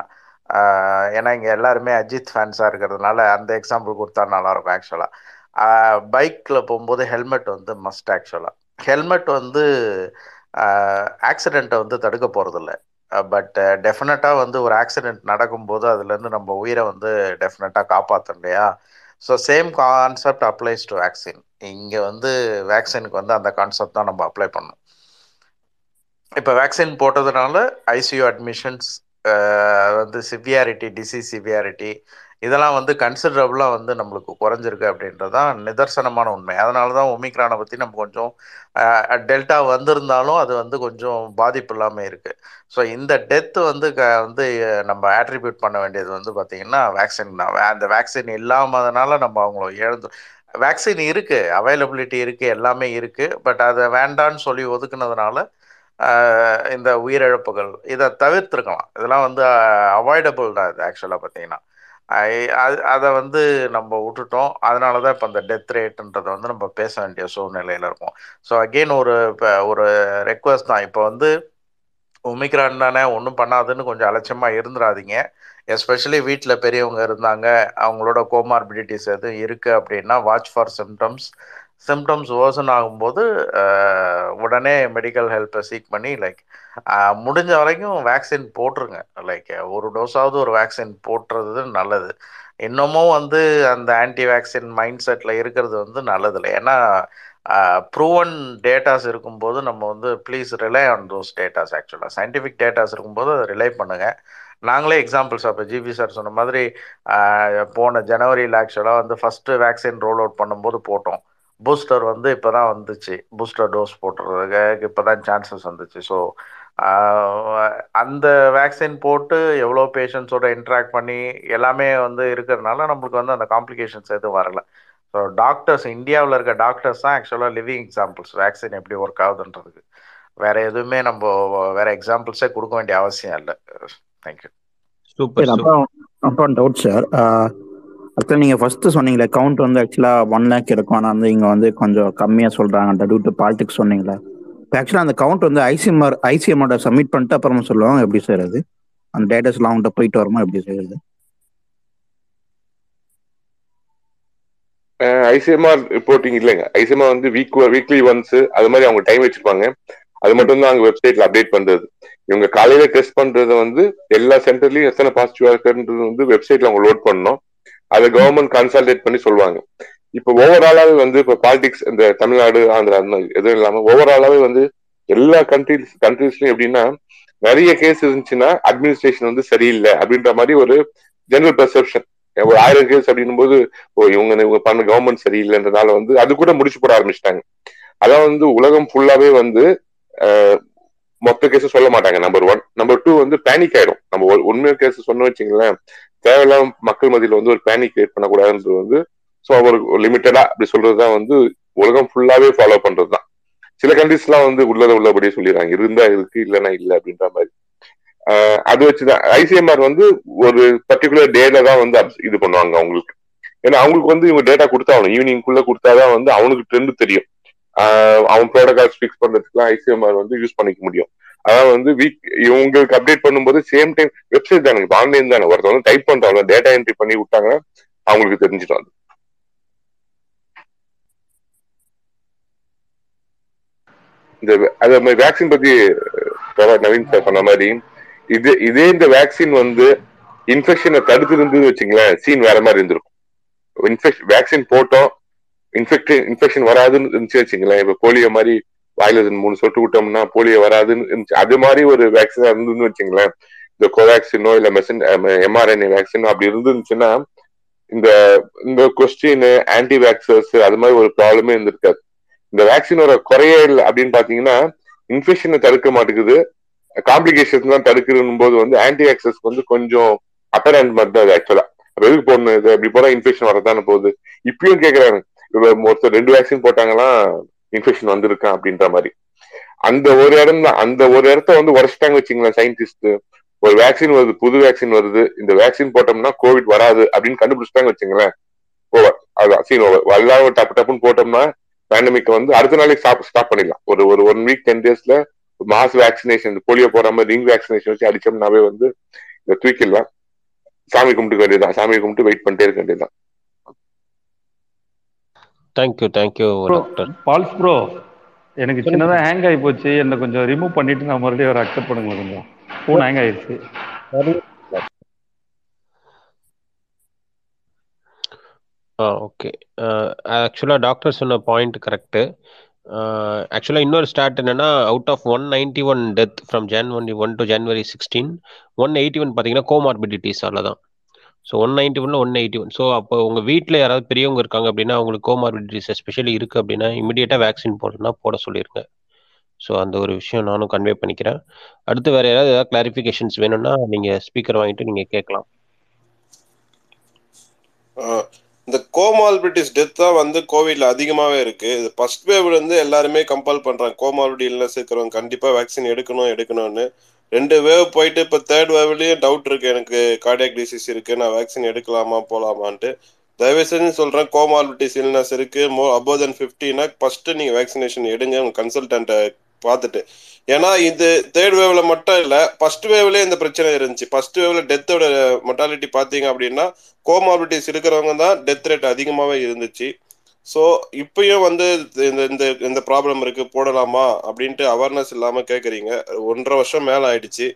ஏன்னா இங்கே எல்லாருமே அஜித் ஃபேன்ஸாக இருக்கிறதுனால அந்த எக்ஸாம்பிள் கொடுத்தா நல்லாயிருக்கும் ஆக்சுவலாக பைக்கில் போகும்போது ஹெல்மெட் வந்து மஸ்ட் ஆக்சுவலாக ஹெல்மெட் வந்து ஆக்சிடெண்ட்டை வந்து தடுக்க போகிறதில்ல பட் டெஃபினட்டாக வந்து ஒரு ஆக்சிடெண்ட் நடக்கும்போது அதுலேருந்து நம்ம உயிரை வந்து டெஃபினட்டாக காப்பாற்றணும் இல்லையா? So same concept applies to vaccine இங்கே வந்து வேக்சினுக்கு வந்து அந்த கான்செப்ட் தான் நம்ம அப்ளை பண்ணணும். இப்போ வேக்சின் போட்டதுனால ஐசியூ அட்மிஷன்ஸ் வந்து சிவியாரிட்டி டிசீஸ் சிவியாரிட்டி இதெல்லாம் வந்து கன்சிடரபுளாக வந்து நம்மளுக்கு குறைஞ்சிருக்கு அப்படின்றது தான் நிதர்சனமான உண்மை. அதனால தான் ஒமிக்ரானை பற்றி நம்ம கொஞ்சம் டெல்டா வந்திருந்தாலும் அது வந்து கொஞ்சம் பாதிப்பு இல்லாமல் இருக்குது ஸோ இந்த டெத்து வந்து க வந்து நம்ம ஆட்ரிபியூட் பண்ண வேண்டியது வந்து பார்த்திங்கன்னா வேக்சின் தான். அந்த வேக்சின் இல்லாமதனால நம்ம அவங்கள இழந்து வேக்சின் இருக்குது அவைலபிலிட்டி இருக்குது எல்லாமே இருக்குது பட் அதை வேண்டான்னு சொல்லி ஒதுக்குனதுனால இந்த உயிரிழப்புகள். இதை தவிர்த்துருக்கலாம். இதெல்லாம் வந்து அவாய்டபுள் தான் இது ஆக்சுவலாக பார்த்தீங்கன்னா. அது அதை வந்து நம்ம விட்டுட்டோம். அதனால தான் இப்போ அந்த டெத் ரேட்டுன்றதை வந்து நம்ம பேச வேண்டிய சூழ்நிலையில் இருக்கும். ஸோ அகெயின் ஒரு இப்போ ஒரு ரெக்வஸ்ட் தான். இப்போ வந்து ஒமிக்ரான் தானே ஒன்றும் பண்ணாதுன்னு கொஞ்சம் அலட்சியமாக இருந்துடாதீங்க எஸ்பெஷலி வீட்டில் பெரியவங்க இருந்தாங்க. அவங்களோட கோமார்பிடிட்டிஸ் எதுவும் இருக்குது அப்படின்னா watch for symptoms symptoms worsen ஆகும்போது உடனே மெடிக்கல் ஹெல்ப்பை சீக் பண்ணி லைக் முடிஞ்ச வரைக்கும் வேக்சின் போட்டுருங்க. லைக் ஒரு டோஸாவது ஒரு வேக்சின் போட்டுறது நல்லது. இன்னமும் வந்து அந்த ஆன்டி வேக்சின் மைண்ட் செட்டில் இருக்கிறது வந்து நல்லது இல்லை ஏன்னா ப்ரூவன் டேட்டாஸ் இருக்கும்போது நம்ம வந்து please rely on those datas ஆக்சுவலாக சயின்டிஃபிக் டேட்டாஸ் இருக்கும்போது அதை ரிலை பண்ணுங்கள் நாங்களே எக்ஸாம்பிள்ஸ் அப்போ ஜிபி சார் சொன்ன மாதிரி போன ஜனவரியில் ஆக்சுவலாக வந்து ஃபஸ்ட்டு வேக்சின் ரோல் அவுட் பண்ணும்போது போட்டோம். பூஸ்டர் வந்து இப்போ தான் வந்துச்சு. பூஸ்டர் டோஸ் போட்டுறதுக்கு இப்போ தான் சான்சஸ் வந்துச்சு. ஸோ அந்த வேக்சின் போட்டு எவ்வளோ பேஷண்ட்ஸோட இன்ட்ராக்ட் பண்ணி எல்லாமே வந்து இருக்கிறதுனால நம்மளுக்கு வந்து அந்த காம்ப்ளிகேஷன்ஸ் எதுவும் வரல. ஸோ டாக்டர்ஸ் இந்தியாவில் இருக்க டாக்டர்ஸ் தான் ஆக்சுவலாக லிவிங் எக்ஸாம்பிள்ஸ் வேக்சின் எப்படி ஒர்க் ஆகுதுன்றதுக்கு. வேற எதுவுமே நம்ம வேற எக்ஸாம்பிள்ஸே கொடுக்க வேண்டிய அவசியம் இல்லை. தேங்க்யூ
அப்புறம் அப்புறம் டவுட் சார் ஆக்சுவலாக நீங்கள் ஃபர்ஸ்ட் சொன்னீங்களே கவுண்ட் வந்து ஆக்சுவலாக ஒன் லேக் இருக்கும். ஆனால் வந்து இங்கே வந்து கொஞ்சம் கம்மியாக சொல்கிறாங்க டியூ டு பாலிடிக்ஸ் சொன்னீங்களே. இப்போ ஆக்சுவலாக அந்த கவுண்ட் வந்து ஐசிஎம்ஆர் ஐசிஎம்ஆர் சப்மிட் பண்ணிட்டு அப்புறமா சொல்லுவாங்க. எப்படி சார் அது? அந்த டேட்டாஸ்லாம் அவங்கள்ட்ட போயிட்டு வருமா? எப்படி செய்யறது
ஐசிஎம்ஆர் ரிப்போர்ட்டிங் இல்லைங்க. ஐசிஎம்ஆர் வந்து வீக் வீக்லி ஒன்ஸ் அது மாதிரி அவங்க டைம் வச்சிருப்பாங்க. அது மட்டும் தான் அவங்க வெப்சைட்ல அப்டேட் பண்றது. இவங்க காலையில டெஸ்ட் பண்றது வந்து எல்லா சென்டர்லயும் எத்தனை பாசிட்டிவா இருக்குன்றது வந்து வெப்சைட்ல அவங்க லோட் பண்ணணும். அதை கவர்மெண்ட் கன்சல்டேட் பண்ணி சொல்லுவாங்க. இப்ப ஓவராலாவே வந்து இப்போ பாலிடிக்ஸ் இந்த தமிழ்நாடு ஆந்திரா அந்த மாதிரி எதுவும் இல்லாம ஓவராலாவே வந்து எல்லா கண்ட்ரிஸ் கண்ட்ரீஸ்லயும் எப்படின்னா நிறைய கேஸ் இருந்துச்சுன்னா அட்மினிஸ்ட்ரேஷன் வந்து சரியில்லை அப்படின்ற மாதிரி ஒரு ஜெனரல் பெர்செப்ஷன் ஒரு ஆயிரம் கேஸ் அப்படின்னும் போது ஓ இவங்க இவங்க பண்ண கவர்மெண்ட் சரியில்லைன்றனால வந்து அது கூட முடிச்சு போட ஆரம்பிச்சிட்டாங்க. அதான் வந்து உலகம் ஃபுல்லாவே வந்து மொத்த கேஸ் சொல்ல மாட்டாங்க. நம்பர் ஒன் நம்பர் டூ வந்து பேனிக் ஆயிடும். நம்ம உண்மையான கேஸ் சொன்ன வச்சுங்களேன் தேவையில்லாம மக்கள் மத்தியில வந்து ஒரு பேனிக் கிரியேட் பண்ணக்கூடாதுன்றது வந்து ஸோ அவர் லிமிட்டடா அப்படி சொல்றதுதான் வந்து உலகம் ஃபுல்லாவே ஃபாலோ பண்றதுதான். சில கண்ட்ரிஸ்லாம் வந்து உள்ளத உள்ளபடியே சொல்லிடுறாங்க. இருந்தா இருக்கு இல்லைன்னா இல்லை அப்படின்ற மாதிரி. ஆஹ் அது வச்சுதான். ஐசிஎம்ஆர் வந்து ஒரு பர்டிகுலர் டேல தான் வந்து இது பண்ணுவாங்க அவங்களுக்கு. ஏன்னா அவங்களுக்கு வந்து இவங்க டேட்டா கொடுத்தாகணும் ஈவினிங்குள்ள கொடுத்தாதான் வந்து அவனுக்கு ட்ரெண்ட் தெரியும். ஆஹ் அவன் ப்ரோட்டோகால்ஸ் ஃபிக்ஸ் பண்றதுக்குலாம் ஐசிஎம்ஆர் வந்து யூஸ் பண்ணிக்க முடியும். அதாவது வந்து வீக் உங்களுக்கு அப்டேட் பண்ணும்போது சேம் டைம் வெப்சைட் தானே ஆன்லைன் தானே ஒருத்தர் வந்து டைப் பண்றாங்க டேட்டா என்ட்ரி பண்ணி விட்டாங்கன்னா அவங்களுக்கு தெரிஞ்சிடும் அது. இந்த அதே மாதிரி வேக்சின் பத்தி நவீன் சார் சொன்ன மாதிரி இது இதே இந்த வேக்சின் வந்து இன்ஃபெக்ஷனை தடுத்து இருந்தது வச்சுங்களேன் சீன் வேற மாதிரி இருந்திருக்கும். இன்ஃபெக்ஷன் வேக்சின் போட்டோம் இன்ஃபெக்ட் இன்ஃபெக்ஷன் வராதுன்னு இருந்துச்சு வச்சுங்களேன். இப்ப போலியோ மாதிரி வாயில மூணு சொட்டு விட்டோம்னா போலியோ வராதுன்னு இருந்துச்சு. அது மாதிரி ஒரு வேக்சின் இருந்ததுன்னு வச்சுங்களேன். இந்த கோவேக்சினோ இல்ல மெசன் எம்ஆர்என்ஏ வேக்சினோ அப்படி இருந்துச்சுன்னா இந்த இந்த கொஸ்டின் ஆன்டி வேக்சர்ஸ் அது மாதிரி ஒரு ப்ராப்ளமே இருந்திருக்காது. இந்த வேக்சினோட குறையே இல்லை அப்படின்னு பாத்தீங்கன்னா இன்ஃபெக்ஷனை தடுக்க மாட்டேங்குது. காம்ப்ளிகேஷன் தான் தடுக்கணும் போது வந்து ஆன்டி ஆக்சஸ் வந்து கொஞ்சம் அப்பர் ஹேண்ட் மாதிரி தான் அது ஆக்சுவலா எதுக்கு போடணும் இது? இப்படி போனா இன்ஃபெக்ஷன் வரதானே போகுது. இப்பயும் கேக்குறாங்க. ஒருத்தர் ரெண்டு வேக்சின் போட்டாங்கன்னா இன்ஃபெக்ஷன் வந்திருக்கான் அப்படின்ற மாதிரி. அந்த ஒரு இடம் தான். அந்த ஒரு இடத்த வந்து உரைச்சிட்டாங்க வச்சுங்களேன் சயின்டிஸ்ட் ஒரு வேக்சின் வருது புது வேக்சின் வருது. இந்த வேக்சின் போட்டோம்னா கோவிட் வராது அப்படின்னு கண்டுபிடிச்சிட்டாங்க வச்சுங்களேன். ஓவர் அதுதான் சீன் ஓவர் எல்லாரும் டப்பு டப்புன்னு போட்டோம்னா பேண்டமிக் வந்து அடுத்த நாளைக்கு ஸ்டாப் ஸ்டாப் பண்ணிடலாம். ஒரு ஒரு ஒன் வீக் டென் டேஸ்ல மாஸ் வேக்சினேஷன் போலியோ போடாம ரிங் வேக்சினேஷன் வச்சு அடிச்சோம்னாவே வந்து இதை தூக்கிடலாம். சாமி கும்பிட்டு வேண்டியதுதான். சாமி கும்பிட்டு வெயிட் பண்ணிட்டே இருக்க வேண்டியதுதான்.
Thank you thank you
bro
doctor
Pals bro எனக்கு சின்னதாக ஹேங் ஆகி போச்சு. என்னை கொஞ்சம் ரிமூவ் பண்ணிட்டு நான் மறுபடியும் ஒரு அக்செப்ட் பண்ணுங்க கொஞ்சம். ஃபோன் ஹேங் ஆயிடுச்சு
ஆ ஓகே ஆக்சுவலாக டாக்டர் சொன்ன பாயிண்ட் கரெக்டு ஆக்சுவலாக இன்னொரு ஸ்டார்ட் என்னன்னா out of one ninety one death from January one to January sixteen one eighty one பார்த்தீங்கன்னா கோமார்பிடிட்டிஸ் தான். ஸோ ஒன் நைன்டி ஒன்ல ஒன் எயிட்டி ஒன் ஸோ அப்போ உங்கள் வீட்டில் யாராவது பெரியவங்க இருக்காங்க அப்படின்னா அவங்களுக்கு கோமார்பிடிட்டிஸ் எஸ்பெஷலி இருக்குது அப்படின்னா இமீடியட்டாக வேக்சின் போடணும்னா போட சொல்லிடுங்க ஸோ அந்த ஒரு விஷயம் நானும் கன்வே பண்ணிக்கிறேன். அடுத்து வேறு யாராவது ஏதாவது கிளாரிஃபிகேஷன்ஸ் வேணும்னா நீங்கள் ஸ்பீக்கர் வாங்கிட்டு நீங்கள் கேட்கலாம்.
இந்த கோமால்பிட்டிஸ் டெத் தான் வந்து கோவிட்ல அதிகமாகவே இருக்கு. இது ஃபர்ஸ்ட் வேவ்ல இருந்து எல்லாருமே கம்பல் பண்றாங்க. கோமால்பிட்டி இல்லை இருக்கிறவங்க கண்டிப்பா வேக்சின் எடுக்கணும் எடுக்கணும்னு. ரெண்டு வேவ் போயிட்டு இப்போ தேர்ட் வேவ்லயும் டவுட் இருக்கு. எனக்கு கார்டியாக் டிசீஸ் இருக்கு. நான் வேக்சின் எடுக்கலாமா போலாமான்ட்டு. தயவு செஞ்சு சொல்றேன் கோமார்பிட்டிஸ் இல்னஸ் இருக்கு. மோ அபோவ் தென் ஃபிஃப்டினா ஃபர்ஸ்ட் நீங்க வேக்சினேஷன் எடுங்க உங்க கன்சல்டன்ட்டை பார்த்துட்டு. ஏன்னா இது தேர்ட் வேவ்ல மட்டும் இல்ல ஃபர்ஸ்ட் வேவ்லயே இந்த பிரச்சனை இருந்துச்சு. ஃபர்ஸ்ட் வேவ்ல டெத்தோட மொட்டாலிட்டி பாத்தீங்க அப்படின்னா கோமார்பிட்டிஸ் இருக்கிறவங்க தான் டெத் ரேட் அதிகமாகவே இருந்துச்சு. ஸோ இப்பயும் வந்து இந்த இந்த இந்த ப்ராப்ளம் இருக்கு போடலாமா அப்படின்ட்டு அவேர்னஸ் இல்லாமல் கேட்குறீங்க ஒன்றரை வருஷம் மேலே ஆயிடுச்சு.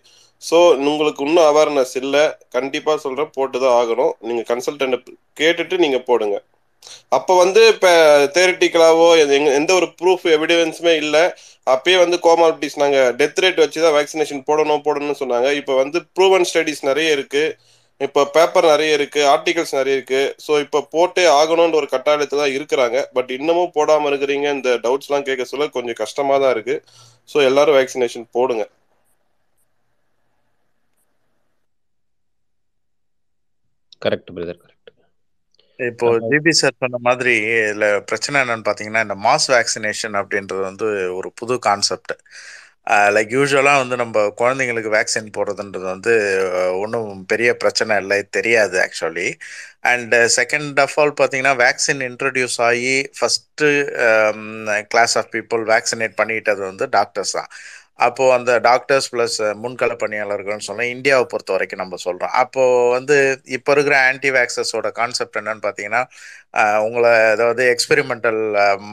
ஸோ உங்களுக்கு இன்னும் அவேர்னஸ் இல்லை. கண்டிப்பாக சொல்கிறேன் போட்டு தான் ஆகணும். நீங்கள் கன்சல்டன்ட் கேட்டுட்டு நீங்கள் போடுங்க. அப்போ வந்து இப்போ தேரட்டிக்கலாவோ எந்த ஒரு ப்ரூஃப் எவிடன்ஸுமே இல்லை. அப்பயே வந்து கோமாலிட்டிஸ் நாங்கள் டெத் ரேட் வச்சு தான் வேக்சினேஷன் போடணும் போடணும்னு சொன்னாங்க. இப்போ வந்து ப்ரூவன் ஸ்டடிஸ் நிறைய இருக்குது இப்போ பேப்பர் நிறைய இருக்கு ஆர்டிகல்ஸ் நிறைய இருக்கு. ஸோ இப்போ போட்டே ஆகணும்னு ஒரு கட்டாயத்தில் தான் இருக்கிறாங்க. பட் இன்னமும் போடாமல் இருக்கிறீங்க இந்த டவுட்ஸ்லாம் கேட்க சொல்ல கொஞ்சம் கஷ்டமாக தான் இருக்கு. ஸோ எல்லாரும் வேக்சினேஷன் போடுங்க.
கரெக்ட் பிரதர் கரெக்ட்
இப்போ ஜிபி சார் சொன்ன மாதிரி இதுல பிரச்சனை என்னன்னு பாத்தீங்கன்னா இந்த மாஸ் வேக்சினேஷன் அப்படின்றது வந்து ஒரு புது கான்செப்ட் லைக் யூஸ்வலாக வந்து நம்ம குழந்தைங்களுக்கு வேக்சின் போடுறதுன்றது வந்து ஒன்றும் பெரிய பிரச்சனை இல்லை தெரியாது actually and second of all பார்த்தீங்கன்னா வேக்சின் இன்ட்ரடியூஸ் ஆகி first class of people vaccinate பண்ணிக்கிட்டது வந்து டாக்டர்ஸ் தான். அப்போது அந்த டாக்டர்ஸ் ப்ளஸ் முன்கள பணியாளர்கள்னு சொன்னால் இந்தியாவை பொறுத்த வரைக்கும் நம்ம சொல்கிறோம் அப்போது வந்து இப்போ இருக்கிற ஆன்டி வேக்சஸோட கான்செப்ட் என்னன்னு பார்த்தீங்கன்னா உங்களை அதாவது எக்ஸ்பெரிமெண்டல்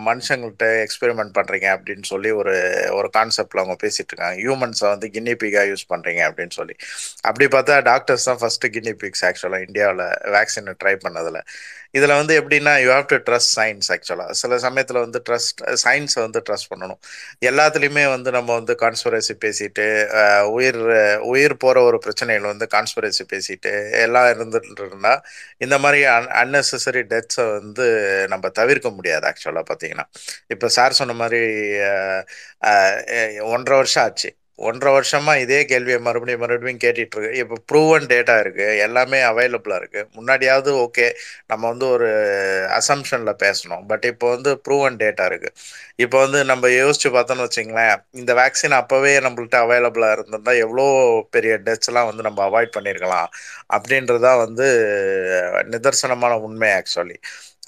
மனுஷங்கள்கிட்ட எக்ஸ்பெரிமெண்ட் பண்றீங்க அப்படின்னு சொல்லி ஒரு ஒரு கான்செப்ட்ல அவங்க பேசிட்டு இருக்காங்க. ஹியூமன்ஸை வந்து கின்னி யூஸ் பண்றீங்க அப்படின்னு சொல்லி. அப்படி பார்த்தா டாக்டர்ஸ் தான் ஃபர்ஸ்ட் கின்னி பிக்ஸ் ஆக்சுவலாக இந்தியாவில் வேக்சினை ட்ரை பண்ணதில். இதில் வந்து எப்படின்னா you have to trust science ஆக்சுவலாக சில சமயத்தில் வந்து ட்ரஸ்ட் சயின்ஸை வந்து ட்ரஸ்ட் பண்ணணும். எல்லாத்துலேயுமே வந்து நம்ம வந்து கான்ஸ்பிரசி பேசிட்டு உயிர் உயிர் போகிற ஒரு பிரச்சனைகள் வந்து கான்ஸ்பரசி பேசிட்டு எல்லாம் இருந்துட்டு இருந்தா இந்த மாதிரி அன் அன்னெசரி டெத்ஸை வந்து நம்ம தவிர்க்க முடியாது ஆக்சுவலாக பார்த்தீங்கன்னா இப்போ சார் சொன்ன மாதிரி ஒன்றரை வருஷம் ஆச்சு. ஒன்றரை வருஷமா இதே கேள்வியை மறுபடியும் மறுபடியும் கேட்டுட்டு இருக்கு இப்போ ப்ரூவன் டேட்டா இருக்கு எல்லாமே அவைலபிளா இருக்கு. முன்னாடியாவது ஓகே நம்ம வந்து ஒரு அசம்ஷன்ல பேசணும். பட் இப்போ வந்து ப்ரூவன் டேட்டா இருக்கு. இப்போ வந்து நம்ம யோசிச்சு பார்த்தோம்னு வச்சுங்களேன் இந்த வேக்சின் அப்பவே நம்மள்ட்ட அவைலபிளா இருந்திருந்தா எவ்வளோ பெரிய டெத்ஸ் எல்லாம் வந்து நம்ம அவாய்ட் பண்ணியிருக்கலாம் அப்படின்றதான் வந்து நிதர்சனமான உண்மை ஆக்சுவலி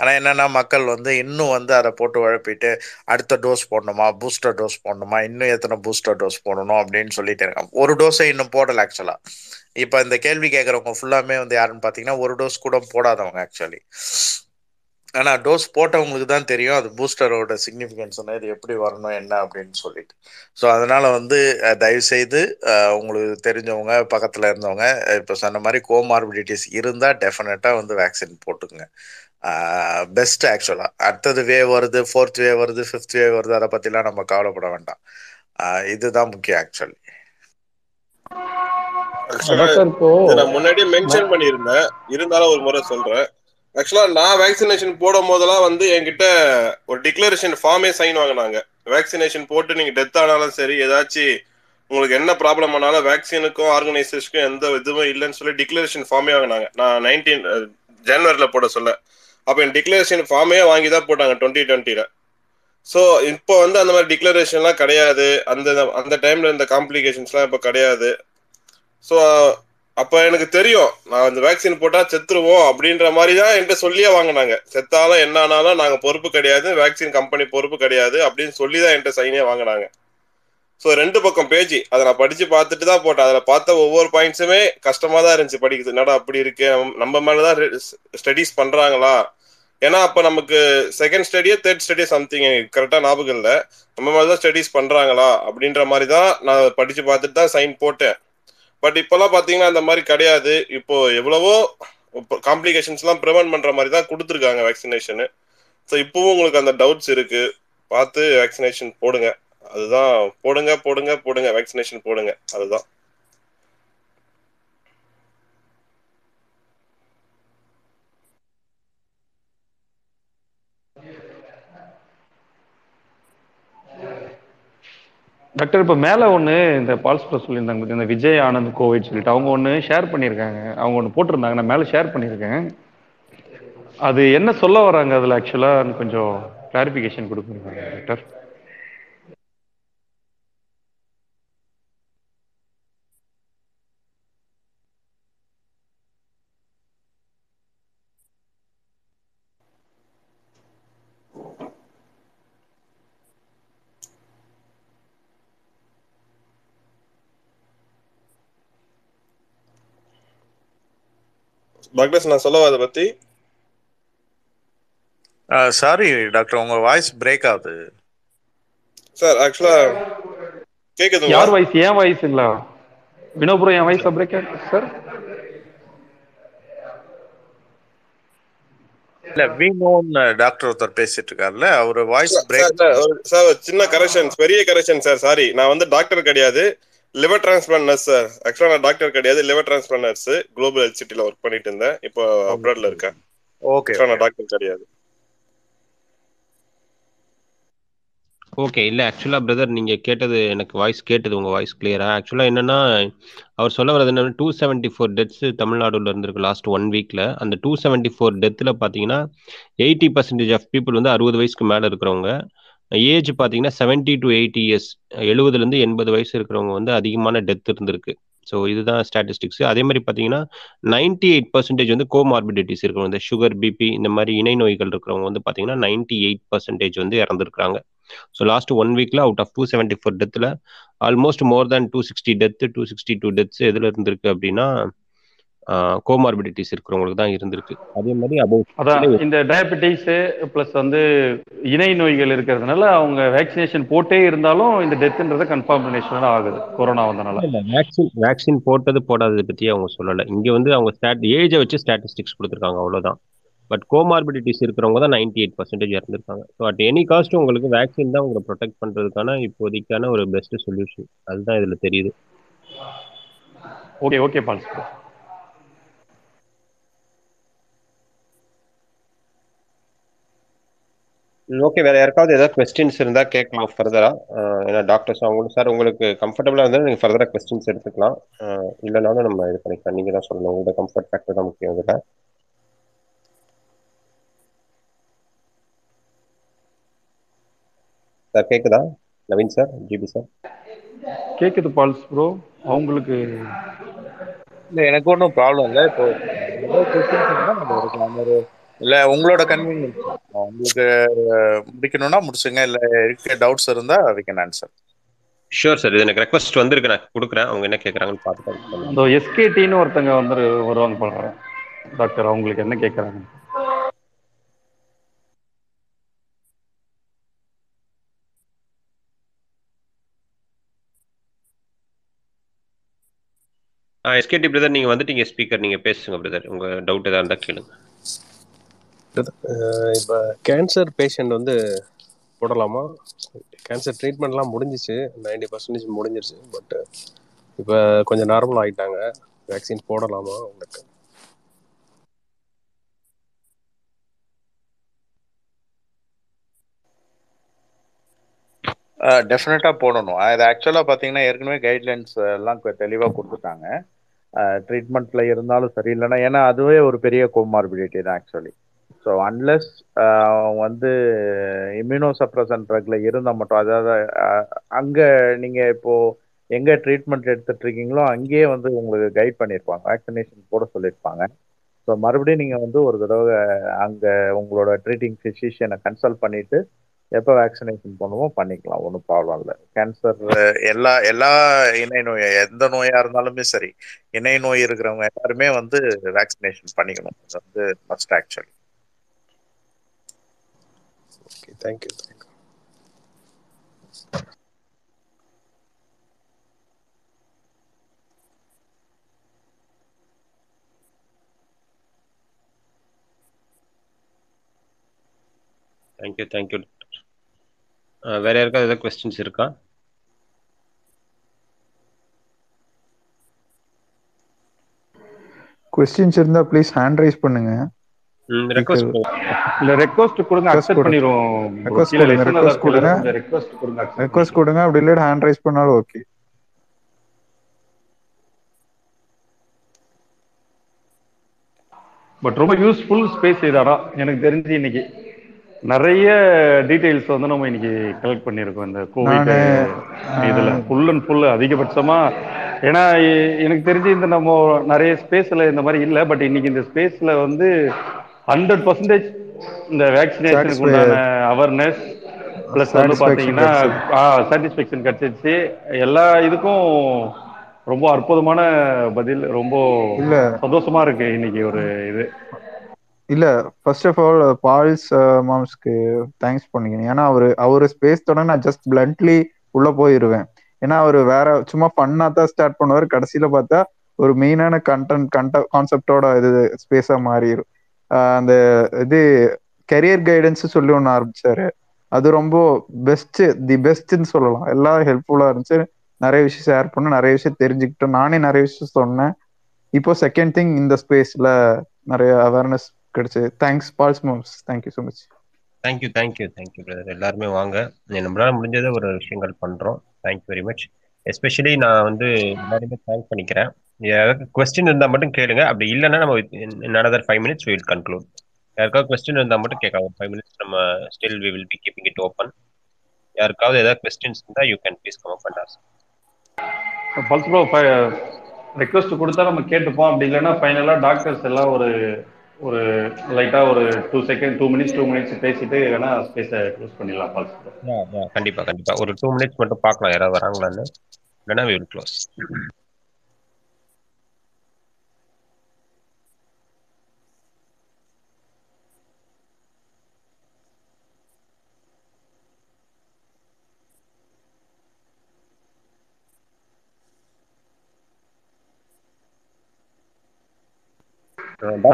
ஆனால் என்னென்னா மக்கள் வந்து இன்னும் வந்து அதை போட்டு உழப்பிட்டு அடுத்த டோஸ் போடணுமா பூஸ்டர் டோஸ் போடணுமா இன்னும் எத்தனை பூஸ்டர் டோஸ் போடணும் அப்படின்னு சொல்லிட்டு இருக்காங்க. ஒரு டோஸை இன்னும் போடலை ஆக்சுவலாக இப்போ இந்த கேள்வி கேட்குறவங்க ஃபுல்லாமே வந்து யாருன்னு பார்த்தீங்கன்னா ஒரு டோஸ் கூட போடாதவங்க ஆக்சுவலி ஆனால் டோஸ் போட்டவங்களுக்கு தான் தெரியும் அது பூஸ்டரோட சிக்னிஃபிகன்ஸ் இது எப்படி வரணும் என்ன அப்படின்னு சொல்லிட்டு. ஸோ அதனால் வந்து தயவுசெய்து உங்களுக்கு தெரிஞ்சவங்க பக்கத்தில் இருந்தவங்க இப்போ சொன்ன மாதிரி கோமார்பிடிட்டிஸ் இருந்தால் டெஃபினட்டாக வந்து வேக்சின் போட்டுக்குங்க. பெஸ்ட் ஆக்சுவலாக அடுத்தது வே வருது ஃபோர்த் வே வருது ஃபிஃப்த் வே வருது அதை பற்றிலாம் நம்ம கவலைப்பட வேண்டாம். இதுதான் முக்கியம் ஆக்சுவலி
ஆக்சுவலா முன்னாடியே மென்ஷன் பண்ணியிருந்தேன். இருந்தாலும் ஒரு முறை சொல்றேன். ஆக்சுவலா நான் வேக்சினேஷன் போடும் போதெல்லாம் வந்து என்கிட்ட ஒரு டிக்ளரேஷன் ஃபார்மே சைன் வாங்கினாங்க. வேக்சினேஷன் போட்டு நீங்க டெத் ஆனாலும் சரி ஏதாச்சும் உங்களுக்கு என்ன ப்ராப்ளம் ஆனாலும் வேக்சினுக்கும் ஆர்கனைசேஷனுக்கும் எந்த இதுவும் இல்லைன்னு சொல்லி டிக்ளரேஷன் ஃபார்மே வாங்கினாங்க. நான் நைன்டீன் ஜனவரில போட சொல்ல. அப்போ என் டிக்ளரேஷன் ஃபார்மே வாங்கி தான் போட்டாங்க டுவெண்ட்டி டுவெண்ட்டியில் ஸோ இப்போ வந்து அந்த மாதிரி டிக்ளரேஷன்லாம் கிடையாது. அந்த அந்த டைமில் இந்த காம்ப்ளிகேஷன்ஸ்லாம் இப்போ கிடையாது. ஸோ அப்போ எனக்கு தெரியும் நான் அந்த வேக்சின் போட்டால் செத்துருவோம் அப்படின்ற மாதிரி தான் என்கிட்ட சொல்லியே வாங்கினாங்க. செத்தாலும் என்ன ஆனாலும் நாங்கள் பொறுப்பு கிடையாது வேக்சின் கம்பெனி பொறுப்பு கிடையாது அப்படின்னு சொல்லி தான் என்கிட்ட சைனே வாங்கினாங்க. ஸோ ரெண்டு பக்கம் பேஜ். அதை நான் படித்து பார்த்துட்டு தான் போட்டேன். அதில் பார்த்த ஒவ்வொரு பாயிண்ட்ஸுமே கஷ்டமாக தான் இருந்துச்சு. படிக்கிறது என்னடா அப்படி இருக்கு? நம்ம- நம்ம மேலே தான் ஸ்டடீஸ் பண்ணுறாங்களா ஏன்னா அப்போ நமக்கு செகண்ட் ஸ்டடியோ தேர்ட் ஸ்டடியோ சம்திங் கரெக்டா கரெக்டாக ஞாபகம் இல்லை. நம்ம மாதிரி தான் ஸ்டடீஸ் பண்ணுறாங்களா அப்படின்ற மாதிரி தான் நான் படிச்சு பார்த்துட்டு தான் சைன் போட்டேன். பட் இப்போல்லாம் பார்த்தீங்கன்னா அந்த மாதிரி கிடையாது. இப்போ எவ்வளவோ காம்ப்ளிகேஷன்ஸ்லாம் ப்ரிவென்ட் பண்ணுற மாதிரி தான் கொடுத்துருக்காங்க வேக்சினேஷனு ஸோ இப்போவும் உங்களுக்கு அந்த டவுட்ஸ் இருக்கு. பார்த்து வேக்சினேஷன் போடுங்க. அதுதான் போடுங்க போடுங்க போடுங்க வேக்சினேஷன் போடுங்க. அதுதான்.
டாக்டர் இப்போ மேலே ஒன்று இந்த பால்ஸ் சொல்லியிருந்தாங்க இந்த விஜய் ஆனந்த் கோவிட் சொல்லிட்டு அவங்க ஒன்று ஷேர் பண்ணியிருக்காங்க. அவங்க ஒன்று போட்டிருந்தாங்க. நான் மேலே ஷேர் பண்ணியிருக்கேன். அது என்ன சொல்ல வராங்க அதில் ஆக்சுவலாக கொஞ்சம் கிளாரிஃபிகேஷன் கொடுக்குறீங்க டாக்டர்.
டாக்டர்ஸ் நான் சொல்லவா அதை பத்தி?
சாரி டாக்டர் உங்க வாய்ஸ் பிரேக் ஆகுது.
சார் ஆக்சுவலா கேக்குதுங்களா?
யார் வயசு ஏன் வயசுங்களா வினோபுரம் என் வயசு பிரேக் சார்
இல்ல வீணோன் டாக்டர் ஒருத்தர் பேசிட்டு இருக்காருல்ல அவர் வாய்ஸ் பிரேக்
சார், சின்ன கரெக்ஷன் பெரிய கரெக்ஷன் சார் சாரி நான் வந்து டாக்டர் கிடையாது. லிவர் டிரான்ஸ்பிளான்ட் நர்ஸ் சார் ஆக்சுவலா நான் டாக்டர் கிடையாது. Liver transplant nurse global health சிட்டில ஒர்க் பண்ணிட்டு இருந்தேன். இப்போ அப்ராட்ல இருக்கேன்.
ஓகே
Actually நான் டாக்டர் கிடையாது.
ஓகே இல்லை ஆக்சுவலாக பிரதர் நீங்கள் கேட்டது எனக்கு வாய்ஸ் கேட்டது உங்கள் வாய்ஸ் கிளியராக ஆக்சுவலாக என்னென்னா அவர் சொல்ல வர்றது என்னன்னா டூ செவன்ட்டி ஃபோர் டெத்ஸு தமிழ்நாடுல இருந்திருக்கு லாஸ்ட் ஒன் வீக்கில் அந்த டூ செவன்ட்டி ஃபோர் டெத்தில் பார்த்தீங்கன்னா எயிட்டி பர்சன்டேஜ் ஆஃப் பீப்புள் வந்து அறுபது வயசுக்கு மேலே இருக்கிறவங்க. ஏஜ் பார்த்தீங்கன்னா செவன்ட்டி டு எயிட்டி இயர்ஸ் எழுபதுலேருந்து எண்பது வயசு இருக்கிறவங்க வந்து அதிகமான டெத் இருந்திருக்கு. ஸோ இதுதான் ஸ்டாட்டிஸ்டிக்ஸ் அதே மாதிரி பார்த்தீங்கன்னா நைன்டி எயிட் பர்சன்டேஜ் வந்து கோமார்பிடிட்டிஸ் இருக்கிறவங்க இந்த சுகர் பிபி இந்த மாதிரி இணை நோய்கள் இருக்கிறவங்க வந்து பார்த்தீங்கன்னா நைன்டி எயிட் பர்சன்டேஜ் வந்து இறந்துருக்காங்க ஸோ லாஸ்ட் ஒன் வீக்ல out of two seventy four டெத்தில் almost more than two sixty death two sixty two deaths எதில் இருந்திருக்கு அப்படின்னா கோமார்பிடிட்டிஸ் இருக்கிறவங்களுக்கு தான் இருந்திருக்கு. அதே மாதிரி
அதான் இந்த டயபெட்டிஸ் ப்ளஸ் வந்து இணை நோய்கள் இருக்கிறதுனால அவங்க வேக்சினேஷன் போட்டே இருந்தாலும் இந்த டெத்துன்றது கன்ஃபார்மினேஷன் ஆகுது கொரோனா வந்தனால.
இல்ல வேக்சின் வேக்சின் போட்டது போடாதது பத்தி அவங்க சொல்லல. இங்க வந்து அவங்க ஸ்டாட் ஏஜை வச்சு ஸ்டாட்டிஸ்டிக்ஸ் கொடுத்துருக்காங்க அவ்வளவுதான். பட் கோமார்பிடிட்டிஸ் இருக்கிறவங்க தான் நைன்டி எயிட் பர்சன்டேஜ் இறந்துருக்காங்க. ஸோ அட் எனி காஸ்ட் உங்களுக்கு வேக்சின் தான் உங்களை ப்ரொடெக்ட் பண்றதுக்கான இப்போதைக்கான ஒரு பெஸ்ட் சொல்யூஷன் அதுதான் இதுல தெரியுது.
ஓகே ஓகே பால்ஸ்
ஓகே வேற யாருக்காவது ஏதாவது கொஸ்டின்ஸ் இருந்தா கேட்கலாம் ஃபர்தரா ஏன்னா டாக்டர்ஸ் அவங்களுக்கு சார் உங்களுக்கு கம்ஃபர்டபுளா இருந்தால் நீங்க ஃபர்தரா கொஸ்டின்ஸ் எடுத்துக்கலாம். இல்லைனாலும் நம்ம இது பண்ணிக்கலாம். நீங்க தான் சொல்லணும். உங்களோட கம்ஃபர்ட் ஃபேக்டர் தான் முக்கியம் இதுல. சார் கேக்குதா? நவீன் சார் ஜிபி சார்
கேக்குது பால்ஸ் ப்ரோ அவங்களுக்கு
இல்ல எனக்கு ஒன்றும் ப்ராப்ளம் இல்லை. இப்போ ஏதாவது
இல்ல உங்களோட கன்வீனியன்ஸ் உங்களுக்கு முடிக்கணும்னா முடிச்சுங்க இல்ல இருக்க டவுட்ஸ் இருந்தா we can answer
sure sir இது எனக்கு ரெக்வஸ்ட் வந்திருக்கு. நான் கொடுக்குறேன். அவங்க என்ன கேட்குறாங்கன்னு தகுந்த
அந்த எஸ்கேடின்னு ஒருத்தங்க வந்து வருவாங்க போல டாக்டர் அவங்களுக்கு என்ன கேட்குறாங்க
ஆ எஸ்கேடி பிரதர் நீங்கள் வந்துட்டீங்க ஸ்பீக்கர் நீங்கள் பேசுங்க பிரதர் உங்கள் டவுட் எதாவது இருந்தால் கேளுங்க.
இப்போ கேன்சர் பேஷண்ட் வந்து போடலாமா? கேன்சர் ட்ரீட்மெண்ட்லாம் முடிஞ்சிச்சு. நைன்டி பர்சன்டேஜ் முடிஞ்சிருச்சு. பட் இப்போ கொஞ்சம் நார்மல் ஆகிட்டாங்க வேக்சின் போடலாமா உங்களுக்கு?
டெஃபினட்டாக போடணும். அது ஆக்சுவலாக பார்த்தீங்கன்னா ஏற்கனவே கைட்லைன்ஸ் எல்லாம் தெளிவாக கொடுத்துட்டாங்க. ட்ரீட்மெண்ட்டில் இருந்தாலும் சரி இல்லைன்னா ஏன்னா அதுவே ஒரு பெரிய கோமார்பிலிட்டி தான் ஆக்சுவலி ஸோ uh, அன்லெஸ் வந்து இம்யூனோ சப்ரசன் ட்ரக்ல இருந்தால் மட்டும் அதாவது அங்கே நீங்கள் இப்போது இப்போ ட்ரீட்மெண்ட் எடுத்துட்டு இருக்கீங்களோ அங்கேயே வந்து உங்களுக்கு கைட் பண்ணியிருப்பாங்க. வேக்சினேஷன் போட சொல்லியிருப்பாங்க. ஸோ மறுபடியும் நீங்கள் வந்து ஒரு தடவை அங்கே உங்களோட ட்ரீட்டிங் ஃபிசிஷியனை கன்சல்ட் பண்ணிட்டு எப்போ வேக்சினேஷன் பண்ணுமோ பண்ணிக்கலாம். ஒன்றும் ப்ராப்ளம் இல்லை. கேன்சர் எல்லா எல்லா இணை நோய் எந்த நோயாக இருந்தாலுமே சரி. இணை நோய் இருக்கிறவங்க எல்லாருமே வந்து வேக்சினேஷன் பண்ணிக்கணும். அது வந்து must actually
okay thank you
thank you thank you வேற யாருக்காவது ஏதாவது கொஸ்டின்ஸ் இருக்கா?
கொஸ்டின்ஸ் இருந்தா ப்ளீஸ் ஹேண்ட் ரைஸ் பண்ணுங்க.
ரெக்வஸ்ட்
இல்ல ரெக்வஸ்ட் கொடுங்க. Accept bro.
ரெக்வஸ்ட் கொடுங்க. கொடுங்க
கொடுங்க.
அப்படி இல்லாட்டி ஹேண்ட் ரைஸ் பண்ணாலும் ஓகே
பட் ரொம்ப யூஸ்ஃபுல் ஸ்பேஸ் இதாடா. எனக்கு தெரிஞ்சு இன்னைக்கு நிறைய டீடைல்ஸ் வந்து நம்ம இன்னைக்கு கலெக்ட் பண்ணியிருக்கோம் இந்த கோவிட் இதுல. ஃபுல் அண்ட் ஃபுல் அதிகபட்சமா. ஏன்னா எனக்கு தெரிஞ்சு இந்த நம்ம நிறைய ஸ்பேஸ்ல இந்த மாதிரி இல்லை பட் இன்னைக்கு இந்த ஸ்பேஸ்ல வந்து ஹண்ட்ரட் பர்சன்டேஜ் இந்த வேக்சினேஷனுக்கு உண்டான அவேர்னஸ் ப்ளஸ் வந்து பாத்தீங்கன்னா
கிடைச்சிருக்கு.
சாட்டிஸ்ஃபேக்ஷன் கிடைச்சிருச்சு. எல்லா இதுக்கும் ரொம்ப அற்புதமான பதில் ரொம்ப. சந்தோஷமா இருக்கு இன்னைக்கு ஒரு இது.
இல்ல ஃபர்ஸ்ட் ஆஃப் ஆல் பால்ஸ் மாம்ஸ்க்கு தேங்க்ஸ் பண்ணிக்கணும். ஏன்னா அவரு அவரு ஸ்பேஸ் தொட நான் ஜஸ்ட் பிளண்ட்லி உள்ள போயிருவேன். ஏன்னா அவரு வேற சும்மா ஃபன்னா தான் ஸ்டார்ட் பண்ணுவாரு. கடைசியில பார்த்தா ஒரு மெயினான கண்டென்ட் கண்ட கான்செப்டோட இது ஸ்பேஸா மாறிடும் அந்த இது கெரியர் கைடன்ஸ் சொல்லி ஒன்று ஆரம்பிச்சாரு. அது ரொம்ப பெஸ்ட் தி பெஸ்ட்னு சொல்லலாம். எல்லாம் ஹெல்ப்ஃபுல்லா இருந்துச்சு. நிறைய விஷயம் ஷேர் பண்ண நிறைய விஷயம் தெரிஞ்சுக்கிட்டோம் நானே நிறைய விஷயம் சொன்னேன். இப்போ செகண்ட் திங் இந்த ஸ்பேஸ்ல நிறைய அவேர்னஸ் கிடைச்சு thanks Pals moms thank you so much
thank you thank you thank you brother எல்லாருமே வாங்க. நம்மளால முடிஞ்சதை ஒரு விஷயங்கள் பண்றோம். தேங்க்யூ வெரி மச் எஸ்பெஷலி நான் வந்து எல்லாருமே தேங்க் பண்ணிக்கிறேன். கொஸ்டின் இருந்தால் மட்டும் கேளுங்க. அப்படி இல்லைன்னா நம்ம another five minutes will conclude யாருக்காவது கொஸ்டின் இருந்தால் மட்டும் கேட்கலாம் ஃபைவ் மினிட்ஸ் நம்ம still we will be keeping it open யாருக்காவது ஏதாவது கொஸ்டின்ஸ் இருந்தால் you can please come up and ask
Pals bro request கொடுத்தா நம்ம கேட்டுப்போம். அப்படி இல்லைன்னா ஃபைனலாக டாக்டர்ஸ் எல்லாம் ஒரு ஒரு லைட்டாக ஒரு two second two minutes two minutes பேசிட்டு வேணா ஸ்பேஸை க்ளோஸ் பண்ணிடலாம் பல்ஸ் ப்ரோ
கண்டிப்பா கண்டிப்பா. ஒரு டூ மினிட்ஸ் மட்டும் பார்க்கலாம். யாராவது வராங்களான்னு. இல்லைன்னா வில் க்ளோஸ்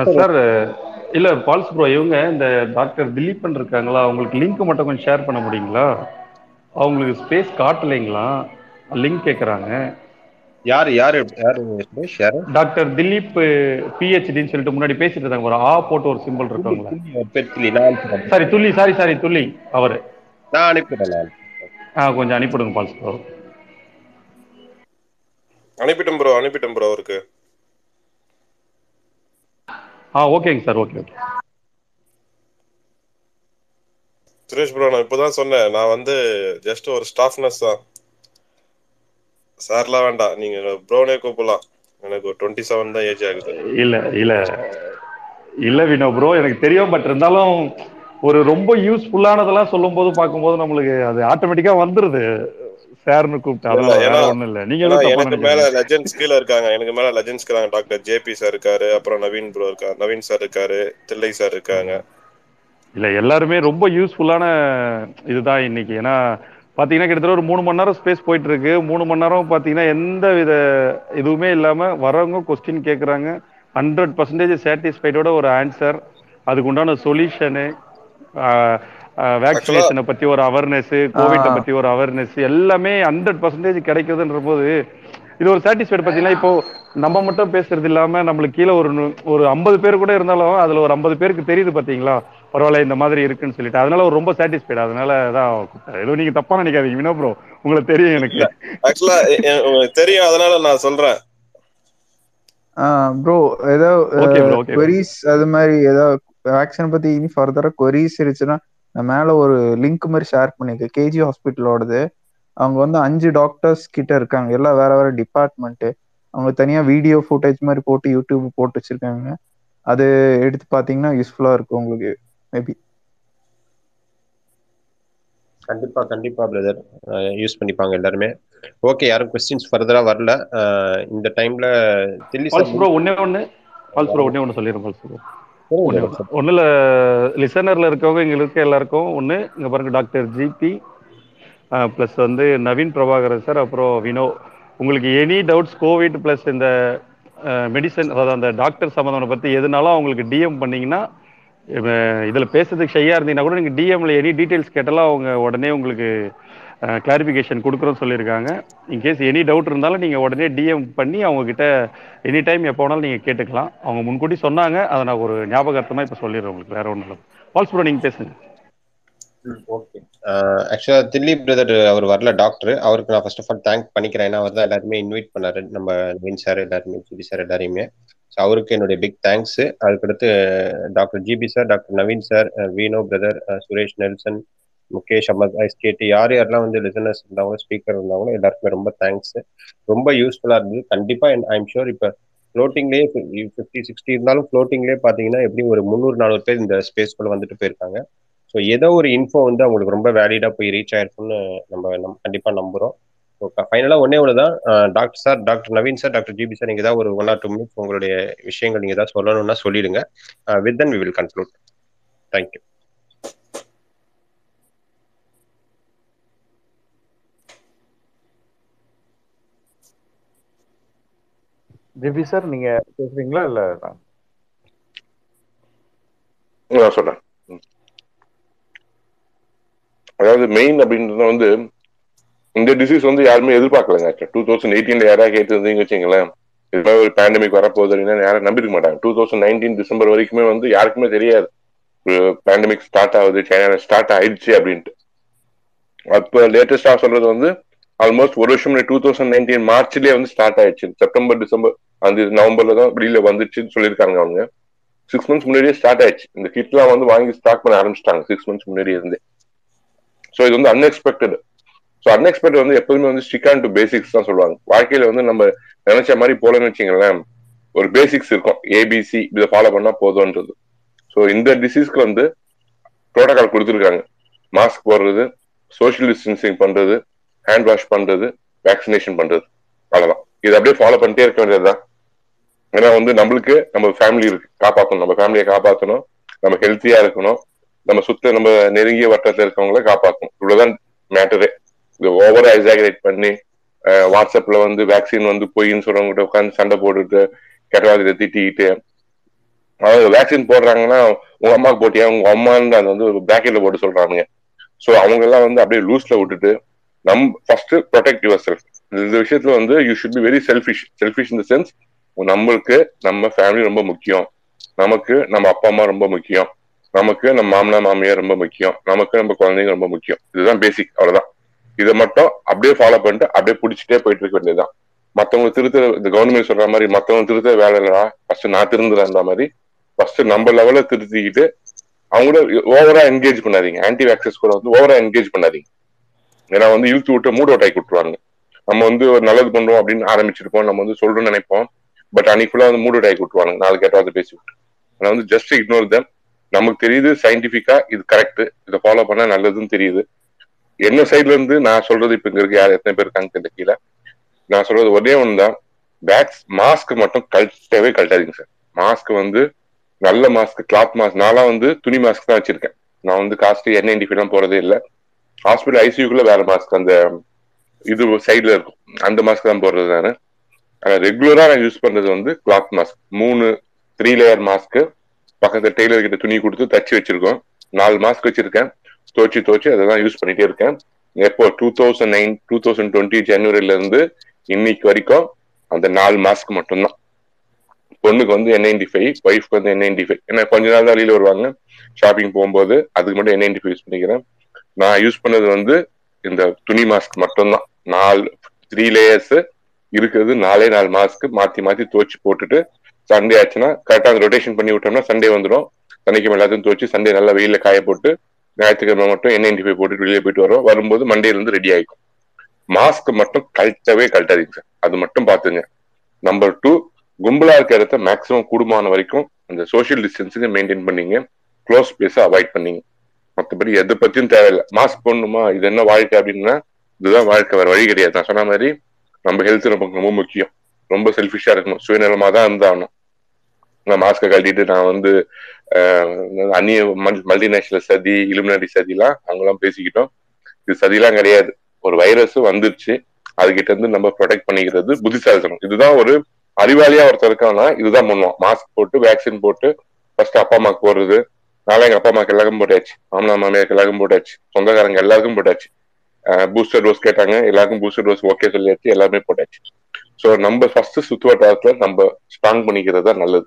சார் இல்ல பால்ஸ் ப்ரோ இவங்க இந்த டாக்டர் திலீபன் இருக்காங்களா அவங்களுக்கு லிங்க் மட்டும் கொஞ்சம் ஷேர் பண்ண முடியுங்களா? அவங்களுக்கு ஸ்பேஸ் காட்டலைங்களா? லிங்க் கேக்குறாங்க.
யார் யார் யார்
டாக்டர் திலீப் பிஹெச்டின்னு சொல்லிட்டு முன்னாடி பேசிட்டு இருந்தாங்க ஒரு ஆ போட்டு ஒரு சிம்பிள் இருக்காங்களா. சாரி துள்ளி சாரி சாரி துள்ளி அவரு.
நான் அனுப்பிடுறேன் நான்
ஆ கொஞ்சம் அனுப்பிடுங்க பால்ஸ் ப்ரோ
அனுப்பிட்டேன் ப்ரோ அனுப்பிட்டேன் ப்ரோ அவருக்கு.
ஆ ஓகேங்க sir okay okay.
Suresh bro நான் இப்போதான் சொன்னேன். நான் வந்து ஜஸ்ட் ஒரு ஸ்டாஃப்னஸ் தான். சார்லாம் வேண்டாம். நீங்க ப்ரோனே கூப்பிடலாம். எனக்கு ஒரு டுவெண்ட்டி செவன் தான் ஏஜ் ஆகுது.
இல்ல இல்ல. இல்ல வினோ ப்ரோ எனக்கு தெரியும் பட் இருந்தாலும் ஒரு ரொம்ப யூஸ்ஃபுல்லானதெல்லாம் சொல்லும் போது பார்க்கும்போது நம்மளுக்கு அது ஆட்டோமேட்டிக்கா வந்துருது. சார்னு கூப்பிட்டு
இல்ல
அதனால
ஏன்னா
வேற ஒண்ணும் இல்ல. நீங்க
எனக்கு மேல லெஜெண்ட்ஸ் கீழே இருக்காங்க. எனக்கு மேல லெஜெண்ட்ஸ் இருக்காங்க டாக்டர் ஜேபி சார் இருக்காரு அப்புறம் நவீன் ப்ரோ இருக்காரு நவீன் சார் இருக்காரு தில்லை சார் இருக்காங்க.
இல்ல எல்லாருமே ரொம்ப யூஸ்ஃபுல்லான இதுதான் இன்னைக்கு. ஏன்னா பாத்தீங்கன்னா கிட்டத்தட்ட ஒரு மூணு மணி நேரம் ஸ்பேஸ் போயிட்டு இருக்கு மூணு மணி நேரம் பாத்தீங்கன்னா எந்த வித இதுவுமே இல்லாம வரவங்க கொஸ்டின் கேக்குறாங்க. ஹண்ட்ரட் பர்சன்டேஜ் சாட்டிஸ்ஃபைடோட ஒரு ஆன்சர் அதுக்கு உண்டான சொல்யூஷனு வேக்சினேஷனை பத்தி ஒரு அவேர்னஸ் கோவிட்டை பத்தி ஒரு அவேர்னஸ் எல்லாமே ஹண்ட்ரட் பர்சன்டேஜ் கிடைக்குதுன்ற போது இது ஒரு சாட்டிஸ்ஃபைடு பார்த்தீங்கன்னா இப்போ நம்ம மட்டும் பேசுறது இல்லாம நம்மளுக்கு கீழே ஒரு ஒரு ஐம்பது பேர் கூட இருந்தாலும் அதுல ஒரு ஐம்பது பேருக்கு தெரியுது பாத்தீங்களா பரவாயில்ல இந்த மாதிரி இருக்குன்னு சொல்லிட்டு. அதனால ஒரு ரொம்ப சாட்டிஸ்ஃபைடு அதனால தான். ஏதோ நீங்க தப்பா நினைக்காதீங்க வினோ ப்ரோ உங்களுக்கு தெரியும் எனக்கு.
ஆக்சுவலா உங்களுக்கு தெரியும் அதனால நான் சொல்றேன்.
ப்ரோ ஏதோ queries அது மாதிரி ஏதோ வேக்சின் பத்தி இனி ஃபர்தரா queries இருந்துச்சுன்னா நான் மேல ஒரு லிங்க் மாதிரி ஷேர் பண்ணிருக்கேன் கேஜி ஹாஸ்பிட்டலோடது அவங்க வந்து அஞ்சு டாக்டர்ஸ் கிட்ட இருக்காங்க. எல்லாம் வேற வேற டிபார்ட்மெண்ட் அவங்க தனியா வீடியோ ஃபுட்டேஜ் மாதிரி போட்டு யூடியூப் போட்டு வச்சிருக்காங்க. அது எடுத்து பாத்தீங்கன்னா யூஸ்ஃபுல்லா இருக்கும் உங்களுக்கு மேபி
கண்டிப்பா கண்டிப்பா பிரதர் யூஸ் பண்ணிப்பாங்க எல்லாருமே. ஓகே யாரும் கொஸ்டின்ஸ் ஃபர்தரா வரல. இந்த டைம்ல தில்லி சார்
பால்ஸ் ப்ரோ ஒன்னே ஒண்ணு. பால்ஸ் ப்ரோ ஒன்னே ஒண்ணு சொல்லிடுறேன் பால்ஸ் ப்ரோ இல்லை லிசனரில் இருக்கவங்க இங்கே இருக்க எல்லாருக்கும் ஒன்று இங்கே பாருங்க டாக்டர் ஜிபி ப்ளஸ் வந்து நவீன் பிரபாகரன் சார் அப்புறம் வினோ. உங்களுக்கு எனி டவுட்ஸ் கோவிட் ப்ளஸ் இந்த மெடிசன் அதாவது அந்த டாக்டர் சம்மந்தம் பற்றி எதுனாலும் அவங்களுக்கு டிஎம் பண்ணீங்கன்னா இதில் பேசுறதுக்கு ஷையாக இருந்தீங்கன்னா கூட நீங்கள் டிஎம்ல எனி டீட்டெயில்ஸ் கேட்டாலும் அவங்க உடனே உங்களுக்கு கிளாரிஃபிகேஷன் கொடுக்குறோன்னு சொல்லியிருக்காங்க. இன்கேஸ் எனி டவுட் இருந்தாலும் நீங்கள் உடனே டிஎம் பண்ணி அவங்கக்கிட்ட எனி டைம் எப்போ வேணாலும் நீங்கள் கேட்டுக்கலாம். அவங்க முன்கூட்டி சொன்னாங்க. அதை நான் ஒரு ஞாபகார்த்தமாக இப்போ சொல்லிடுறேன் உங்களுக்கு. வேற ஒன்றும் இல்லை. பால்ஸ் ப்ரோ நீங்கள் பேசுங்க.
ஓகே ஆக்சுவலா தில்லி பிரதர் அவர் வரல டாக்டர் அவருக்கு நான் ஃபர்ஸ்ட் ஆஃப் ஆல் தேங்க் பண்ணிக்கிறேன். ஏன்னா அவர் தான் எல்லாருமே இன்வைட் பண்ணாரு. நம்ம நவீன் சார் எல்லாருமே ஜிபி சார் எல்லாரையுமே. ஸோ அவருக்கு என்னுடைய பிக் தேங்க்ஸ் அதுக்கடுத்து doctor GB sir doctor Naveen sir Vino brother Suresh Nelson Mukesh Ahmad ice கேட்டு யார் யாரெல்லாம் வந்து லிசனர்ஸ் இருந்தாங்களோ ஸ்பீக்கர் இருந்தாங்களோ எல்லாருக்குமே ரொம்ப தேங்க்ஸ் ரொம்ப யூஸ்ஃபுல்லாக இருந்தது. கண்டிப்பாக ஐ ஐம் ஷூர் இப்போ ஃப்ளோட்டிங்லேயே ஃபிஃப்டி சிக்ஸ்டி இருந்தாலும் ஃப்ளோட்டிங்லேயே பார்த்தீங்கன்னா எப்படி ஒரு முந்நூறு நானூறு பேர் இந்த ஸ்பேஸ்க்குள்ளே வந்துட்டு போயிருக்காங்க. ஸோ ஏதோ ஒரு இன்ஃபோ வந்து அவங்களுக்கு ரொம்ப வேலிடாக போய் ரீச் ஆயிருக்கும்னு நம்ம நம் கண்டிப்பாக நம்புகிறோம் ஸோ ஃபைனலாக ஒன்றே ஒன்று தான் doctor sir doctor Naveen sir doctor GB sir நீங்கள் ஏதாவது ஒரு ஒன் ஆர் டூ மினிட்ஸ் உங்களுடைய விஷயங்கள் நீங்கள் ஏதாவது சொல்லணும்னா சொல்லிடுங்க. With then we will conclude thank you
GB sir நீங்க பேசுறீங்களா இல்ல? நான்
சொல்றேன். அதாவது மெயின் அப்படின்றத வந்து இந்த டிசீஸ் வந்து யாருமே எதிர்பார்க்கலங்க. டூ தௌசண்ட் எயிட்டீன்ல யாராவது கேட்டு வச்சுங்களேன் இது மாதிரி ஒரு பேண்டமிக் வரப்போகுது அப்படின்னா யாரும் நம்பிருக்க மாட்டாங்க. டூ தௌசண்ட் நைன்டீன் டிசம்பர் வரைக்குமே வந்து யாருக்குமே தெரியாது. பேண்டமிக் ஸ்டார்ட் ஆகுது சைனால ஸ்டார்ட் ஆயிடுச்சு அப்படின்ட்டு. அப்ப லேட்டஸ்டா சொல்றது வந்து ஆல்மோஸ்ட் ஒரு வருஷம் டூ தௌசண்ட் நைன்டீன் மார்ச்லயே வந்து ஸ்டார்ட் ஆயிடுச்சு. செப்டம்பர் டிசம்பர் அந்த நவம்பர்ல தான் வெளியில வந்துச்சுன்னு சொல்லியிருக்காங்க அவங்க. சிக்ஸ் மந்த்ஸ் முன்னாடியே ஸ்டார்ட் ஆயிடுச்சு. இந்த கிட்லாம் வந்து வாங்கி ஸ்டாக் பண்ண ஆரம்பிச்சிட்டாங்க சிக்ஸ் மந்த்ஸ் முன்னாடியே இருந்தே. ஸோ இது வந்து அன்எக்ஸ்பெக்டட் ஸோ அன்எக்ஸ்பெக்டட் வந்து எப்போதுமே வந்து ஸ்டிக் ஆன் டு பேசிக்ஸ் தான் சொல்லுவாங்க. வாழ்க்கையில வந்து நம்ம நினைச்ச மாதிரி போலன்னு வச்சுங்களேன் ஒரு பேசிக்ஸ் இருக்கும். ஏபிசி இதை ஃபாலோ பண்ணா போதும்ன்றது. ஸோ இந்த டிசீஸ்க்கு வந்து ப்ரோட்டோகால் கொடுத்துருக்காங்க. மாஸ்க் போடுறது சோஷியல் டிஸ்டன்சிங் பண்றது ஹேண்ட் வாஷ் பண்றது வேக்சினேஷன் பண்றது அவ்வளவுதான். இது அப்படியே ஃபாலோ பண்ணிட்டே இருக்க வேண்டியதுதான். ஏன்னா வந்து நம்மளுக்கு நம்ம ஃபேமிலி இருக்கு காப்பாற்றணும் நம்ம ஃபேமிலியை காப்பாற்றணும் நம்ம ஹெல்த்தியா இருக்கணும். நம்ம சுத்த நம்ம நெருங்கிய வட்டத்தில் இருக்கவங்கள காப்பாற்றணும் இவ்வளவுதான் மேட்டரே இது ஓவரா எக்ஸாகரேட் பண்ணி வாட்ஸ்அப்ல வந்து வேக்சின் வந்து பொய்ன்னு சொல்றவங்ககிட்ட உட்காந்து சண்டை போட்டுட்டு கெட்டவாதியை திட்டிக்கிட்டு. அதாவது வேக்சின் போடுறாங்கன்னா உங்க அம்மாவுக்கு போட்டியா? உங்க அம்மான்னு அதை வந்து பேக்கெட்ல போட்டு சொல்றாங்க ஸோ அவங்க எல்லாம் வந்து அப்படியே லூஸ்ல விட்டுட்டு நம் ஃபர்ஸ்ட் ப்ரொடெக்ட் யுவர் செல்ஃப் இந்த விஷயத்துல வந்து you should be very selfish selfish இந்த சென்ஸ் நம்மளுக்கு நம்ம ஃபேமிலி ரொம்ப முக்கியம். நமக்கு நம்ம அப்பா அம்மா ரொம்ப முக்கியம். நமக்கு நம்ம மாமனா மாமியார் ரொம்ப முக்கியம். நமக்கு நம்ம குழந்தைங்க ரொம்ப முக்கியம். இதுதான் பேசிக் அவ்வளவுதான். இதை மட்டும் அப்படியே ஃபாலோ பண்ணிட்டு அப்படியே பிடிச்சிட்டே போயிட்டு இருக்க வேண்டியதுதான். மத்தவங்க திருத்த இந்த கவர்மெண்ட் சொல்ற மாதிரி மத்தவங்க திருத்த வேலை இல்லடா. ஃபர்ஸ்ட் நான் திருந்துறேன்ற மாதிரி ஃபர்ஸ்ட் நம்ம லெவல திருத்திக்கிட்டு அவங்கள ஓவரா என்கேஜ் பண்ணாதீங்க. ஆன்டி வேக்சஸ் கூட வந்து ஓவரா என்கேஜ் பண்ணாதீங்க. ஏன்னா வந்து இழுத்து விட்டு மூட் அவுட் ஆகி விட்டுருவாங்க நம்ம வந்து ஒரு நல்லது பண்றோம் அப்படின்னு ஆரம்பிச்சிருப்போம் நம்ம வந்து சொல்றோம்னு நினைப்போம். பட் அன்னைக்குள்ள வந்து மூட் அவுட் ஆகி விட்டுருவாங்க நாலு கேட்டாவது பேசி விட்டு ஆனா வந்து ஜஸ்ட் இக்னோர் தம் நமக்கு தெரியுது சயின்டிபிக்கா இது கரெக்ட் இதை ஃபாலோ பண்ணா நல்லதுன்னு தெரியுது. என்ன சைட்ல இருந்து நான் சொல்றது இப்ப இங்க இருக்கு யார் எத்தனை பேர் இருக்காங்க தெரியல. கீழே நான் சொல்றது ஒரே ஒன்று தான் பேக்ஸ் மாஸ்க் மட்டும் கழட்டவே கழட்டாதீங்க சார் மாஸ்க் வந்து நல்ல மாஸ்க் கிளாத் மாஸ்க் நான்லாம் வந்து துணி மாஸ்க் தான் வச்சிருக்கேன். நான் வந்து காஸ்ட்லி என் நைன்டி போறதே இல்லை. ஹாஸ்பிட்டல் ஐசியூக்குள்ள வேற மாஸ்க் அந்த இது சைட்ல இருக்கும். அந்த மாஸ்க் தான் போடுறது நான். ஆனா ரெகுலரா நான் யூஸ் பண்றது வந்து கிளாத் மாஸ்க் மூணு த்ரீ லேயர் மாஸ்க் பக்கத்துல டெய்லர் கிட்ட துணி கொடுத்து தச்சு வச்சிருக்கோம். நாலு மாஸ்க் வச்சிருக்கேன். துவச்சி துவச்சி அதை தான் யூஸ் பண்ணிட்டே இருக்கேன். எப்போ? Two thousand nine two thousand twenty ஜனவரில இருந்து இன்னைக்கு வரைக்கும் அந்த நாலு மாஸ்க் மட்டும்தான். பொண்ணுக்கு வந்து என் நைன்டி ஃபைவ் ஒய்ஃப்க்கு வந்து என் நைன்டி ஃபைவ் ஏன்னா கொஞ்ச நாள் தான் வெளியில வருவாங்க. ஷாப்பிங் போகும்போது அதுக்கு மட்டும் என் நைன்டி ஃபைவ் யூஸ் பண்ணிக்கிறேன். நான் யூஸ் பண்ணது வந்து இந்த துணி மாஸ்க் மட்டும்தான். நாலு த்ரீ லேயர்ஸ் இருக்கிறது நாலே நாலு மாஸ்க் மாத்தி மாத்தி துவச்சு போட்டுட்டு சண்டே ஆச்சுன்னா கரெக்டா அந்த ரொட்டேஷன் பண்ணி விட்டோம்னா சண்டே வந்துடும். சனிக்கிழமை எல்லாத்தையும் துவச்சு சண்டே நல்லா வெயில காய போட்டு ஞாயிற்றுக்கிழமை மட்டும் என் நைன்டி ஃபைவ் போட்டு வெளியே போயிட்டு வரோம் வரும்போது மண்டேல இருந்து ரெடி ஆயிக்கும். மாஸ்க் மட்டும் கழட்டவே கழட்டாதீங்க சார் அது மட்டும் பாத்துங்க நம்பர் டூ கும்பலா இருக்க இடத்த மேக்ஸிமம் கூடுமான வரைக்கும் அந்த சோஷியல் டிஸ்டன்ஸுக்கு மெயின்டைன் பண்ணீங்க. க்ளோஸ் பிளேஸை அவாய்ட் பண்ணீங்க. மற்றபடி எதை பத்தியும் தேவையில்லை. மாஸ்க் போடணுமா? இது என்ன வாழ்க்கை அப்படின்னா இதுதான் வாழ்க்கை. வேற வழி கிடையாது. நான் சொன்ன மாதிரி நம்ம ஹெல்த் நமக்கு ரொம்ப முக்கியம். ரொம்ப செல்ஃபிஷா இருக்கணும். சுயநலமா தான் இருந்தாகணும் நான் மாஸ்கை கழட்டிட்டு நான் வந்து அந்நிய மல்டிநேஷனல் சதி இலுமினாடி சதிலாம் அவங்களாம் பேசிக்கிட்டோம். இது சதிலாம் கிடையாது. ஒரு வைரஸ் வந்துருச்சு. அதுகிட்ட இருந்து நம்ம ப்ரொடெக்ட் பண்ணிக்கிறது புத்திசாலித்தனம். இதுதான் ஒரு அறிவாளியா ஒருத்தர் இதுதான் பண்ணுவோம் மாஸ்க் போட்டு வேக்சின் போட்டு ஃபர்ஸ்ட் அப்பா அம்மாக்கு போடுறது நாளை எங்க அப்பா அம்மாக்கு எல்லாருக்கும் போட்டாச்சு. மாமனா மாமியாருக்கு எல்லாருக்கும் போட்டாச்சு. சொந்தக்காரங்க எல்லாருக்கும் போட்டாச்சு. பூஸ்டர் டோஸ் கேட்டாங்க. எல்லாருக்கும் பூஸ்டர் டோஸ் ஓகே சொல்லியாச்சு. எல்லாருமே போட்டாச்சு. ஸோ நம்ம ஃபர்ஸ்ட் சுத்துவட்டாரத்துல நம்ம ஸ்ட்ராங் பண்ணிக்கிறது தான் நல்லது.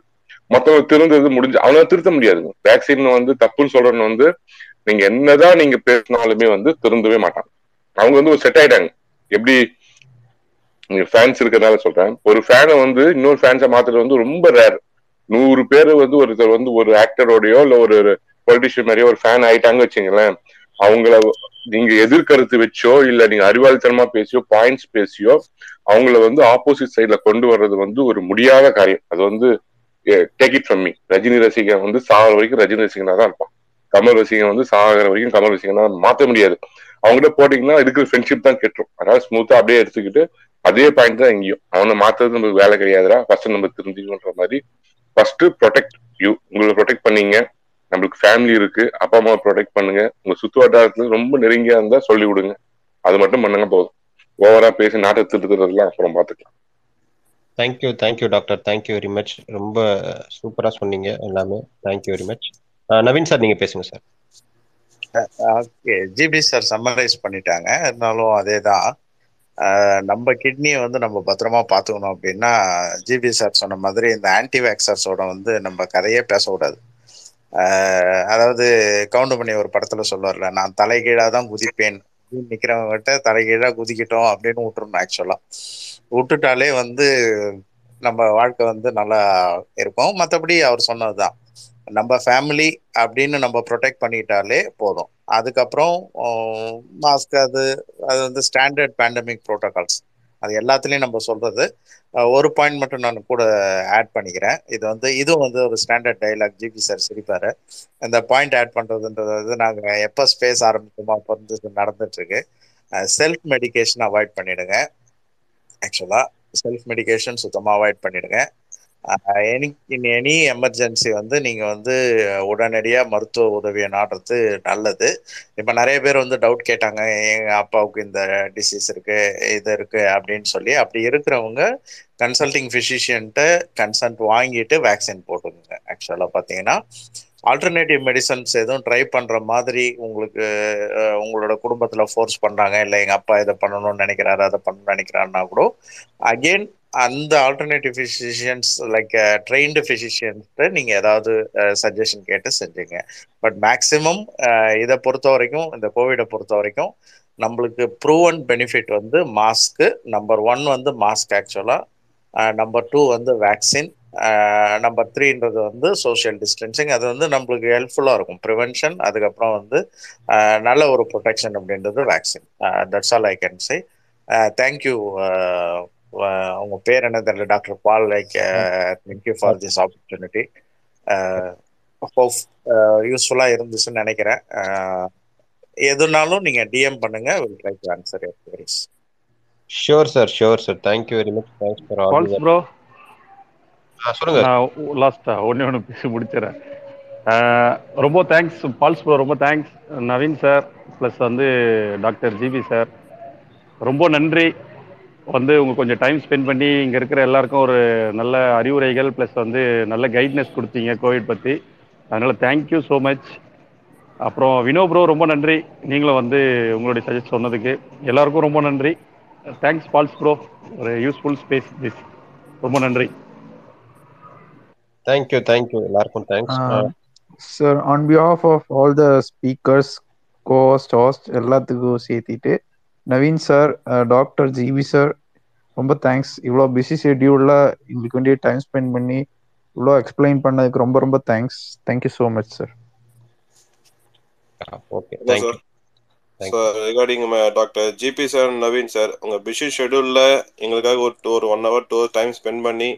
மத்தவங்க திருந்தது முடிஞ்சு அவனால திருத்த முடியாதுங்க வேக்சின் வந்து தப்புன்னு சொல்றவன் வந்து நீங்க என்னதான் நீங்க பேசினாலுமே வந்து திருந்தவே மாட்டாங்க அவங்க வந்து ஒரு செட் ஆயிட்டாங்க. எப்படி? ஃபேன்ஸ் இருக்கிறதுனால சொல்றேன். ஒரு ஃபேனை வந்து இன்னொரு ஃபேன்ஸை மாத்துறது வந்து ரொம்ப ரேர் நூறு பேர் வந்து ஒருத்தர் வந்து ஒரு ஆக்டரோடயோ இல்ல ஒரு பொலிட்டிஷியன் மாதிரியோ ஒரு ஃபேன் ஆயிட்டாங்க வச்சுங்களேன் அவங்கள நீங்க எதிர்கருத்து வச்சோ இல்ல நீங்க அறிவாளித்தனமா பேசியோ பாயிண்ட்ஸ் பேசியோ அவங்கள வந்து ஆப்போசிட் சைட்ல கொண்டு வர்றது வந்து ஒரு முடியாத காரியம். அது வந்து take it from me Rajini ரசிகன் வந்து சாகிற வரைக்கும் ரஜினி ரசிகனா தான் இருப்பான். கமல் ரசிகன் வந்து சாகிற வரைக்கும் கமல் ரசிகனா மாத்த முடியாது. அவங்ககிட்ட போட்டீங்கன்னா இருக்கிற ஃப்ரெண்ட்ஷிப் தான் கெட்டுரும். அதனால ஸ்மூத்தா அப்படியே எடுத்துக்கிட்டு அதே பாயிண்ட் தான் எங்கேயும் அவனை மாத்துறது நமக்கு வேலை கிடையாதுடா. ஃபர்ஸ்ட் நம்ம திருந்திக்கணுன்ற மாதிரி ஃபர்ஸ்ட் ப்ரொடெக்ட் யூ உங்களை ப்ரொடெக்ட் பண்ணீங்க. நம்மளுக்கு ஃபேமிலி இருக்கு. அப்பா அம்மாவை ப்ரொடெக்ட் பண்ணுங்க. உங்க சுத்து வட்டாரத்துல ரொம்ப நெருங்கியா இருந்தா சொல்லி விடுங்க அது மட்டும் பண்ணுங்க போதும். ஓவரா பேசி நாட்டை திருத்துறதுலாம் அப்புறம் பாத்துக்கலாம்.
Thank you thank you doctor thank you very much ரொம்ப சூப்பரா சொன்னீங்க எல்லாமே. Thank you very much Naveen sir நீங்க பேசுங்க sir
okay GB sir summarize பண்ணிட்டாங்க. இருந்தாலும் அதே தான் நம்ம கிட்னியை வந்து நம்ம பத்திரமா பார்த்துக்கணும் அப்படின்னா ஜிபி சார் சொன்ன மாதிரி இந்த ஆன்டிவேக்சர்ஸோட வந்து நம்ம கதையே பேசக்கூடாது. அதாவது கவுண்டமணி ஒரு படத்துல சொல்லுவார்ல நான் தலைகீழாக தான் குதிப்பேன். அப்படின்னு நிக்கிறவங்ககிட்ட தலைகீழா குதிக்கிட்டோம் அப்படின்னு விட்டுருணும் ஆக்சுவலா விட்டுட்டாலே வந்து நம்ம வாழ்க்கை வந்து நல்லா இருக்கும். மற்றபடி அவர் சொன்னதுதான். நம்ம ஃபேமிலி அப்படின்னு நம்ம ப்ரொடெக்ட் பண்ணிட்டாலே போதும். அதுக்கப்புறம் மாஸ்க் அது அது வந்து ஸ்டாண்டர்ட் பேண்டமிக் ப்ரோட்டோகால்ஸ் அது எல்லாத்துலேயும் நம்ம சொல்றது ஒரு பாயிண்ட் மட்டும் நான் கூட ஆட் பண்ணிக்கிறேன். இது வந்து இதுவும் வந்து ஒரு ஸ்டாண்டர்ட் டைலாக் ஜிபி சார் சிரிப்பார். இந்த பாயிண்ட் ஆட் பண்ணுறதுன்றது வந்து நாங்கள் எப்போ ஸ்பேஸ் ஆரம்பிக்குமோ அப்போ வந்து நடந்துட்டு இருக்கு செல்ஃப் மெடிக்கேஷன் அவாய்ட் பண்ணிடுங்க. ஆக்சுவலாக செல்ஃப் மெடிக்கேஷன் சுத்தமாக அவாய்ட் பண்ணிடுங்க. எனி இன் எனி எமர்ஜென்சி வந்து நீங்கள் வந்து உடனடியாக மருத்துவ உதவியை நாடுறது நல்லது. இப்போ நிறைய பேர் வந்து டவுட் கேட்டாங்க எங்கள் அப்பாவுக்கு இந்த டிசீஸ் இருக்கு இது இருக்கு? அப்படின்னு சொல்லி. அப்படி இருக்கிறவங்க கன்சல்டிங் ஃபிசிஷியன்ட்ட கன்சல்ட் வாங்கிட்டு வேக்சின் போட்டுக்கோங்க ஆக்சுவலாக பார்த்தீங்கன்னா. ஆல்டர்னேட்டிவ் மெடிசன்ஸ் எதுவும் ட்ரை பண்ணுற மாதிரி உங்களுக்கு உங்களோட குடும்பத்தில் ஃபோர்ஸ் பண்ணுறாங்க இல்லை எங்கள் அப்பா இதை பண்ணணும்னு நினைக்கிறாரு அதை பண்ணணும்னு நினைக்கிறாருன்னா கூட அகெயின் அந்த ஆல்டர்னேட்டிவ் ஃபிசிஷியன்ஸ் லைக் ட்ரெயின்டு ஃபிசிஷியன்ஸ்ட்டு நீங்கள் ஏதாவது சஜஷன் கேட்டு செஞ்சுங்க. பட் மேக்ஸிமம் இதை பொறுத்த வரைக்கும் இந்த கோவிடை பொறுத்த வரைக்கும் நம்மளுக்கு ப்ரூவன் பெனிஃபிட் வந்து மாஸ்க்கு நம்பர் ஒன் வந்து மாஸ்க் ஆக்சுவலாக நம்பர் டூ வந்து வேக்சின் நம்பர் த்ரீன்றது வந்து சோஷியல் டிஸ்டன்சிங் அது வந்து நம்மளுக்கு ஹெல்ப்ஃபுல்லாக இருக்கும். ப்ரிவென்ஷன் அதுக்கப்புறம் வந்து நல்ல ஒரு ப்ரொடெக்ஷன் அப்படின்றது vaccine that's all I can say thank you உங்க பேர் என்ன தெரியல doctor Paul like thank you for this opportunity யூஸ்ஃபுல்லாக இருந்துச்சுன்னு நினைக்கிறேன். எதுனாலும் நீங்கள் டிஎம் பண்ணுங்க will try to answer your
sure sir sure sir thank you very much thanks for all
bro
சொல்லுங்க.
நான் லாஸ்டா ஒன்னே ஒன்று பேசி முடிச்சிடறேன். ரொம்ப தேங்க்ஸ் பால்ஸ் ப்ரோ ரொம்ப தேங்க்ஸ் நவீன் சார் ப்ளஸ் வந்து டாக்டர் ஜிபி சார் ரொம்ப நன்றி. வந்து உங்க கொஞ்சம் டைம் ஸ்பெண்ட் பண்ணி இங்க இருக்கிற எல்லாருக்கும் ஒரு நல்ல அறிவுரைகள் ப்ளஸ் வந்து நல்ல கைட்னஸ் கொடுத்தீங்க கோவிட் பத்தி. அதனால தேங்க்யூ ஸோ மச் அப்புறம் வினோ ப்ரோ ரொம்ப நன்றி. நீங்களும் வந்து உங்களுடைய சஜஸ்ட் சொன்னதுக்கு எல்லாருக்கும் ரொம்ப நன்றி. தேங்க்ஸ் பால்ஸ் ப்ரோ ஒரு யூஸ்ஃபுல் ஸ்பேஸ் திஸ் ரொம்ப நன்றி.
தேங்க்யூ தேங்க்யூ எல்லாருக்கும் thanks
sir on behalf of all the speakers guest host எல்லாத்துக்கும் சேர்த்திட்டு Naveen sir doctor GV sir ரொம்ப தேங்க்ஸ் இவ்வளோ பிஸி ஷெட்யூலில் எங்களுக்கு வேண்டிய டைம் ஸ்பெண்ட் பண்ணி இவ்வளோ எக்ஸ்பிளைன் பண்ணதுக்கு ரொம்ப ரொம்ப thanks thank you so much sir
okay
sir recording doctor GB sir Naveen sir உங்க பிஸி ஷெட்யூல்ல எங்களுக்காக ஒரு ஒரு one hour to time spend பண்ணி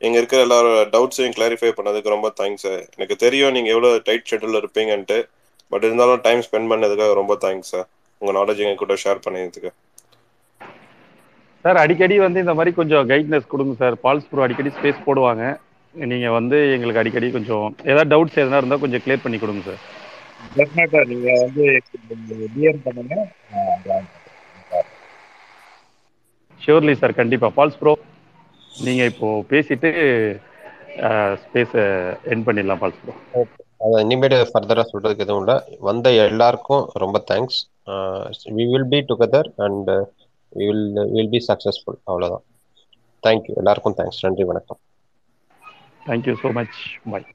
எங்க இருக்கிற எல்லாரோட டவுட்ஸையும் கிளாரிஃபை பண்ணதுக்கு ரொம்ப தேங்க்ஸ் சார் எனக்கு தெரியும் நீங்க எவ்வளவு டைட் ஷெட்யூல்ல இருப்பீங்கன்ட்டு பட் இருந்தாலும் டைம் ஸ்பெண்ட் பண்ணதுக்காக ரொம்ப தேங்க்ஸ் சார் உங்க நாலேஜ் எங்க கூட ஷேர் பண்ணதுக்கு
சார் அடிக்கடி வந்து இந்த மாதிரி கொஞ்சம் கைட்னஸ் கொடுங்க சார் பால்ஸ் ப்ரோ அடிக்கடி ஸ்பேஸ் போடுவாங்க. நீங்க வந்து எங்களுக்கு அடிக்கடி கொஞ்சம் ஏதாவது டவுட்ஸ் எதனா இருந்தால் கொஞ்சம் கிளியர் பண்ணி கொடுங்க சார்
டெஃபினட்டாக நீங்கள் வந்து டிஎம் பண்ணுங்க.
ஷியோர்லி சார் கண்டிப்பா. பால்ஸ் ப்ரோ நீங்க இப்போ பேசிட்டு ஸ்பேஸை என் பண்ணிடலாம் பால்ஸ் ப்ரோ
அதை இனிமேட்டு ஃபர்தராக சொல்றதுக்கு எதுவும் இல்லை. வந்த எல்லாருக்கும் ரொம்ப thanks we will be together and we will will be successful அவ்வளோதான் தேங்க்யூ எல்லாருக்கும் தேங்க்ஸ் நன்றி வணக்கம்.
Thank you so much bye